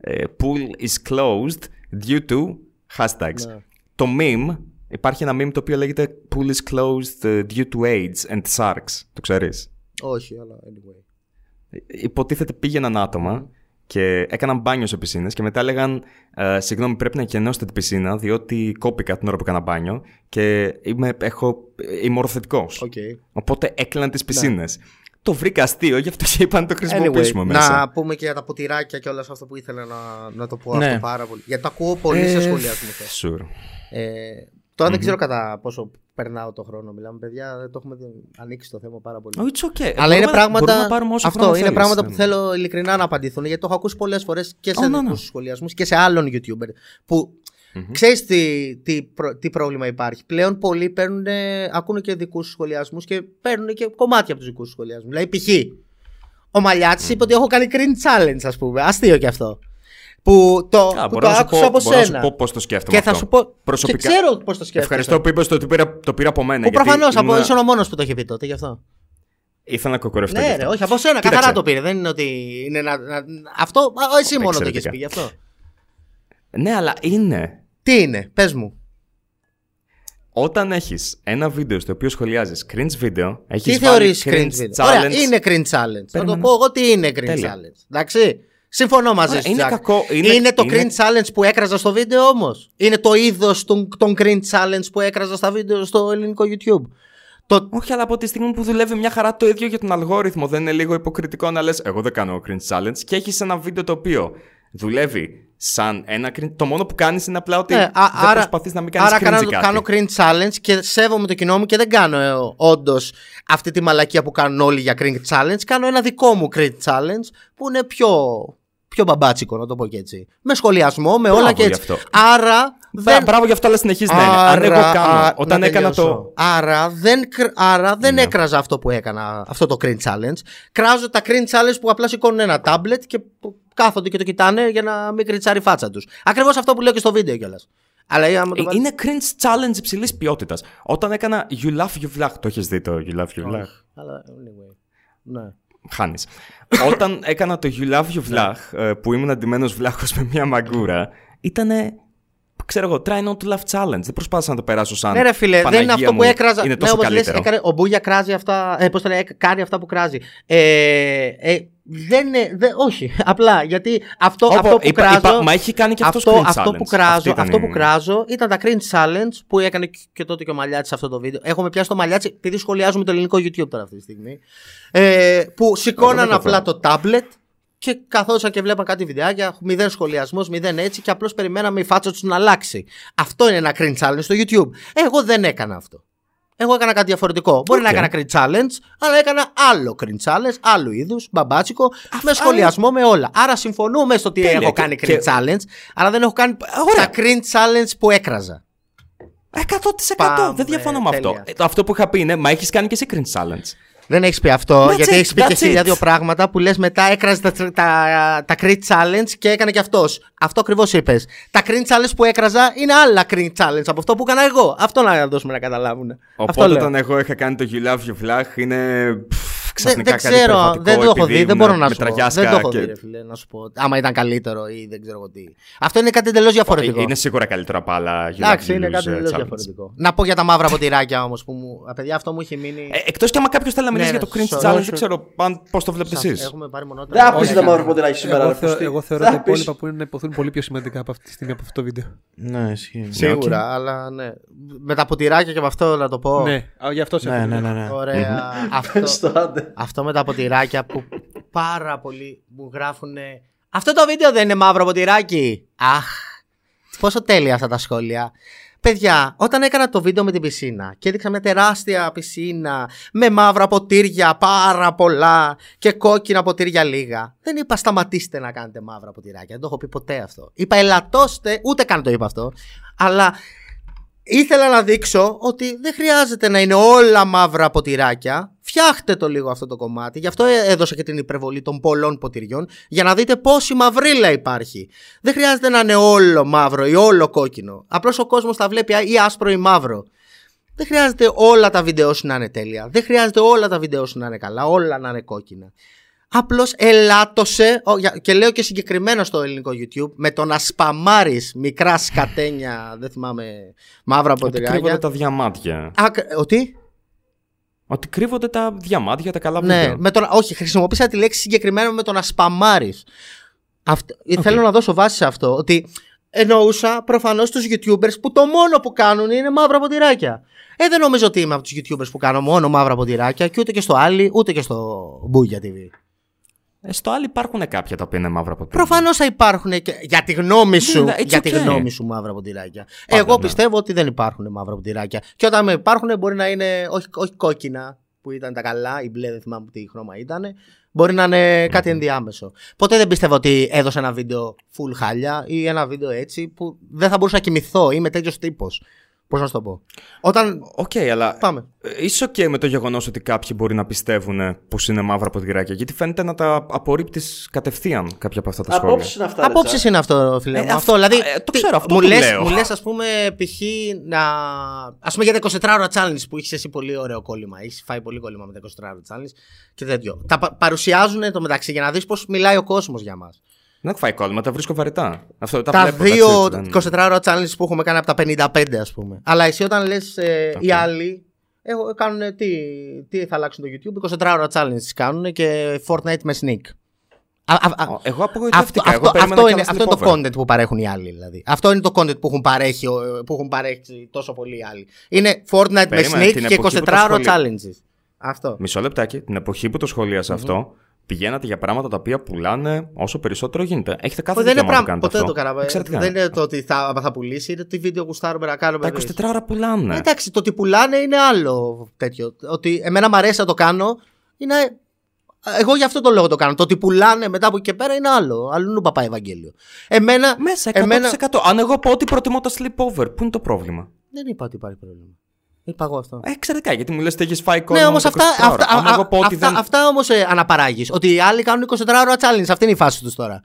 Ε, pool is closed due to hashtags. Ναι. Το meme, υπάρχει ένα meme το οποίο λέγεται Pool is closed uh, due to AIDS and sharks. Το ξέρεις; Όχι, αλλά anyway. Υποτίθεται πήγαιναν άτομα και έκαναν μπάνιο σε πισίνες και μετά έλεγαν ε, Συγγνώμη, πρέπει να εκενώσετε την πισίνα διότι κόπηκα την ώρα που έκανα μπάνιο και είμαι, έχω, είμαι ορθωτικό. Οκ. Οπότε έκλαιναν τις πισίνες. Το βρήκα αστείο, γι' αυτό και είπα να το χρησιμοποιήσουμε Anyway, μέσα. να πούμε και για τα ποτηράκια και όλα αυτό που ήθελα να, να το πω Ναι. αυτό πάρα πολύ. Γιατί το ακούω πολύ σε Ε, σχολιασμού. Sure. Ε, τώρα δεν ξέρω κατά πόσο περνάω το χρόνο. Μιλάμε, παιδιά, δεν το έχουμε δει- ανοίξει το θέμα πάρα πολύ. Oh, it's okay. Αλλά Μπορούμε είναι να- πράγματα. μπορούμε να πάρουμε όσο αυτό χρόνο είναι θέλεις. πράγματα που Ναι. θέλω ειλικρινά να απαντηθούν γιατί το έχω ακούσει πολλές φορές και σε Oh, ναι, δικούς ναι. σου σχολιασμούς και σε άλλων YouTuber. Που ξέρεις τι, τι, προ- τι πρόβλημα υπάρχει. Πλέον πολλοί παίρνουν, ακούνε και δικούς σου σχολιασμούς και παίρνουν και κομμάτια από τους δικούς σου σχολιασμούς. Δηλαδή, π.χ. ο Μαλιάτης είπε ότι έχω κάνει cringe challenge, ας πούμε. Αστείο κι αυτό. Που το, Α, που μπορώ το να σου άκουσα πω- από μπορώ να σου σένα. πω πώς το σκέφτομαι Και θα αυτό. σου πω. Προσωπικά- Και ξέρω πώς το σκέφτομαι. Ευχαριστώ που είπες ότι το πήρα, το πήρα από μένα. Που γιατί προφανώς ήμουν- ήσουν ο μόνος που το είχε πει τότε γι' αυτό. Ήθελα να κοκορευτώ. γι' Ναι, αυτό. ρε, όχι, από σένα Κοίταξε. καθαρά το πήρε. Δεν είναι ότι είναι να. να- αυτό, α, εσύ μόνο το έχεις Εξαιρετικά. πει γι' αυτό. Ναι, αλλά είναι. Τι είναι, πες μου. Όταν έχεις ένα βίντεο στο οποίο σχολιάζεις cringe βίντεο, έχεις Τι θεωρείς cringe video. Ωραία, είναι cringe challenge. Θα το Περίμενα. πω εγώ τι είναι cringe Τέλεια. challenge. Εντάξει. Συμφωνώ μαζί Ωραία, σου. είναι Τζακ. κακό, είναι- Είναι το είναι- cringe challenge που έκραζα στο βίντεο όμως. Είναι το είδος των, των cringe challenge που έκραζα στα βίντεο στο ελληνικό YouTube. Το... Όχι, αλλά από τη στιγμή που δουλεύει μια χαρά το ίδιο για τον αλγόριθμο, δεν είναι λίγο υποκριτικό να λες: Εγώ δεν κάνω cringe challenge και έχεις ένα βίντεο το οποίο δουλεύει σαν ένα cringe. Το μόνο που κάνεις είναι απλά ότι Ναι, α- δεν προσπαθείς να μην κάνεις άρα cringe κάνω, κάτι. κάνω cringe challenge και σέβομαι το κοινό μου και δεν κάνω ε, όντως αυτή τη μαλακία που κάνουν όλοι για cringe challenge. Κάνω ένα δικό μου cringe challenge που είναι πιο, πιο μπαμπάτσικο, να το πω και έτσι. Με σχολιασμό, με όλα Μπράβο και γι' έτσι. αυτό. Άρα. Μπρα- Μπράβο γι' αυτό, αλλά συνεχίζεις να είναι. Αν εγώ κάνω, α, όταν να έκανα τελειώσω. το. Άρα δεν, κρ- άρα δεν Ναι. έκραζα αυτό που έκανα, αυτό το cringe challenge. Κράζω τα cringe challenge που απλά σηκώνουν ένα tablet και που κάθονται και το κοιτάνε για να μην κριτσάρει η φάτσα τους. Ακριβώς αυτό που λέω και στο βίντεο κιόλας. Αλλά ή άμα το Ε, βάλεις- Είναι cringe challenge υψηλής ποιότητας. Όταν έκανα You Laugh You Vlog. Το έχεις δει το You Laugh You Vlog. Αλλά anyway. Ναι. Χάνεις. Όταν έκανα το You Love You Vlog, ε, που ήμουν αντιμένος βλάχο με μια μαγκούρα, ήταν. Ξέρω εγώ, try not to laugh challenge. Δεν προσπάθησα να το περάσω σαν. Ναι, ρε φίλε, δεν Παναγία είναι αυτό μου, που έκραζα. Είναι ναι, τόσο όπως λες, καλύτερο. έκανε, ο Μπούγια κράζει αυτά. Ε, πώς το λέει, έκα- κάνει αυτά που κράζει. Ε, ε, δεν είναι. Δε, όχι. Απλά γιατί αυτό, Όπω, αυτό που είπα- κράζω. είπα- μα έχει κάνει και αυτός αυτό, cringe αυτό challenge. που κράζω, Αυτή ήταν αυτό η- που κράζω ήταν τα cringe challenge που έκανε και τότε και ο Μαλιάτης σε αυτό το βίντεο. Έχουμε πιάσει το Μαλιάτη επειδή σχολιάζουμε το ελληνικό YouTube τώρα αυτή τη στιγμή. Ε, που σηκώναν Εγώ δεν απλά το το tablet και καθόντουσαν και βλέπαν κάτι βιντεάκια, μηδέν σχολιασμός, μηδέν έτσι και απλώς περιμέναμε η φάτσα τους να αλλάξει. Αυτό είναι ένα cringe challenge στο YouTube. Εγώ δεν έκανα αυτό. Εγώ έκανα κάτι διαφορετικό. Μπορεί να Οκ. έκανα cringe challenge, αλλά έκανα άλλο cringe challenge, άλλου είδους, μπαμπάτσικο, με σχολιασμό, με όλα. Άρα συμφωνούμε στο ότι Τέλεια. έχω Και- κάνει και- cringe challenge, αλλά δεν έχω κάνει Ωραία. τα cringe challenge που έκραζα. 100% Πάμε, δεν διαφωνώ με αυτό. τέλεια. Ε, Αυτό που είχα πει είναι, μα έχεις κάνει και εσύ cringe challenge. Δεν έχεις πει αυτό, That's γιατί it, έχεις πει και that's εσύ it. για δύο πράγματα που λες μετά έκραζε τα, τα, τα cringe challenge και έκανε και αυτός. Αυτό ακριβώς είπες. Τα cringe challenge που έκραζα είναι άλλα cringe challenge από αυτό που έκανα εγώ. Αυτό να δώσουμε να καταλάβουν. αυτό Οπότε λέω. όταν εγώ είχα κάνει το You Love You Vlog είναι. πφ, Δεν, Ξαφνικά δεν κάτι ξέρω, υπερβατικό, δεν το έχω επειδή δει, δεν ήμουν μπορώ να με σου πω. τραγιάσκα Δεν το έχω και- δει, ρε φίλε, να σου πω. Άμα ήταν καλύτερο ή δεν ξέρω εγώ τι. Αυτό είναι κάτι εντελώς διαφορετικό. Είναι σίγουρα καλύτερο από άλλα You Εντάξει, Love You είναι Lose, κάτι ε, εντελώς challenge. διαφορετικό. Να πω για τα μαύρα ποτηράκια όμως που μου. Α, παιδιά, αυτό μου έχει μείνει. Ε, Εκτός κι άμα κάποιος θέλει να μιλήσει Ναι, για το ναι, cringe sorry, challenge, sorry. δεν ξέρω πώς το βλέπετε Σας- εσείς. Έχουμε πάρει μονότερα. Δεν άκουσες Ωραία. τα μαύρα ποτηράκια σήμερα. Εγώ, ρε, θεω- Κωστή; εγώ θεωρώ Θα τα πεις- υπόλοιπα που είναι να υποθούν πολύ πιο σημαντικά από αυτή τη στιγμή από αυτό το βίντεο. Ναι, ισχύει. Σίγουρα, αλλά ναι. Με τα ποτηράκια και με αυτό να το πω. Ναι, α, γι' αυτό σε Ναι, έφυγε. ναι, ναι. ναι. Ωραία. αυτό, Στο άντε. Αυτό με τα ποτηράκια που πάρα πολλοί μου γράφουν. Αυτό το βίντεο δεν είναι μαύρο ποτηράκι. Αχ, πόσο τέλεια αυτά τα σχόλια. Παιδιά, όταν έκανα το βίντεο με την πισίνα και έδειξα μια τεράστια πισίνα με μαύρα ποτήρια πάρα πολλά και κόκκινα ποτήρια λίγα, δεν είπα σταματήστε να κάνετε μαύρα ποτηράκια. Δεν το έχω πει ποτέ αυτό. Είπα ελαττώστε, ούτε καν το είπα αυτό. Αλλά ήθελα να δείξω ότι δεν χρειάζεται να είναι όλα μαύρα ποτηράκια. Φτιάχτε το λίγο αυτό το κομμάτι. Γι' αυτό ε- έδωσα και την υπερβολή των πολλών ποτηριών. Για να δείτε πόση μαυρίλα υπάρχει. Δεν χρειάζεται να είναι όλο μαύρο ή όλο κόκκινο. Απλώς ο κόσμος τα βλέπει ή άσπρο ή μαύρο. Δεν χρειάζεται όλα τα βίντεο σου να είναι τέλεια. Δεν χρειάζεται όλα τα βίντεο σου να είναι καλά. Όλα να είναι κόκκινα. Απλώς ελάττωσε, ο, για- και λέω και συγκεκριμένα στο ελληνικό YouTube, με το να σπαμάρεις μικρά σκατένια, δεν θυμάμαι, μαύρα Ότι κρύβονται ποτηράκια. τα διαμάτια. Ακ- Ότι; Ότι κρύβονται τα διαμάτια, τα καλά Ναι, βίντεο. με το, να- όχι, χρησιμοποίησα τη λέξη συγκεκριμένα με το να σπαμάρεις. Θέλω να δώσω βάση σε αυτό. Ότι εννοούσα προφανώς τους YouTubers που το μόνο που κάνουν είναι μαύρα ποτηράκια. Ε, δεν νομίζω ότι είμαι από τους YouTubers που κάνω μόνο μαύρα ποτηράκια και ούτε και στο άλλη, ούτε και στο Boogia TV. Ε, στο άλλο υπάρχουν κάποια τα οποία είναι μαύρα ποτήρια. Προφανώς θα υπάρχουν και για τη γνώμη σου. Ναι, it's για τη okay. γνώμη σου μαύρα ποτηράκια. Πάντα, Εγώ ναι. πιστεύω ότι δεν υπάρχουν μαύρα ποτηράκια. Και όταν υπάρχουν μπορεί να είναι όχι, όχι κόκκινα που ήταν τα καλά, η μπλε δεν θυμάμαι τι χρώμα ήταν. Μπορεί να είναι κάτι ενδιάμεσο. Ποτέ δεν πίστευα ότι έδωσα ένα βίντεο full χάλια ή ένα βίντεο έτσι που δεν θα μπορούσα να κοιμηθώ. Είμαι τέτοιος τύπος. Πώς να σου το πω. Όταν. Οκ, αλλά Πάμε. ε, είσαι οκ με το γεγονός ότι κάποιοι μπορεί να πιστεύουν πως είναι μαύρα ποτηράκια. Γιατί φαίνεται να τα απορρίπτεις κατευθείαν κάποια από αυτά τα σχόλια. Απόψεις είναι αυτά. ρε, Απόψεις Τσά. είναι αυτό, φίλε. Ε, μου. αυ- αυτό, δηλαδή. ε, το τι- ξέρω, αυτό μου το λες, λέω. Μου λες, ας πούμε, π.χ. να. Α πούμε για τα 24 ώρα challenge που έχεις εσύ πολύ ωραίο κόλλημα. Έχεις φάει πολύ κόλλημα με τα 24 ώρα challenge και τέτοιο. Τα πα- παρουσιάζουν το μεταξύ για να δεις πώς μιλάει ο κόσμος για μας. Δεν έχω φάει κόλλημα, τα βρίσκω βαρετά. Αυτό, τα, Τα βλέπω, δύο εντάξει, δεν- 24 ώρα challenge που έχουμε κάνει από τα 55, ας πούμε. Αλλά εσύ όταν λες οι άλλοι. Εγώ, κάνουν τι, τι θα αλλάξουν το YouTube, 24 ώρα challenge κάνουν και Fortnite με sneak. Α, α, α, Ο, Εγώ αυτό, απογοητεύτηκα. αυτό, εγώ περίμενα αυτό, κι είναι, άλλα αυτό είναι το sleepover. content που παρέχουν οι άλλοι. Δηλαδή. Αυτό είναι το content που έχουν, παρέχει, ο- που έχουν παρέχει τόσο πολλοί οι άλλοι. Είναι Fortnite Περίμενε, με την Sneak και εποχή που 24 το ώρα σχολεί- challenges. Αυτό. Μισό λεπτάκι. Την εποχή που το σχολίασα αυτό, πηγαίνατε για πράγματα τα οποία πουλάνε όσο περισσότερο γίνεται. Έχετε κάθε δεν είναι δικαίωμα να πράγμα. το κάνετε Ποτέ δεν αυτό. το κάναμε. Εξαιρετικά. Δεν είναι το ότι θα, θα πουλήσει, είναι τι βίντεο γουστάρουμε να κάνουμε. Τα εμείς. 24 ώρα πουλάνε. Εντάξει, το ότι πουλάνε είναι άλλο τέτοιο. Ότι εμένα μου αρέσει να το κάνω. Είναι... Εγώ γι' αυτό το λόγο το κάνω. Το ότι πουλάνε μετά από εκεί και πέρα είναι άλλο. Αλλού παπά Ευαγγέλιο. Εμένα. Μέσα 100%. εμένα... Αν εγώ πω ότι προτιμώ τα sleepover, πού είναι το πρόβλημα; Δεν είπα ότι υπάρχει πρόβλημα. Είπα εγώ αυτό. Ε, εξαιρετικά, γιατί μου λες ότι έχεις φάει κόλλημα. Ναι, όμως με τα αυτά, 24 ώρα. αυτά, Αν εγώ πω ότι αυτά, δεν. αυτά όμως ε, αναπαράγεις. Ότι οι άλλοι κάνουν 24 ώρα challenge. Αυτή είναι η φάση τους τώρα.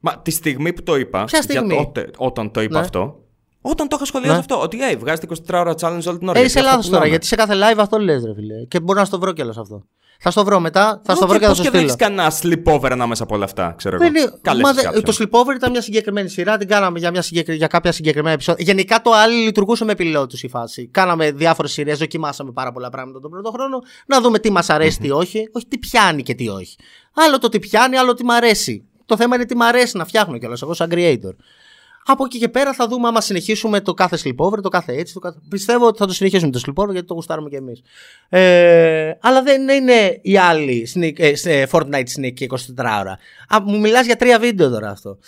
Μα τη στιγμή που το είπα. Ποια στιγμή; Για τότε, όταν το είπα Ναι. αυτό. Όταν το είχα σχολιάσει Ναι. αυτό. Ότι hey, βγάζετε 24 ώρα challenge όλη την ώρα. Ε, γιατί είσαι αυτό λάθος τώρα, πουλάμε. γιατί σε κάθε live αυτό λες, ρε φίλε. Και μπορώ να στο βρω κιόλας αυτό. Θα στο βρω μετά, θα στο Οκ, βρω και θα πώς το και δεν στείλω. έχεις κανένα sleepover ανάμεσα από όλα αυτά, ξέρω εγώ. Δεν είναι- Καλέσεις μα δε- κάποιον. το sleepover ήταν μια συγκεκριμένη σειρά, την κάναμε για, μια συγκεκρι... για κάποια συγκεκριμένα επεισόδια. Γενικά το άλλο λειτουργούσε με πιλότους η φάση. Κάναμε διάφορες σειρές, δοκιμάσαμε πάρα πολλά πράγματα τον πρώτο χρόνο, να δούμε τι μας αρέσει, τι όχι. Όχι τι πιάνει και τι όχι. Άλλο το τι πιάνει, άλλο τι μ' αρέσει. Το θέμα είναι τι μ' αρέσει να φτιάχνω κιόλας, εγώ σαν creator. Από εκεί και πέρα θα δούμε άμα συνεχίσουμε το κάθε sleepover, το κάθε έτσι. Το κάθε... Πιστεύω ότι θα το συνεχίσουμε το sleepover γιατί το γουστάρουμε κι εμείς. Ε, αλλά δεν είναι οι άλλοι sneak, ε, σε Fortnite Sneak και 24 ώρα. Α, μου μιλάς για τρία βίντεο τώρα αυτό.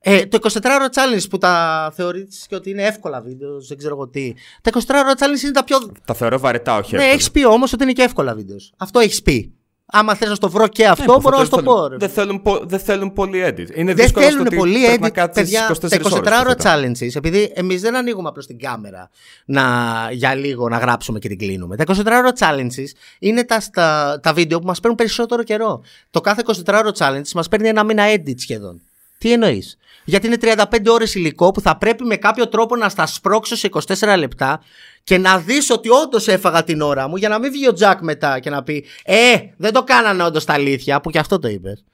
Ε, το 24 ώρα challenge που τα θεωρείς και ότι είναι εύκολα βίντεο, δεν ξέρω εγώ τι. Τα 24 ώρα challenge είναι τα πιο. Τα θεωρώ βαρετά, όχι. Ναι, εύκολα. έχεις πει όμως ότι είναι και εύκολα βίντεος. Αυτό έχεις πει. Άμα θες να στο βρω και αυτό, Ναι, μπορώ να αυτό σου το δεν πω. θέλουν- ρε. Δεν θέλουν, πο- δεν θέλουν πολύ edit. Είναι Δεν δύσκολο στο θέλουν ότι πολύ πρέπει να edit, κάτσεις παιδιά. 24 Τα 24 ώρα ώρες. challenges, επειδή εμείς δεν ανοίγουμε απλώς την κάμερα να, για λίγο να γράψουμε και την κλείνουμε. Τα 24 ώρα challenges είναι τα, τα, τα βίντεο που μας παίρνουν περισσότερο καιρό. Το κάθε 24 ώρα challenge μας παίρνει ένα μήνα edit σχεδόν. Τι εννοείς; Γιατί είναι 35 ώρες υλικό που θα πρέπει με κάποιο τρόπο να στα σπρώξω σε 24 λεπτά και να δεις ότι όντως έφαγα την ώρα μου για να μην βγει ο Τζακ μετά και να πει Ε, δεν το κάνανε όντως τα αλήθεια, που και αυτό το είπες.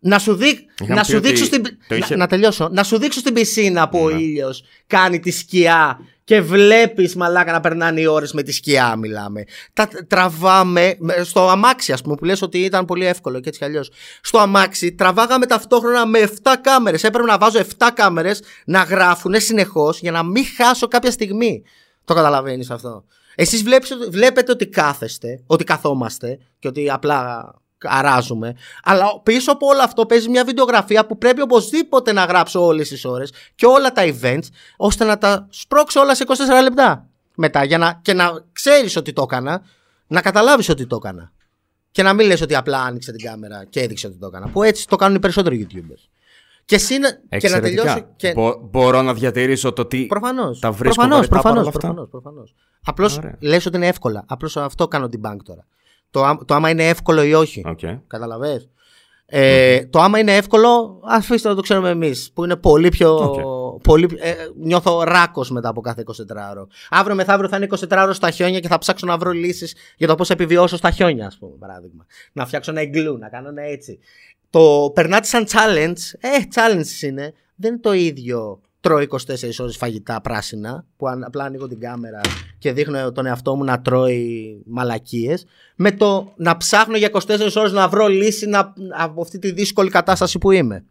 Να σου, δει, Είχαν να πει σου ότι δείξω στην. το να- είχε- να τελειώσω. Να σου δείξω στην πισίνα που ο Ναι. ήλιος κάνει τη σκιά και βλέπεις μαλάκα να περνάνε οι ώρες με τη σκιά, μιλάμε. Τα τραβάμε με- στο αμάξι, ας πούμε, που λες ότι ήταν πολύ εύκολο και έτσι κι αλλιώς. Στο αμάξι τραβάγαμε ταυτόχρονα με 7 κάμερες. Έπρεπε να βάζω 7 κάμερες να γράφουν συνεχώς για να μην χάσω κάποια στιγμή. Το καταλαβαίνεις αυτό. Εσείς βλέπετε ότι κάθεστε, ότι καθόμαστε και ότι απλά αράζουμε. Αλλά πίσω από όλο αυτό παίζει μια βιντεογραφία που πρέπει οπωσδήποτε να γράψω όλες τις ώρες και όλα τα events ώστε να τα σπρώξω όλα σε 24 λεπτά μετά για να, και να ξέρεις ότι το έκανα, να καταλάβεις ότι το έκανα. Και να μην λες ότι απλά άνοιξε την κάμερα και έδειξε ότι το έκανα. Που έτσι το κάνουν οι περισσότεροι YouTubers. Και, εσύ να- και να Εξαιρετικά. τελειώσω. Και... Μπο- μπορώ να διατηρήσω το ότι. Προφανώς. Τα βρίσκω Προφανώς, βαρετά προφανώς. παρόλα αυτά. Προφανώς, προφανώς. Απλώς Ωραία. λες ότι είναι εύκολα. Απλώς αυτό κάνω debunk τώρα. Το, ά- το άμα είναι εύκολο ή όχι. Οκ. Καταλαβες. Ε, Το άμα είναι εύκολο, αφήστε να το ξέρουμε εμείς. Που είναι πολύ πιο. Οκ. Πολύ, ε, νιώθω ράκος μετά από κάθε 24ωρο. Αύριο μεθαύριο θα είναι 24ωρο στα χιόνια και θα ψάξω να βρω λύσεις για το πώς επιβιώσω στα χιόνια, ας πούμε, παράδειγμα. Να φτιάξω ένα εγκλού, να κάνω ένα έτσι. Το περνάτε σαν challenge, ε, challenge είναι. Δεν είναι το ίδιο τρώω 24 ώρες φαγητά πράσινα που αν- απλά ανοίγω την κάμερα και δείχνω τον εαυτό μου να τρώει μαλακίες με το να ψάχνω για 24 ώρες να βρω λύση να, από αυτή τη δύσκολη κατάσταση που είμαι.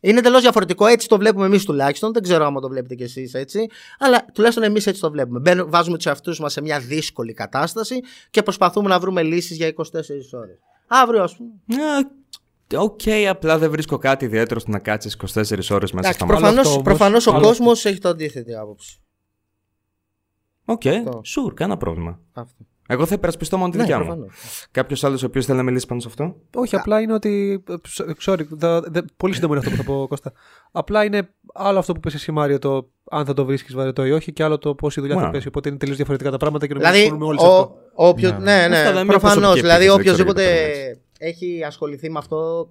Είναι εντελώς διαφορετικό. Έτσι το βλέπουμε εμείς τουλάχιστον. Δεν ξέρω άμα το βλέπετε κι εσείς έτσι. Αλλά τουλάχιστον εμείς έτσι το βλέπουμε. Μπαίνω, βάζουμε τους εαυτούς μας σε μια δύσκολη κατάσταση και προσπαθούμε να βρούμε λύσεις για 24 ώρες. Αύριο, ας πούμε. Ε, Οκ, απλά δεν βρίσκω κάτι ιδιαίτερο στο να κάτσεις 24 ώρες μέσα Εντάξει, στ' αμάξι. προφανώς, αυτό όμως- προφανώς ο άλλο κόσμος έχει το αντίθετη άποψη. Οκ, Αυτό. sure, κανένα πρόβλημα. Αυτό. Εγώ θα υπερασπιστώ μόνο τη Ναι, δικιά μου. προφανώς. Κάποιος άλλος ο οποίος θέλει να μιλήσει πάνω σε αυτό; Όχι, απλά είναι ότι. ε, Sorry, θα- δε- πολύ σύντομο είναι αυτό που θα πω, Κώστα. Απλά είναι άλλο αυτό που πες εσύ, Μάριο, το αν θα το βρίσκεις βαρετό ή όχι, και άλλο το πόση δουλειά θα Μα. πέσει. Οπότε είναι τελείως διαφορετικά τα πράγματα και νομίζω Δηλαδή, συμφωνούμε όλοι σε αυτό. ο, όποιο, ναι, ναι, Αυτά δεν είναι προφανώς. προσωπική Δηλαδή, επίθεση, δεν ξέρω οποιοδήποτε γιατί το έχει ασχοληθεί με αυτό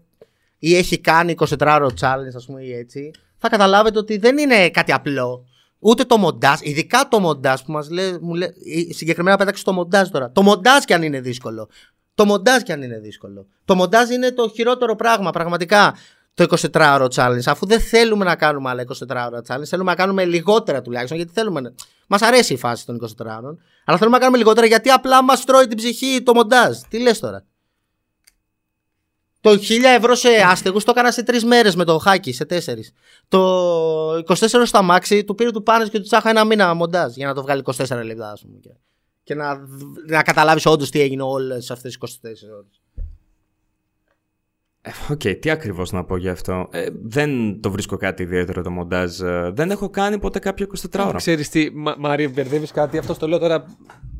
ή έχει κάνει 24ωρο challenge, ας πούμε, ή έτσι, θα καταλάβετε ότι δεν είναι κάτι απλό. Ούτε το μοντάζ, ειδικά το μοντάζ που μας λέει, μου λέει, συγκεκριμένα πέταξε το μοντάζ τώρα. Το μοντάζ κι αν είναι δύσκολο. Το μοντάζ κι αν είναι δύσκολο. Το μοντάζ είναι το χειρότερο πράγμα, πραγματικά. Το 24ωρο challenge, αφού δεν θέλουμε να κάνουμε άλλα 24ωρα challenge, θέλουμε να κάνουμε λιγότερα τουλάχιστον, γιατί θέλουμε να. Μας αρέσει η φάση των 24ωρων, αλλά θέλουμε να κάνουμε λιγότερα γιατί απλά μας τρώει την ψυχή το μοντάζ. Τι λες τώρα; Το 1000 ευρώ σε άστεγου το έκανα σε τρεις μέρες με το χάκι, σε τέσσερις. Το 24 στ' αμάξι του πήρε του πάνες και του τσάχα ένα μήνα μοντάζ για να το βγάλει 24 λεπτά, ας πούμε. Και, και να, να καταλάβεις όντως τι έγινε όλες αυτές τις 24 ώρες. Οκ, τι ακριβώς να πω γι' αυτό; Ε, δεν το βρίσκω κάτι ιδιαίτερο το μοντάζ. Ε, δεν έχω κάνει ποτέ κάποιο 24 ώρα. Ξέρεις τι, Μα- Μάρια, μπερδεύεις κάτι; Αυτό το λέω τώρα.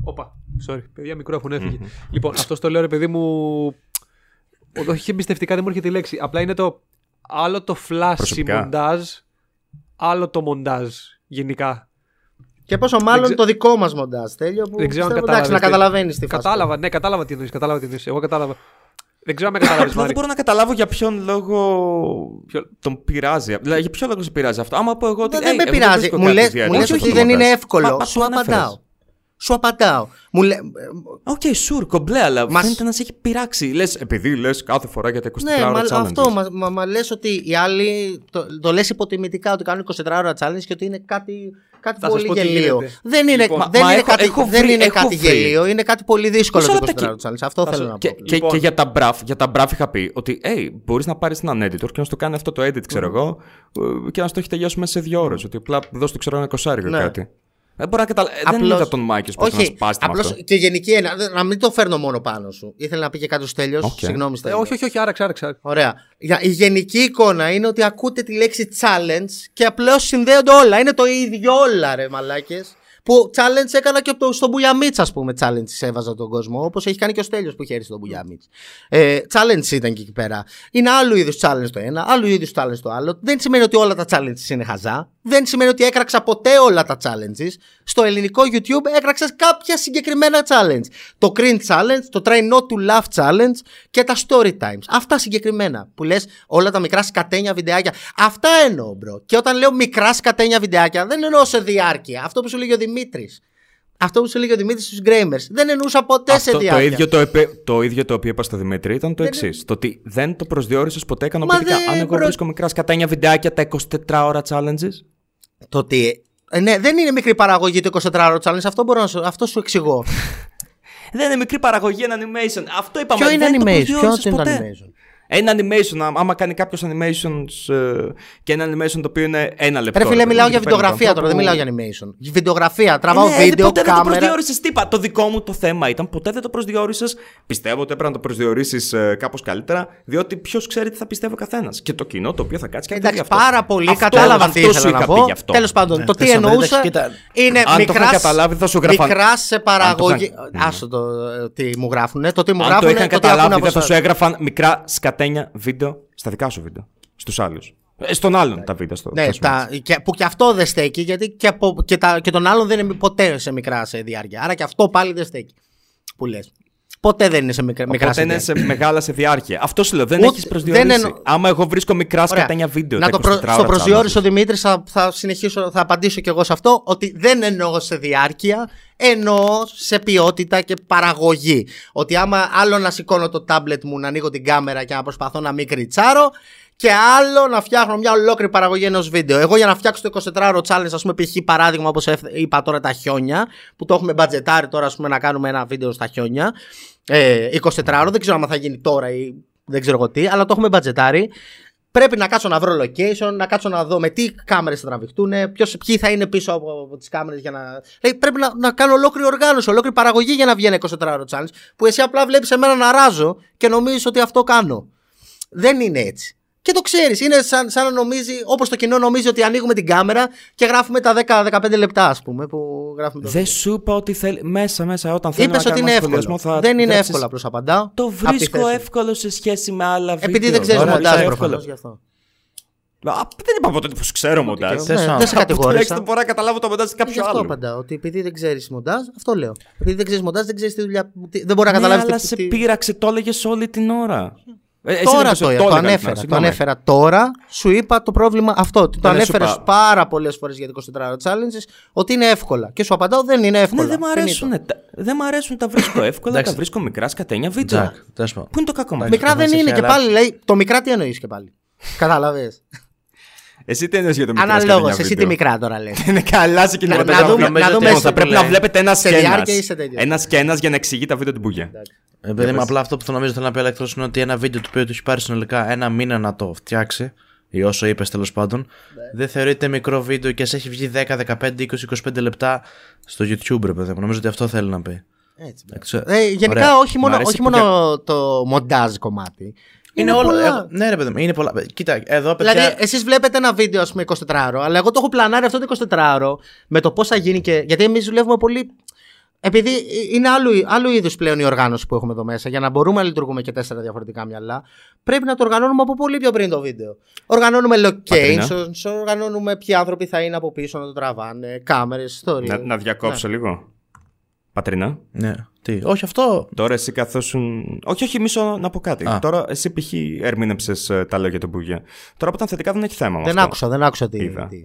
Όπα. Sorry, παιδιά, μικρόφωνο έφυγε. Λοιπόν, αυτό το λέω, ρε παιδί μου. Ο- Όχι εμπιστευτικά, δεν μου έρχεται η λέξη. Απλά είναι το άλλο το flashy Προσωπικά. μοντάζ, άλλο το μοντάζ γενικά. Και πόσο μάλλον ξέ- το δικό μας μοντάζ, τέλειο. Που Δεν ξέρω αν πιστεύω, κατάλαβες. εντάξει, να καταλαβαίνεις τι φάση. Κατάλαβα, ναι, κατάλαβα τι εννοείς. Κατάλαβα τι εννοείς. Εγώ κατάλαβα. Δεν ξέρω αν με κατάλαβες, Απλά δεν Μάρι. μπορώ να καταλάβω για ποιον λόγο Ποιο- τον πειράζει. Δηλαδή, για ποιο λόγο σε πειράζει αυτό; Άμα πω εγώ ότι. Δεν, «Hey, δεν με εγώ πειράζει. βρίσκω Μου κάτι λες, ιδιαίτερο μου λες στο ότι δεν μοντάζ». είναι εύκολο. Μα- μα Σου το ανέφερες. απαντάω. Σου απαντάω. Μου λέ... Ok, sure, κομπλέ, αλλά Μας- φαίνεται να σε έχει πειράξει. Λες, επειδή λες κάθε φορά για τα 24 Ναι, ώρα μα, challenges. αυτό. Μα, μα, μα λες ότι οι άλλοι το, το λες υποτιμητικά ότι κάνουν 24 ώρα challenge και ότι είναι κάτι, κάτι Θα σας πολύ πω τι γελίο. γίνεται. Δεν είναι, Λοιπόν, δεν μα είναι έχω- κάτι, έχω δεν βρει- είναι έχω κάτι βρει. γελίο, είναι κάτι πολύ δύσκολο Μισό το 24 λεπτάκι. ώρα challenge. Αυτό Θα θέλω σου- να Και, πω. και, Λοιπόν. και για τα μπραφ, για τα μπραφ είχα πει ότι hey, μπορείς να πάρεις έναν editor και να σου το κάνει αυτό το edit, ξέρω εγώ, ε, και να σου το έχει τελειώσει μέσα σε δύο ώρες. Ότι απλά δώσ' του ξέρω ένα κοσάρι Ναι. κάτι. Δεν μπορώ να καταλάβω. Δεν Απλώς- είδα τον Μάκης που να Όχι, σπάσει με απλώς αυτό. και γενική έννοια. δεν- Να μην το φέρνω μόνο πάνω σου. Ήθελε να πει και κάτι στο τέλειο. Οκ. Συγγνώμη, Ε, Στέλιο. όχι, όχι, όχι, άραξε, άραξε. Ωραία. Για- Η γενική εικόνα είναι ότι ακούτε τη λέξη challenge και απλώς συνδέονται όλα. Είναι το ίδιο όλα, ρε μαλάκες. Που challenge έκανα και από το- στο Μπουγιαμίτ, ας πούμε. Challenge έβαζα τον κόσμο. Όπως έχει κάνει και ο Στέλιος που είχε έρθει στο Μπουγιαμίτ. Ε, challenge ήταν και εκεί πέρα. Είναι άλλου είδους challenge το ένα, άλλου είδους challenge το άλλο. Δεν σημαίνει ότι όλα τα challenges είναι χαζά. Δεν σημαίνει ότι έκραξα ποτέ όλα τα challenges. Στο ελληνικό YouTube έκραξα κάποια συγκεκριμένα challenge. Το cringe challenge, το try not to laugh challenge και τα story times. Αυτά συγκεκριμένα. Που λες όλα τα μικρά σκατένια βιντεάκια. Αυτά εννοώ, μπρο. Και όταν λέω μικρά σκατένια βιντεάκια, δεν εννοώ σε διάρκεια. Αυτό που σου λέει ο Δημήτρης. Αυτό που σου λέγει ο Δημήτρης στους Gamers. Δεν εννοούσα ποτέ σε Αυτό το διάρκεια. ίδιο το, επε- το ίδιο το οποίο είπα στο Δημήτρη ήταν το Δεν εξής. Το ότι δεν το προσδιορίσε ποτέ ικανοποιητικά. δεν Αν εγώ προ- βρίσκω μικρά σκατάνια βιντεάκια τα 24 ώρα challenges. Το ότι. ε, ναι, δεν είναι μικρή παραγωγή το 24ωρο challenge. Αυτό, μπορώ να σου, αυτό σου εξηγώ. Δεν είναι μικρή παραγωγή, ένα animation. Αυτό είπαμε. Ποιο είναι δεν το animation, ποιο προσδιορίσες είναι το ποτέ. animation. Ένα animation, α- άμα κάνει κάποιος animations ε, και ένα animation το οποίο είναι ένα λεπτό. Ρε φίλε, ρε, μιλάω δεν για παίρνει βιντεογραφία τον τώρα, δεν άνθρωπο μιλάω που- για animation. Βιντεογραφία, τραβάω ναι, βίντεο, ποτέ δεν το κάμερα. προσδιορίσε τίποτα. Το δικό μου το θέμα ήταν ποτέ δεν το προσδιορίσε. Πιστεύω ότι έπρεπε να το προσδιορίσει ε, κάπως καλύτερα, διότι ποιος ξέρει τι θα πιστεύει ο καθένας. Και το κοινό το οποίο θα κάτσει και θα δει Εντάξει, αυτό. πάρα πολύ Αυτό- κατάλαβα τι αυτό σου ήθελα να είχα πει πω. γι' αυτό. Τέλος πάντων, Ναι, το τι θες να εννοούσα βρεις, κοίτα, είναι αν το είχα μικρά. καταλάβει, θα σου γράφαν- Μικράς σε παραγωγή. είχαν- Ναι. Άστο το ε, τι μου γράφουνε. Το τι μου Αν το γράφουνε. είχαν το τι ακούνε καταλάβει, από δεν θα εσάς. σου έγραφαν μικρά σκατένια βίντεο στα δικά σου βίντεο. Στους άλλους. Ε, στον άλλον τα βίντεο. Στο, Ναι, θα σου τα, και, που και αυτό δεν στέκει γιατί και, από, και, τα, και τον άλλον δεν είναι ποτέ σε μικρά σε διάρκεια. Άρα και αυτό πάλι δεν στέκει. Που λες. Ποτέ δεν είναι σε μικρά, μικρά Οπότε σε είναι διάρκεια. σε μεγάλα σε διάρκεια. Αυτό σου λέω. Δεν Ούτε- έχεις προσδιορίσει. δεν εννο- Άμα εγώ βρίσκω μικρά Ωραία. σκατένια βίντεο. Να τα το προ, 24 στο ώρα προσδιορίσε ο challenges. Δημήτρη, θα, θα συνεχίσω, θα απαντήσω κι εγώ σε αυτό, ότι δεν εννοώ σε διάρκεια, εννοώ σε ποιότητα και παραγωγή. Ότι άμα άλλο να σηκώνω το τάμπλετ μου, να ανοίγω την κάμερα και να προσπαθώ να μην κριτσάρω, και άλλο να φτιάχνω μια ολόκληρη παραγωγή ενός βίντεο. Εγώ για να φτιάξω το 24ωρο challenge, ας πούμε, π.χ. παράδειγμα, όπως είπα τώρα τα χιόνια, που το έχουμε μπατζετάρει τώρα, ας πούμε, να κάνουμε ένα βίντεο στα χιόνια. Ε, 24ωρο, δεν ξέρω αν θα γίνει τώρα ή δεν ξέρω εγώ τι, αλλά το έχουμε μπατζετάρει. Πρέπει να κάτσω να βρω location, να κάτσω να δω με τι κάμερες θα τραβηχτούν, ποιος, ποιοι θα είναι πίσω από, από τις κάμερες για να. Δηλαδή πρέπει να, να κάνω ολόκληρη οργάνωση, ολόκληρη παραγωγή για να βγει ένα 24ωρο challenge. Που εσύ απλά βλέπεις εμένα να ράζω και νομίζεις ότι αυτό κάνω. Δεν είναι έτσι. Και το ξέρεις. Είναι σαν, σαν να νομίζει, όπως το κοινό νομίζει, ότι ανοίγουμε την κάμερα και γράφουμε τα 10-15 λεπτά, ας πούμε. Που γράφουμε το Δεν σου είπα ότι θέλει. Μέσα, μέσα, όταν θέλω Είπες να ότι κάνω είναι ένα εύκολο. σχολιασμό, θα Δεν είναι γράψεις- εύκολο, απλώς απαντάω. Το Απ' τη βρίσκω θέση. εύκολο σε σχέση με άλλα βίντεο. Επειδή δεν ξέρεις Ωραία, μοντάζ εύκολο. προφανώς γι' αυτό. Α, δεν είπα ποτέ πως ξέρω μοντάζ. Θες Ναι, να- δεν σε Τουλάχιστον κατηγόρησα. μπορώ να καταλάβω το μοντάζ Γι' κάποιου αυτό άλλου. απαντάω. Ότι επειδή δεν ξέρεις μοντάζ, αυτό λέω. Επειδή δεν ξέρεις μοντάζ, δεν ξέρεις τη δουλειά. τι- Δεν μπορεί να Ναι, καταλάβεις αλλά τι. σε τι- πήραξε, το έλεγες όλη την ώρα. Ε, εσύ Τώρα είπες το, ότι το, έλεγα την ώρα, ανέφερα. Το συγγνώμη. ανέφερα τώρα. Σου είπα το πρόβλημα αυτό. Το Δεν σου ανέφερες είπα- πάρα πολλές φορές για το 24 hour challenges ότι είναι εύκολα. Και σου απαντάω δεν είναι εύκολα. Ναι, δεν μ' Finito. αρέσουν. τα- Δεν μ' αρέσουν, τα βρίσκω εύκολα, Εντάξει. τα βρίσκω μικρά σκατένια βίντεο. Τζακ, τέλος πάντων. Πού είναι το κακό μας; Μικρά δεν Μας έχει είναι και αλλάξει. πάλι λέει. Το μικρά τι εννοείς και πάλι. Κατάλαβες. Εσύ τι εννοείς για το μικρά Αναλόγως, σκατένια εσύ βίντεο; τι μικρά τώρα λες. Είναι καλά σε Να- κοινωνικά να δούμε- Νομίζω να ότι δούμε θα σε- πρέπει να βλέπετε ένα σε και διάρκεια ή σε τέτοιο. Ένα και ένα για να εξηγεί τα βίντεο του Μπούγια. Επειδή μου απλά αυτό που θα νομίζω θέλει να πει ο Ελεύθερο είναι ότι ένα βίντεο το οποίο του έχει πάρει συνολικά ένα μήνα να το φτιάξει, ή όσο είπες τέλος πάντων, Ναι. δεν θεωρείται μικρό βίντεο και α έχει βγει 10, 15, 20, 25 λεπτά στο YouTube, ρε παιδί μου. Νομίζω ότι αυτό θέλει να πει. Έτσι, μπράβο. Εντάξει, Ε, γενικά ωραία. όχι Μ' μόνο, αρέσει όχι που μόνο το μοντάζ κομμάτι. Είναι όλο. πολλά. εγώ- ναι, ρε παιδί μου, είναι πολλά. Κοίτα, εδώ παιδιά. Δηλαδή, εσείς βλέπετε ένα βίντεο, ας πούμε, 24ωρο, αλλά εγώ το έχω πλανάρει αυτό το 24ωρο με το πώς θα γίνει και. Γιατί εμείς δουλεύουμε πολύ. Επειδή είναι άλλου, άλλου είδους πλέον η οργάνωση που έχουμε εδώ μέσα, για να μπορούμε να λειτουργούμε και τέσσερα διαφορετικά μυαλά, πρέπει να το οργανώνουμε από πολύ πιο πριν το βίντεο. Οργανώνουμε locations, οργανώνουμε ποιοι άνθρωποι θα είναι από πίσω να το τραβάνε, κάμερες, ιστορίε. Να, να διακόψω λίγο. Πατρινά. Ναι. Τι, όχι αυτό. Τώρα εσύ καθόσουν. Όχι, όχι, μισό να πω κάτι. Α. Τώρα εσύ π.χ. ερμήνεψες τα λόγια του Μπούγια. Τώρα που ήταν θετικά δεν έχει θέμα. με Δεν αυτό. άκουσα, δεν άκουσα τι. Είδα. τι-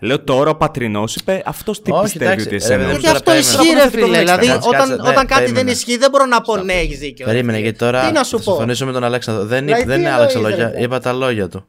Λέω τώρα ο πατρινός είπε αυτός τι Όχι, πιστεύει εντάξει, ότι ρε, εσύ παιδί μου, εννοείς. Γιατί τώρα αυτό περίμενε. ισχύει, ρε Τώρα φίλε. κάτσε, Δηλαδή, κάτσε, όταν, κάτσε, ναι, όταν κάτι δεν περίμενε. ισχύει, δεν μπορώ να πω ναι, έχεις δίκιο. Περίμενε, γιατί τώρα Τι να σου θα πω; συμφωνήσω με τον Αλέξανδρο. Δεν, Δηλαδή, είπε, δεν τι άλλαξα εννοείς, λόγια. ρε, Είπα τα λόγια του.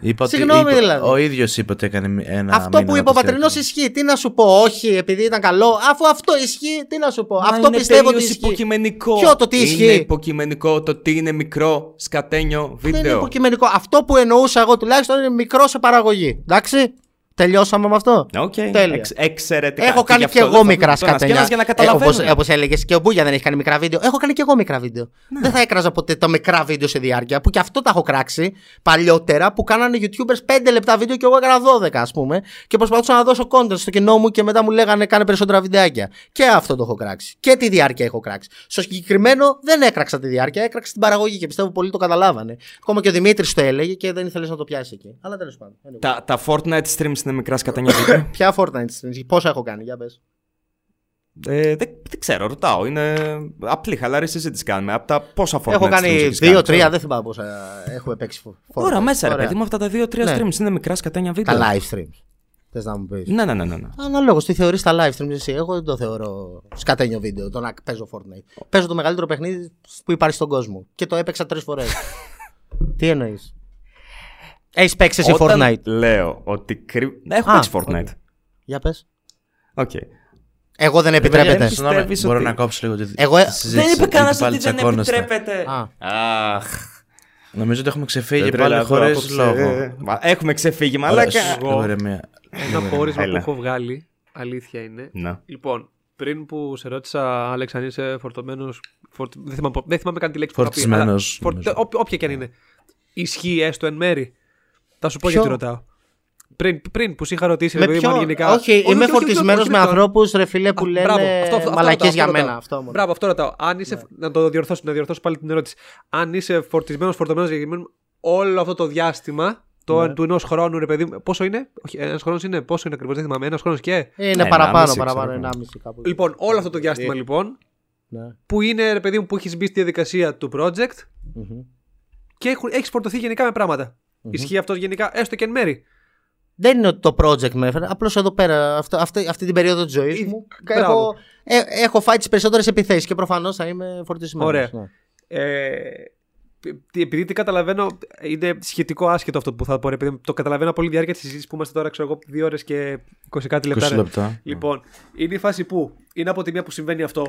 Είπα ότι- Συγγνώμη, είπε- δηλαδή. Ο ίδιος είπε ότι έκανε ένα. Αυτό μήνα που να είπε ο το πατρινός φτιάξει. ισχύει. Τι να σου πω, Όχι, επειδή ήταν καλό. Αφού αυτό ισχύει, τι να σου πω. Μα αυτό είναι πιστεύω ότι τελείως ισχύει. υποκειμενικό. Ποιο το τι Είναι ισχύει; υποκειμενικό το τι είναι μικρό σκατένιο Δεν είναι βίντεο. υποκειμενικό. Αυτό που εννοούσα εγώ τουλάχιστον είναι μικρό σε παραγωγή. Εντάξει; Τελειώσαμε με αυτό; Οκ, Τέλεια. εξ- εξαιρετικά. Έχω κάνει γι' και αυτό εγώ δεν θα μικρά το ανασκένας σκατένια. για να καταλαβαίνουμε. Όπω έλεγες και ο Μπούγια δεν έχει κάνει μικρά βίντεο. Έχω κάνει και εγώ μικρά βίντεο. Ναι. Δεν θα έκραζα ποτέ τα μικρά βίντεο σε διάρκεια που και αυτό τα έχω κράξει παλιότερα που κάνανε YouTubers 5 λεπτά βίντεο και εγώ έκανα 12 ας πούμε. Και προσπαθούσα να δώσω content στο κοινό μου και μετά μου λέγανε κάνε περισσότερα βιντεάκια. Και αυτό το έχω κράξει. Και τη διάρκεια έχω κράξει. Στο συγκεκριμένο δεν έκραξα τη διάρκεια, έκραξα την παραγωγή και πιστεύω πολλοί το καταλάβανε. Ακόμα και ο Δημήτρης το έλεγε και δεν ήθελες να το πιάσεις εκεί. Αλλά τέλος πάντων. Anyway. Τα, τα Fortnite streams είναι μικράς σκατένια βίντεο. Ποια Fortnite streams, πόσα έχω κάνει, για πες. ε, δεν, δεν ξέρω, ρωτάω. Είναι απλή, χαλαρή συζήτηση κάνουμε. Από τα πόσα Fortnite Έχω streams κάνει έχεις δύο-τρία, ξέρω. δεν θυμάμαι πόσα έχουμε παίξει. Fortnite. Ωραία, μέσα ρε Ωραία. παιδί μου, αυτά τα δύο-τρία Ναι. streams είναι μικράς σκατένια βίντεο. Τα live streams. Θες να μου πεις. Ναι, ναι, ναι. ναι, ναι. Αναλόγως, τι θεωρείς τα live streams εσύ. Εγώ δεν το θεωρώ σκατένιο βίντεο το να παίζω Fortnite. Παίζω το μεγαλύτερο παιχνίδι που υπάρχει στον κόσμο. Και το έπαιξα τρεις φορές. τι εννοείς; Έχεις παίξει εσύ Όταν Fortnite; λέω ότι κρύβει. Ναι, έχω Α, παίξει Fortnite. οκ. Για πες. Οκ. Εγώ δεν επιτρέπεται. δεν Συγγνώμη, πιστεύεις Μπορώ ότι- να κόψω λίγο τη Εγώ- τη συζήτηση, Δεν είπε γιατί κανένας πάλι ότι δεν τσακώνεστε. επιτρέπεται. Α. Αχ. Νομίζω ότι έχουμε ξεφύγει δεν πάλι τρελαθώ χωρίς απόψε. λόγο. Μα, Έχουμε ξεφύγει, Ωραία, μαλάκα. σ- Εγώ- ωραία, μία. Ένα πόρισμα που Έλα. έχω βγάλει, αλήθεια είναι. Να. Λοιπόν, πριν που σε ρώτησα, Άλεξ, αν είσαι φορτωμένος. Δεν, θυμάμαι, δεν θυμάμαι καν τη λέξη που είχα πει, αλλά Φορτισμένος, φορ- νομίζω. ό- Όποια και αν είναι. Ισχύει έστω εν μέρη; Θα σου πω Ποιο; γιατί ρωτάω. Πριν, πριν που σε είχα ρωτήσει, Με ρε παιδί μου, ποιο... αν γενικά. Όχι, είμαι όχι, όχι, φορτισμένο όχι, με όχι, όχι, ανθρώπους, ρε φίλε, που Α, λένε μπράβο, αυτό- αυτό- αυτό μαλακίες ρωτάω, για αυτό μένα. ρωτάω. Αυτό μόνο. Μπράβο, αυτό ρωτάω. Αν είσαι, Να το διορθώσω, να διορθώσω πάλι την ερώτηση. Αν είσαι φορτισμένος, φορτωμένος συγκεκριμένο όλο αυτό το διάστημα το, Ναι. του ενός χρόνου, ρε παιδί μου. Πόσο είναι, Όχι, ένας χρόνος είναι, πόσο είναι ακριβώς, δεν θυμάμαι. Ένας χρόνος και; Είναι Ένα παραπάνω, μισή, παραπάνω, ξέρω. ένα μισή κάπου. Λοιπόν, όλο αυτό το διάστημα λοιπόν, Ναι. που είναι ρε παιδί μου που έχεις μπει στη διαδικασία του project Μμμ. και έχεις φορτωθεί γενικά με πράγματα. Ισχύει αυτό γενικά, έστω και εν μέρη. Δεν είναι ότι το project με έφερε. Απλώς εδώ πέρα, αυτό, αυτή, αυτή την περίοδο της ζωής Ε, μου, μπράβο. έχω, ε, έχω φάει τις περισσότερες επιθέσεις και προφανώς θα είμαι φορτισμένος. Ωραία. Ε, τι- επειδή τι καταλαβαίνω, είναι σχετικό άσχετο αυτό που θα πω. Ρε, παιδί μου. το καταλαβαίνω από όλη τη διάρκεια της συζήτησης που είμαστε τώρα, ξέρω εγώ, 2 ώρες και 20 κάτι λεπτά. 20 ρε. λεπτά. Λοιπόν, είναι η φάση που είναι από τη μία που συμβαίνει αυτό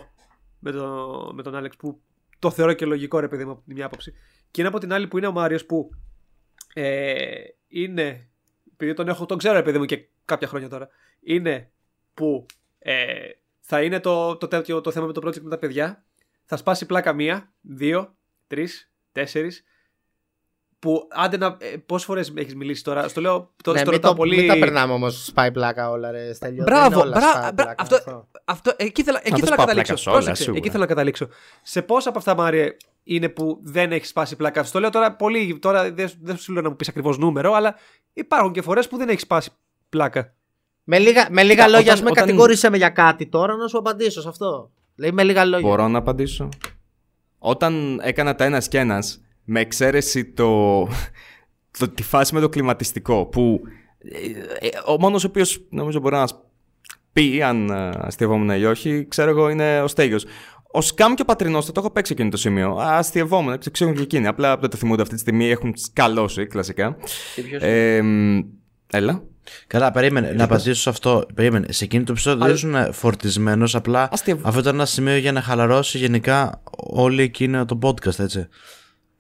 με, το, με τον Άλεξ που το θεωρώ και λογικό ρε παιδί μου από τη μία άποψη. Και είναι από την άλλη που είναι ο Μάριος που ε, είναι, επειδή τον, έχω, τον ξέρω ρε παιδί μου και κάποια χρόνια τώρα, είναι που ε, θα είναι το, το, τέτοιο, το θέμα με το project με τα παιδιά, θα σπάσει πλάκα μία, δύο, τρεις, τέσσερις, Που άντε να. Ε, Πόσες φορές έχεις μιλήσει τώρα. Στο λέω. Το, Ναι, στο μην, ρωτάω το, πολύ. μην τα περνάμε όμως σπάει πλάκα όλα, ρε Στέλιο. Μπράβο, Δεν είναι όλα μπράβο, σπάει μπρά- πλάκα, αυτό- Αυτό, εκεί ήθελα, εκεί δεν ήθελα να σπάω καταλήξω. πλάκα σε όλα, Πρόσεξε, σίγουρα. εκεί ήθελα να καταλήξω. Σε πόσα από αυτά, Μάρια, είναι που δεν έχεις σπάσει πλάκα; Στο λέω τώρα πολύ. Τώρα δεν, δεν σου λέω να μου πεις ακριβώς νούμερο, αλλά υπάρχουν και φορές που δεν έχεις σπάσει πλάκα. Με λίγα, με λίγα Κοίτα, λόγια, όταν- ας με όταν- κατηγορήσε με για κάτι τώρα να σου απαντήσω σε αυτό. Λέει με λίγα λόγια. Μπορώ να απαντήσω. Όταν έκανα τα ένας και ένας, με εξαίρεση το, το, τη φάση με το κλιματιστικό, που ε, ε, ο μόνος ο οποίος νομίζω μπορεί να μας πει αν ε, αστειευόμουν ή όχι, ξέρω εγώ, είναι ο Στέγιος. Ο Σκάμ και ο Πατρινός, το έχω παίξει εκείνο το σημείο. Α, Αστειευόμουν, ξε- ξέρουν και εκείνοι. Απλά δεν το θυμούνται αυτή τη στιγμή, έχουν σκαλώσει κλασικά. Και ποιος Ε, μ, έλα. Καλά, περίμενε. Να απαντήσω σε αυτό. Περίμενε. Σε εκείνο το επεισόδιο δεν ήσουν φορτισμένος. Απλά Αστευ- αυτό ήταν ένα σημείο για να χαλαρώσει γενικά όλη εκείνο το podcast, έτσι.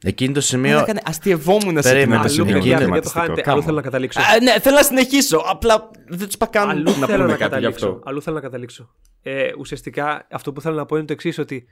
Εκείνο το σημείο. Μαλάκα, ναι, Αστειευόμουν σε Περίμενε, εκείνο το Αλλού, Αλλού, σημείο. παιδιά, το δεν το κλιματιστικό. χάνετε. Come Αλλού on. θέλω να καταλήξω. Α, ναι, θέλω να συνεχίσω. Απλά δεν τους πακάνω Αλλού να θέλω πούμε να κάτι γι' καταλήξω. αυτό. Αλλού θέλω να καταλήξω. Ε, ουσιαστικά αυτό που θέλω να πω είναι το εξής, ότι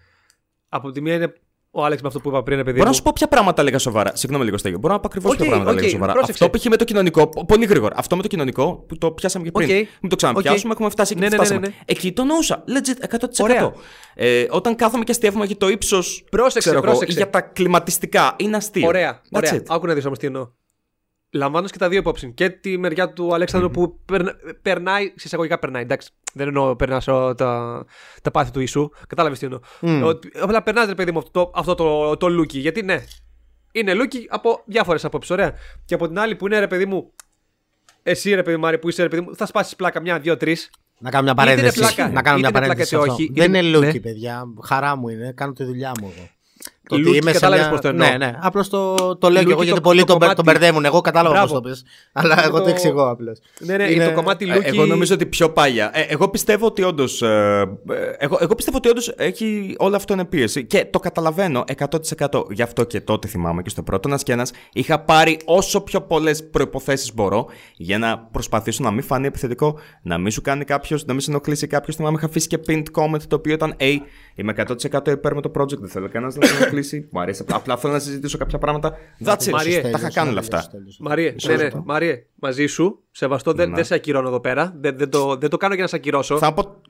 από τη μία είναι ο Άλεξ με αυτό που είπα πριν, παιδί. Μπορώ να μου. σου πω ποια πράγματα έλεγα σοβαρά. Συγγνώμη λίγο, Στέγιο. Μπορώ να πω ακριβώς Οκ, ποια πράγματα οκ, έλεγα σοβαρά. πρόσεξε. Αυτό π.χ. με το κοινωνικό. πο- Πολύ γρήγορα. Αυτό με το κοινωνικό που το πιάσαμε και πριν. Οκ. Μην το ξαναπιάσουμε. Οκ. Έχουμε φτάσει εκεί Ναι, που ναι, ναι, φτάσαμε. ναι, ναι. Εκεί το νοούσα. Legit 100%. Ωραία. Ε, όταν κάθομαι και αστείευομαι για το ύψος. Πρόσεξε, πρόσεξε. για τα κλιματιστικά. Είναι αστείο. Ωραία, That's ωραία. it. Άκου να δεις όμως τι εννοώ. Λαμβάνω και τα δύο υπόψη. Και τη μεριά του αλεξανδρου που περνα- περνάει, σε εισαγωγικά περνάει. Εντάξει, δεν εννοώ περνάς τα, τα πάθη του Ιησού. Κατάλαβες τι εννοώ. Ότι Απλά περνάς, ρε παιδί μου, αυτό, το- αυτό το, το λούκι. Γιατί ναι, είναι λούκι από διάφορες απόψεις. Ωραία. Και από την άλλη που είναι ρε παιδί μου, εσύ ρε παιδί μου, Μάρη, που είσαι ρε παιδί μου, θα σπάσεις πλάκα μια, δύο, τρεις. Να κάνω μια Είτε είναι παρένθεση. πλάκα, να κάνω είτε μια είναι παρένθεση. πλάκα, σε αυτό. είτε όχι, Δεν είτε- είναι λούκι, ναι. παιδιά. Χαρά μου είναι. Κάνω τη δουλειά μου εγώ. Το Λούκι, σε κατάλαβες πώς το εννοώ. Ναι, ναι. Απλώς το, το λέω και Λούκι εγώ γιατί το- πολλοί το τον, μπερ- κομμάτι- τον μπερδεύουν. Εγώ κατάλαβα Μπράβο. πώ το πεις. Αλλά εγώ το το- εξηγώ απλώς. Ναι, ναι, Είναι- το κομμάτι Ε, λούκι. Εγώ νομίζω ότι πιο παλιά. Ε, εγώ πιστεύω ότι όντως. εγώ, εγώ πιστεύω ότι όντως έχει όλο αυτό είναι πίεση. Και το καταλαβαίνω 100%. Γι' αυτό και τότε θυμάμαι και στο πρώτο ένα και ένας είχα πάρει όσο πιο πολλές προποθέσει μπορώ για να προσπαθήσω να μην φανεί επιθετικό, να μην σου κάνει κάποιος, να μην σε ενοχλήσει κάποιος. Θυμάμαι είχα αφήσει και pinned comment το οποίο ήταν A. Είμαι 100% υπέρ με το project. Δεν θέλω κανένας να σε ενοχλήσει. Μου αρέσει. Απλά θέλω να συζητήσω κάποια πράγματα. That's it. Μαριέ, Τα είχα κάνει όλα αυτά. Μαριέ, ναι, ναι, Μαριέ, μαζί σου, σεβαστό, δεν, Ναι. δεν σε ακυρώνω εδώ πέρα. Δεν, δεν, το, δεν το κάνω για να σε ακυρώσω. Θα πω.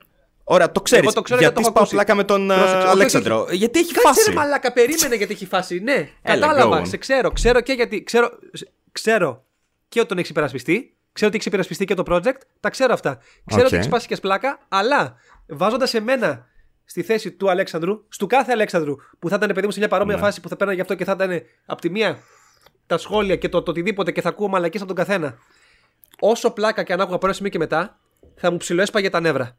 Ωραία, το ξέρεις. Εγώ το ξέρω γιατί γιατί το έχω σπάω ακούσει. πλάκα με τον ε, Πρόσεξε, όχι, Αλέξανδρο; όχι. Γιατί έχει Κάτσε φάση; ρε μαλάκα, περίμενε γιατί έχει φάση. Ναι, Έλα, κατάλαβα, go on. σε ξέρω. Ξέρω και γιατί. Ξέρω, ξέρω και ότι τον έχει υπερασπιστεί. Ξέρω ότι έχει υπερασπιστεί και το project. Τα ξέρω αυτά. Ξέρω Οκ. ότι έχει σπάσει και πλάκα, αλλά βάζοντας εμένα στη θέση του Αλέξανδρου, στου κάθε Αλέξανδρου που θα ήταν παιδί μου σε μια παρόμοια Ναι. φάση που θα παίρναγε γι' αυτό και θα ήταν από τη μία τα σχόλια και το, το οτιδήποτε και θα ακούω μαλακίες από τον καθένα. Όσο πλάκα και αν άκουγα από ένα σημείο και μετά, θα μου ψιλοέσπαγε τα νεύρα.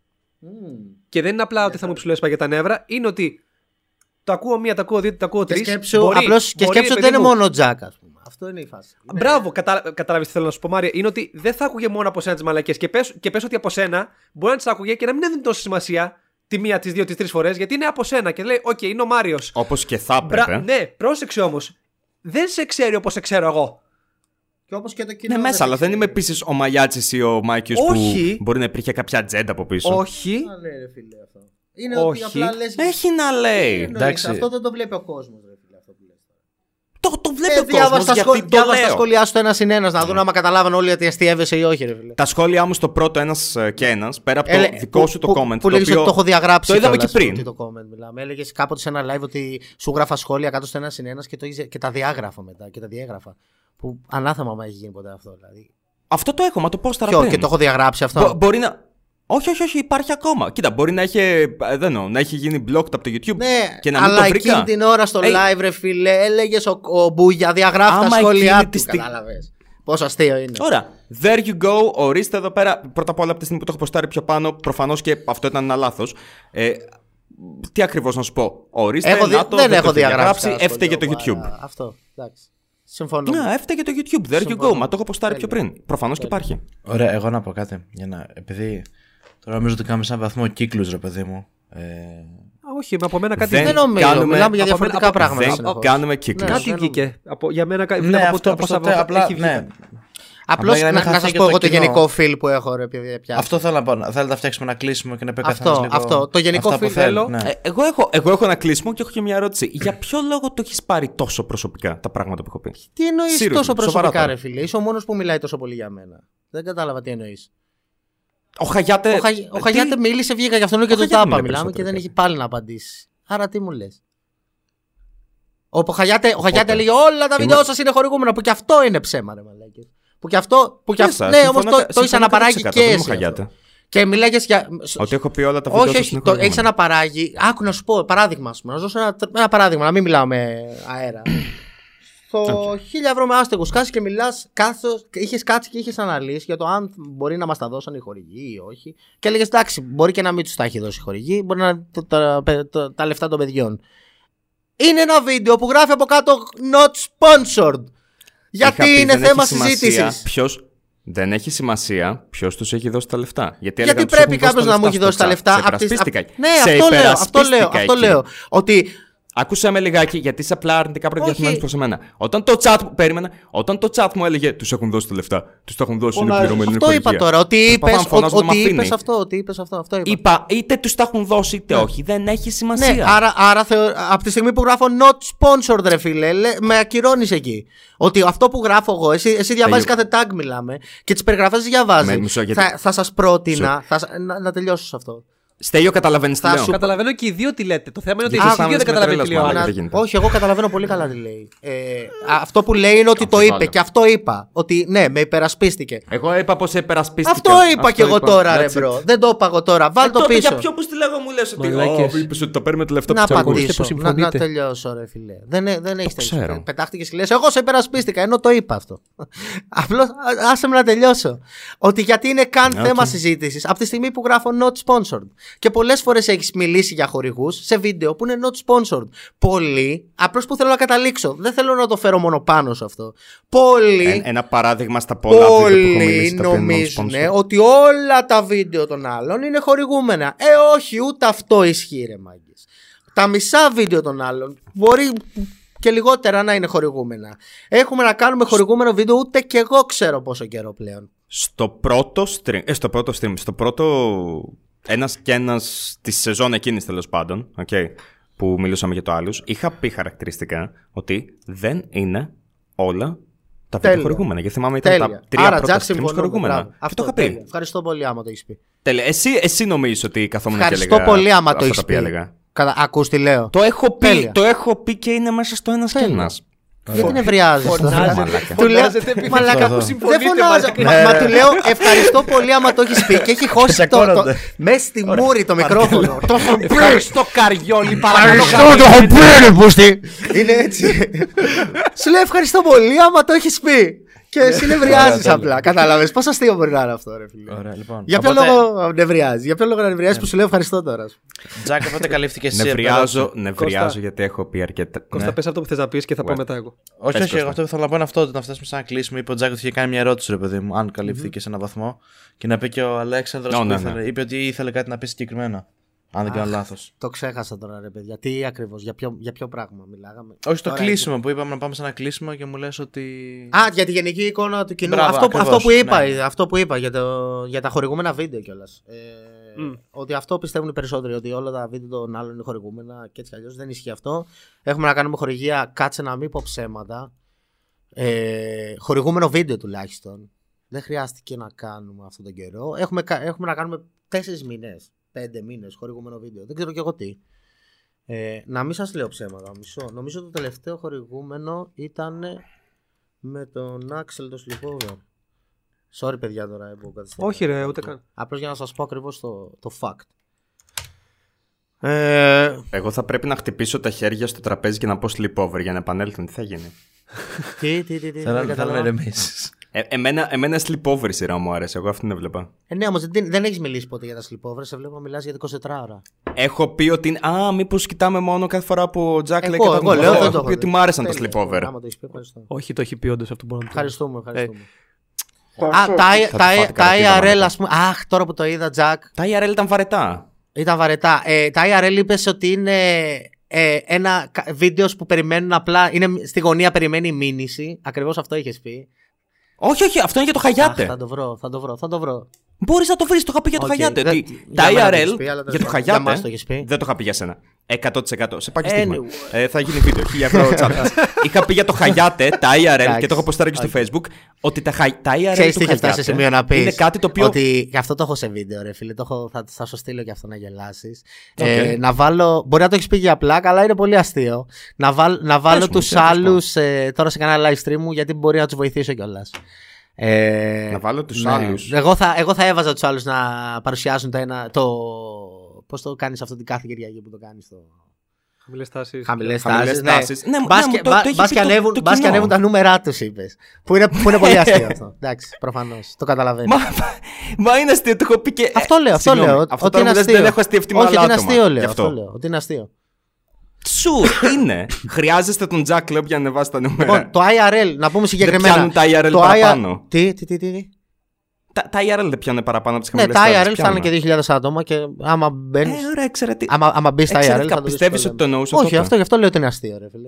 Και δεν είναι απλά ότι θα μου ψιλοέσπαγε τα νεύρα, είναι ότι το ακούω μία, το ακούω δύο, το ακούω Και τρεις. σκέψου, απλώς, και σκέψου ότι δεν είναι μόνο ο Τζακ, ας πούμε. Αυτό είναι η φάση. Μπράβο, κατα... κατάλαβες τι θέλω να σου πω, Μάρια. Είναι ότι δεν θα άκουγε μόνο από σένα τις μαλακίες. Και πες, και πες ότι από σένα μπορεί να τις άκουγε και να μην έδινε τόση σημασία τη μία, τις δύο, τις τρεις φορές, γιατί είναι από σένα και λέει: Οκ, είναι ο Μάριος. Όπως και θα έπρεπε. Ναι, πρόσεξε όμως. Δεν σε ξέρει όπως σε ξέρω εγώ. Και όπως και το κοινό. Ναι, μέσα, αλλά δεν είμαι επίσης ο Μαγιάτση ή ο Μάικιος που Όχι. μπορεί να υπήρχε κάποια ατζέντα από πίσω. Όχι. Α, ναι, ρε φίλε, αυτό. Είναι Όχι. ότι απλά λες Έχει να λέει. εννοείς, εντάξει. Αυτό δεν το βλέπει ο κόσμος, ρε φίλε. Αυτό που λες. Το, το βλέπει Ε, ο διάβασα κόσμος τα, γιατί σχόλια, το διάβασα τα λέω. σχόλιά σου ένα συν ένας να δουν άμα καταλάβαν όλοι ότι αστείευεσαι ή όχι, ρε φίλε. Τα σχόλιά μου στο πρώτο ένας και ένας, πέρα από Έλε, το δικό που- σου το που- comment. Που, λέγες ότι το έχω διαγράψει. Το είδαμε κιόλας, και πριν. ότι Το comment, μιλάμε. Έλεγες κάποτε σε ένα live ότι σου γράφα σχόλια κάτω στο ένα συν ένας και, το, είχε- και τα διάγραφα μετά. Και τα διέγραφα. Που ανάθεμα μα έχει γίνει ποτέ αυτό. Δηλαδή. Αυτό το έχω, μα το πώ τώρα Ποιο, πριν. και το έχω διαγράψει αυτό; Μπο- μπορεί να. Όχι, όχι, όχι, υπάρχει ακόμα. Κοίτα, μπορεί να έχει, ε, δεν εννοώ, να έχει γίνει blocked από το YouTube Ναι, και να μην αλλά το βρήκα. εκείνη την ώρα στο Ε, live, ρε φίλε, έλεγες ο, ο Μπούγια, διαγράφει τα Άμα σχόλιά εκείνη του. τη στιγμή- Κατάλαβες. Πόσο αστείο είναι. Ωραία. There you go. Ορίστε εδώ πέρα. Πρώτα απ' όλα από τη στιγμή που το έχω ποστάρει πιο πάνω, προφανώς και αυτό ήταν ένα λάθος. Ε, τι ακριβώς να σου πω. Ορίστε, Έχω δι- να το, δεν το έχω διαγράψει. κανένα Έφταιγε το σχόλιο, YouTube. αλλά Αυτό. Εντάξει. Συμφωνώ. Ναι, έφταιγε το YouTube. There you Συμφωνώ. go. Μα το έχω ποστάρει πιο πριν. Προφανώς και υπάρχει. Ωραία, εγώ να πω κάτι. Για να, επειδή τώρα νομίζω ότι κάνουμε σε έναν βαθμό κύκλους, ρε παιδί μου. Ε, Α, όχι, με από μένα κάτι Δεν Δεν νομίζω. κάνουμε- Μιλάμε για από- διαφορετικά από- πράγματα. Δεν συνεχώς. κάνουμε κύκλους. Ναι. Κάτι δεν βγήκε. Από, για μένα κάτι. ναι, βλέπω αυτό από- προς από- το τέλος, από- απλά, έχει βγει ναι. κάτι. Απλώς για να να, μην να χαθεί σας και πω το εγώ το κοινό. γενικό feel που έχω, ρε παιδιά. πια. Αυτό θέλω να πω. Θέλετε να φτιάξουμε ένα κλείσιμο και να πει ο Αυτό, καθένας λίγο αυτό. Το γενικό αυτά που feel θέλει. θέλω. Ναι. Ε, εγώ, έχω, εγώ έχω ένα κλείσιμο και έχω και μια ερώτηση. Για ποιο λόγο το έχεις πάρει τόσο προσωπικά τα πράγματα που έχω πει; Τι εννοείς Seriously, τόσο σοβαρά προσωπικά, τώρα. ρε φίλε; Είσαι ο μόνος που μιλάει τόσο πολύ για μένα. Δεν κατάλαβα τι εννοείς. Ο Χαγιάτε. Ο, Χαγι- ο τι- Χαγιάτε μίλησε, βγήκα γι' αυτόν και Ο το Χαγιάτε τάπα. μιλάει Μιλάμε και περισσότερο, δεν ρε. έχει πάλι να απαντήσει. Άρα τι μου λες. Ο Χαγιάτε, ο Χαγιάτε Οπότε. έλεγε όλα τα Είμαι- βίντεο σας είναι χορηγούμενα. Που και αυτό είναι ψέμα, ρε μαλάκες. Που και αυτό. Που και αυτό Yes, ναι, συμφωνώ όμως το, κα- το είσαι συμφωνώ αναπαράγει 100%, και δεν είμαι εσύ. Χαγιάτε; αυτό. Και μιλάγες για. Ότι έχω πει όλα τα βίντεο Όχι, σας όχι. είναι Το έχεις χορηγούμενα. αναπαράγει. Άκου να σου πω παράδειγμα. Ας πούμε, να σου δώσω ένα, ένα παράδειγμα, να μην μιλάω με αέρα. Στο 1000 ευρώ με άστεγου κάτσε και μιλάς. Είχες κάτσει και είχες αναλύσει για το αν μπορεί να μας τα δώσαν οι χορηγοί ή όχι. Και έλεγες εντάξει, μπορεί και να μην τους τα έχει δώσει η χορηγή, μπορεί να είναι τα, τα, τα, τα λεφτά των παιδιών. Είναι ένα βίντεο που γράφει από κάτω not sponsored. Είχα Γιατί πει, είναι δεν θέμα έχει σημασία συζήτησης. ποιος- Δεν έχει σημασία ποιος τους έχει δώσει τα λεφτά. Γιατί, Γιατί έλεγαν, τους πρέπει έχουν δώσει κάποιος τα να μου λεφτά έχει στο δώσει τα chat. λεφτά. Σε απ' τις- υπερασπίστηκα. απ' Ναι, Σε αυτό λέω. Αυτό λέω. υπερασπίστηκα Αυτό εκεί. λέω. Ότι Άκουσα με λιγάκι γιατί είσαι απλά αρνητικά προδιαθυμένο Όχι. προς εμένα. Όταν το chat μου. Περίμενα. Όταν το chat μου έλεγε Τους έχουν δώσει τα λεφτά. Τους τα έχουν δώσει. Είναι Φωνάζεις. πληρωμένοι. είναι αυτό είπα χορηγία». τώρα. Ότι είπε Προσπαθώ να φωνάζω, δεν μ' ότι αφήνει. είπες αυτό. Ότι είπες αυτό. Αυτό είπα. Είπα είτε τους τα έχουν δώσει είτε όχι. Δεν έχει σημασία. Ναι, άρα, άρα θεω... από τη στιγμή που γράφω not sponsored, ρε φίλε, λέ, με ακυρώνεις εκεί. Ότι αυτό που γράφω εγώ, εσύ, εσύ διαβάζεις Τέλειο. κάθε tag μιλάμε και τις περιγραφές διαβάζεις. Με- μισό, γιατί- Θα, θα σας πρότεινα. Θα, σα- να, να τελειώσω σε αυτό. Στέλιο, καταλαβαίνεις τι Θα λέω. σου- Καταλαβαίνω και οι δύο τι λέτε. Το θέμα είναι ότι Γιατί και οι πάμε δύο δεν με καταλαβαίνετε τι τρέλας, λέω. μάλλον. άλλος. δεν γίνεται. Όχι, εγώ καταλαβαίνω πολύ καλά τι λέει. Ε, αυτό που λέει είναι ότι το Αμφιβάλλω. είπε και αυτό είπα. Ότι ναι, με υπερασπίστηκε. Εγώ είπα πως σε υπερασπίστηκα. Αυτό είπα κι εγώ τώρα, ρε That's it. μπρο. Δεν το είπα εγώ τώρα. Βάλ Ε, το τότε πίσω. Για ποιο που στη λέγω μου λες ότι. Μαλάκες. Ω, είπες ότι τα παίρνουμε τα λεφτά Να που τσακώνεις. απαντήσω. που Να, να συμφωνείτε. τελειώσω, ρε φιλέ. Δεν, ε- δεν έχεις ξέρω. τελειώσει. Πετάχτηκες και λες: Εγώ σε υπερασπίστηκα, ενώ το είπα αυτό. Απλώς άσε με να τελειώσω. Ότι γιατί είναι καν Ναι, θέμα οκ. συζήτησης από τη στιγμή που γράφω not sponsored. Και πολλές φορές έχεις μιλήσει για χορηγούς σε βίντεο που είναι not sponsored. Πολλοί, απλώς που θέλω να καταλήξω. Δεν θέλω να το φέρω μόνο πάνω σε αυτό. Πολλοί. Ε, Ένα παράδειγμα στα πολλά βίντεο που έχω Πολλοί μιλήσει τα οποία είναι νομίζουν non-sponsored. ότι όλα τα βίντεο των άλλων είναι χορηγούμενα. Ε, όχι, ούτε αυτό ισχύει, ρε μάγκες. Τα μισά βίντεο των άλλων μπορεί και λιγότερα να είναι χορηγούμενα. Έχουμε να κάνουμε χορηγούμενο βίντεο, ούτε και εγώ ξέρω πόσο καιρό πλέον. Στο πρώτο stream, ε, στο πρώτο stream, στο πρώτο ένας και ένας της σεζόν εκείνης τέλος πάντων, okay, που μιλούσαμε για το άλλους, είχα πει χαρακτηριστικά ότι δεν είναι όλα τα βίντεο Τέλεια. χορηγούμενα. Γιατί θυμάμαι ήταν τα Τέλεια. τρία Άρα, πρώτα Jack, streams συμφωνούμε. χορηγούμενα. Μπράβο. Και Αυτό το είχα τέλεια. πει. Ευχαριστώ πολύ άμα το έχεις πει. Τέλεια. Εσύ, εσύ νομίζεις ότι καθόμουν και Ευχαριστώ έλεγα πολύ άμα το αυτά έχεις τα οποία πει. έλεγα. Κατα... Ακούς τι λέω. Το έχω, πει, Τέλεια. το έχω πει και είναι μέσα στο ένας και Τέλεια. Ένας. Γιατί νευριάζεις. Μαλάκα; Του λέω, Φωνάζετε επειδή μαλάκα, αυτό δεν συμφωνείτε, φωνάζω. μαλάκα. Μα, μα του λέω ευχαριστώ πολύ άμα το έχεις πει και έχει χώσει το, το, Τσακώνονται. μέσα στη μούρη το μικρόφωνο. Το έχω πει. Ευχαριστώ καριόλι, παρακαλώ. Είναι έτσι. Σου λέω ευχαριστώ πολύ άμα το έχεις πει. Και εσύ νευριάζει απλά. Κατάλαβες. Πόσο αστείο μπορεί να είναι αυτό, ρε φίλε. Ωραία, λοιπόν. Για ποιο Οπότε, λόγο νευριάζει, για ποιο λόγο να νευριάζει που σου λέω ευχαριστώ τώρα. ας πούμε. Τζακ, οπότε καλύφθηκε εσύ. Νευριάζω, επέλεξε. νευριάζω Κώστα. γιατί έχω πει αρκετά. Κώστα, Ναι. πες αυτό που θες να πεις και θα πω Well. μετά εγώ. Όχι, Πες, όχι, εγώ Κώστα. αυτό που θέλω να πω είναι αυτό. ότι Να φτάσουμε σε ένα κλείσιμο. Είπε ο Τζάκ ότι είχε κάνει μια ερώτηση, ρε παιδί μου, αν καλυφθήκε σε έναν βαθμό. Και να πει και ο Αλέξανδρος Ναι, που ναι, ήθελε- ναι. είπε ότι ήθελε κάτι να πει συγκεκριμένα. Αν δεν κάνω λάθος. Το ξέχασα τώρα, ρε παιδιά. Τι ακριβώς, για ποιο, για ποιο πράγμα μιλάγαμε; Όχι, στο Τώρα κλείσιμο που είπαμε να πάμε σε ένα κλείσιμο και μου λες ότι. Α, για τη γενική εικόνα του κοινού. Μπράβο, αυτό, που- ακριβώς, αυτό, που είπα, ναι. αυτό που είπα για, το, για τα χορηγούμενα βίντεο κιόλας. Ε, Μμ. Ότι αυτό πιστεύουν οι περισσότεροι. Ότι όλα τα βίντεο των άλλων είναι χορηγούμενα και έτσι κι αλλιώς δεν ισχύει αυτό. Έχουμε να κάνουμε χορηγία, κάτσε να μην πω ψέματα. Ε, χορηγούμενο βίντεο τουλάχιστον. Δεν χρειάστηκε να κάνουμε αυτόν τον καιρό. Έχουμε, κα- έχουμε να κάνουμε τέσσερις μήνες, πέντε μήνες χορηγούμενο βίντεο. Δεν ξέρω κι εγώ τι. Ε, να μην σας λέω ψέματα. Μισό. Νομίζω το τελευταίο χορηγούμενο ήταν με τον Axel το Sleepover. Sorry, παιδιά, τώρα ε, που καθυστέρησα. Όχι, ρε, ούτε καν. Απλώς για να σας πω ακριβώς το, το fact. Ε, Εγώ θα πρέπει να χτυπήσω τα χέρια στο τραπέζι και να πω sleepover για να επανέλθουν. Τι θα γίνει; τι, τι, τι, τι, Θέλω δεν θέλω να κατάλαβα. ηρεμήσει. Ε, εμένα, εμένα sleepover η σειρά μου άρεσε. Εγώ αυτήν έβλεπα. Ε, ναι, όμως δεν, δεν έχεις μιλήσει ποτέ για τα sleepover. Σε βλέπω να μιλάς για 24 ώρα. Έχω πει ότι. είναι- Α, μήπως κοιτάμε μόνο κάθε φορά που ο Τζακ λέει Εγώ, κατά εγώ τον λέω, Έχω δεν το πει έχω ότι δει. μου άρεσαν τα Τέλεια. sleepover. Άμα το έχεις πει, ευχαριστώ. Όχι, το έχει πει όντως αυτό που μπορώ να το πω. Ευχαριστούμε, ευχαριστούμε. Ε, Α, τα, Θα τα, το φάτε τα καρατίδα, IRL, μάλλον. ας πούμε. Αχ, τώρα που το είδα, Τζακ, Τα IRL ήταν βαρετά. ήταν βαρετά. Ε, τα IRL είπες ότι είναι ε, ένα κα- βίντεος που περιμένουν απλά. Είναι στη γωνία περιμένει η μήνυση. Ακριβώς αυτό είχες πει. Όχι, όχι, αυτό είναι για το Αχ, Χαγιάτε. θα το βρω, θα το βρω, θα το βρω. Μπορείς να το βρεις, το είχα πει για το Οκ, Χαγιάτε. δεν- ότι για τα μένα το IRL έχεις πει, αλλά για τέλος το πάντων. Χαγιάτε. Για μας το έχεις πει. Δεν το είχα πει για σένα. 100%. Σε παγιστήγμα. Anyway. Ε, θα γίνει βίντεο. 1000 ευρώ τσάπα. είχα πει για το Χαγιάτε, τα IRL και Εντάξει. το έχω ποστάρει και στο Facebook. Ότι τα, χα- τα IRL Ξέρεις του τι είχες φτάσει σε Χαγιάτε σημείο να πεις. είναι κάτι το οποίο. Ότι και αυτό το έχω σε βίντεο, ρε φίλε. Το έχω, θα, θα σου στείλω και αυτό να γελάσεις. Οκ. Ε, να βάλω. Μπορεί να το έχεις πει για πλάκα, αλλά είναι πολύ αστείο. Να, βάλ, να βάλω μου, τους τέλος άλλους ε, τώρα σε κανένα live stream μου γιατί μπορεί να τους βοηθήσω κιόλας. Ε, Να βάλω τους ναι. άλλους. Εγώ θα, εγώ θα έβαζα τους άλλους να παρουσιάζουν το ένα. Το, Πώς το κάνεις αυτό την κάθε Κυριακή που το κάνεις. Το... Χαμηλές τάσεις. Χαμηλές Χαμηλές τάσεις. τάσεις. Ναι, Μπας ναι, και- μου το- μπα- το έχει μπας πει και το- ανέβουν- το μπας και κοινό. ανέβουν τα νούμερά τους, είπες. Που είναι, που είναι πολύ αστείο αυτό. Εντάξει, προφανώς. Το καταλαβαίνω. Μα, μα είναι αστείο, το έχω πει και. Αυτό λέω, αυτό Συγγνώμη, λέω. Αυτό ότι τώρα είναι μου λες, αστείο. δεν έχω αστειευτεί με Όχι, άλλα ότι είναι άτομα. αστείο, Γι' λέω. αυτό. Αυτό λέω. Ότι είναι αστείο. Σου είναι. Χρειάζεστε τον Jack Club για να ανεβάσει τα νούμερα. Λοιπόν, το IRL, να πούμε συγκεκριμένα. πιάνουν τα IRL το παραπάνω. Τι, τι, τι, τι; Τι. Τα, τα IRL δεν πιάνουν παραπάνω από τις Ναι, χαμηλές τα IRL φτάνουν και 2.000 άτομα και άμα μπαίνει. Ε, ωραία, εξαιρετικά. Άμα, άμα μπεις στα IRL. Εξαιρετικά. Θα το δεις Πιστεύεις το ότι το λέμε. εννοούσες Όχι, τότε; αυτό γι' αυτό λέω ότι είναι αστείο, ρε φίλε.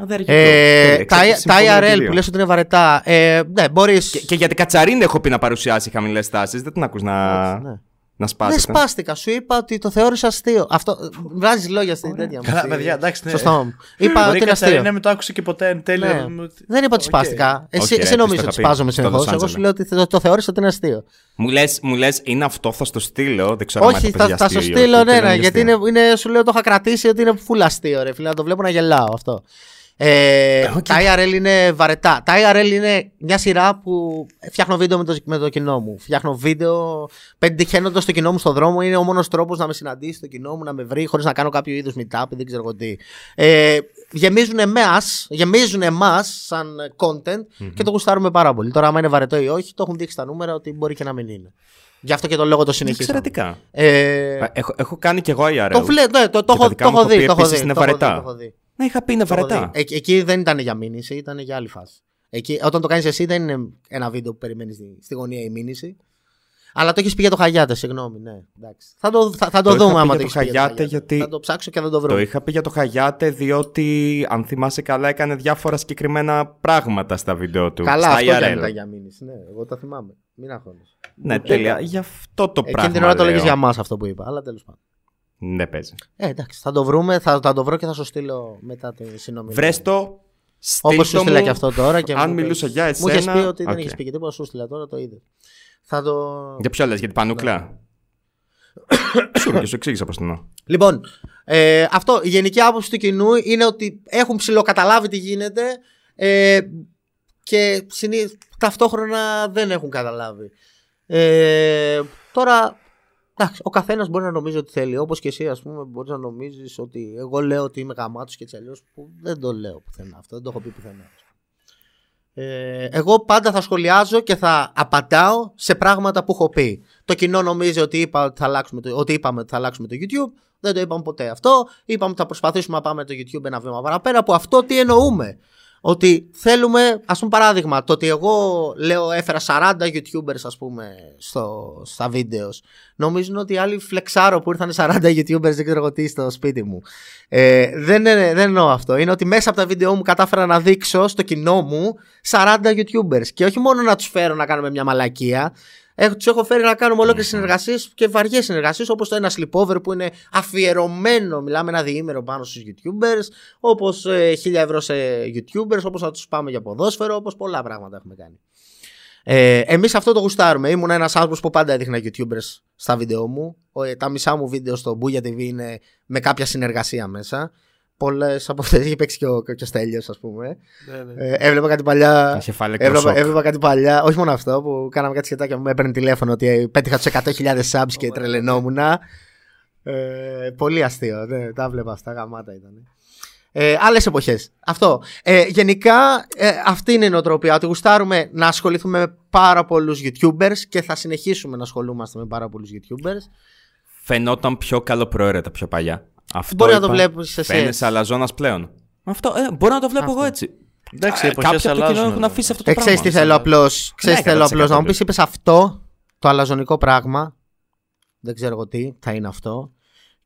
Α, there you go. Ε, Τέλεια, τα, εξαιρετικά. τα Συμφωνώ IRL κυρίω. που λες ότι είναι βαρετά. Ε, ναι, μπορεί. Και, και γιατί Κατσαρίν έχω πει να παρουσιάσει χαμηλές τάσεις, δεν την ακούς να, ναι. Να Δεν σπάσετε. σπάστηκα. Σου είπα ότι το θεώρησα αστείο. Αυτό. Βγάζεις λόγια στην τέτοια μου. Καλά, στη- παιδιά, εντάξει, ναι. Στο στόμα μου. Είπα Μπορεί ότι είναι η Κατσαρίνα αστείο. να μην το άκουσε και ποτέ εν τέλει. Ναι. μου- Δεν είπα ότι Οκ. σπάστηκα. Εσύ, Οκ, εσύ ρε, νομίζω το ότι είχα πει σπάζομαι στο συνεχώς. Los Εγώ Angeles. σου λέω ότι το, το θεώρησα ότι είναι αστείο. Μου λες, μου λες, είναι αυτό, θα στο στείλω. Δεν ξέρω αν Όχι, το θα, πες θα για σου αστείο ή στείλω, όχι, ναι, δεν ναι, είναι γιατί αστείο. είναι, είναι, σου λέω το είχα κρατήσει ότι είναι full αστείο, ρε φίλε. Να το βλέπω να γελάω αυτό. Ε, Τα IRL είναι βαρετά. Τα IRL είναι μια σειρά που φτιάχνω βίντεο με το, με το κοινό μου. Φτιάχνω βίντεο πετυχαίνοντα το κοινό μου στον δρόμο. Είναι ο μόνος τρόπος να με συναντήσει το κοινό μου, να με βρει χωρίς να κάνω κάποιο είδους meetup ή δεν ξέρω εγώ τι. Ε, γεμίζουν εμάς, γεμίζουν εμάς σαν content και το γουστάρουμε πάρα πολύ. Τώρα, άμα είναι βαρετό ή όχι, το έχουν δείξει τα νούμερα ότι μπορεί και να μην είναι. Γι' αυτό και το λόγο το συνεχίζω. Εξαιρετικά. Ε, Έχω, έχω κάνει κι εγώ IRL. το βλέπω, ναι, το, το, Και τα έχω, δικά το μου έχω έχω δει. πει Το έχω επίσης δει. είναι το έχω δει, βαρετά. το έχω δει. Ναι, είχα πει είναι Το έχω βαρετά. δει. Ε, εκεί δεν ήταν για μήνυση, ήταν για άλλη φάση. Εκεί, όταν το κάνεις εσύ, δεν είναι ένα βίντεο που περιμένεις στη, στη γωνία η μήνυση. Αλλά το έχεις πει για το Χαγιάτε, συγγνώμη. Ναι, εντάξει. Θα το, θα, θα το, Το είχα δούμε πει άμα για το το έχεις πει για Χαγιάτε, γιατί- Θα το ψάξω και θα το βρω. Το είχα πει για το Χαγιάτε διότι αν θυμάσαι καλά έκανε διάφορα συγκεκριμένα πράγματα στα βίντεο του. Καλά, στα αυτό IRL. δεν ήταν για μήνυση. Ναι, εγώ το θυμάμαι. Μην αγχώνεσαι. Ναι, τέλεια. Γι' αυτό το Εκείνη πράγμα. την ώρα το λέω. λέγε για μας αυτό που είπα, αλλά τέλος πάντων. Ναι, παίζει. Ε, εντάξει, θα το βρούμε, θα, θα το βρω και θα σου στείλω μετά τη συνομιλία. Βρες το. Όπως στείλ σου το στείλα μου. και αυτό τώρα. Και αν μου μιλούσα είπες- για Μου είχες εσένα, πει ότι δεν οκ. έχει πει και τίποτα, σου στείλα τώρα το είδε. Θα το. Για ποιο λες, για την πανούκλα; Σου και σου εξήγησα πώς την εννοώ. Λοιπόν, ε, αυτό, η γενική άποψη του κοινού είναι ότι έχουν ψηλοκαταλάβει τι γίνεται ε, και συνήθως, ταυτόχρονα δεν έχουν καταλάβει. Ε, τώρα, εντάξει, ο καθένας μπορεί να νομίζει ότι θέλει. Όπως και εσύ, ας πούμε, μπορείς να νομίζεις ότι εγώ λέω ότι είμαι γαμάτος και έτσι αλλιώ. Που δεν το λέω πουθενά αυτό, δεν το έχω πει πουθενά. Ε, εγώ πάντα θα σχολιάζω και θα απαντάω σε πράγματα που έχω πει. Το κοινό νομίζει ότι, είπα ότι, θα αλλάξουμε το, ότι είπαμε ότι θα αλλάξουμε το YouTube. Δεν το είπαμε ποτέ αυτό. Είπαμε ότι θα προσπαθήσουμε να πάμε το YouTube ένα βήμα παραπέρα. Από αυτό τι εννοούμε. Ότι θέλουμε, ας πούμε παράδειγμα, το ότι εγώ λέω έφερα 40 YouTubers ας πούμε στο, στα βίντεος. Νομίζουν ότι οι άλλοι φλεξάρω που ήρθαν 40 YouTubers δεν ξέρω εγώ τι στο σπίτι μου. Ε, δεν, είναι, δεν εννοώ αυτό. Είναι ότι μέσα από τα βίντεο μου κατάφερα να δείξω στο κοινό μου 40 YouTubers. Και όχι μόνο να τους φέρω να κάνουμε μια μαλακία. Έχω, τους έχω φέρει να κάνουμε ολόκληρες συνεργασίες και βαριές συνεργασίες όπως το ένα sleepover που είναι αφιερωμένο, μιλάμε ένα διήμερο πάνω στους YouTubers, όπως ε, 1000 ευρώ σε YouTubers, όπως να τους πάμε για ποδόσφαιρο, όπως πολλά πράγματα έχουμε κάνει. Ε, Εμείς αυτό το γουστάρουμε. Ήμουν ένας άνθρωπος που πάντα έδειχνα YouTubers στα βίντεο μου. Ο, ε, τα μισά μου βίντεο στο Booyah TV είναι με κάποια συνεργασία μέσα. Πολλές από αυτές έχει παίξει και ο, και ο Στέλιος, ας πούμε. Ναι, ναι. Ε, έβλεπα κάτι παλιά. Είχε φάει Έβλεπα, ηλεκτροσόκ. έβλεπα κάτι παλιά, όχι μόνο αυτό που κάναμε κάτι σχετάκια που με έπαιρνε τηλέφωνο ότι πέτυχα τους 100.000 subs και τρελαινόμουν. Ε, πολύ αστείο, ναι, τα βλέπα αυτά, γαμάτα ήταν. Ε, Άλλες εποχές. Αυτό. Ε, γενικά, ε, αυτή είναι η νοοτροπία. Ότι γουστάρουμε να ασχοληθούμε με πάρα πολλούς YouTubers και θα συνεχίσουμε να ασχολούμαστε με πάρα πολλούς YouTubers. Φαινόταν πιο καλοπροαίρετα πιο παλιά. Αυτό Μπορεί να το είπα, βλέπεις εσύ Φαίνεσαι έτσι. αλαζόνα πλέον. Αυτό, ε, μπορώ να το βλέπω εγώ έτσι. Εντάξει, οι Ε, εποχές Κάποιοι από το κοινό αλλάζουν, έχουν ναι. αφήσει αυτό το Ε, πράγμα. ξέρεις τι θέλω απλώς. Ξέρεις τι θέλω 100% απλώς. Να μου πεις, ναι. είπες αυτό το αλαζονικό πράγμα. Δεν ξέρω εγώ τι θα είναι αυτό.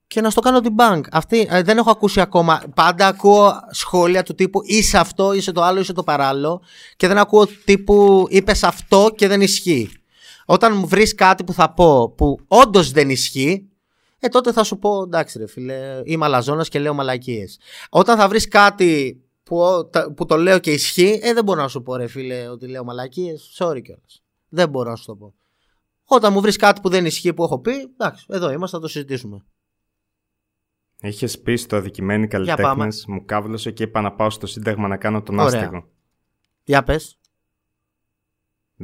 και να στο κάνω την bank. Αυτή, ε, δεν έχω ακούσει ακόμα. Πάντα ακούω σχόλια του τύπου είσαι αυτό, είσαι το άλλο, είσαι το παράλληλο. Και δεν ακούω τύπου είπες αυτό και δεν ισχύει. Όταν μου βρεις κάτι που θα πω που όντως δεν ισχύει, ε, τότε θα σου πω εντάξει, ρε φίλε, είμαι αλαζόνας και λέω μαλακίες. Όταν θα βρεις κάτι που, ο- τα- που το λέω και ισχύει, ε, δεν μπορώ να σου πω, ρε φίλε, ότι λέω μαλακίες. Sorry κιόλας. Δεν μπορώ να σου το πω. Όταν μου βρεις κάτι που δεν ισχύει που έχω πει, εντάξει, εδώ είμαστε, θα το συζητήσουμε. Είχε πει στο αδικημένοι πάμε. καλλιτέχνες, μου κάβλωσε και είπα να πάω στο Σύνταγμα να κάνω τον Ωραία. άστεγο. Για πες.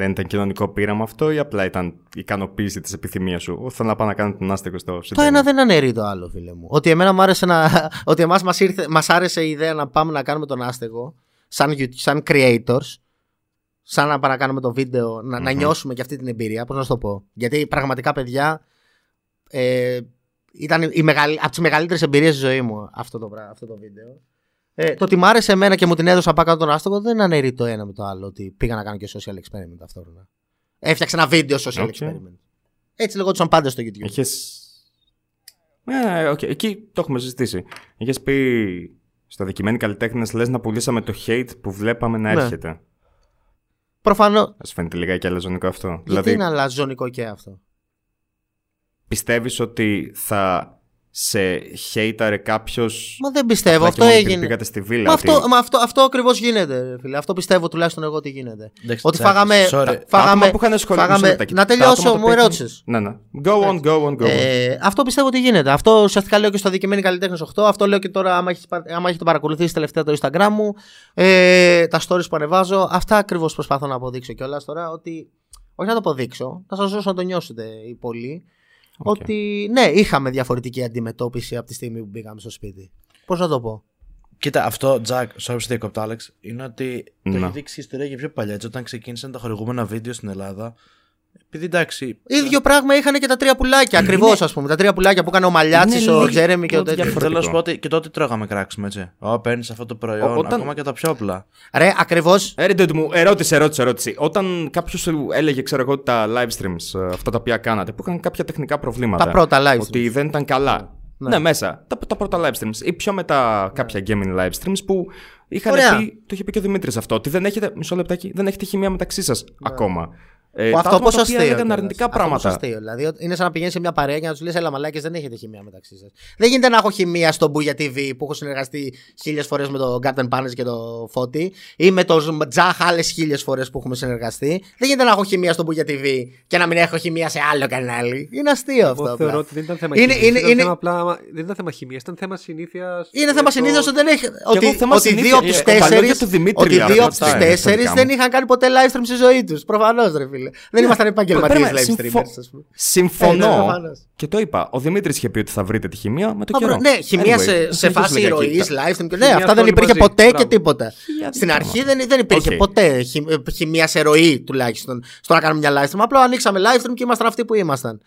Δεν ήταν κοινωνικό πείραμα αυτό ή απλά ήταν ικανοποίηση της επιθυμίας σου; «Ω, Θέλω να πάω να κάνω τον άστεγο στο Το Σύνταγμα. ένα δεν αναιρεί το άλλο, φίλε μου. Ότι εμένα μου άρεσε να. ότι εμάς μας μας άρεσε η ιδέα να πάμε να κάνουμε τον άστεγο σαν, YouTube- σαν creators. Σαν να πάμε να κάνουμε το βίντεο, να, να Μμμ. νιώσουμε και αυτή την εμπειρία. Πώς να σου το πω; Γιατί πραγματικά, παιδιά, ε, ήταν η μεγαλ... από τις μεγαλύτερες εμπειρίες τη ζωή μου αυτό το, πρά- αυτό το βίντεο. Ε, το ότι μ' άρεσε εμένα και μου την έδωσα πάω κάτω τον άστεγο δεν αναιρεί το ένα με το άλλο. Ότι πήγα να κάνω και social experiment ταυτόχρονα. Έφτιαξα ένα βίντεο social Οκ. experiment. Έτσι λεγόντουσαν πάντα στο YouTube. Είχες... Ε, οκ, Εκεί το έχουμε συζητήσει. Είχες πει στο αδικημένοι καλλιτέχνες, λες να πουλήσαμε το hate που βλέπαμε να Ναι. έρχεται. Προφανώ. Α φαίνεται λιγάκι αλαζονικό αυτό. Γιατί δηλαδή, είναι αλαζονικό και αυτό; πιστεύεις ότι θα σε χέιταρε κάποιος. Μα δεν πιστεύω, αυτό έγινε. Πήγατε στη βίλα. Μα ότι- αυτό, μα αυτό, αυτό ακριβώς γίνεται, ρε φίλε. Αυτό πιστεύω τουλάχιστον εγώ ότι γίνεται. Εντάξει, ότι τσακ, φάγαμε. sorry. Τα φάγαμε άτομα που είχαν σχολιάσει. φάγαμε- μισό λεπτάκι. να Τα τελειώσω, άτομα τα μου οποία είχαν- ερώτησες. Ναι, ναι. Go on, go on, go on. Ε, αυτό πιστεύω ότι γίνεται. Αυτό ουσιαστικά λέω και στο Δικαιωμένοι Καλλιτέχνες 8. Αυτό λέω και τώρα, άμα έχετε, πα- άμα έχετε παρακολουθήσει τελευταία το Instagram μου, ε, τα stories που ανεβάζω. Αυτά ακριβώς προσπαθώ να αποδείξω κιόλας τώρα. Ότι. Όχι να το αποδείξω, να σας δώσω να το νιώσετε οι πολλοί. Οκ. Ότι ναι, είχαμε διαφορετική αντιμετώπιση από τη στιγμή που μπήκαμε στο σπίτι. Πώς να το πω; Κοίτα, αυτό, Τζακ, sorry που σε διακόπτω, Άλεξ, είναι ότι το Να. έχει δείξει η ιστορία και πιο παλιά. Έτσι, όταν ξεκίνησαν τα χορηγούμενα βίντεο στην Ελλάδα, επειδή εντάξει. ίδιο πράγμα είχαν και τα τρία πουλάκια. Ακριβώς, ας πούμε. Τα τρία πουλάκια που έκανε ο Μαλιάτσης, Είναι ο λίγο Τζέρεμι και ο τέτοιος. διαφορετικό. Θέλω να σου πω ότι και τότε τρώγαμε κράξιμο, έτσι. Ω, παίρνεις αυτό το προϊόν, Ο- όταν- ακόμα και τα πιο απλά. Ρε, ακριβώς. Ε, ρε, dude μου, ερώτηση, ερώτηση, ερώτηση. Όταν κάποιος σου έλεγε, ξέρω εγώ, τα live streams, ε, αυτά τα οποία κάνατε, που είχαν κάποια τεχνικά προβλήματα. Τα πρώτα live streams. Ότι δεν ήταν καλά. Ναι, μέσα. Τα, τα πρώτα live streams. Ή πιο μετά κάποια gaming live streams που είχαν Ωραία. πει, το είχε πει και ο Δημήτρης αυτό, ότι δεν έχετε, μισό λεπτάκι, δεν έχετε χημεία μεταξύ σας ακόμα. Ε, Που τα αυτό άτομα πόσο τα οποία αστείο. έλεγαν κιόλας. αρνητικά Αυτό πράγματα. πόσο αστείο. Δηλαδή, ότι είναι σαν να πηγαίνεις σε μια παρέα και να τους λες: Ελά, μαλάκες, δεν έχετε χημεία μεταξύ σας. Δεν γίνεται να έχω χημεία στο Booyah TV που έχω συνεργαστεί χίλιες φορές με τον Garden Panes και το Φώτη ή με τον Τζαχ άλλες χίλιες φορές που έχουμε συνεργαστεί. Δεν γίνεται να έχω χημεία στο Booyah TV και να μην έχω χημεία σε άλλο κανάλι. Είναι αστείο αυτό. Εγώ απλά. θεωρώ ότι δεν ήταν θέμα Είναι- χημίας, είναι- ήταν είναι- θέμα απλά- δεν ήταν θέμα χημίας, ήταν θέμα συνήθειας. Είναι θέμα συνήθως ότι δεν έχει. Ότι, εγώ θέμα ότι δύο συνήθεια- από τους ε, τα τέσσερι. λόγια του Δημήτρη, Ότι δηλαδή, δύο από αυτά του είναι στα τέσσερις δικά μου. δεν είχαν κάνει ποτέ live stream στη ζωή τους. Προφανώς, ρε φίλε. Δεν ήμασταν επαγγελματίες Περίμενε, live συμφω- streamers, ας πούμε. Ε, ναι, Συμφωνώ. προφανώς. και το είπα. Ο Δημήτρης είχε πει ότι θα βρείτε τη χημεία με το Μα, καιρό. μπρο- Ναι, χημεία Anyway, σε, σε συνεχίζουμε φάση λιγάκι. ηρωή, Τα- live stream. και- Χημεία Ναι, αυτά δεν όλοι υπήρχε μαζί. ποτέ και Μπράβο. τίποτα. Χιλιάδες Στην πράγματα. αρχή δεν, δεν υπήρχε Οκ. ποτέ χη- ε, χημεία σε ροή τουλάχιστον στο να κάνουμε μια live stream. Απλά ανοίξαμε live stream και ήμασταν αυτοί που ήμασταν.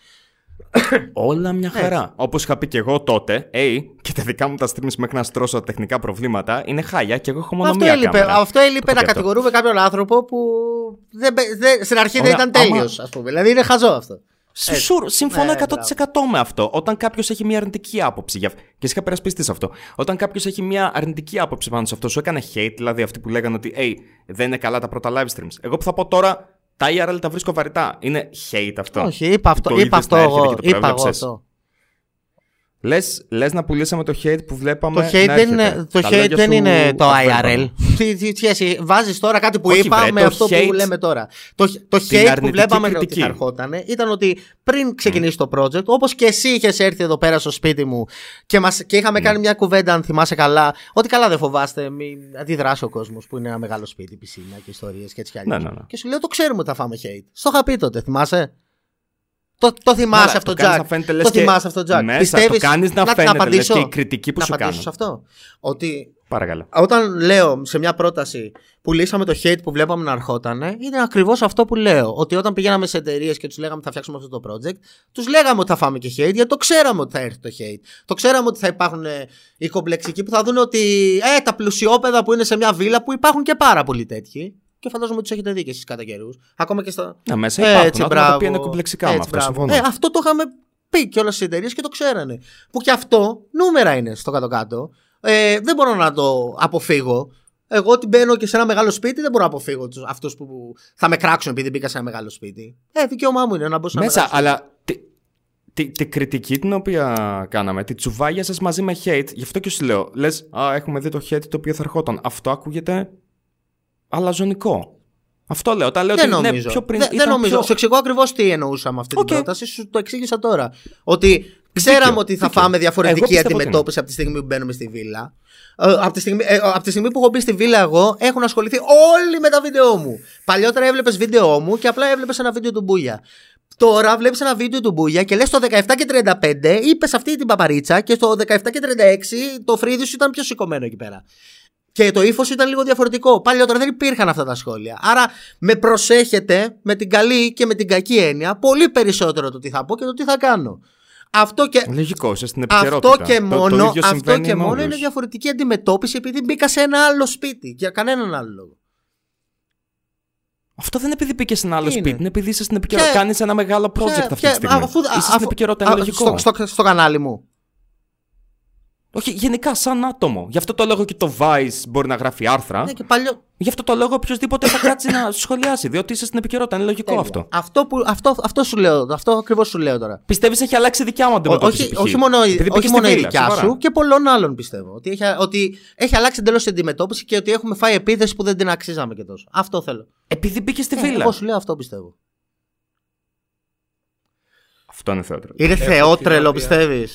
Όλα μια χαρά. Όπως είχα πει και εγώ τότε, hey, και τα δικά μου τα streams μέχρι να στρώσω τα τεχνικά προβλήματα είναι χάλια και εγώ έχω μόνο Αυτό μία έλειπε, κάμερα. αυτό έλειπε Το να πω και αυτό. κατηγορούμε κάποιον άνθρωπο που δεν, μπε- δεν- στην αρχή δεν Ωραία, ήταν τέλειος, άμα- ας πούμε. Δηλαδή είναι χαζό αυτό. Σου, σου, συμφωνώ Ναι, 100% με αυτό. Όταν κάποιος έχει μια αρνητική άποψη. για- Και εσύ είχα περασπιστείς σε αυτό. Όταν κάποιος έχει μια αρνητική άποψη πάνω σε αυτό, σου έκανε hate, δηλαδή αυτοί που λέγανε ότι hey, δεν είναι καλά τα πρώτα live streams. Εγώ που θα πω τώρα, τα IRL τα βρίσκω βαρετά. Είναι hate αυτό. Όχι, είπα αυτό, Το είπα είδες αυτό να έρχεται εγώ. και το Είπα εγώ προέβλεψες. αυτό. Λες, λες να πουλήσαμε το hate που βλέπαμε. Το hate να δεν, έρχεται. είναι, το Τα hate λόγια δεν σου είναι το αβέρβανα. IRL. Τι, τι σχέση, βάζεις τώρα κάτι που Όχι, είπα βρε, με το αυτό hate- που λέμε τώρα. Το, το Την hate που αρνητική βλέπαμε ότι κριτική. θα ερχόταν ήταν ότι πριν ξεκινήσει το project, όπως και εσύ είχες έρθει εδώ πέρα στο σπίτι μου και, μας, και είχαμε Ναι. κάνει μια κουβέντα, αν θυμάσαι καλά, ότι καλά δεν φοβάστε, μην αντιδράσει ο κόσμος που είναι ένα μεγάλο σπίτι, πισίνα και ιστορίες και έτσι κι αλλιώς. Ναι, ναι, ναι. Και σου λέω το ξέρουμε ότι θα φάμε hate. Στο είχα πει τότε, θυμάσαι; Το, το θυμάσαι Καλά, αυτό, το κάνεις Τζακ. να φαίνεται λες Το και θυμάσαι αυτό, Τζακ. μέσα, Πιστεύεις- το κάνεις να φαίνεται, λες απαντήσω; και η κριτική που να σου απαντήσω κάνω. σε αυτό. Ότι Παρακαλώ. όταν λέω σε μια πρόταση που λύσαμε το hate που βλέπαμε να ερχόταν, είναι ακριβώς αυτό που λέω. Ότι όταν πηγαίναμε σε εταιρείες και τους λέγαμε ότι θα φτιάξουμε αυτό το project, τους λέγαμε ότι θα φάμε και hate, γιατί το ξέραμε ότι θα έρθει το hate. Το ξέραμε ότι θα υπάρχουν ε, οι κομπλεξικοί που θα δουν ότι ε, τα πλουσιόπεδα που είναι σε μια βίλα που υπάρχουν και πάρα πολλοί τέτοιοι. Και φαντάζομαι ότι τους έχετε δει και εσείς κατά καιρούς. Ακόμα και στα. Ναι, μέσα υπάρχουν άτομα τα μπράβο. οποία είναι κομπλεξικά με Έτσι, αυτό. μπράβο. Συμφωνώ. Ε, αυτό το είχαμε πει και όλες τις εταιρείες και το ξέρανε. Που και αυτό νούμερα είναι στο κάτω-κάτω. Ε, δεν μπορώ να το αποφύγω. Εγώ ότι μπαίνω και σε ένα μεγάλο σπίτι δεν μπορώ να αποφύγω αυτούς που θα με κράξουν επειδή μπήκα σε ένα μεγάλο σπίτι. Ε, δικαίωμά μου είναι να μπω σε ένα Μέσα, μεγάλο σπίτι. αλλά τη, τη, τη κριτική την οποία κάναμε, τη τσουβάλιασα μαζί με hate, γι' αυτό και σου λέω, λες, Α, έχουμε δει το hate το οποίο θα ερχόταν. Αυτό ακούγεται αλαζονικό. Αυτό λέω. Όταν λέω Δεν ότι ναι, νομίζω. πιο πριν. δεν, ήταν δεν νομίζω. πιο- Σου εξηγώ ακριβώς τι εννοούσα με αυτή Οκ. την πρόταση. Σου το εξήγησα τώρα. Ότι ξέραμε Δίκιο, ότι θα δίκιο. φάμε Εγώ διαφορετική πιστεύω ότι αντιμετώπιση από τη στιγμή που μπαίνουμε στη βίλα. Ε, από, τη στιγμή, ε, από τη στιγμή που έχω μπει στη βίλα, εγώ έχουν ασχοληθεί όλοι με τα βίντεο μου. Παλιότερα έβλεπες βίντεο μου και απλά έβλεπες ένα βίντεο του Μπούγια. Τώρα βλέπεις ένα βίντεο του Μπούγια και λες το 17 και 35 είπες αυτή την παπαρίτσα και στο 17 και 36 το φρύδι σου ήταν πιο σηκωμένο εκεί πέρα. Και το ύφος ήταν λίγο διαφορετικό. Παλιότερα δεν υπήρχαν αυτά τα σχόλια. Άρα με προσέχετε με την καλή και με την κακή έννοια πολύ περισσότερο το τι θα πω και το τι θα κάνω. Αυτό και, Λογικό, είσαι στην επικαιρότητα. αυτό και Το- το μόνο, ίδιο αυτό συμβαίνει και με μόνος όλους. είναι διαφορετική αντιμετώπιση επειδή μπήκα σε ένα άλλο σπίτι. Για κανέναν άλλο λόγο. Αυτό δεν είναι επειδή πήγε σε ένα άλλο Τι σπίτι, είναι; είναι επειδή είσαι στην επικαιρότητα. Ποια- Κάνεις ένα μεγάλο project Ποια- αυτή ποια- τη στιγμή. αφού- είσαι στην αφού- επικαιρότητα, είναι α, λογικό. Στο, στο, στο κανάλι μου. Όχι, γενικά σαν άτομο. Γι' αυτό το λόγο και το Vice μπορεί να γράφει άρθρα. Ναι, και παλιό, Γι' αυτό το λόγο οποιοδήποτε θα κάτσει να σχολιάσει. Διότι είσαι στην επικαιρότητα. Είναι λογικό Τέλεια. αυτό. Αυτό, που, αυτό, αυτό σου λέω, αυτό ακριβώ σου λέω τώρα. Πιστεύει έχει αλλάξει η δικιά μου Ό, αντιμετώπιση. όχι, π.χ. όχι μόνο, Επειδή πήγε όχι στη μόνο η βίλα, δικιά σοβαρά. σου και πολλών άλλων πιστεύω. Ότι έχει, ότι έχει αλλάξει εντελώ η αντιμετώπιση και ότι έχουμε φάει επίθεση που δεν την αξίζαμε και τόσο. Αυτό θέλω. Επειδή μπήκε στη Ε, βίλα. εγώ σου λέω αυτό πιστεύω. Αυτό είναι θεότρελο. Είναι Έχω θεότρελο, την πιστεύει.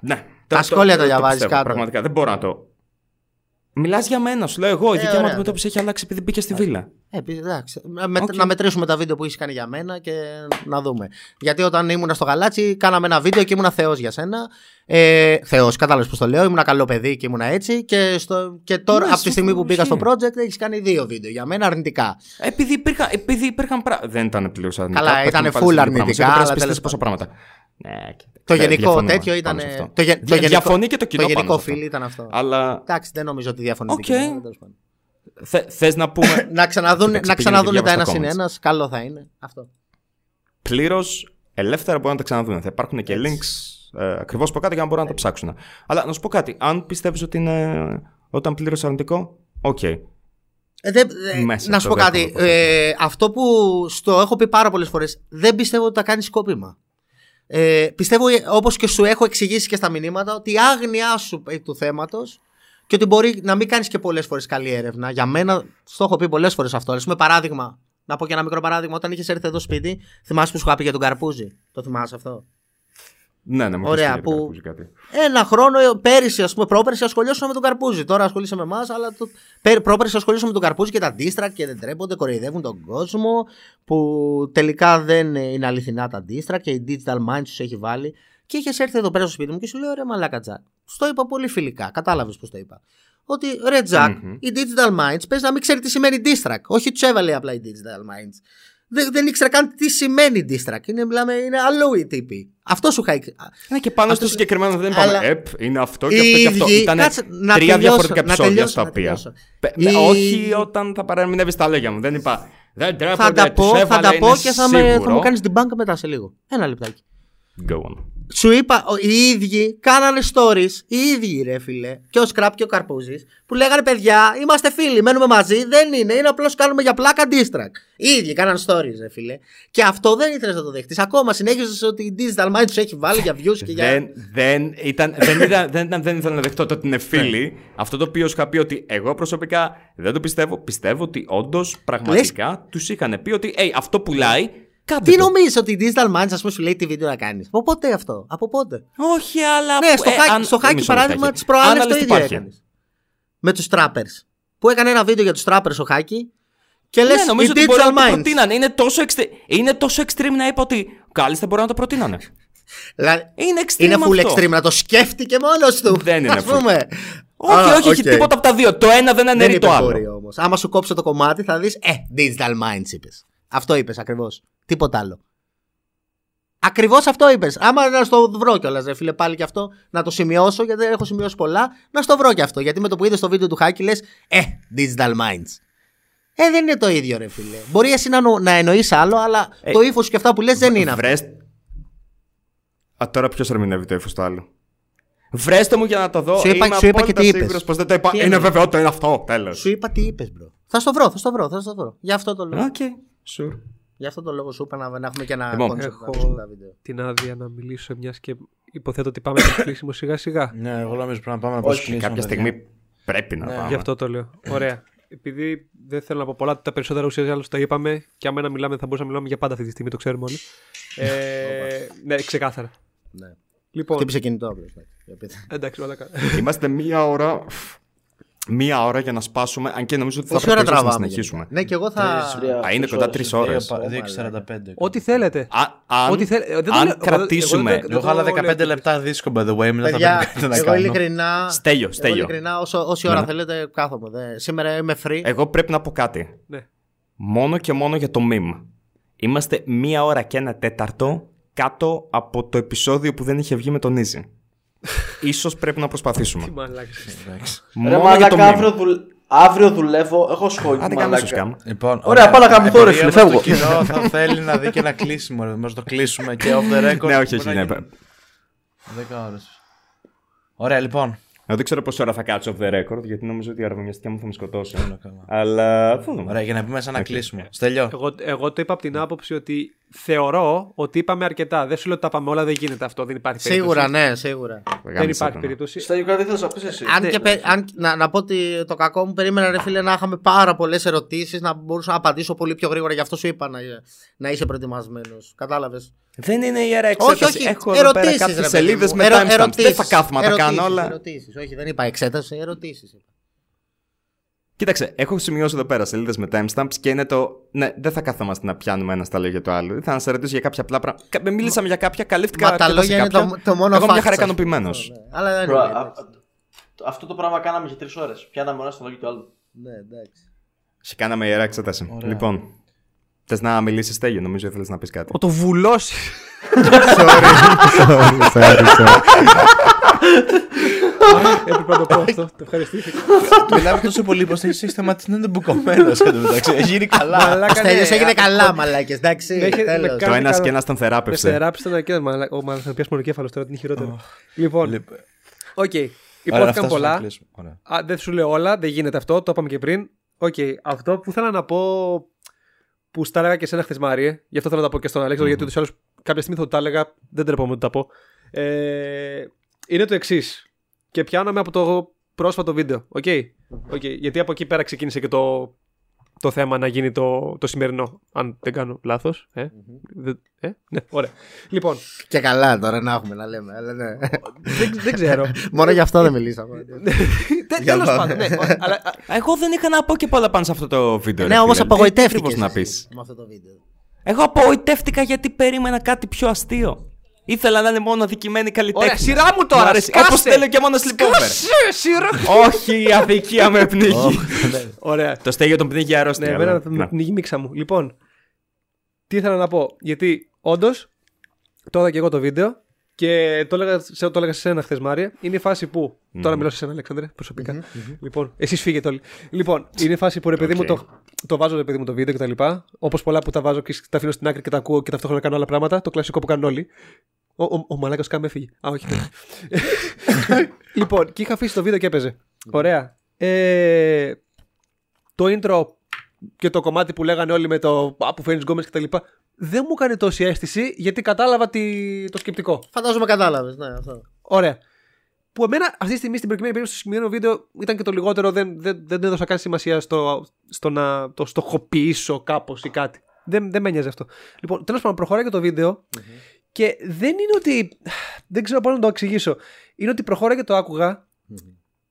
Ναι. Τα σχόλια τα διαβάζεις πιστεύω, κάτω. Πραγματικά δεν μπορώ να το. Μιλάς για μένα, σου λέω εγώ. Η Ε, δικιά μου ωραία. αντιμετώπιση έχει αλλάξει επειδή μπήκε στη βίλα. Ε, πει- εντάξει. Να, με- Οκ. να μετρήσουμε τα βίντεο που έχεις κάνει για μένα και να δούμε. Γιατί όταν ήμουν στο Γαλάτσι, κάναμε ένα βίντεο και ήμουν θεός για σένα. Ε, θεός, κατάλαβες πώς το λέω. Ήμουν καλό παιδί και ήμουν έτσι. Και, στο, και τώρα, Ναι, από τη στιγμή που μπήκα στο ισχύει. project, έχεις κάνει δύο βίντεο για μένα αρνητικά. Επειδή υπήρχαν, επειδή υπήρχαν πράγματα. Δεν ήταν πλήρως αρνητικά. Καλά, πρέπει ήταν να full βάλεις λίγο αρνητικά, πράγματα. αλλά Πρέπει να τέλος πιστέψεις πόσα πράγματα. Ναι, και- Το ε, γενικό διαφωνούμε τέτοιο πάνω ήταν. σε αυτό. Το, γε- το Δια- γενικό, Διαφωνεί και το κοινό Το πάνω γενικό σε αυτό. φίλ ήταν αυτό. Αλλά Εντάξει, δεν νομίζω ότι διαφωνεί. Οκ. το κοινό, τέλος πάντων. θε, θες να πούμε να ξαναδούν, Κοίταξε, να πήγαινε ξαναδούν και τα ένα διάβασα συν τα comments. ένας, καλό θα είναι. Αυτό. πλήρως ελεύθερα μπορούν να τα ξαναδούν. Θα υπάρχουν και links ε, ακριβώς από κάτω για να μπορούν να τα ψάξουν. Αλλά να σου πω κάτι. Αν πιστεύεις ότι είναι όταν πλήρω αρνητικό, οκ. Ε, δεν- ε, Μέσα, να σου το πω κάτι. δέχομαι, Ε, αυτό που στο έχω πει πάρα πολλές φορές, δεν πιστεύω ότι τα κάνεις σκόπιμα. Ε, πιστεύω, όπως και σου έχω εξηγήσει και στα μηνύματα, ότι η άγνοιά σου ε, του θέματος και ότι μπορεί να μην κάνεις και πολλές φορές καλή έρευνα. Για μένα, στο έχω πει πολλές φορές αυτό. Α πούμε, παράδειγμα, να πω και ένα μικρό παράδειγμα. Όταν είχες έρθει εδώ σπίτι, θυμάσαι που σου είχα πει για τον Καρπούζη. Το θυμάσαι αυτό; Ναι, ναι, μου Ωραία, πεις και που- για το κάτι. Ένα χρόνο, ε, πέρυσι, ας πούμε, πρόπερσι ασχολιώσαμε με τον Καρπούζη. Τώρα ασχολείσαι με εμάς, αλλά το... πέ- πρόπερσι ασχολείσαι με τον Καρπούζη και τα distract και δεν τρέπονται, κοροϊδεύουν τον κόσμο. Που τελικά δεν είναι αληθινά τα distract και η digital mind τους έχει βάλει. Και είχες έρθει εδώ πέρα στο σπίτι μου και σου λέω ρε Μαλάκα Τζακ. Στο είπα πολύ φιλικά, κατάλαβες πώς το είπα. Ότι ρε Τζακ, Μμμ. οι digital minds παίζει να μην ξέρει τι σημαίνει distract. Όχι τους έβαλε απλά οι digital minds. Δεν, δεν ήξερα καν τι σημαίνει distract. Είναι, μιλάμε, είναι αλλού οι τύποι. Αυτό σου είχα. εξ- Ναι, και πάνω Αυτό- στο συγκεκριμένο δεν είπαμε. Αλλά- Επ, είναι αυτό και Οι αυτό και αυτό. ίδιοι- Ήταν κάτσε, να τρία τελειώσω, διαφορετικά να επεισόδια τελειώσω, στα να οποία. τελειώσω. Πε- Οι- ναι, Όχι όταν θα παραμεινεύει τα λόγια μου. Δεν είπα. Δεν Θα τρέπονται, τα πω, τους θα έβαλε, τα πω είναι και θα, με, θα σίγουρο. μου κάνεις την μπάνκα μετά σε λίγο. Ένα λεπτάκι. Go on. Σου είπα, ο- οι ίδιοι κάνανε stories, οι ίδιοι ρε φίλε, και ο Σκραπ και ο Καρπούζης, που λέγανε παιδιά, είμαστε φίλοι, μένουμε μαζί. Δεν είναι, είναι απλώς κάνουμε για πλάκα distract. Οι ίδιοι κάνανε stories, ρε φίλε. Και αυτό δεν ήθελες να το δεχτείς. Ακόμα συνέχιζες ότι η Digital Mind του έχει βάλει για views και για. Δεν, δεν, ήταν, δεν, ήταν, δεν, ήταν, δεν ήθελα να δεχτώ το ότι είναι φίλοι. Ναι. Αυτό το οποίο σου είχα πει ότι εγώ προσωπικά δεν το πιστεύω. Πιστεύω ότι όντως πραγματικά τους είχαν πει ότι hey, αυτό πουλάει. Κάντε Τι το. νομίζεις ότι η Digital Minds, ας πούμε, σου λέει τι βίντεο να κάνεις; Από πότε αυτό, από πότε; Όχι, αλλά. Ναι, στο, ε, χάκι, αν- στο χάκι μισό παράδειγμα λεπτάκι. της προάλλες Αν το άλλες ίδιο υπάρχει. έκανες. Με τους trappers. Που έκανε ένα βίντεο για τους trappers ο χάκι και λες Ναι, νομίζω η ότι μπορεί να digital το minds. προτείνανε. Είναι τόσο, εξτρε... είναι τόσο extreme να είπα ότι κάλλιστα μπορεί να το προτείνανε. Δηλαδή, Είναι extreme είναι full αυτό. extreme να το σκέφτηκε μόνος του. Δεν είναι ας full. πούμε. Όχι, Α, όχι, όχι, οκ. τίποτα από τα δύο. Το ένα δεν Δεν αναιρεί είπε το άλλο. μπορεί όμως. Άμα σου κόψω το κομμάτι θα δεις. Ε, digital minds είπες. Αυτό είπες ακριβώς. Τίποτα άλλο. Ακριβώς αυτό είπες. Άμα να στο βρω κιόλας, ρε φίλε, πάλι κι αυτό, να το σημειώσω, γιατί δεν έχω σημειώσει πολλά, να στο βρω κι αυτό. Γιατί με το που είδες το βίντεο του Χάκη λες, Ε, Digital Minds. Ε, δεν είναι το ίδιο, ρε φίλε. Μπορεί εσύ να, νο- να εννοείς άλλο, αλλά Ε, το ύφος και αυτά που λες δεν είναι αυτό. Βρες, Α, τώρα ποιος ερμηνεύει το ύφος του άλλου. Βρέστε μου για να το δω. Σου είπα- Είμαι σου είπα και απόλυτα τι είπες. σίγουρος πως δεν το είπα. Τι είναι εννοείς; βεβαιότητα, είναι αυτό. Τέλος. Σου είπα τι είπες, bro. Θα στο βρω, θα στο βρω, θα στο βρω. Γι' αυτό το λόγο. Οκ, sure. Γι' αυτό το λόγο σου είπα να, να έχουμε και ένα Λοιπόν, concept έχω- να βρίσκουμε τα βίντεο. Την άδεια να μιλήσω μιας και υποθέτω ότι πάμε στο κλείσιμο σιγά σιγά. Ναι, εγώ νομίζω πρέπει να πάμε να Όχι, προσκλείσουμε. Κάποια παιδιά. στιγμή πρέπει να πάμε. Γι' αυτό το λέω. Ωραία. Επειδή δεν θέλω να πω πολλά, τα περισσότερα ουσιαστικά άλλως τα είπαμε και άμα να μιλάμε θα μπορούσαμε να μιλάμε για πάντα αυτή τη στιγμή, το ξέρουμε όλοι. ε, ναι, ξεκάθαρα. Ναι. Λοιπόν, Χτύπησε κινητό απλώς. εντάξει, μαλάκα. Είμαστε μία ώρα. Μία ώρα για να σπάσουμε. Αν και νομίζω ότι θα Πόση ώρα πρέπει ίσως να τραβάμε. συνεχίσουμε. γενικά; Ναι, και εγώ θα. Τρία- Α, είναι τρεις κοντά ώρες. τρεις ώρες. 2.45. Ό,τι θέλετε. Αν, Ό,τι θέλ- ε, δεν το αν λέω- εγώ δεν- κρατήσουμε. εγώ δεν- Εγώ άλλα το 15 λέω. λεπτά δίσκο by the way, μετά θα Παιδιά, πρέπει κάτι να εγώ κάνω. ειλικρινά. Στέλιο, Εγώ στέλιο. ειλικρινά, όσο, όση ώρα Ναι. θέλετε, κάθομαι. Δε. Σήμερα είμαι free. Εγώ πρέπει να πω κάτι. Ναι. Μόνο και μόνο για το meme. Είμαστε μία ώρα και ένα τέταρτο κάτω από το επεισόδιο που δεν είχε βγει με τον Easy. Ίσως πρέπει να προσπαθήσουμε. Τι μαλάκα. Εντάξει. Ρε Μόνο για το μαλάκα, meme. αύριο, δουλ... αύριο δουλεύω. Έχω σχόλιο. Άντε κάνε μαλάκα. το σκάμ. Λοιπόν, Ωραία, πάω να γαμηθώ, ρε, επειδή φίλε, όμως φεύγω. Το κοινό θα θέλει να δει και ένα κλείσιμο. ρε, Μας το κλείσουμε και off the record. Ναι, όχι, όχι. μπορεί Ναι. να γίνει 10 ώρες. Ωραία, λοιπόν. Εγώ δεν ξέρω πόση ώρα θα κάτσω off the record, γιατί νομίζω ότι η αρμονιαστική μου θα με σκοτώσει. καλά. Αλλά θα δούμε. Ωραία, για να πούμε σε ένα κλείσιμο. Στέλιο. Εγώ, εγώ το είπα από την άποψη ότι θεωρώ ότι είπαμε αρκετά. Δεν σου λέω ότι τα πάμε όλα, δεν γίνεται αυτό. Δεν υπάρχει Σίγουρα, περίπτωση. ναι, σίγουρα. Δεν Γάμισε υπάρχει το. περίπτωση. Στα Ιουκρανία τι θες να πεις εσύ; Αν Ναι. και, πε- αν, να, να πω ότι το κακό μου περίμενα, ρε φίλε, να είχαμε πάρα πολλές ερωτήσεις, να μπορούσα να απαντήσω πολύ πιο γρήγορα. Γι' αυτό σου είπα να, να είσαι προετοιμασμένος. Κατάλαβες; Δεν είναι ιερά Όχι, εξέταση. όχι. Έχω εδώ πέρα Ερωτήσεις, κάποιες ρε παιδί σελίδες μου. με Ερω- timestamps. Δεν ερωτήσεις, θα κάθομαι να τα κάνω ερωτήσεις, όλα. Ερωτήσεις. Όχι, δεν είπα εξέταση, ερωτήσεις. Κοίταξε, έχω σημειώσει εδώ πέρα σελίδες με timestamps και είναι το. Ναι, δεν θα καθόμαστε να πιάνουμε ένα στα λόγια του άλλου. Θα σα ρωτήσω για κάποια απλά πράγματα. Κα- Μίλησαμε για κάποια, καλύφθηκα. Μα τα αρκετά σε λόγια είναι κάποια. το, το μόνο Εγώ μια fact χαρά σας. ικανοποιημένος. Ναι, Αλλά δεν Bro, είναι. α- εντάξει. α- Αυτό το πράγμα κάναμε για τρεις ώρες. Πιάναμε ένα στο λόγιο του άλλου. Ναι, εντάξει. Σε κάναμε ιερά εξέταση. Ωραία. Λοιπόν, θες να μιλήσεις, Στέγιο, νομίζω ήθελε να πεις κάτι. Ο το βουλώσεις. Έπρεπε να το πω αυτό. Το ευχαριστήθηκα. Μιλάμε τόσο πολύ πως έχει σταματήσει να είναι μπουκωμένο εντωμεταξύ. Έχει γίνει καλά. Μαλάκα, Ο Στέλιος ναι. έγινε Α, καλά, μαλάκες, εντάξει. Με έχει- με τέλος. κάνει- Το ένα καλά. και ένα τον Με θεράπευσε. θεράπησε τον και μαλάκα. Ο μάλλον θα πιάσει μονοκέφαλο τώρα, την είναι χειρότερο. Λοιπόν, Λοιπόν, οκ. ωραία, Υπόθηκαν φτάσαμε να πολλά. κλείσουμε. Ωραία. Α, δεν σου λέω όλα, δεν γίνεται αυτό, το είπαμε και πριν. Οκ, αυτό που ήθελα να πω που στα έλεγα και εσένα χθες Μάριε, γι' αυτό θέλω να τα πω και στον αλεξανδρο γιατί ούτω ή άλλω κάποια στιγμή θα το τα έλεγα, δεν τρεπόμαι ότι τα πω. Ε, είναι το εξής. Και πιάνομαι από το πρόσφατο βίντεο. Οκ. Οκ, Γιατί από εκεί πέρα ξεκίνησε και το, το θέμα να γίνει το, το σημερινό. Αν δεν κάνω λάθος. Ε; Δεν- ε; Ναι, ωραία. Λοιπόν, Και καλά τώρα να έχουμε να λέμε. Αλλά ναι. δεν, δεν ξέρω. Μόνο γι' αυτό δεν μιλήσαμε. Τέλος πάντων, ναι. Αλλά, α, Εγώ δεν είχα να πω και πολλά πάνω σε αυτό το βίντεο. ρε Ναι, όμως φίλε. Τι απογοητεύτηκε. ακριβώς να πεις; Με αυτό το βίντεο. Εγώ απογοητεύτηκα γιατί περίμενα κάτι πιο αστείο. Ήθελα να είναι μόνο αδικημένοι καλλιτέχνε. Ωραία, σειρά μου τώρα, σκάσε. Όπω θέλω και μόνο sleepover. Σκάσε, σειρά. Όχι, η αδικία με πνίγει. Ωραία. Τον Στέλιο τον πνίγει Ναι, αρρώστια. εμένα αλλά- με να. πνίγει η μίξα μου. Λοιπόν, τι ήθελα να πω. Γιατί όντως το είδα και εγώ το βίντεο και το έλεγα, σε, το έλεγα σε ένα χθες Μάρια. Είναι η φάση που. Τώρα μιλάω σε εσένα, Αλέξανδρε, προσωπικά. Λοιπόν, εσείς φύγετε όλοι. Λοιπόν, είναι η φάση που ρε παιδί μου Οκ. το, το βάζω ρε παιδί μου το βίντεο κτλ. Όπως πολλά που τα βάζω και τα αφήνω στην άκρη και τα ακούω και ταυτόχρονα κάνω άλλα πράγματα. Το κλασικό που κάνουν όλοι. Ο, ο, ο μαλάκας κάμε έφυγε. Α, όχι. λοιπόν, και είχα αφήσει το βίντεο και έπαιζε. Ωραία. Ε, το intro και το κομμάτι που λέγανε όλοι με το «Α, που φέρνεις γκόμες κτλ. Δεν μου έκανε τόση αίσθηση γιατί κατάλαβα τη, το σκεπτικό. Φαντάζομαι κατάλαβες. Ναι, αυτό. Ωραία. Που εμένα αυτή τη στιγμή στην προκειμένη περίπτωση στο σημερινό βίντεο ήταν και το λιγότερο. Δεν, δεν, δεν έδωσα καν σημασία στο, στο να το στοχοποιήσω κάπως ή κάτι. Δεν, δεν με νοιάζει αυτό. Λοιπόν, τέλος πάντων, προχωράει και το βιντεο και δεν είναι ότι. Δεν ξέρω πώς να το εξηγήσω. Είναι ότι προχώράει και το άκουγα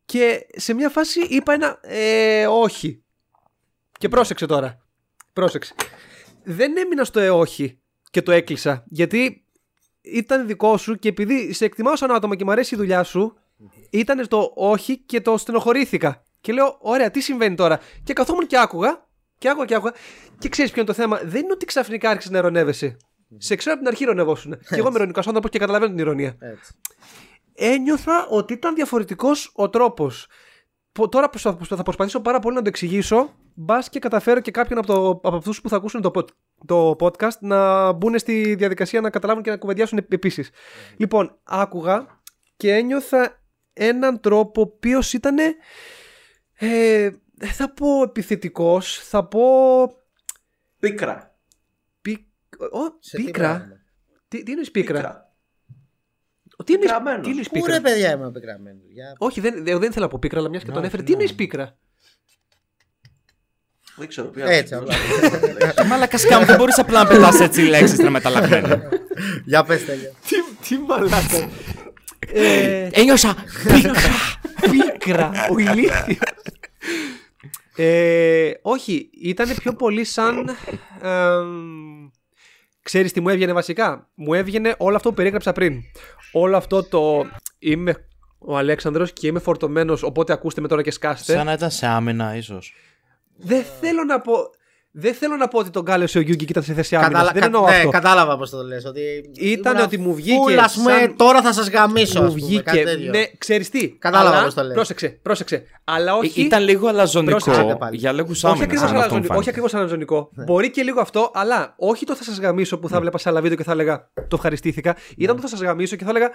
και σε μια φάση είπα ένα ε, όχι. Και πρόσεξε τώρα. Πρόσεξε. Δεν έμεινα στο ε, όχι και το έκλεισα. Γιατί ήταν δικό σου και επειδή σε εκτιμάω σαν άτομο και μου αρέσει η δουλειά σου, ήταν στο όχι και το στενοχωρήθηκα. Και λέω, ωραία, τι συμβαίνει τώρα; Και καθόμουν και άκουγα, και άκουγα και άκουγα. Και ξέρεις ποιο είναι το θέμα; Δεν είναι ότι ξαφνικά άρχισε να ειρωνεύεσαι. Σε ξέρω από την αρχή ειρωνεύόσουν. και εγώ είμαι ειρωνικό άνθρωπο και καταλαβαίνω την ηρωνία Έτσι. ένιωθα ότι ήταν διαφορετικός ο τρόπος πο- τώρα προσπα- προσπα- θα προσπαθήσω πάρα πολύ να το εξηγήσω. Μπας και καταφέρω και κάποιον από, το, από αυτούς που θα ακούσουν το, pod- το podcast να μπουν στη διαδικασία να καταλάβουν και να κουβεντιάσουν επίσης. Λοιπόν, άκουγα και ένιωθα έναν τρόπο ο οποίος ήταν. Ε, δεν θα πω επιθετικός, θα πω. Πίκρα. Πι... Ο, Σε τι πίκρα. πράγμα. Τι, τι εννοείς πίκρα; Πίκρα. Τι εννοείς- Πικραμένος. τι εννοείς Πού ρε πίκρα. παιδιά είμαι πικραμένος. Για... Όχι, δεν, δεν, δεν ήθελα να πω πίκρα, αλλά μιας και τον έφερε. Τι εννοείς πίκρα; Δεν ξέρω ποια. Έτσι, είναι. απλά. Μαλάκα σκάμ, δεν μπορείς απλά να πετάς έτσι λέξεις τρεμεταλλαγμένα. Για πες τέλεια. τι, τι μαλάκα. ε, Ένιωσα πίκρα. πίκρα. Ο ηλίθιος. ε, όχι, ήταν πιο πολύ σαν. εμ, ξέρεις τι μου έβγαινε βασικά; Μου έβγαινε όλο αυτό που περιέγραψα πριν. Όλο αυτό το. Είμαι ο Αλέξανδρος και είμαι φορτωμένος οπότε ακούστε με τώρα και σκάστε. Σαν να ήταν σε άμυνα, ίσως. Δεν θέλω να πω. Δεν θέλω να πω ότι τον κάλεσε ο Γιούγκη και ήταν σε θέση άμυνας. Κατάλα- Δεν κα- εννοώ ναι, αυτό. κατάλαβα πώς το λες ότι Ήταν ήμουνα ότι μου βγήκε full, ας πούμε, σαν- τώρα θα σας γαμίσω Μου ας πούμε, βγήκε. κάτι τέτοιο. Ναι, ξέρεις τι. Κατάλαβα Αλλά- πώς το λες. Πρόσεξε, πρόσεξε. Αλλά όχι. Ε, Ήταν λίγο αλαζονικό Πρόσεξε πάλι. για λόγους όχι άμυνας. ακριβώς αλαζονικό. Όχι ακριβώς αλαζονικό. Μπορεί και λίγο αυτό, αλλά όχι το θα σας γαμίσω που θα βλέπα σε άλλα βίντεο και θα έλεγα Το ευχαριστήθηκα. Ήταν το θα σας γαμίσω και θα έλεγα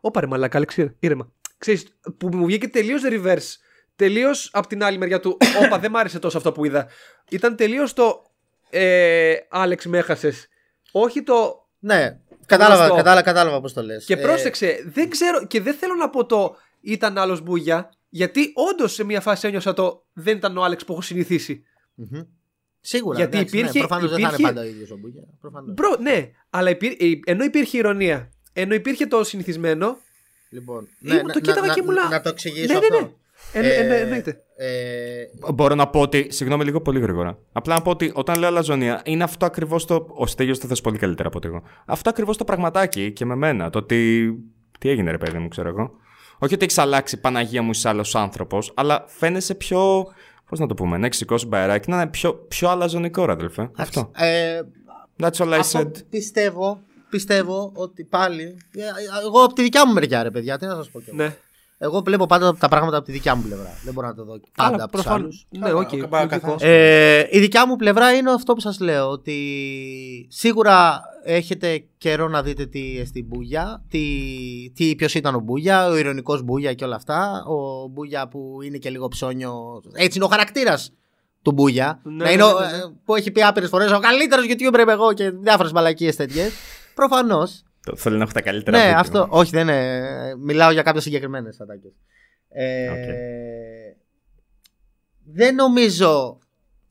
Ωπα ρε μαλάκα, Άλεξ, ήρεμα. Ξέρεις, που μου βγήκε τελείως reverse. Τελείως από την άλλη μεριά του. Όπα, δεν μ' άρεσε τόσο αυτό που είδα. Ήταν τελείως το. Ε, Άλεξ, με έχασες. Όχι το. Ναι, κατάλαβα, Γνωστό. κατάλαβα, κατάλαβα πώς το λες. Και Ε, πρόσεξε, δεν ξέρω και δεν θέλω να πω το ήταν άλλος μπούγια. Γιατί όντως σε μια φάση ένιωσα το δεν ήταν ο Άλεξ που έχω συνηθίσει. μμμ. Σίγουρα. Γιατί εντάξει, υπήρχε- Ναι, προφανώς δεν θα υπήρχε- είναι πάντα ο ίδιος ο Μπούγια. προφανώς. Μπρο, ναι, αλλά υπήρ, ε, ενώ υπήρχε ηρωνία, ενώ υπήρχε το συνηθισμένο. Λοιπόν, Ήμουν- ναι, το να- κοίταγα να- και ήμουνα- να- Να το εξηγήσω Ναι, ναι, ναι. αυτό. Ε, ε, ναι, εννοείται. ε, Μπορώ να πω ότι. Συγγνώμη, λίγο πολύ γρήγορα. Απλά να πω ότι όταν λέω αλαζονία, είναι αυτό ακριβώς το. Ο Στέγιο το θες πολύ καλύτερα από ότι εγώ. Αυτό ακριβώς το πραγματάκι και με μένα. Το ότι. Τι έγινε, ρε παιδί μου, ξέρω εγώ. Όχι ότι έχεις αλλάξει Παναγία μου, είσαι άλλος άνθρωπος, αλλά φαίνεσαι πιο. Πώς να το πούμε, να έχει σηκώσει μπαεράκι, να είναι πιο, πιο αλαζονικό, ρε αδελφέ. Αυτό. ε, That's all I αυτό said. πιστεύω, πιστεύω ότι πάλι. ε, Εγώ από τη δικιά μου μεριά, ρε παιδιά, τι να σας πω κι εγώ. Ναι. Εγώ βλέπω πάντα τα πράγματα από τη δικιά μου πλευρά. Δεν μπορώ να το δω πάντα Αλλά από τους προφανώς- άλλους. Ναι, οκ. Καλά, λογικό. καθένας. Ε, η δικιά μου πλευρά είναι αυτό που σας λέω ότι σίγουρα έχετε καιρό να δείτε τι στην Μπούγια τι, τι, ποιος ήταν ο Μπούγια, ο ειρωνικός Μπούγια και όλα αυτά ο Μπούγια που είναι και λίγο ψώνιο έτσι είναι ο χαρακτήρας του Μπούγια Ναι, να είναι ο- ναι, ναι, ναι. ε, που έχει πει άπειρες φορές ο καλύτερος YouTuber είμαι εγώ και διάφορες μαλακίες τέτοιες προφανώς Το- Θέλω να έχω τα καλύτερα ναι, βίντεο. αυτό. Όχι, δεν είναι. Μιλάω για κάποιες συγκεκριμένες ατάκες. Ε, Οκ. Δεν νομίζω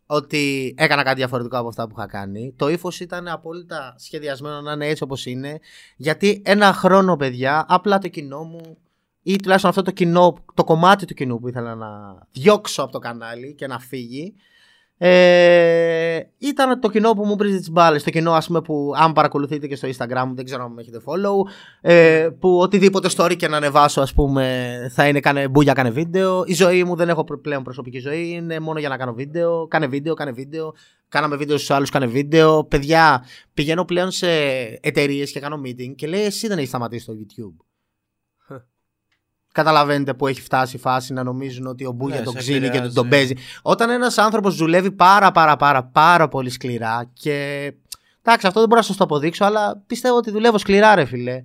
ότι έκανα κάτι διαφορετικό από αυτά που είχα κάνει. Το ύφος ήταν απόλυτα σχεδιασμένο να είναι έτσι όπως είναι. Γιατί ένα χρόνο, παιδιά, απλά το κοινό μου ή τουλάχιστον αυτό το κοινό, το κομμάτι του κοινού που ήθελα να διώξω από το κανάλι και να φύγει. Ε, ήταν το κοινό που μου μπρίζει τις μπάλες. Το κοινό, ας πούμε, που αν παρακολουθείτε και στο Instagram, δεν ξέρω αν με έχετε follow, ε, που οτιδήποτε story και να ανεβάσω, ας πούμε, θα είναι κάνε, μπούγια, κάνε βίντεο. Η ζωή μου δεν έχω προ- πλέον προσωπική ζωή, είναι μόνο για να κάνω βίντεο. Κάνε βίντεο, κάνε βίντεο. Κάναμε βίντεο στους άλλους, κάνε βίντεο. Παιδιά, πηγαίνω πλέον σε εταιρείες και κάνω meeting και λέει, Εσύ δεν έχεις σταματήσει το YouTube. Καταλαβαίνετε που έχει φτάσει η φάση να νομίζουν ότι ο Μπούγια Ναι, τον σε ξύνει και επηρεάζει. τον παίζει. Όταν ένας άνθρωπος δουλεύει πάρα πάρα πάρα πάρα πολύ σκληρά και. Εντάξει, αυτό δεν μπορώ να σας το αποδείξω, αλλά πιστεύω ότι δουλεύω σκληρά, ρε φιλέ.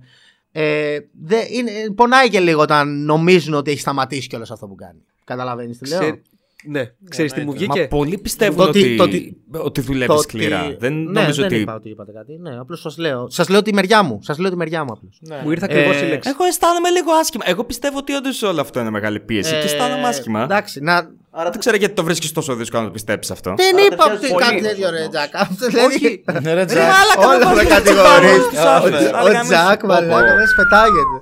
Ε, δε, είναι, πονάει και λίγο όταν νομίζουν ότι έχει σταματήσει κιόλας αυτό που κάνει. Καταλαβαίνεις τι λέω; Ξέ- Ναι, ξέρεις τι μου εννοείται. βγήκε; Μα πολλοί πιστεύουν Το ότι- ότι, το ότι- ότι δουλεύεις Το ότι- σκληρά. Δεν ναι, νομίζω δεν ότι. είπα ότι είπατε κάτι. Ναι, απλώς σας λέω. Σας λέω τη μεριά μου. Σας λέω τη μεριά μου απλώς. Ναι. Μου ήρθε ακριβώς Ε, η λέξη. Εγώ αισθάνομαι λίγο άσχημα. Εγώ πιστεύω ότι όντως όλο αυτό είναι μεγάλη πίεση και αισθάνομαι άσχημα. Ε, Εντάξει, να, Άρα Δεν ξέρω γιατί το βρίσκεις τόσο δύσκολο να το πιστέψεις αυτό. Δεν Άρα είπα ταιριάζει ότι πολύ. κάτι τέτοιο ρε Τζακ. Όχι. Ναι, ρε, Τζακ. Όλα με κατηγορείς. άλλους. Ο Τζακ μαλάκα δεν σπετάγεται.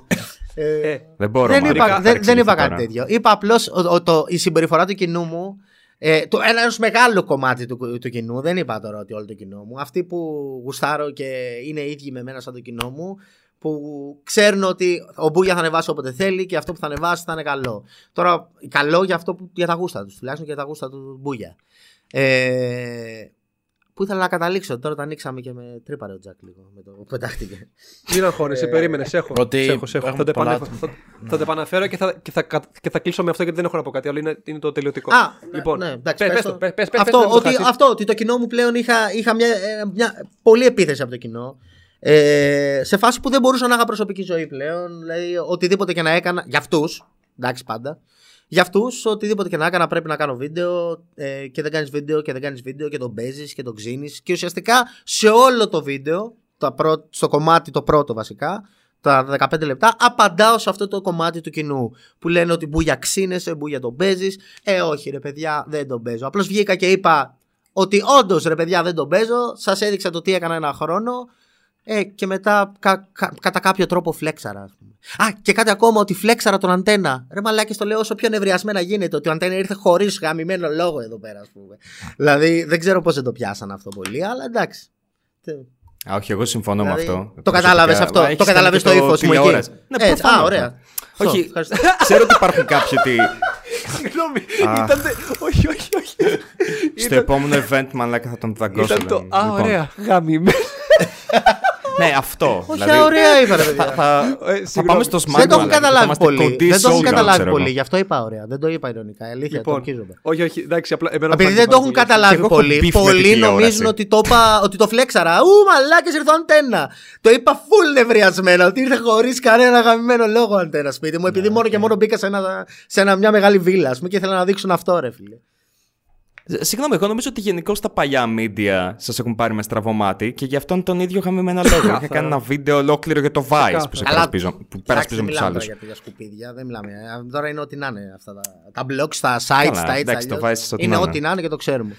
Ε, Ε, Δεν μπορώ. Δεν μάλλον, είπα, να δεν, δεν παρεξηγηθώ είπα τώρα. κάτι τέτοιο. Είπα απλώς η συμπεριφορά του κοινού μου. Ε, το, ένα ένας μεγάλο κομμάτι του, του κοινού. Δεν είπα τώρα ότι όλο το κοινό μου. Αυτοί που γουστάρω και είναι ίδιοι με μένα σαν το κοινό μου. Που ξέρουν ότι ο Μπούγια θα ανεβάσει όποτε θέλει και αυτό που θα ανεβάσει θα είναι καλό. Τώρα, καλό για αυτό που, για τα γούστα τους, τουλάχιστον για τα γούστα του Μπούγια. Ε, Που ήθελα να καταλήξω. Τώρα το ανοίξαμε και με τρύπαρε ο Τζακ λίγο. Με το που πετάχτηκε. Μην αγχώνεσαι, περίμενες. Έχω. Ότι σε έχω, σε έχω. έχουμε Θα το πολλά- επανέφερω- θα- Θα το επαναφέρω και θα, και, θα, κα- και θα κλείσω με αυτό γιατί δεν έχω να πω κάτι άλλο. Είναι, είναι το τελειωτικό. Α, λοιπόν, ναι, εντάξει, πες, πες πες το. το. Πες, πες, πες, αυτό, πες, μην το ότι, χάσεις. αυτό, ότι το κοινό μου πλέον είχα, είχα μια, ε, μια πολλή επίθεση από το κοινό. Ε, σε φάση που δεν μπορούσα να είχα προσωπική ζωή πλέον. Δηλαδή, οτιδήποτε και να έκανα. Για αυτούς. Εντάξει, πάντα. Για αυτούς, οτιδήποτε και να έκανα πρέπει να κάνω βίντεο ε, και δεν κάνεις βίντεο και δεν κάνεις βίντεο και τον παίζεις και τον ξύνεις. Και ουσιαστικά σε όλο το βίντεο, τα πρω- στο κομμάτι το πρώτο βασικά, τα 15 λεπτά, απαντάω σε αυτό το κομμάτι του κοινού. Που λένε ότι μπούγια ξύνεσαι, μπούγια τον παίζεις. Ε, όχι ρε παιδιά, δεν τον παίζω. Απλώς βγήκα και είπα ότι όντως ρε παιδιά δεν τον παίζω. Σας έδειξα το τι έκανα ένα χρόνο. Ε, και μετά κα- κα- κατά κάποιο τρόπο φλέξαρα. ας πούμε. Α, και κάτι ακόμα ότι φλέξαρα τον αντένα. Ρε μαλάκι, το λέω όσο πιο νευριασμένα γίνεται. Ότι ο αντένα ήρθε χωρίς γαμημένο λόγο εδώ πέρα, ας πούμε. δηλαδή δεν ξέρω πώς δεν το πιάσαν αυτό πολύ, αλλά εντάξει. Τι- Α, όχι, εγώ συμφωνώ Δηλαδή, με αυτό. το Προσωπικά. κατάλαβες αυτό, Μα έχεις το κατάλαβες κάνει το και ύφος μου εκεί. τηλεόραση. Ναι, Ε, προφανώς. α, ωραία. Αυτό, Όχι, ευχαριστώ. ξέρω ότι υπάρχουν κάποιοι ότι Συγγνώμη, Α. ήταν. Όχι, όχι, όχι. στο επόμενο event μαλάκα θα τον δαγκώσω. Ήταν το. λέμε. Α, Λοιπόν, ωραία. Γαμημένο. Ναι, αυτό. Όχι, δηλαδή, ωραία είπα ρε παιδιά. θα, θα, Ε, θα συγγνώμη. πάμε στο smart Δεν το έχουν μαλάκα, θα καταλάβει είμαστε πολύ. κοντοί Δεν το έχουν showgirl, καταλάβει ξέρω πολύ. εγώ. Γι' αυτό είπα ωραία. Δεν το είπα ηρωνικά. Αλήθεια, το Λοιπόν, ορκίζομαι. όχι, όχι, εντάξει, απλά εμένα Επειδή φάνηκε δεν το έχουν πάρα πολύ. καταλάβει Και εγώ έχω πολύ, beef με τη πολλοί τηλεόραση. νομίζουν ότι το, είπα, ότι το φλέξαρα. Ου, μαλάκες ήρθε ο αντένα. Το είπα full νευριασμένα, ότι ήρθε χωρίς κανένα αγαπημένο λόγο ο αντένας σπίτι μου, επειδή μόνο και μόνο μπήκα σε, ένα, σε ένα, μια μεγάλη βίλα, ας πούμε, και ήθελα να δείξουν αυτό, ρε φίλε. Ε, Συγγνώμη, εγώ νομίζω ότι γενικώς τα παλιά media σας έχουν πάρει με στραβωμάτι και γι' αυτόν τον ίδιο είχαμε με ένα λόγο. Είχα κάνει ένα βίντεο ολόκληρο για το Vice που, σε Καλά. περασπίζω, που περασπίζω με τους μιλάμε άλλους. τώρα για τέτοια σκουπίδια, δεν μιλάμε. Ε, Τώρα είναι ό,τι να είναι αυτά τα, τα blogs, τα sites, Καλά, τα έτσι. εντάξει, το αλλιώς. βάζεις ό,τι Είναι να είναι. ό,τι να είναι και το ξέρουμε.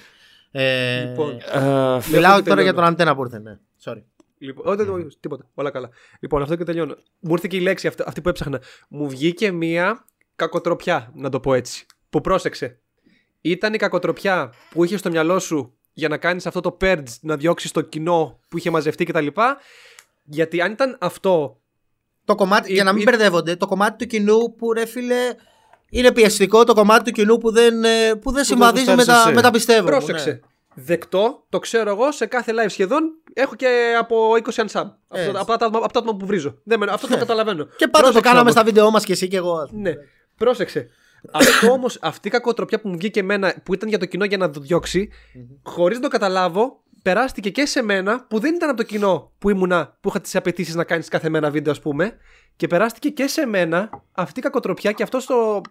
Ε, Λοιπόν, Ε, μιλάω και τώρα τελειώνω. για τον αντένα που ήρθε, ναι. Sorry. Λοιπόν, όχι, δεν- όχι, τίποτα. Όλα καλά. Λοιπόν, αυτό και τελειώνω. Μου ήρθε και η λέξη αυτή, αυτή που έψαχνα. Μου βγήκε μία κακοτροπιά, να το πω έτσι. Που πρόσεξε. Ήταν η κακοτροπιά που είχες στο μυαλό σου για να κάνεις αυτό το purge, να διώξεις το κοινό που είχε μαζευτεί κτλ. Γιατί αν ήταν αυτό. Το κομμάτι, Ή- για να μην ή- μπερδεύονται, το κομμάτι του κοινού που ρε φίλε είναι πιεστικό, το κομμάτι του κοινού που δεν, ε, που δεν συμβαδίζει με γουστάρεις τα, εσύ. με τα πιστεύω. μου, Πρόσεξε. ναι. Δεκτό, το ξέρω εγώ σε κάθε live σχεδόν. Έχω και από 20 unsub. Έτσι. Από, από, τα άτομα- από τα άτομα που βρίζω. Δεν, με- αυτό το καταλαβαίνω. Και πάντα το Πρόσεξε κάναμε όμως. στα βίντεό μας και εσύ και εγώ. ας πούμε. Ναι, πρόσεξε. Αυτό όμως, αυτή η κακοτροπιά που μου βγήκε εμένα, που ήταν για το κοινό για να το διώξει, χωρίς να το καταλάβω, περάστηκε και σε μένα που δεν ήταν από το κοινό που ήμουνα, που είχα τις απαιτήσεις να κάνεις κάθε μένα βίντεο, ας πούμε. Και περάστηκε και σε μένα αυτή η κακοτροπιά και αυτό το.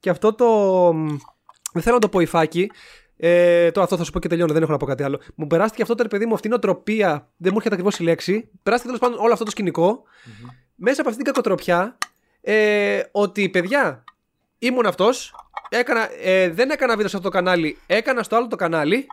Και αυτό το. μ, Δεν θέλω να το πω υφάκι. Ε, τώρα αυτό θα σου πω και τελειώνω, δεν έχω να πω κάτι άλλο. Μου περάστηκε αυτό το ρε παιδί μου, αυτή η νοοτροπία. Δεν μου έρχεται ακριβώς η λέξη. Περάστηκε τέλος πάντων όλο αυτό το σκηνικο Μέσα από αυτή την κακοτροπιά. Ε, ότι παιδιά, ήμουν αυτός. Έκανα, ε, δεν έκανα βίντεο σε αυτό το κανάλι. Έκανα στο άλλο το κανάλι.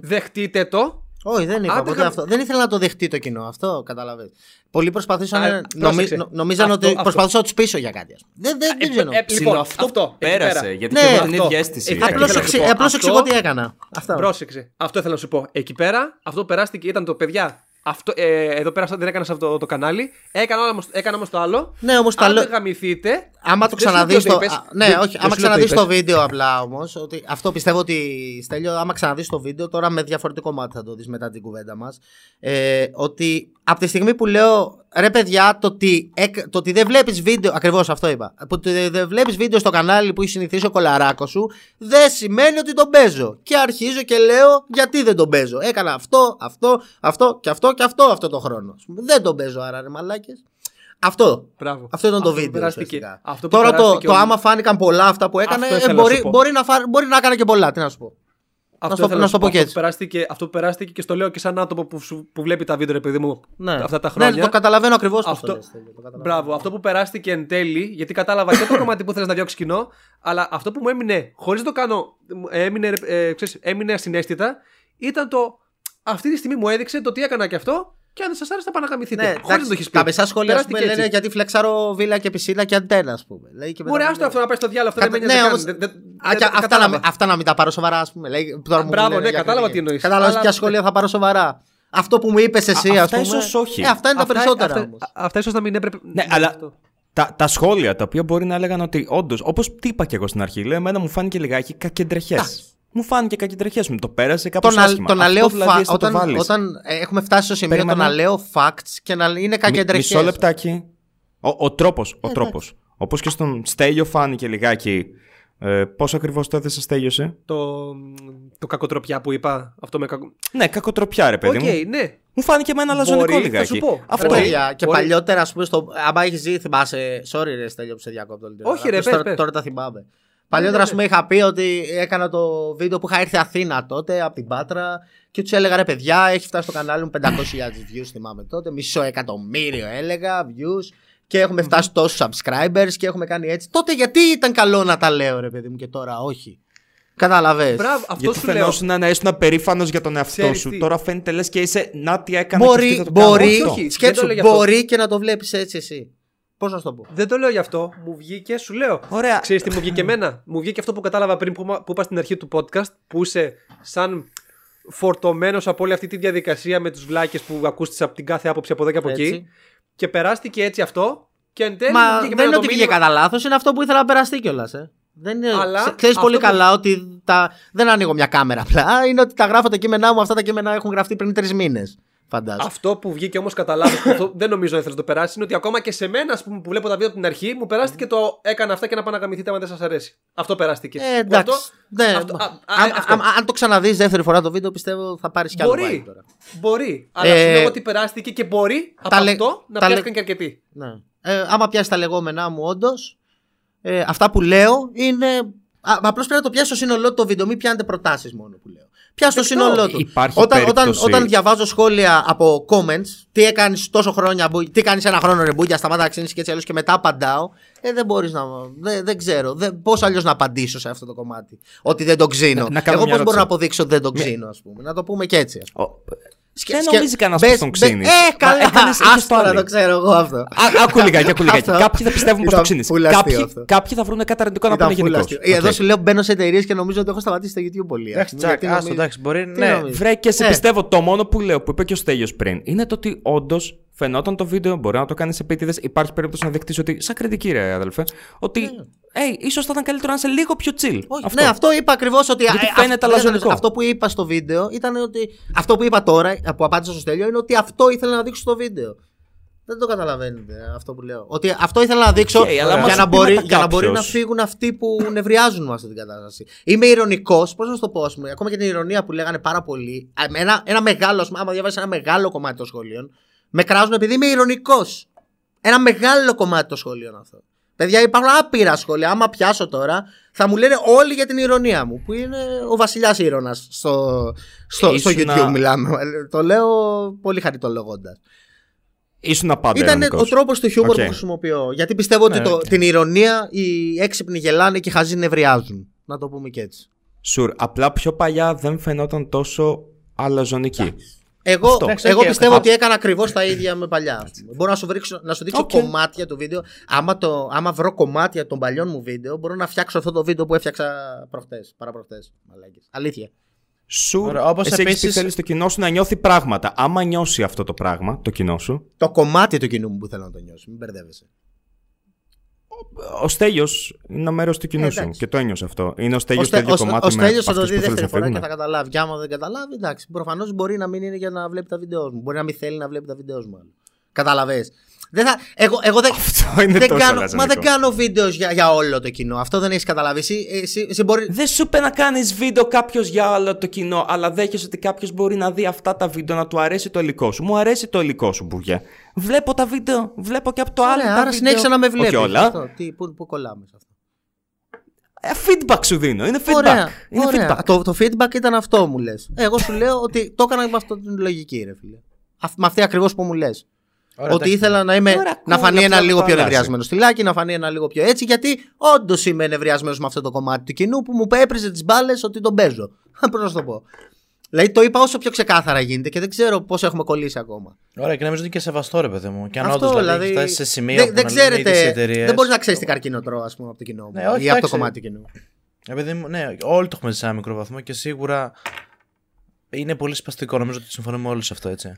Δεχτείτε το. Όχι, δεν είπα Άντε, ποτέ γα- αυτό. Δεν ήθελα να το δεχτεί το κοινό. Αυτό καταλαβαίνετε. Πολλοί προσπαθούσαν. Α, να- πρόσεξε. νομι- νο- νομίζαν Αυτό, ότι αυτό. προσπαθούσα να τους πείσω για κάτι. ας πούμε. Δεν, δεν, δεν ξέρω. Ε, ε, Ψηλό, λοιπόν, αυτό αυτό. εκεί Πέρασε, πέρα. γιατί Ναι, και εγώ την αυτό. ίδια αίσθηση. Ε, είχα. ήθελα Απλώ να σου πω, απλώς αυτό- εξηγώ τι έκανα. Αυτά. Πρόσεξε. Αυτό ήθελα να σου πω. Εκεί πέρα, αυτό που περάστηκε ήταν το παιδιά. Αυτό, ε, εδώ πέρα δεν έκανα σε αυτό το κανάλι. Έκανα, όμως, έκανα όμως το άλλο. Ναι, όμως τα Αν λέω. δεν γαμηθείτε. Άμα το δεν σου λέω ξαναδεί ότι το. είπες. α, Ναι, Δεν- όχι. δεν Άμα σου λέω ότι ξαναδεί το είπες. βίντεο απλά όμως. Αυτό πιστεύω ότι. Στέλιο, άμα ξαναδείς το βίντεο, τώρα με διαφορετικό μάτι θα το δεις μετά την κουβέντα μας. Ε, ότι από τη στιγμή που λέω ρε παιδιά, το ότι, εκ- το ότι δεν βλέπεις βίντεο. Ακριβώς αυτό είπα. Το ότι δεν βλέπεις βίντεο στο κανάλι που έχει συνηθίσει ο κολαράκος σου, δεν σημαίνει ότι τον παίζω. Και αρχίζω και λέω γιατί δεν τον παίζω; Έκανα αυτό, αυτό, αυτό και αυτό και αυτό αυτό το χρόνο. Ας πούμε. Δεν τον παίζω άρα, ρε μαλάκες. Αυτό. Μπράβο. Αυτό ήταν το που βίντεο. περάστηκε- ουσιαστικά. αυτό που Τώρα το, περάστηκε το ο- άμα φάνηκαν πολλά αυτά που έκανε, Αυτό ε, ήθελα να μπορεί, σου πω. μπορεί, να φά, μπορεί να έκανε και πολλά. Τι να σου πω. Αυτό σου το- ήθελα να σου το πω αυτό και που έτσι. περάστηκε- Αυτό που περάστηκε και στο λέω και σαν άτομο που, σου- που βλέπει τα βίντεο, ρε παιδί μου, Ναι. αυτά τα χρόνια. Ναι, το καταλαβαίνω ακριβώς αυτό. Αυτό- Το λες, το καταλαβαίνω. Μπράβο, αυτό που περάστηκε εν τέλει, γιατί κατάλαβα και το κομμάτι που θέλεις να διώξεις κοινό, αλλά αυτό που μου έμεινε, χωρίς να το κάνω, μου έμεινε, ε, ξέρεις, έμεινε ασυναίσθητα, ήταν το. Αυτή τη στιγμή μου έδειξε το τι έκανα και αυτό, και αν δεν σας άρεσε, θα παναγαμηθείτε. Ναι, χωρίς να εντάξει, το έχεις πει. τα μεσά σχόλια ας Περάστηκε πούμε, λένε έτσι. γιατί φλεξάρω βίλα και πισίνα και αντένα, ας πούμε. Λέει και μετά Ωραία, μου άστο λέει- αυτό να πάει στο διάλογο, αυτό δεν με Κατα- νοιάζει ναι, καν. όμως- Δεν- δεν- Α, δεν- και αυτά, να, κατάλαβα. μην- αυτά να μην τα πάρω σοβαρά, ας πούμε. Λέει, τώρα Α, μου μπράβο, λένε ναι, για κατάλαβα κριτική. τι εννοείς. Κατάλαβα Αλλά- ποια σχόλια θα πάρω σοβαρά. Αυτό που μου είπες εσύ, Α, ας αυτά πούμε. ίσως όχι. Ε, αυτά είναι τα Αυτά- περισσότερα αυτά- όμως. α- Αυτά ίσως να μην έπρεπε. Ναι, αλλά τα, τα σχόλια τα οποία μπορεί να έλεγαν ότι όντως, όπως τι είπα και εγώ στην αρχή, λέω, εμένα μου φάνηκε λιγάκι κακεντρεχές. Μου φάνηκε κακεντρεχέ μου. Το πέρασε κάπως Το να, άσχημα. το να Αυτό λέω δηλαδή, φα- έστω το όταν, βάλεις. όταν ε, έχουμε φτάσει στο σημείο Περίμενε. το να λέω facts και να είναι κακή Μι- εντρεχές. Μισό λεπτάκι. Ο, ο τρόπος. Ε, Ο τρόπος. Όπως και στον Στέλιο φάνηκε λιγάκι. Ε, Πώς ακριβώς το έθεσε, Στέλιο, ε; Το, το κακοτροπιά που είπα. Αυτό με κακο... Ναι, κακοτροπιά, ρε παιδί Οκ, μου. ναι. Μου φάνηκε με ένα αλαζονικό Μπορεί, θα λιγάκι. σου πω. Αυτό. Ρε Μπορεί. παιδιά, και Μπορεί. παλιότερα, ας πούμε, στο... άμα έχεις δει, θυμάσαι. Sorry, ρε Στέλιο, που σε διακόπτω λίγο. Όχι, ρε, Απλώς πες, τώρα, πες. τώρα τα θυμάμαι. Παλιότερα, ας ναι, πούμε, είχα πει ότι έκανα το βίντεο που είχα έρθει Αθήνα τότε από την Πάτρα και τους έλεγα ρε παιδιά, έχει φτάσει στο κανάλι μου 500.000 views, θυμάμαι τότε. Μισό εκατομμύριο έλεγα views και έχουμε φτάσει τόσους subscribers και έχουμε κάνει έτσι. Τότε γιατί ήταν καλό να τα λέω, ρε παιδί μου, και τώρα όχι. Καταλαβες. Μπράβο, αυτό Γιατί σου λέω. φαινόσουν να ήσουν περήφανο για τον εαυτό Ξέρεις σου. τι. Τώρα φαίνεται λες και είσαι να τι έκανα και αυτή Μπορεί, θα το κάνω. μπορεί, Όχι, όχι, δεν σκέψου, το λέω γι' αυτό. μπορεί και να το βλέπεις έτσι εσύ. Πώς να σου το πω; Δεν το λέω γι' αυτό. Μου βγήκε, σου λέω. Ωραία. Ξέρεις τι μου βγήκε εμένα; Μου βγήκε αυτό που κατάλαβα πριν που, που είπα στην αρχή του podcast. Που είσαι σαν φορτωμένος από όλη αυτή τη διαδικασία με τους βλάκες που ακούστησε από την κάθε άποψη από εδώ και από Έτσι. εκεί. Και περάστηκε έτσι αυτό. Και εν τέλει μου Μα βγήκε δεν εμένα είναι το ότι βγήκε μήνυμα- κατά λάθος, είναι αυτό που ήθελα να περαστεί κιόλας. Ε. Δεν είναι... Αλλά Ξε- Ξέρεις αυτό πολύ που- καλά ότι τα... δεν ανοίγω μια κάμερα απλά. Είναι ότι τα γράφω τα κείμενά μου. Αυτά τα κείμενα έχουν γραφτεί πριν τρεις μήνες. Φαντάζομαι. Αυτό που βγήκε όμως κατά λάθος, που αυτό δεν νομίζω ήθελες να το περάσεις, είναι ότι ακόμα και σε μένα ας πούμε, που βλέπω τα βίντεο από την αρχή, μου περάστηκε το έκανα αυτά και να πάνε να γαμηθείτε αν δεν σας αρέσει. Αυτό περάστηκε. Ε, εντάξει. Αυτό- Ναι, αυτό- α- α- α- αν- αυτό. αν- αν το ξαναδείς δεύτερη φορά το βίντεο, πιστεύω θα πάρεις κι άλλο vibe Μπορεί. τώρα. Μπορεί. Αλλά Ε, σου λέω ότι περάστηκε και μπορεί από λε- αυτό να τα λε- πιάστηκαν και αρκετοί. Ναι. Ε, άμα πιάσει τα λεγόμενά μου, όντως, ε, αυτά που λέω είναι. Απλώς πρέπει να το πιάσει στο σύνολό του το βίντεο, μην πιάνετε προτάσεις μόνο που λέω. Πιάσει το Δεκτό. σύνολό του. Υπάρχει όταν, όταν, περίπτωση- όταν διαβάζω σχόλια από comments, τι έκανες τόσο χρόνια, μπου- τι κάνεις ένα χρόνο ρε μπούγια, σταμάτα να ξύνεις και έτσι αλλιώς και μετά απαντάω. Ε, δεν μπορείς να. Δεν, δεν ξέρω. Δεν, Πώς αλλιώς να απαντήσω σε αυτό το κομμάτι. Ότι δεν το ξύνω. Να- να κάνω Εγώ μια πώς μπορώ ερώτηση. να αποδείξω ότι δεν το ξύνω, ας πούμε. Να το πούμε και έτσι. ας πούμε. Ο- Σκε- Δεν σκε- νομίζει κανένας μπες- πως τον μπες- ξύνεις. Ε, καλά. έκανες- είχες Άστο να πάλι. το ξέρω εγώ αυτό. Α, άκου λιγάκι, άκου λιγάκι. Αυτό Κάποιοι θα πιστεύουν πως το ήταν ξύνεις. full αστείο Κάποιοι, αυτό. κάποιοι θα βρουν κάτι αρνητικό να Ήταν πούνε full γενικώς. αστείο. Εδώ σου λέω μπαίνω σε εταιρείες και νομίζω ότι έχω σταματήσει το YouTube πολύ. ας Εντάξει, πούμε, τσακ, γιατί άστο, νομίζω- εντάξει, μπορεί. Τι Ναι, νομίζεις; Βρε και σε Ε. πιστεύω. Το μόνο που λέω που είπε και ο Στέλιος πριν είναι το ότι όντως φαινόταν το βίντεο. Μπορεί να το κάνεις επίτηδες. Υπάρχει περίπτωση να δεχτείς ότι. Σαν κριτική, ρε αδελφέ. Ότι. Ε, ίσως θα ήταν καλύτερο να είσαι λίγο πιο chill. Όχι, Ναι, αυτό είπα ακριβώς ότι. Γιατί ε, φαίνεται αυτό- λαζονικό. Αυτό που είπα στο βίντεο ήταν ότι. Αυτό που είπα τώρα, που απάντησα στο Στέλιο, είναι ότι αυτό ήθελα να δείξω στο βίντεο. Δεν το καταλαβαίνετε αυτό που λέω. Ότι αυτό ήθελα να δείξω Οκ, αλλά άμα για, σου να πει μπορεί, μετά για να μπορεί να κάποιος- φύγουν αυτοί που νευριάζουν με αυτή την κατάσταση. Είμαι ειρωνικός, πώς να σου το πω, ας πούμε, ακόμα και την ειρωνία που λέγανε πάρα πολύ. Α, με Ένα, ένα μεγάλο, ας πούμε, άμα διαβάσει ένα μεγάλο κομμάτι των σχολίων, με κράζουν επειδή είμαι ειρωνικός. Ένα μεγάλο κομμάτι των σχολίων αυτό. Παιδιά, υπάρχουν άπειρα σχόλια. Άμα πιάσω τώρα, θα μου λένε όλοι για την ειρωνία μου. Που είναι ο βασιλιάς είρωνας στο, στο, στο Ήσουνα- YouTube, μιλάμε. Το λέω πολύ χαριτολογώντας. Ήσουν πάντα. Ήταν ειρωνικός. ο τρόπος του χιούμορ Οκ. που χρησιμοποιώ. Γιατί πιστεύω ότι Ναι, το, οκ. την ειρωνία οι έξυπνοι γελάνε και οι χαζοί νευριάζουν. Να το πούμε και έτσι. Sure. Απλά πιο παλιά δεν φαινόταν τόσο αλαζονική. Εγώ, Αυτό. Εντάξει, εγώ οκ, πιστεύω α- ότι έκανα ακριβώς τα ίδια με παλιά. ας πούμε. Μπορώ να σου, βρίξω, να σου δείξω Οκ. κομμάτια του βίντεο. Άμα, το, άμα βρω κομμάτια των παλιών μου βίντεο, μπορώ να φτιάξω αυτό το βίντεο που έφτιαξα προχτές. Παραπροχτές. Αλήθεια. Σουρ. Ωραία, όπως εσύ έχεις πει επίσης- θέλεις το κοινό σου να νιώθει πράγματα. Άμα νιώσει αυτό το πράγμα, το κοινό σου, Το κομμάτι του κοινού μου που θέλω να το νιώσω. Μην μπερδεύεσαι. Ο Στέλιος είναι ένα μέρος του κοινού Ε, σου. εντάξει. Και το ένιωσε αυτό. Είναι ο Ο, Στέλιος το Στε- ίδιο ο, κομμάτι ο με Στέλιος θα το αυτούς δει που θέλεις δεύτερη να φορά και φύγουν. θα καταλάβει. Και άμα δεν καταλάβει, εντάξει. Προφανώς μπορεί να μην είναι για να βλέπει τα βίντεο μου. Μπορεί να μην θέλει να βλέπει τα βίντεο μου. άλλο. Καταλαβες. Δεν θα, εγώ, εγώ δεν, Αυτό είναι δεν τόσο κάνω, λαζονικό. Μα δεν κάνω βίντεος για, για όλο το κοινό. Αυτό δεν έχεις καταλάβει. Εσύ, εσύ, εσύ μπορεί, Δεν σου είπε να κάνεις βίντεο κάποιος για άλλο το κοινό, αλλά δέχεσαι ότι κάποιος μπορεί να δει αυτά τα βίντεο, να του αρέσει το υλικό σου. Μου αρέσει το υλικό σου, Μπουγέ. Βλέπω τα βίντεο, βλέπω και από το άλλο. Ωραία, τα άρα βίντεο. συνέχισε να με βλέπεις. Όχι όλα. Τι, πού, πού κολλάμε σε αυτό. Ε, feedback σου δίνω. Είναι feedback. Ωραία, είναι ωραία. feedback. Το, το feedback ήταν αυτό μου λες. Εγώ σου λέω ότι το έκανα με αυτή την λογική, ρε φίλε. Αυ- Με αυτή ακριβώς που μου λες. Ωραία, ότι εντάξει. ήθελα να, είμαι, Ωραία, να cool, φανεί απλά ένα το λίγο πιο αλλάζει. νευριασμένος στυλάκι, να φανεί ένα λίγο πιο έτσι, γιατί όντως είμαι νευριασμένος με αυτό το κομμάτι του κοινού που μου έπριζε τις μπάλες ότι τον παίζω. Πώς να σου το πω. Δηλαδή το είπα όσο πιο ξεκάθαρα γίνεται και δεν ξέρω πώς έχουμε κολλήσει ακόμα. Ωραία, και νομίζω ότι είναι και σεβαστό ρε παιδί μου. Και αν Αυτό όντως δηλαδή, δηλαδή. έχει φτάσεις σε σημείο δεν, που δεν να λένε οι ίδιες οι ξέρετε. εταιρείες- Δεν μπορείς να ξέρεις τι καρκίνο τρώω, ας πούμε, από το κοινό μου. Ναι, όχι, ή από το εντάξει. κομμάτι του κοινού. Επειδή, μου- ναι, όλοι το έχουμε ζήσει σε ένα μικρό βαθμό και σίγουρα είναι πολύ σπαστικό. Νομίζω ότι συμφωνούμε όλοι σε αυτό, έτσι.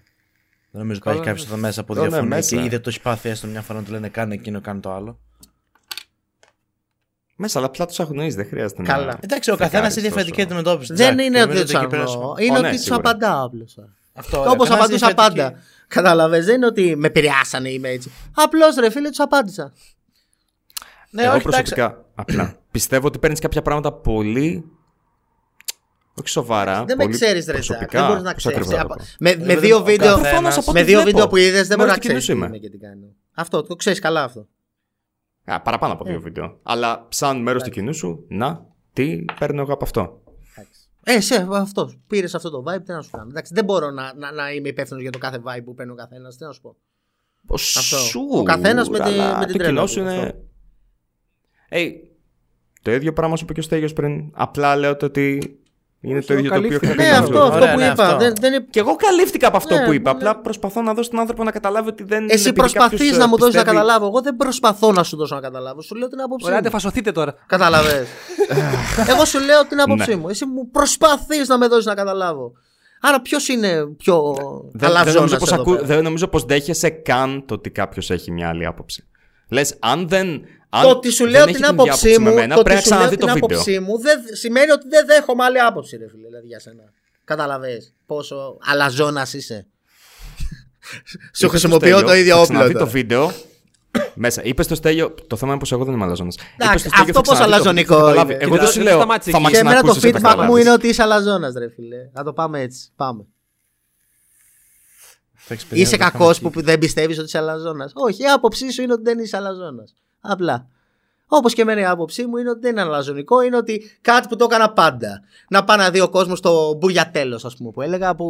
Δεν νομίζω ότι υπάρχει Καλά, κάποιος εδώ μέσα που Το ναι, διαφωνεί μέσα. και ήδη το έχει πάθει έστω μια φορά να του λένε κάνε εκείνο, κάνε το άλλο. Μέσα, αλλά απλά τους αγνοεί, δεν χρειάζεται να. Καλά. Εντάξει, ο καθένας έχει φρικάρεις διαφορετική τόσο. αντιμετώπιση. Δεν Τζακ, είναι και ότι νομίζω τους εκεί πέρα αγνοώ. σου- Είναι Ω, ναι, ότι τους σίγουρα. απαντάω απλώ. Αυτό, ρε, Όπως καθένας απαντούσα διαφορετική. πάντα. Κατάλαβε, δεν είναι ότι με επηρεάσανε ή είμαι έτσι. Απλώς ρε φίλε, τους απάντησα. Ναι, Εγώ όχι, προσωπικά απλά πιστεύω ότι παίρνεις κάποια πράγματα πολύ. Όχι σοβαρά. Δεν με πολύ ξέρεις, ρε Τζακ. προσωπικά. Δεν μπορείς να Πώς ξέρεις. ακριβώς να το πω. Με, με Δηλαδή, δύο ο βίντεο, καθένας- Προφανώς από με ό,τι δύο βλέπω. βίντεο που είδες δεν μπορείς Μέρος να του ξέρεις κοινού τι είμαι. είμαι και τι κάνω. Αυτό το ξέρεις καλά αυτό. Α, παραπάνω από δύο βίντεο. Αλλά σαν μέρος του κοινού σου, να, τι παίρνω εγώ από αυτό. Ε, σε αυτός. Πήρες αυτό το vibe, τι να σου κάνω. Εντάξει, δεν μπορώ να, να, να είμαι υπεύθυνος για το κάθε vibe που παίρνει ο καθένας. Τι να σου πω. Αυτό. Σου, Ο καθένας με τη- αλλά με την το τρέλα κοινό του, σου είναι. αυτό. Ε, το ίδιο πράγμα σου είπε και ο Στέγιος πριν. Απλά λέω το ότι είναι Όχι, το ίδιο το οποίο καλύφθηκε. πρέπει Ναι, να αυτό, ζω. αυτό Ωραία, που ναι, είπα. αυτό. Δεν, δεν είναι... Και εγώ καλύφθηκα από αυτό Ναι, που είπα. ναι. Απλά προσπαθώ να δώσω τον άνθρωπο να καταλάβει ότι δεν. Εσύ επειδή προσπαθείς κάποιος, να ε, μου δώσεις να πιστεύει- καταλάβω. Εγώ δεν προσπαθώ να σου δώσω να καταλάβω. Σου λέω την άποψή Ωραία, μου. τε φασωθείτε τώρα. Κατάλαβε. Εγώ σου λέω την άποψή Ναι. μου. Εσύ μου προσπαθείς να με δώσεις να καταλάβω. Άρα ποιος είναι πιο Δεν, δεν, αλαζόνας νομίζω πως εδώ ακού- πέρα; δεν νομίζω πως δέχεσαι καν το ότι κάποιος έχει μια άλλη άποψη. Λες, αν δεν. Αν Το ότι σου δεν λέω έχει την ίδια άποψή με μου, μένα, το πρέπει να ότι σου λέω ξαναδεί την το βίντεο. άποψή μου δεν σημαίνει ότι δεν δέχομαι άλλη άποψη, ρε φίλε, δηλαδή για σένα. Καταλαβέ πόσο αλαζόνας είσαι. Σου χρησιμοποιώ το ίδιο όπλο. Να δει τώρα. το βίντεο. Μέσα. Είπε στο Στέλιο. Το θέμα είναι πως εγώ δεν είμαι αλαζόνας. Εντάξει, αυτό πώς αλαζονικό είναι. Εγώ Κοίτα, δεν σου δεν λέω. σταμάτησε Θα εκεί. μα Και εμένα το ξανακούσει. feedback μου είναι ότι είσαι αλαζόνας, ρε φίλε. Να το πάμε έτσι. Πάμε. Θα έχεις παιδιά, Είσαι θα κακός κάνουμε που δεν πιστεύεις ότι είσαι αλαζόνας. Όχι, η άποψή σου είναι ότι δεν είσαι αλαζόνας. Απλά. Όπως και εμένα η άποψή μου είναι ότι δεν είναι αλαζονικό, είναι ότι κάτι που το έκανα πάντα. Να πάει να δει ο κόσμος το μπουλια τέλο, ας πούμε, που έλεγα, που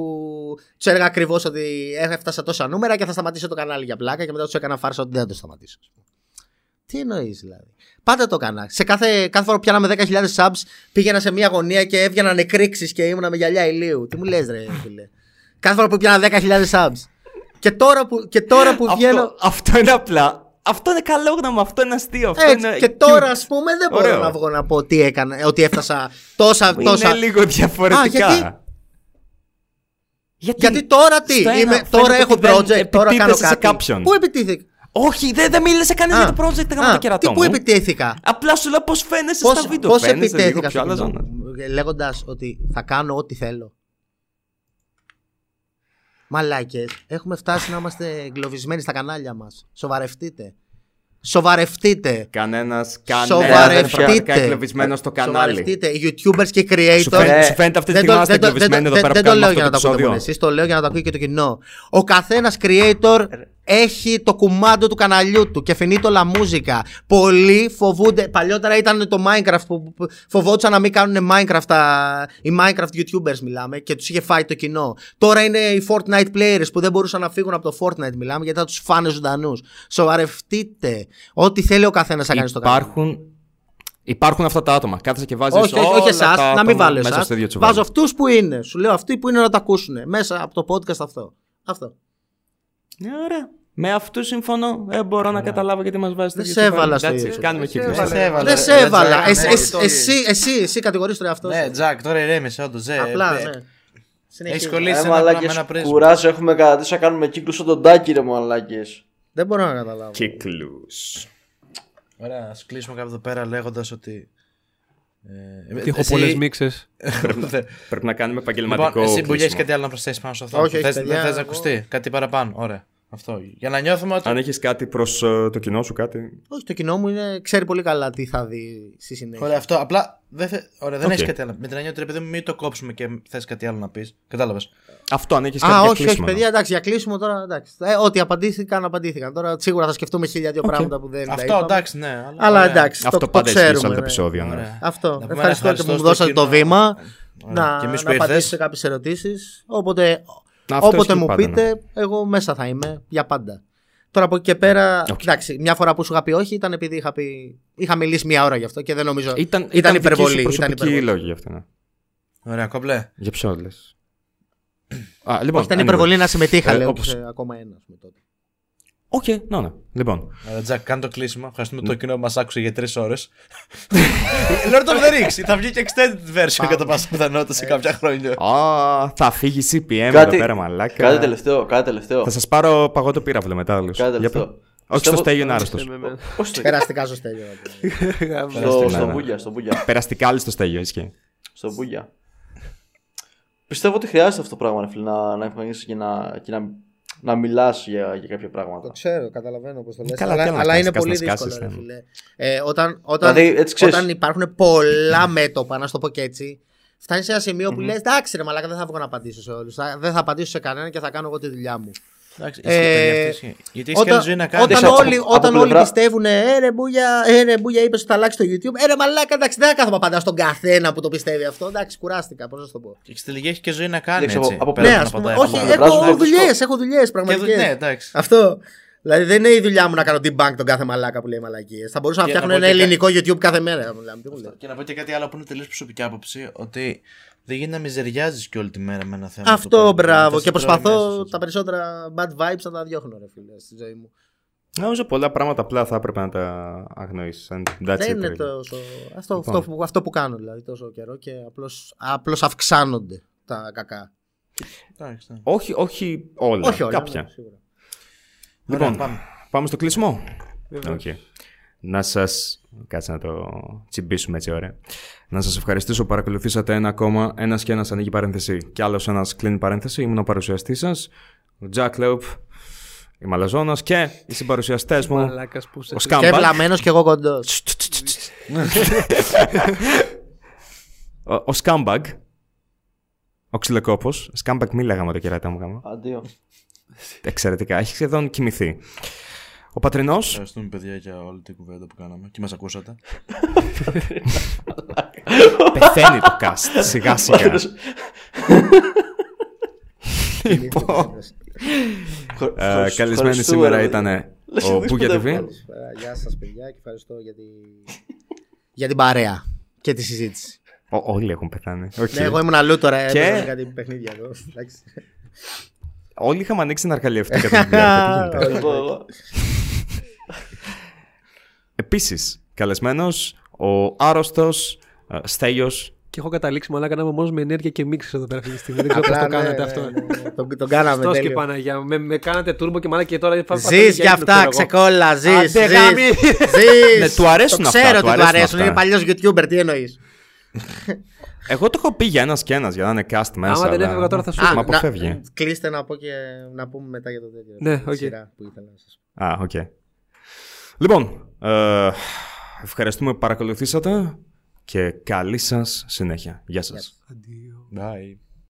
του έλεγα ακριβώς ότι έφτασα τόσα νούμερα και θα σταματήσω το κανάλι για πλάκα και μετά τους έκανα φάρσα ότι δεν θα το σταματήσω. ας πούμε. Τι εννοείς δηλαδή. Πάντα το έκανα. Σε κάθε, κάθε φορά που πιάναμε 10.000 subs, πήγαινα σε μια γωνία και έβγαιναν εκρήξεις και ήμουνα με γυαλιά ηλίου. Τι μου λες, ρε φίλε. Κάθε φορά που πιάνα 10.000 subs. Και τώρα που, και τώρα που βγαίνω. Αυτό, αυτό είναι απλά. Αυτό είναι καλό γνώμη, αυτό είναι αστείο. Αυτό Έτσι, είναι και cute. τώρα, ας πούμε, δεν μπορώ Ωραίο. να βγω να πω τι έκανα, ότι έφτασα τόσα. τόσα... Είναι λίγο διαφορετικά. Α, γιατί; Γιατί, Γιατί τώρα τι, Στο ένα είμαι, φαίνεται τώρα ότι έχω δεν project, τώρα κάνω επιτίθεσαι σε κάτι. κάποιον. Πού επιτίθηκα. Όχι, δεν, δεν μίλησε κανείς Α, για το project γάμο α, το κερατό τι πού μου. επιτέθηκα. Απλά σου λέω πώς φαίνεσαι Πώς, στα βίντεο. πώς Φαίνεσαι λίγο επιτέθηκα πιο στο αλαζόνα. κοινό. Λέγοντας ότι θα κάνω ό,τι θέλω. Μαλάκες, έχουμε φτάσει να είμαστε εγκλωβισμένοι στα κανάλια μας. Σοβαρευτείτε. Σοβαρευτείτε. Κανένας κανένας Σοβαρευτείτε. πραγματικά εγκλωβισμένος στο κανάλι. Σοβαρευτείτε. Οι YouTubers και οι creators. Σου φαίνεται, Ε, σου φαίνεται αυτή τη Δεν στιγμή το, να είστε δεν, το, δεν, εγκλωβισμένοι το- εδώ πέρα δεν που το κάνουμε λέω αυτό για να το το ακούτε μόνο επεισόδιο. εσείς, το λέω για να το ακούει και το κοινό. Ο καθένας creator έχει το κουμάντο του καναλιού του και φινίτο la μούζικα. Πολλοί φοβούνται. Παλιότερα ήταν το Minecraft που που φοβόντουσαν να μην κάνουν Minecraft. Τα, οι Minecraft YouTubers μιλάμε και τους είχε φάει το κοινό. Τώρα είναι οι Fortnite players που δεν μπορούσαν να φύγουν από το Fortnite μιλάμε γιατί θα τους φάνε ζωντανούς. Σοβαρευτείτε. Ό,τι θέλει ο καθένας να κάνει στο κανάλι. Υπάρχουν, υπάρχουν αυτά τα άτομα. Κάθεσαι και βάζεις Όχι, όχι, όχι εσάς, να μην βάλω μέσα εσάς. στο ίδιο τσουβάλι. Βάζω αυτούς που είναι. Σου λέω αυτοί που είναι να τα ακούσουν. Μέσα από το podcast αυτό. Αυτό. Ναι, ωραία. Με αυτού συμφωνώ. Δεν μπορώ να καταλάβω γιατί μας βάζει Δεν σε έβαλα στο ίδιο. Κάνουμε κύκλο. Δεν σε έβαλα. Δεν ρε, σε ρε, έβαλα. Τζακ, Εσύ, ναι, εσύ, το- εσύ, εσύ, εσύ κατηγορείς τον εαυτό Ναι, σου. Τζακ, τώρα ηρέμησε, όντως. Απλά, ναι. Έχει Συνεχίζει. κολλήσει Ε, ένα πράγμα με μαλάκες, ένα πρίσμα. κουράζω, έχουμε κατατήσει να κάνουμε κύκλους στον τον Τάκη ρε μαλάκες. Δεν μπορώ να καταλάβω. Κύκλους. Ωραία, να σου κλείσουμε κάπου εδώ πέρα λέγοντας ότι. Ε, Τι έχω εσύ- πολλές μίξες. Πρέπει να κάνουμε επαγγελματικό. Λοιπόν, εσύ που κλείσιμο. έχει κάτι άλλο να προσθέσεις πάνω σε αυτό. Όχι, όχι, θες, παιδιά, δεν θες να εγώ- ακουστεί; Κάτι παραπάνω. Ωραία. Αυτό. Για να νιώθουμε ότι. Αν έχεις κάτι προς το κοινό σου, κάτι. Όχι, το κοινό μου είναι, ξέρει πολύ καλά τι θα δει στη συνέχεια. Ωραία, αυτό. Απλά δεν, θε... Ωραία, δεν Οκ. έχεις κάτι άλλο. Με την έννοια ότι ρε παιδί μου, μην το κόψουμε και θες κάτι άλλο να πεις. Κατάλαβες. Αυτό αν έχεις κάτι Α, για όχι, όχι, κλείσιμο. παιδιά, εντάξει, για κλείσιμο τώρα. Εντάξει. Ε, ό,τι απαντήθηκαν, απαντήθηκαν. Τώρα σίγουρα θα σκεφτούμε χίλια δύο πράγματα που δεν τα Αυτό είπαμε. εντάξει, ναι. Αλλά, Αλλά ωραία. εντάξει, Αυτό το, το πάντα ισχύει σε ξέρουμε. όλα τα ναι. επεισόδια. ναι. Ωραία. Αυτό. Να πούμε Ευχαριστώ ένα και που μου στο δώσατε το κοινό. βήμα Ωραία. να, Και εμείς να που απαντήσω ήρθες. σε κάποιες ερωτήσεις. Όποτε, Αυτός όποτε ισχύει μου πάντα, πείτε, ναι. εγώ μέσα θα είμαι για πάντα. Τώρα από εκεί και πέρα, Οκ. εντάξει, μια φορά που σου είχα πει όχι ήταν επειδή είχα, πει, είχα μιλήσει μια ώρα γι' αυτό και δεν νομίζω. Ήταν, ήταν δική υπερβολή. σου Ήταν προσωπική υπερβολή. λόγη γι' αυτό. Ναι. Ωραία, κομπλέ. Για ποιο λες. Α, λοιπόν, Όχι, ήταν anyway. υπερβολή να συμμετείχα, Ε, λέω, όπως- σε ακόμα ένα. ας πούμε, τότε. Οκ, ναι, ναι. Λοιπόν. Ωραία, Τζακ, κάνε το κλείσιμο. Ευχαριστούμε το κοινό που μας άκουσε για τρεις ώρες. Lord of the Rings. Θα βγει και extended version κατά πάσα πιθανότητα σε κάποια χρόνια. Α, θα φύγει CPM Κάτι- εδώ πέρα, μαλάκα. Κάτι τελευταίο, κάτι τελευταίο. Θα σας πάρω παγότο πύραυλο μετά, άλλους. Κάτι Για τελευταίο. πέ. Όχι στο Στέλιο είναι άρρωστος. Ε, με- με- Όχι στο Περαστικά στο στέλιο. Γαμώ. στο- ναι, στο ναι. Μπούγια, στο Μπούγια. Περαστικά άλλη στο στέλιο, ισχύει. Στο Μπούγια. Πιστεύω ότι χρειάζεται αυτό το πράγμα, ρε φίλε, να, να εμφανίσεις και να, και να, να μιλάς για, για κάποια πράγματα. Το ξέρω, καταλαβαίνω πώς το λες. Καλά, αλλά τι να αλλά κάνεις, είναι κάτσε πολύ να δύσκολο. σκάσεις, Ρε, ναι. φίλε. Ε, όταν, όταν, Δηλαδή, έτσι ξέρεις. όταν υπάρχουν πολλά μέτωπα, να σου το πω και έτσι, φτάνει σε ένα σημείο που λες: Εντάξει, ρε Μαλάκα, δεν θα βγω να απαντήσω σε όλους. Δεν θα απαντήσω σε κανέναν και θα κάνω εγώ τη δουλειά μου. Εντάξει, Ε, ισχύει, παιδιά, αυτό ισχύει. Γιατί έχει και άλλη ζωή να κάνει. όταν από- όλοι, από όταν όλοι πλευρά- πιστεύουν, ε ρε Μπούγια, ε, ρε Μπούγια είπες ότι θα αλλάξει το YouTube. Ε, ρε Μαλάκα, εντάξει, δεν θα κάθομαι απαντά στον καθένα που το πιστεύει αυτό. Εντάξει, κουράστηκα, πώς να σου το πω. Και στη τελική έχει και ζωή να κάνει. Εντάξει, από- Έτσι, από πέρα Ναι, από ας να πούμε. απαντάει Όχι, από πλευράς σου έχω είναι δουλειές, δύσκολο. έχω δουλειές Και πραγματικές. δου- Ναι, εντάξει. Αυτό. Δηλαδή δεν είναι η δουλειά μου να κάνω debunk τον κάθε μαλάκα που λέει μαλακίες. Θα μπορούσα να Και φτιάχνω να πω ένα και κα- ελληνικό YouTube κάθε μέρα. Μιλάμε, τι μου λέει. Και να πω και κάτι άλλο που είναι τελείως προσωπική άποψη, ότι δεν γίνεται να μιζεριάζεις και όλη τη μέρα με ένα θέμα. Αυτό το μπράβο. παίρνεις Και τέσσερις προσπαθώ ώρες μέσα, τα περισσότερα bad vibes να τα διώχνω, ρε φίλε, στη ζωή μου. Νομίζω πολλά πράγματα απλά θα έπρεπε να τα αγνοήσεις. Δεν είναι τόσο. Αυτό, Λοιπόν. αυτό, που, αυτό που κάνω δηλαδή τόσο καιρό και απλώς αυξάνονται τα κακά. Εντάξει, ναι. Όχι, όχι όλα. Όχι όλα. Κάποια. ναι, σίγουρα. Λοιπόν, Ωραία, πάμε. πάμε. στο κλείσιμο. Βεβαίως. Οκ. Να σας... Κάτσε να το τσιμπήσουμε έτσι ωραία. Να σας ευχαριστήσω που παρακολουθήσατε ένα ακόμα. Ένας και ένας ανοίγει παρένθεση και άλλος ένας κλείνει παρένθεση. Ήμουν ο παρουσιαστής σας, ο Jack Lope, η Μαλαζόνας και οι συμπαρουσιαστές μου, Μαλάκας που σε ο Και Scumbag. βλαμμένος και εγώ κοντός. Ο, ο Scumbag. Ο ξυλοκόπος. Scumbag μη λέγαμε το κεράτα μου γάμα. Αντίο. Εξαιρετικά. Έχεις σχεδόν κοιμηθεί. Ο Πατρινός. Ευχαριστούμε, παιδιά, για όλη την κουβέντα που κάναμε και μας ακούσατε. Πεθαίνει το cast. Σιγά σιγά. λοιπόν, ε, καλεσμένοι σήμερα ήταν ο Μπούγια TV. Καλησπέρα. Γεια σας, παιδιά, και ευχαριστώ για, τη... για την παρέα και τη συζήτηση. Ο- Όλοι έχουν πεθάνει. Οκ. Ναι, εγώ ήμουν αλλού τώρα. Και- έπαιζα κάτι παιχνίδια εδώ. εντάξει. Όλοι είχαμε ανοίξει ναρκαλιευτή κατά τη διάρκεια. Τι γίνεται. Εγώ, εγώ. Επίσης, καλεσμένος ο άρρωστος ε, Στέλιος Και έχω καταλήξει μαλάκα να είμαι μόνος με ενέργεια και μίξ εδώ πέρα αυτή τη στιγμή. Δεν ξέρω πώς Απλά, το ναι, κάνατε ναι, αυτό. ναι, ναι. Τον- Τον κάναμε Χριστός και τέλειο. Παναγιά. μου. Με, με κάνατε τούρμπο και μαλάκα και τώρα. φα- Ζεις φαντάζομαι κι για ύπνο, αυτά, ξέρω εγώ. ξεκόλα, ζεις, Άντε, ζεις. γάμι. Ζεις. Ναι, του αρέσουν Το αυτά, ξέρω του ότι του αρέσουν αρέσουν, αυτά. είναι παλιός YouTuber, τι εννοείς; Εγώ το έχω πει για ένας και ένας για να είναι cast μέσα. Άμα δεν αλλά- έφευγα τώρα θα σου Α, έλεγα. Μ' αποφεύγει. να- Κλείστε να πω και να πούμε μετά για το τέτοιο. Ναι, τη οκ. σειρά που ήθελα να σας πω. Α, οκ. Λοιπόν, ε, ευχαριστούμε που παρακολουθήσατε και καλή σας συνέχεια. Γεια σας. Αντίο. Bye.